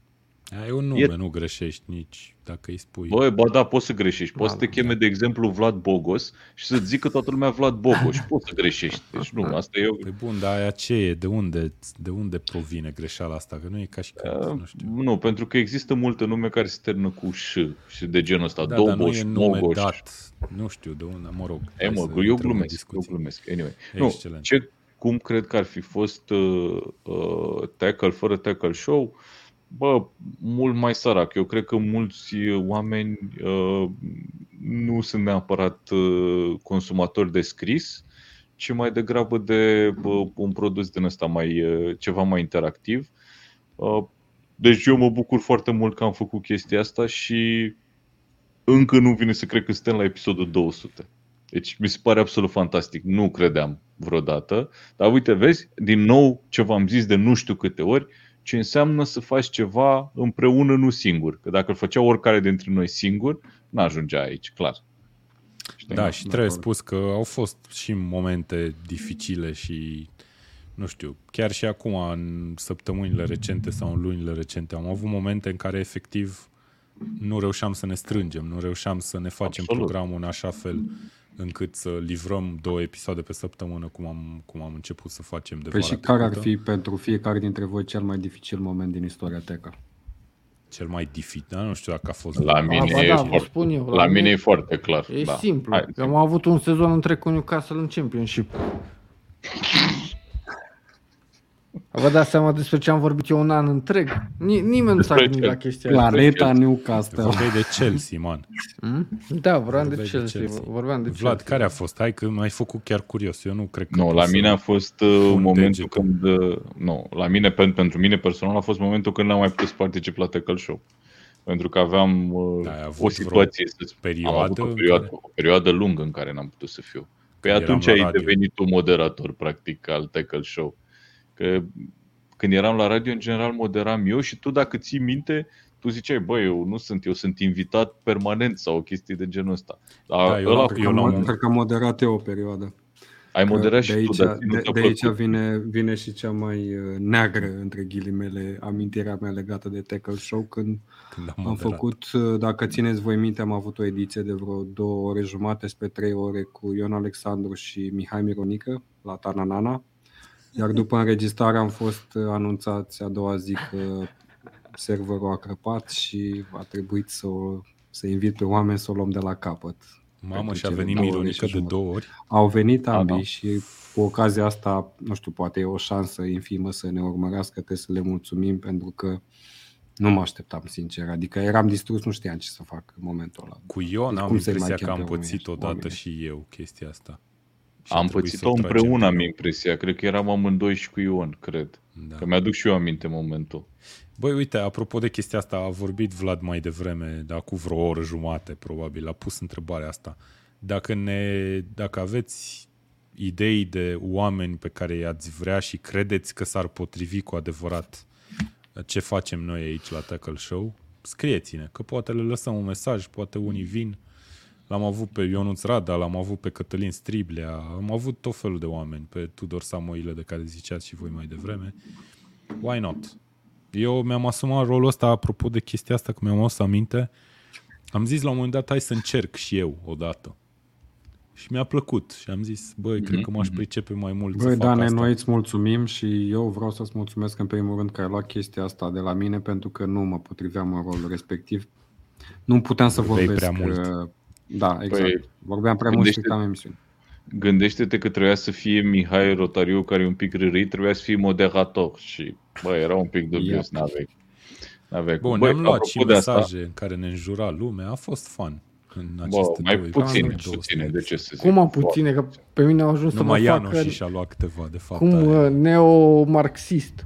Speaker 1: E un nume,
Speaker 3: E-
Speaker 1: nu greșești nici dacă îi spui.
Speaker 3: Băi, ba da, poți să greșești. Poți să te
Speaker 1: Da,
Speaker 3: cheme, de exemplu, Vlad Bogos și să-ți zică toată lumea Vlad Bogos și poți să greșești. Deci nu, asta e o...
Speaker 1: Păi bun, dar aia ce e? De unde, de unde provine greșeala asta? Că nu e ca și când, nu știu.
Speaker 3: Nu, pentru că există multe nume care se termină cu ș și de genul ăsta.
Speaker 1: Da, dar nu
Speaker 3: Doboș,
Speaker 1: e nume
Speaker 3: Mogoș.
Speaker 1: dat. Nu știu de unde, mă rog.
Speaker 3: E,
Speaker 1: hai
Speaker 3: mă,
Speaker 1: să
Speaker 3: eu
Speaker 1: intrăm în
Speaker 3: glumesc, eu
Speaker 1: discuții.
Speaker 3: glumesc. Anyway.
Speaker 1: Excelent.
Speaker 3: Nu, ce, cum cred că ar fi fost uh, uh, tackle fără tackle show? Bă, mult mai sărac. Eu cred că mulți uh, oameni uh, nu sunt neapărat uh, consumatori de scris, ci mai degrabă de bă, un produs din ăsta mai, uh, ceva mai interactiv. Uh, deci eu mă bucur foarte mult că am făcut chestia asta și încă nu vine să cred că suntem la episodul 200. Deci mi se pare absolut fantastic. Nu credeam vreodată. Dar uite, vezi, din nou ce v-am zis de nu știu câte ori, ce înseamnă să faci ceva împreună, nu singur. Că dacă îl făcea oricare dintre noi singur, n-ajungea aici, clar. Știi?
Speaker 1: Da, și trebuie
Speaker 2: acord.
Speaker 1: spus că au fost și momente dificile și nu știu, chiar și acum în săptămânile recente sau în lunile recente am avut momente în care efectiv nu reușeam să ne strângem, nu reușeam să ne facem
Speaker 3: Absolut.
Speaker 1: programul în așa fel încât să livrăm două episoade pe săptămână cum am, cum am început să facem de
Speaker 2: Păi
Speaker 1: vara
Speaker 2: și care ar
Speaker 1: trecută.
Speaker 2: fi pentru fiecare dintre voi cel mai dificil moment din istoria Teca?
Speaker 1: Cel mai dificil, dar nu știu dacă a fost...
Speaker 3: La mine,
Speaker 4: ba
Speaker 3: e
Speaker 4: da, vă
Speaker 3: foarte,
Speaker 4: spun eu,
Speaker 3: la,
Speaker 4: la
Speaker 3: mine
Speaker 4: mine
Speaker 3: e foarte clar.
Speaker 4: E
Speaker 3: da.
Speaker 4: simplu.
Speaker 3: Hai,
Speaker 4: Am avut un sezon întreg cu Newcastle în Championship. Vă dați seama despre ce am vorbit eu un an întreg? Ni- nimeni nu s-a
Speaker 3: Despre
Speaker 4: gândit
Speaker 3: ce?
Speaker 4: la chestia asta.
Speaker 2: Planeta Newcastle.
Speaker 1: Vorbeai de Chelsea, man.
Speaker 4: Hmm? Da, vorbeam de
Speaker 1: Vorbeai de
Speaker 4: Chelsea.
Speaker 1: Chelsea.
Speaker 4: Vorbeam de
Speaker 1: Vlad,
Speaker 4: Chelsea.
Speaker 1: care a fost? Hai că m-ai făcut chiar curios. Eu nu cred că
Speaker 3: Nu,
Speaker 1: pot
Speaker 3: la
Speaker 1: să-
Speaker 3: mine a fost uh,
Speaker 1: pun
Speaker 3: momentul
Speaker 1: degetul.
Speaker 3: când... Uh, nu, la mine, pen- pentru mine personal, a fost momentul când n-am mai putut să particip la Tackle Show. Pentru că aveam uh,
Speaker 1: Da, ai avut
Speaker 3: o situație, să
Speaker 1: perioadă
Speaker 3: am avut o
Speaker 1: în
Speaker 3: perioadă,
Speaker 1: care-
Speaker 3: o perioadă lungă în care n-am putut să fiu. Păi
Speaker 1: Când
Speaker 3: atunci
Speaker 1: eram la
Speaker 3: ai
Speaker 1: radio.
Speaker 3: devenit tu moderator, practic, al Tackle Show. Că când eram la radio, în general, moderam eu și tu, dacă ții minte, tu ziceai, băi, eu nu sunt, eu sunt invitat permanent sau o chestie de genul ăsta. Dar
Speaker 1: Da, eu
Speaker 3: ăla,
Speaker 1: l-am-
Speaker 2: Cred
Speaker 1: eu
Speaker 2: că,
Speaker 1: la
Speaker 2: am,
Speaker 1: un-
Speaker 2: cred că am moderat eu o perioadă.
Speaker 3: ai moderat
Speaker 2: de
Speaker 3: și
Speaker 2: aici,
Speaker 3: tu, dar ție nu
Speaker 2: de,
Speaker 3: ți-a
Speaker 2: de aici
Speaker 3: plăcut.
Speaker 2: vine, vine și cea mai uh, neagră, între ghilimele, amintirea mea legată de Tackle Show, când
Speaker 1: Când am,
Speaker 2: am
Speaker 1: moderat.
Speaker 2: făcut, uh, dacă țineți voi minte, am avut o ediție de vreo două ore jumate spre trei ore cu Ion Alexandru și Mihai Mironică la Tananana. Iar după înregistrare am fost uh, anunțați a doua zi că serverul a crăpat și a trebuit să, o, să invit pe oameni să o luăm de la capăt.
Speaker 1: Mamă,
Speaker 2: pentru
Speaker 1: și a
Speaker 2: cele
Speaker 1: venit
Speaker 2: două ore
Speaker 1: Mironică
Speaker 2: și
Speaker 1: de
Speaker 2: jumătate.
Speaker 1: două ori.
Speaker 2: Au venit
Speaker 3: A,
Speaker 2: ambii
Speaker 3: da.
Speaker 2: și cu ocazia asta, nu știu, poate e o șansă infimă să ne urmărească, trebuie să le mulțumim pentru că nu mă așteptam, sincer. Adică eram distrus, nu știam ce să fac în momentul ăla.
Speaker 1: Cu Ion
Speaker 2: Deci
Speaker 1: am
Speaker 2: cum să-i
Speaker 1: impresia
Speaker 2: mai
Speaker 1: că
Speaker 2: chem
Speaker 1: am
Speaker 2: pe oamenii
Speaker 1: pățit
Speaker 2: ăștia,
Speaker 1: odată
Speaker 2: oamenii?
Speaker 1: și eu chestia asta. Și a
Speaker 3: Am
Speaker 1: trebuit să
Speaker 3: pățit-o
Speaker 1: o tragem
Speaker 3: împreună,
Speaker 1: din
Speaker 3: am
Speaker 1: nou.
Speaker 3: impresia. Cred că eram amândoi și cu Ion, cred.
Speaker 1: Da.
Speaker 3: Că mi-aduc și eu aminte momentul.
Speaker 1: Băi, uite, apropo de chestia asta, a vorbit Vlad mai devreme, dar cu vreo oră jumate, probabil, a pus întrebarea asta. Dacă, ne, dacă aveți idei de oameni pe care i-ați vrea și credeți că s-ar potrivi cu adevărat ce facem noi aici la Tackle Show, scrieți-ne, că poate le lăsăm un mesaj, poate unii vin. L-am avut pe Ionuț Rada, l-am avut pe Cătălin Striblea, am avut tot felul de oameni, pe Tudor Samoile de care ziceați și voi mai devreme. Why not? Eu mi-am asumat rolul ăsta, apropo de chestia asta, că mi-am adus aminte, am zis la un moment dat, hai să încerc și eu odată. Și mi-a plăcut și am zis, băi, cred că m-aș pricepe mai mult să
Speaker 2: Băi,
Speaker 1: fac
Speaker 2: Dane,
Speaker 1: asta.
Speaker 2: noi îți mulțumim și eu vreau să-ți mulțumesc în primul rând că ai luat chestia asta de la mine pentru că nu mă potriveam în rolul respectiv. Nu puteam să
Speaker 1: Vorbeai
Speaker 2: vorbesc.
Speaker 1: prea mult.
Speaker 2: Uh, Da, exact.
Speaker 3: Păi,
Speaker 2: Vorbeam prea mult și
Speaker 3: gândește-
Speaker 2: cam emisiune.
Speaker 3: Gândește-te că trebuia să fie Mihai Rotariu, care e un pic rârit, trebuia să fie moderator și, bă, era un pic dubios,
Speaker 2: Ia.
Speaker 3: n-aveai. n-aveai cum.
Speaker 1: Bun,
Speaker 3: Băi,
Speaker 1: ne-am luat
Speaker 3: apropo
Speaker 1: și
Speaker 3: de asta,
Speaker 1: mesaje în care ne înjura lumea, a fost fun. În
Speaker 3: Bă,
Speaker 1: aceste
Speaker 3: mai
Speaker 1: două
Speaker 3: puține,
Speaker 1: episoade,
Speaker 3: puține, de ce să zic.
Speaker 4: Cum am puține, că pe mine au ajuns să
Speaker 1: Numai
Speaker 4: mă
Speaker 1: Ianu
Speaker 4: facă
Speaker 1: și și-a luat câteva, de fapt.
Speaker 4: cum
Speaker 1: are.
Speaker 4: uh, neo-marxist.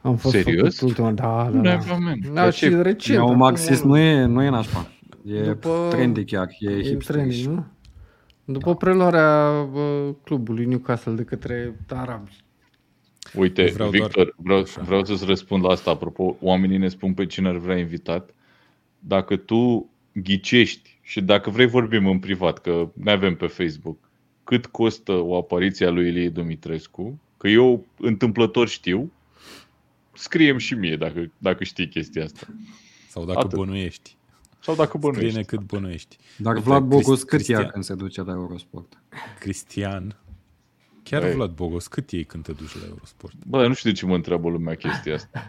Speaker 4: Am fost
Speaker 3: Serios?
Speaker 4: făcut ultima, da,
Speaker 3: Nu
Speaker 4: da,
Speaker 3: aveam,
Speaker 4: da.
Speaker 3: man.
Speaker 4: Da,
Speaker 3: Dar
Speaker 4: și
Speaker 3: ce-
Speaker 4: recent.
Speaker 2: Eu,
Speaker 4: acum,
Speaker 2: marxist nu e, nu e nașpa. E
Speaker 4: După-
Speaker 2: trendy chiar, e,
Speaker 4: e
Speaker 2: hipster.
Speaker 4: trendy, nu? După preluarea uh, clubului Newcastle de către arabi.
Speaker 3: Uite,
Speaker 1: Eu vreau doar-
Speaker 3: Victor, vreau,
Speaker 1: Așa.
Speaker 3: vreau să-ți răspund la asta. Apropo, oamenii ne spun pe cine ar vrea invitat. Dacă tu ghicești și dacă vrei vorbim în privat, că ne avem pe Facebook, cât costă o apariție a lui Ilie Dumitrescu, că eu întâmplător știu, scriem și mie dacă, dacă știi chestia asta.
Speaker 1: Sau dacă
Speaker 3: Atât.
Speaker 1: bănuiești.
Speaker 3: Sau dacă
Speaker 1: Scrie-ne
Speaker 3: bănuiești.
Speaker 1: cât bănuiești.
Speaker 2: Dar
Speaker 1: Uite,
Speaker 2: Vlad Bogos
Speaker 1: Crist-
Speaker 2: cât ia
Speaker 1: Cristian-
Speaker 2: când se duce la Eurosport?
Speaker 1: Cristian. Chiar
Speaker 3: Băi.
Speaker 1: Vlad Bogos, cât iei când te duci la Eurosport?
Speaker 3: Bă, nu știu de ce mă întreabă lumea chestia asta.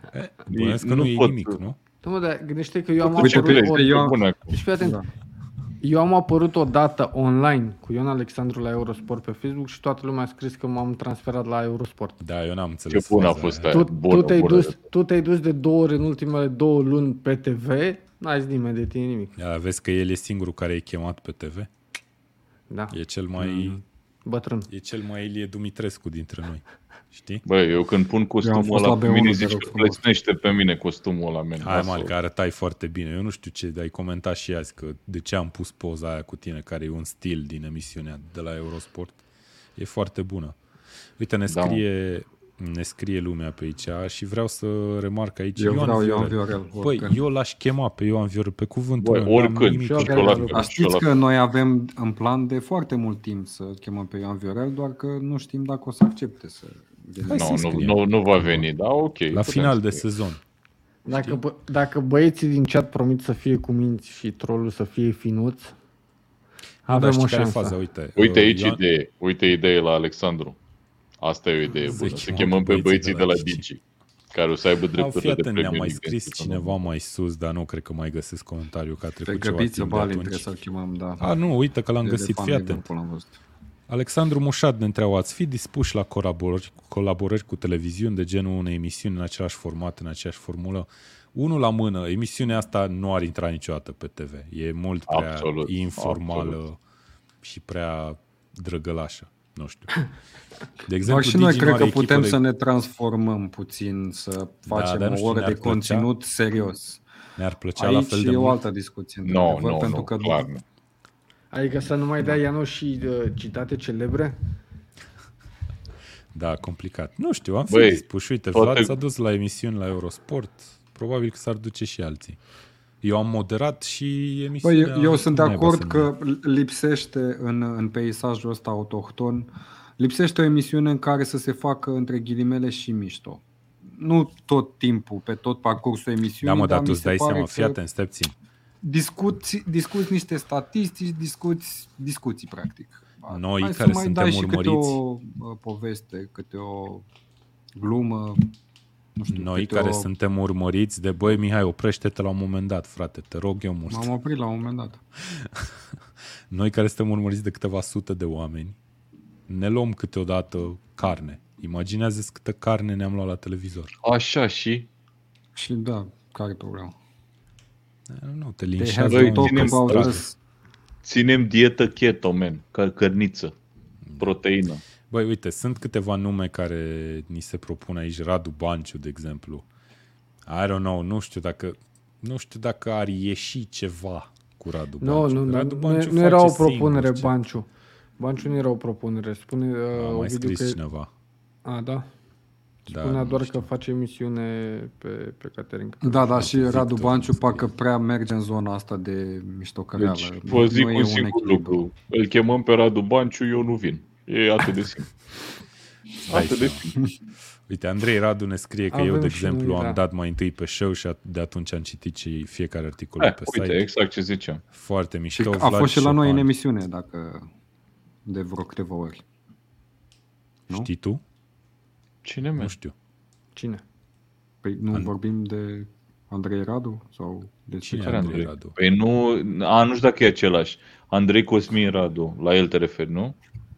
Speaker 1: Bănuiesc că
Speaker 3: nu
Speaker 1: nu iei
Speaker 3: pot-
Speaker 1: nimic, nu?
Speaker 4: Nu, mă, dar gândește că eu am
Speaker 3: Uite,
Speaker 4: apărut...
Speaker 2: Uite,
Speaker 4: o...
Speaker 2: eu am-
Speaker 3: Bună.
Speaker 4: Deci fii atent,
Speaker 2: Da.
Speaker 4: eu am apărut odată online cu Ion Alexandru la Eurosport pe Facebook și toată lumea a scris că m-am transferat la Eurosport.
Speaker 1: Da, eu n-am înțeles.
Speaker 3: Ce bună a
Speaker 1: faza
Speaker 3: fost
Speaker 1: aia.
Speaker 3: aia.
Speaker 4: Tu,
Speaker 3: bună,
Speaker 4: tu, te-ai
Speaker 3: bună.
Speaker 4: dus, tu te-ai dus de două ori în ultimele două luni pe TV, n-ai zis nimeni de tine nimic.
Speaker 1: Da, vezi că el e singurul care e chemat pe TV?
Speaker 4: Da,
Speaker 1: E cel mai,
Speaker 4: bătrân.
Speaker 1: e cel mai Ilie Dumitrescu dintre noi. Știi?
Speaker 3: Bă, eu când pun
Speaker 2: Eu am
Speaker 3: costumul
Speaker 2: fost
Speaker 3: ăla
Speaker 2: la
Speaker 3: pe
Speaker 2: B1,
Speaker 3: mine,
Speaker 2: te
Speaker 3: zici
Speaker 2: rog
Speaker 3: că
Speaker 2: frumos.
Speaker 3: plăsnește pe mine costumul ăla, man.
Speaker 1: Hai,
Speaker 3: Lasă-o.
Speaker 1: mal, că arătai foarte bine. Eu nu știu ce, dar ai comentat și azi că de ce am pus poza aia cu tine, care e un stil din emisiunea de la Eurosport. E foarte bună. Uite, ne
Speaker 3: Da, mă.
Speaker 1: scrie, ne scrie lumea pe aici și vreau să remarc aici
Speaker 2: Eu
Speaker 1: Ioan
Speaker 2: vreau
Speaker 1: Viorel.
Speaker 2: Ioan Viorel.
Speaker 1: Băi,
Speaker 2: oricând.
Speaker 1: eu l-aș chema pe Ioan Viorel pe cuvântul
Speaker 3: Băi,
Speaker 1: meu, n-am
Speaker 3: oricând.
Speaker 1: nimic
Speaker 4: Și eu
Speaker 3: Și
Speaker 4: care
Speaker 3: eu la
Speaker 4: l-am
Speaker 3: fel,
Speaker 2: Dar
Speaker 3: și eu la
Speaker 2: știți
Speaker 3: fel.
Speaker 2: că noi avem în plan de foarte mult timp să chemăm pe Ioan Viorel, doar că nu știm dacă o să accepte să vină.
Speaker 1: Hai
Speaker 3: Nu,
Speaker 1: să-i
Speaker 3: nu,
Speaker 1: scriem.
Speaker 3: nu, nu va veni, da, ok.
Speaker 1: La
Speaker 3: putem
Speaker 1: final de
Speaker 3: scrie.
Speaker 1: sezon.
Speaker 4: Dacă, bă, dacă băieții din chat promit să fie cu minți și trolul să fie finuț,
Speaker 1: Dar
Speaker 4: avem
Speaker 1: știi
Speaker 4: o
Speaker 1: care e
Speaker 4: șansă.
Speaker 1: faza? Uite,
Speaker 3: Uite
Speaker 1: uh,
Speaker 3: aici
Speaker 1: Ioan-
Speaker 3: idee, uite idee la Alexandru. Asta e o idee
Speaker 1: Să
Speaker 3: bună. Să
Speaker 1: chemăm
Speaker 3: chemăm
Speaker 1: pe
Speaker 3: pe băieții de la
Speaker 1: Digi.
Speaker 3: Digi. care o să aibă
Speaker 1: Au, fii
Speaker 3: drepturile de
Speaker 1: atent, ne-a
Speaker 3: Premier
Speaker 1: mai
Speaker 3: League
Speaker 1: scris
Speaker 3: în
Speaker 1: cineva mai sus, dar nu cred că mai găsesc comentariu că a
Speaker 2: Pe
Speaker 1: trecut ceva
Speaker 2: Găbiță
Speaker 1: timp de
Speaker 2: Balin trebuie
Speaker 1: atunci.
Speaker 2: să-l chemăm, da.
Speaker 1: A, nu, uite că l-am
Speaker 2: E de
Speaker 1: găsit,
Speaker 2: fan
Speaker 1: fii
Speaker 2: de
Speaker 1: atent.
Speaker 2: Liverpool, am văzut.
Speaker 1: Alexandru Mușat ne întreabă, ați fi dispuși la colaborări, colaborări cu televiziuni de genul unei emisiuni în același format, în aceeași formulă? Unul la mână, emisiunea asta nu ar intra niciodată pe TV. E mult prea
Speaker 3: Absolut,
Speaker 1: informală
Speaker 3: absolut.
Speaker 1: și prea drăgălașă. Nu știu. De
Speaker 2: Doar
Speaker 1: exemplu,
Speaker 2: și noi
Speaker 1: Digi nu
Speaker 2: cred
Speaker 1: are
Speaker 2: că
Speaker 1: echipă
Speaker 2: putem
Speaker 1: de...
Speaker 2: să ne transformăm puțin, să facem
Speaker 1: dar nu
Speaker 2: o
Speaker 1: știu,
Speaker 2: oră
Speaker 1: ne-ar
Speaker 2: de
Speaker 1: plăcea?
Speaker 2: conținut serios.
Speaker 1: Ne-ar plăcea la
Speaker 2: Aici
Speaker 1: fel de
Speaker 2: e o
Speaker 1: mult?
Speaker 2: altă discuție.
Speaker 3: Nu,
Speaker 2: într-adevăr,
Speaker 3: nu,
Speaker 2: pentru
Speaker 3: nu,
Speaker 2: că
Speaker 3: clar nu.
Speaker 4: Adică să nu mai dea Iano și uh, citate celebre?
Speaker 1: Da, complicat. Nu știu, am fi
Speaker 3: Băi,
Speaker 1: dispuși. Uite,
Speaker 3: toate-
Speaker 1: Vlad s-a dus la emisiuni la Eurosport. Probabil că s-ar duce și alții. Eu am moderat și
Speaker 2: Băi,
Speaker 1: emisiunea...
Speaker 2: eu, eu sunt de
Speaker 1: cum naiba
Speaker 2: acord
Speaker 1: se
Speaker 2: că lipsește în, în peisajul ăsta autohton, lipsește o emisiune în care să se facă între ghilimele și mișto. Nu tot timpul, pe tot parcursul
Speaker 1: Da,
Speaker 2: emisiunii,
Speaker 1: mă, dar
Speaker 2: mi
Speaker 1: tu îți
Speaker 2: se
Speaker 1: dai
Speaker 2: pare
Speaker 1: seama,
Speaker 2: că
Speaker 1: fii atent, stai puțin.
Speaker 2: discuți, discuți niște statistici, discuți discuții, practic.
Speaker 1: Noi
Speaker 2: Hai
Speaker 1: care
Speaker 2: să mai
Speaker 1: suntem
Speaker 2: dai și câte
Speaker 1: urmăriți.
Speaker 2: o uh, poveste, câte o glumă, nu știu,
Speaker 1: Noi
Speaker 2: câte
Speaker 1: care
Speaker 2: o...
Speaker 1: suntem urmăriți de, băi, Mihai, oprește-te la un moment dat, frate, te rog eu mult.
Speaker 2: M-am oprit la un moment dat.
Speaker 1: Noi care suntem urmăriți de câteva sute de oameni, ne luăm câteodată carne. Imaginează-ți câtă carne ne-am luat la televizor.
Speaker 3: Așa și
Speaker 2: Și da, care e problema?
Speaker 1: Nu, te
Speaker 2: They
Speaker 1: linșează
Speaker 2: have
Speaker 3: Băi,
Speaker 2: to
Speaker 1: oamenii
Speaker 2: talk
Speaker 1: pe
Speaker 2: about
Speaker 1: stradă.
Speaker 2: us.
Speaker 3: ținem dietă keto, man, ca cărniță, proteină.
Speaker 1: Băi, uite, sunt câteva nume care ni se propun aici, Radu Banciu, de exemplu. I don't know, nu știu dacă, nu știu dacă ar ieși ceva cu Radu
Speaker 4: Nu,
Speaker 1: Banciu.
Speaker 4: nu, nu,
Speaker 1: Radu
Speaker 4: nu,
Speaker 1: Banciu
Speaker 4: nu era
Speaker 1: face
Speaker 4: o propunere,
Speaker 1: singur ce-
Speaker 4: Banciu. Banciu nu era o propunere. Spune
Speaker 1: A
Speaker 4: uh,
Speaker 1: mai
Speaker 4: Ovidiu
Speaker 1: scris
Speaker 4: că...
Speaker 1: cineva.
Speaker 4: A, da.
Speaker 1: Da,
Speaker 4: Spunea
Speaker 1: nu
Speaker 4: doar
Speaker 1: știu.
Speaker 4: că face emisiune pe, pe catering.
Speaker 2: Da, da, și
Speaker 1: Victor
Speaker 2: Radu Banciu
Speaker 1: îmi scrie.
Speaker 2: parcă prea merge în zona asta de miștocăreală.
Speaker 3: Deci,
Speaker 2: Nu-
Speaker 3: vă zic
Speaker 2: nu e
Speaker 3: un singur
Speaker 2: echilibru.
Speaker 3: lucru. Îl chemăm pe Radu Banciu, eu nu vin. E atât de simplu.
Speaker 1: Stai
Speaker 3: Atât de
Speaker 1: seama.
Speaker 3: simplu.
Speaker 1: Uite, Andrei Radu ne scrie că
Speaker 4: Avem
Speaker 1: eu, de
Speaker 4: și
Speaker 1: exemplu,
Speaker 4: noi,
Speaker 1: am
Speaker 4: da.
Speaker 1: dat mai întâi pe show și at- de atunci am citit și fiecare articol
Speaker 3: Eh,
Speaker 1: pe
Speaker 3: uite,
Speaker 1: site.
Speaker 3: exact ce ziceam.
Speaker 1: Foarte
Speaker 2: Și
Speaker 1: mișto.
Speaker 2: a
Speaker 1: Vlad
Speaker 2: fost și la noi în
Speaker 1: Șopan.
Speaker 2: emisiune, dacă de vreo câteva ori. nu?
Speaker 1: Știi tu?
Speaker 3: Cine
Speaker 1: Nu
Speaker 3: merge?
Speaker 1: știu.
Speaker 4: Cine?
Speaker 2: Păi nu
Speaker 1: An-
Speaker 2: vorbim de Andrei Radu? Sau de
Speaker 1: Cine
Speaker 2: ce?
Speaker 1: e
Speaker 3: Care
Speaker 1: Andrei
Speaker 3: Andrei?
Speaker 1: Radu?
Speaker 3: Păi nu, a, nu știu dacă e același. Andrei Cosmin Radu, la el te referi, nu?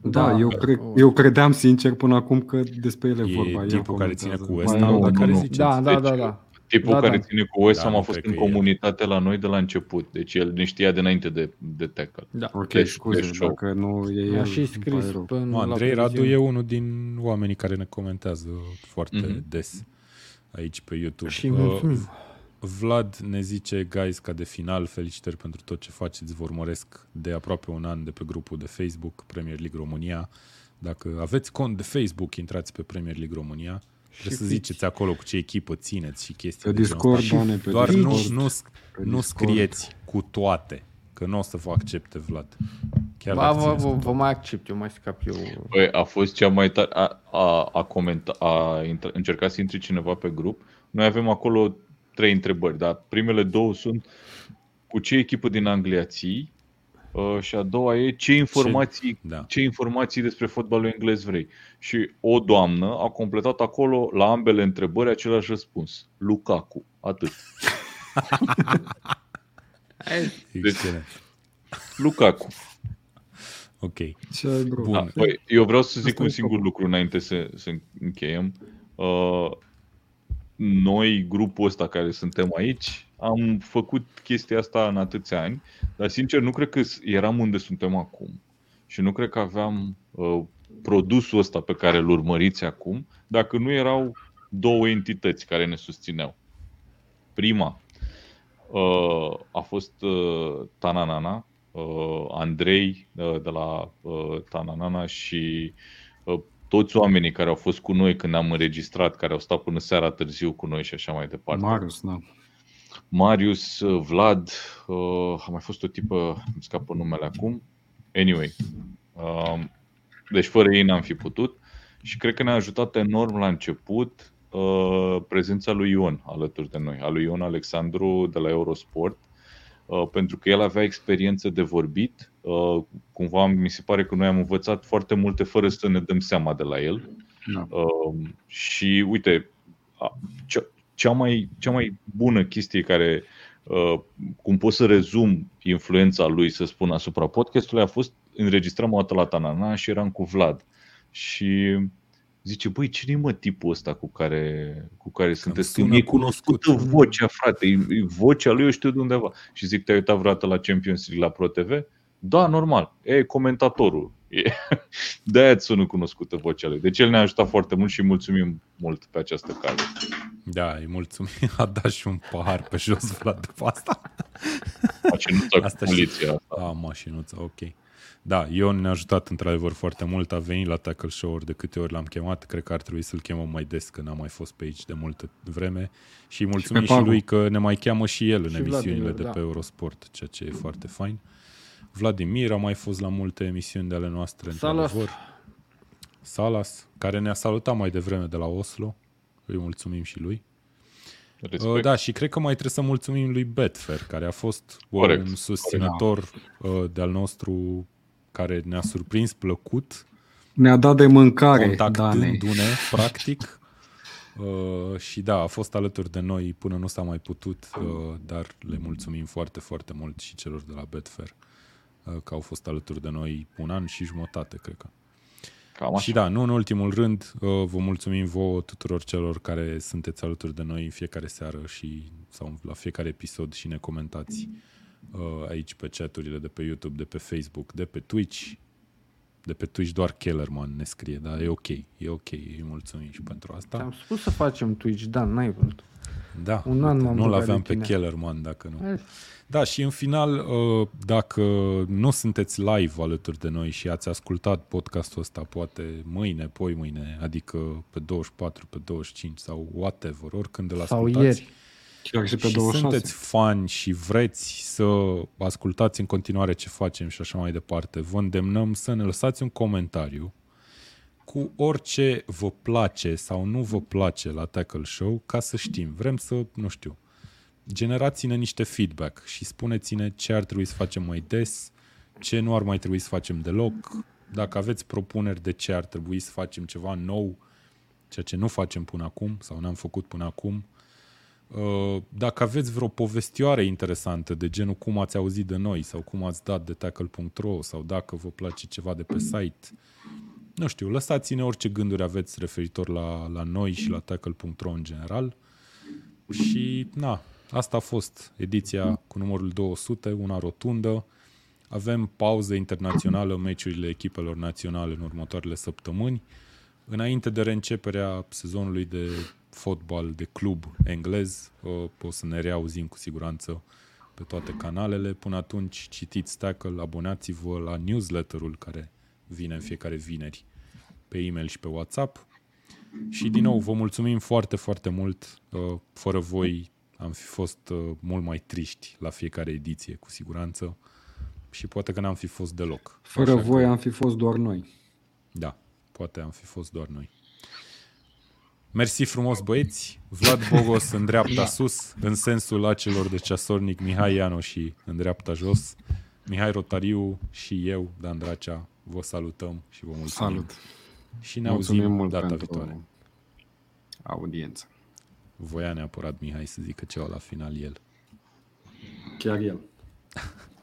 Speaker 2: Da,
Speaker 4: Da,
Speaker 2: eu,
Speaker 4: da.
Speaker 2: cred, eu credeam sincer până acum că despre ele
Speaker 1: E
Speaker 2: vorba. El
Speaker 1: tipul care ține
Speaker 2: comentează.
Speaker 1: cu
Speaker 2: Mai
Speaker 1: West
Speaker 3: Ham,
Speaker 2: nou,
Speaker 3: de
Speaker 2: nu,
Speaker 3: care
Speaker 2: nu.
Speaker 1: zice?
Speaker 4: Da, da,
Speaker 3: Deci,
Speaker 4: da, da.
Speaker 3: Tipul
Speaker 4: Da,
Speaker 3: care
Speaker 4: da.
Speaker 3: ține cu West
Speaker 1: Da,
Speaker 3: Ham
Speaker 1: nu
Speaker 3: a fost
Speaker 1: cred
Speaker 3: în
Speaker 1: că e el.
Speaker 3: comunitate la noi de la început. Deci el ne știa dinainte de, de tackle.
Speaker 4: Da.
Speaker 2: Ok,
Speaker 3: Deci,
Speaker 2: scuze,
Speaker 3: deci show.
Speaker 2: dacă nu e
Speaker 4: Mi-a
Speaker 2: el,
Speaker 4: și
Speaker 2: îmi
Speaker 4: scris
Speaker 2: pare rău.
Speaker 4: până
Speaker 1: Nu,
Speaker 4: la
Speaker 1: Andrei Radu
Speaker 4: previziune.
Speaker 1: e unul din oamenii care ne comentează foarte
Speaker 3: Mhm.
Speaker 1: des aici pe YouTube.
Speaker 4: Și
Speaker 1: Uh,
Speaker 4: mulțumim.
Speaker 1: Vlad ne zice, guys, ca de final, felicitări pentru tot ce faceți, vă urmăresc de aproape un an de pe grupul de Facebook Premier League România. Dacă aveți cont de Facebook, intrați pe Premier League România. Trebuie să
Speaker 4: fiți-
Speaker 1: ziceți acolo cu ce echipă țineți și chestii
Speaker 2: Pe
Speaker 1: de genul
Speaker 2: Discord,
Speaker 1: ăsta.
Speaker 2: Dane, pe
Speaker 1: Doar nu,
Speaker 2: Discord.
Speaker 1: nu,
Speaker 2: pe
Speaker 1: nu
Speaker 2: Discord.
Speaker 1: scrieți cu toate, că nu o să vă accepte Vlad. Chiar
Speaker 4: Ba,
Speaker 1: dacă
Speaker 4: vă,
Speaker 1: țineți
Speaker 4: vă,
Speaker 1: cu
Speaker 4: vă
Speaker 1: toate.
Speaker 4: mai accept, eu mai scap eu.
Speaker 3: Băi, a fost cea mai tare, a, a, a, comenta, a intra, încercat să intre cineva pe grup. Noi avem acolo trei întrebări, dar primele două sunt cu ce echipă din Anglia ții uh, și a doua e ce informații,
Speaker 1: Da.
Speaker 3: ce informații despre fotbalul englez vrei. Și o doamnă a completat acolo la ambele întrebări același răspuns. Lukaku. Atât.
Speaker 1: Excelent.
Speaker 3: Lukaku.
Speaker 1: Ok.
Speaker 2: Ce ai, bro?
Speaker 1: Bun.
Speaker 3: Da, băi, eu vreau să zic
Speaker 2: Asta
Speaker 3: un
Speaker 2: e
Speaker 3: singur
Speaker 2: scopul.
Speaker 3: lucru înainte să, să încheiem. Uh, noi, grupul ăsta care suntem aici, am făcut chestia asta în atâția ani, dar sincer nu cred că s- eram unde suntem acum. Și nu cred că aveam uh, produsul ăsta pe care îl urmăriți acum, dacă nu erau două entități care ne susțineau. Prima uh, a fost uh, Tananana, uh, Andrei uh, de la uh, Tananana și uh, toți oamenii care au fost cu noi când am înregistrat, care au stat până seara târziu cu noi și așa mai departe.
Speaker 2: Marius, da.
Speaker 3: Marius, uh, Vlad, uh, a mai fost o tipă, îmi scapă numele acum. Anyway, uh, deci fără ei n-am fi putut și cred că ne-a ajutat enorm la început uh, prezența lui Ion alături de noi, a lui Ion Alexandru de la Eurosport, uh, pentru că el avea experiență de vorbit. Uh, cumva mi se pare că noi am învățat foarte multe fără să ne dăm seama de la el.
Speaker 2: da.
Speaker 3: Uh, și uite, a- cea mai, cea mai bună chestie care, uh, cum pot să rezum influența lui, să spun, asupra podcastului, a fost înregistram o dată la Tanana și eram cu Vlad. Și zice, băi, cine e mă tipul ăsta cu care, cu care sunteți?
Speaker 1: sună
Speaker 3: e
Speaker 1: cunoscut.
Speaker 3: cunoscută vocea, frate, e, e vocea lui, eu știu de undeva. Și zic, te-ai uitat vreodată la Champions League la Pro TV? Da, normal, e comentatorul. E. De-aia îți sună cunoscută vocea lui. Deci el ne-a ajutat foarte mult și îi mulțumim mult pe această cale.
Speaker 1: Da, îi mulțumim. A dat și un pahar pe jos, Vlad, după asta.
Speaker 3: Mașinuța cu
Speaker 1: Asta și-
Speaker 3: poliția. asta.
Speaker 1: A, mașinuță, ok. Da, Ion ne-a ajutat într-adevăr foarte mult, a venit la Tackle Show-uri de câte ori l-am chemat, cred că ar trebui să-l chemăm mai des, că n-a mai fost pe aici de multă vreme și îi mulțumim și,
Speaker 2: Pagu.
Speaker 1: lui că ne mai cheamă și el în
Speaker 4: Și
Speaker 1: emisiunile
Speaker 4: Vladimir,
Speaker 1: de
Speaker 4: da.
Speaker 1: pe Eurosport, ceea ce e foarte fain. Vladimir a mai fost la multe emisiuni de ale noastre,
Speaker 4: Salas.
Speaker 1: într-adevăr. Salas, care ne-a salutat mai devreme de la Oslo, îi mulțumim și lui.
Speaker 3: Respect.
Speaker 1: Uh, da, și cred că mai trebuie să mulțumim lui Betfair, care a fost uh,
Speaker 3: Corect.
Speaker 1: un susținător uh, de-al nostru care ne-a surprins plăcut,
Speaker 2: Ne-a dat de mâncare, Dane.
Speaker 1: contactându-ne, practic. Uh, și da, a fost alături de noi până nu s-a mai putut, uh, dar le mulțumim foarte, foarte mult și celor de la Betfair uh, că au fost alături de noi un an și jumătate, cred că.
Speaker 3: Cam așa.
Speaker 1: Și da, nu în ultimul rând, uh, vă mulțumim vouă tuturor celor care sunteți alături de noi în fiecare seară și sau la fiecare episod și ne comentați uh, aici pe chaturile de pe YouTube, de pe Facebook, de pe Twitch. De pe Twitch doar Kellerman ne scrie, dar e ok, e ok, îi mulțumim și pentru asta.
Speaker 4: Am spus să facem Twitch, da, n-ai vrut.
Speaker 1: Da,
Speaker 4: Un an m-am
Speaker 1: nu-l
Speaker 4: băgat
Speaker 1: aveam
Speaker 4: de
Speaker 1: pe
Speaker 4: tine.
Speaker 1: Kellerman dacă nu.
Speaker 4: Hai.
Speaker 1: Da, și în final, uh, dacă nu sunteți live alături de noi și ați ascultat podcastul ăsta poate mâine, poi mâine, adică pe 24, pe 25 sau whatever, oricând îl
Speaker 4: Sau
Speaker 1: ascultați.
Speaker 4: ieri.
Speaker 2: Chiar și pe
Speaker 1: și
Speaker 2: 26.
Speaker 1: sunteți fani și vreți să ascultați în continuare ce facem și așa mai departe, vă îndemnăm să ne lăsați un comentariu cu orice vă place sau nu vă place la Tackle Show ca să știm. Vrem să, nu știu, generați-ne niște feedback și spuneți-ne ce ar trebui să facem mai des, ce nu ar mai trebui să facem deloc, dacă aveți propuneri de ce ar trebui să facem ceva nou, ceea ce nu facem până acum sau n-am făcut până acum. Uh, Dacă aveți vreo povestioare interesantă de genul cum ați auzit de noi sau cum ați dat de tackle.ro sau dacă vă place ceva de pe site, nu știu, lăsați-ne orice gânduri aveți referitor la, la noi și la tackle.ro în general. Și, na, asta a fost ediția cu numărul 200, una rotundă. Avem pauză internațională, meciurile echipelor naționale în următoarele săptămâni. Înainte de reînceperea sezonului de fotbal de club englez, uh, o să ne reauzim cu siguranță pe toate canalele. Până atunci, citiți Tackle, abonați-vă la newsletterul care vine în fiecare vineri pe e-mail și pe WhatsApp. Și din nou, vă mulțumim foarte, foarte mult. Uh, Fără voi am fi fost uh, mult mai triști la fiecare ediție, cu siguranță. Și poate că n-am fi fost deloc.
Speaker 2: Fără
Speaker 1: Așa
Speaker 2: voi
Speaker 1: că-
Speaker 2: am fi fost doar noi.
Speaker 1: da, poate am fi fost doar noi. Mersi frumos băieți. Vlad Bogos în dreapta sus, în sensul acelor de ceasornic Mihai Iano și în dreapta jos. Mihai Rotariu și eu, Dan Dracea, vă salutăm și vă mulțumim.
Speaker 2: Salut.
Speaker 1: Și ne
Speaker 2: Mulțumim
Speaker 1: auzim
Speaker 2: mult
Speaker 1: data
Speaker 2: pentru
Speaker 1: viitoare.
Speaker 2: audiență.
Speaker 1: Voia neapărat Mihai să zică ceva la final el.
Speaker 2: Chiar el.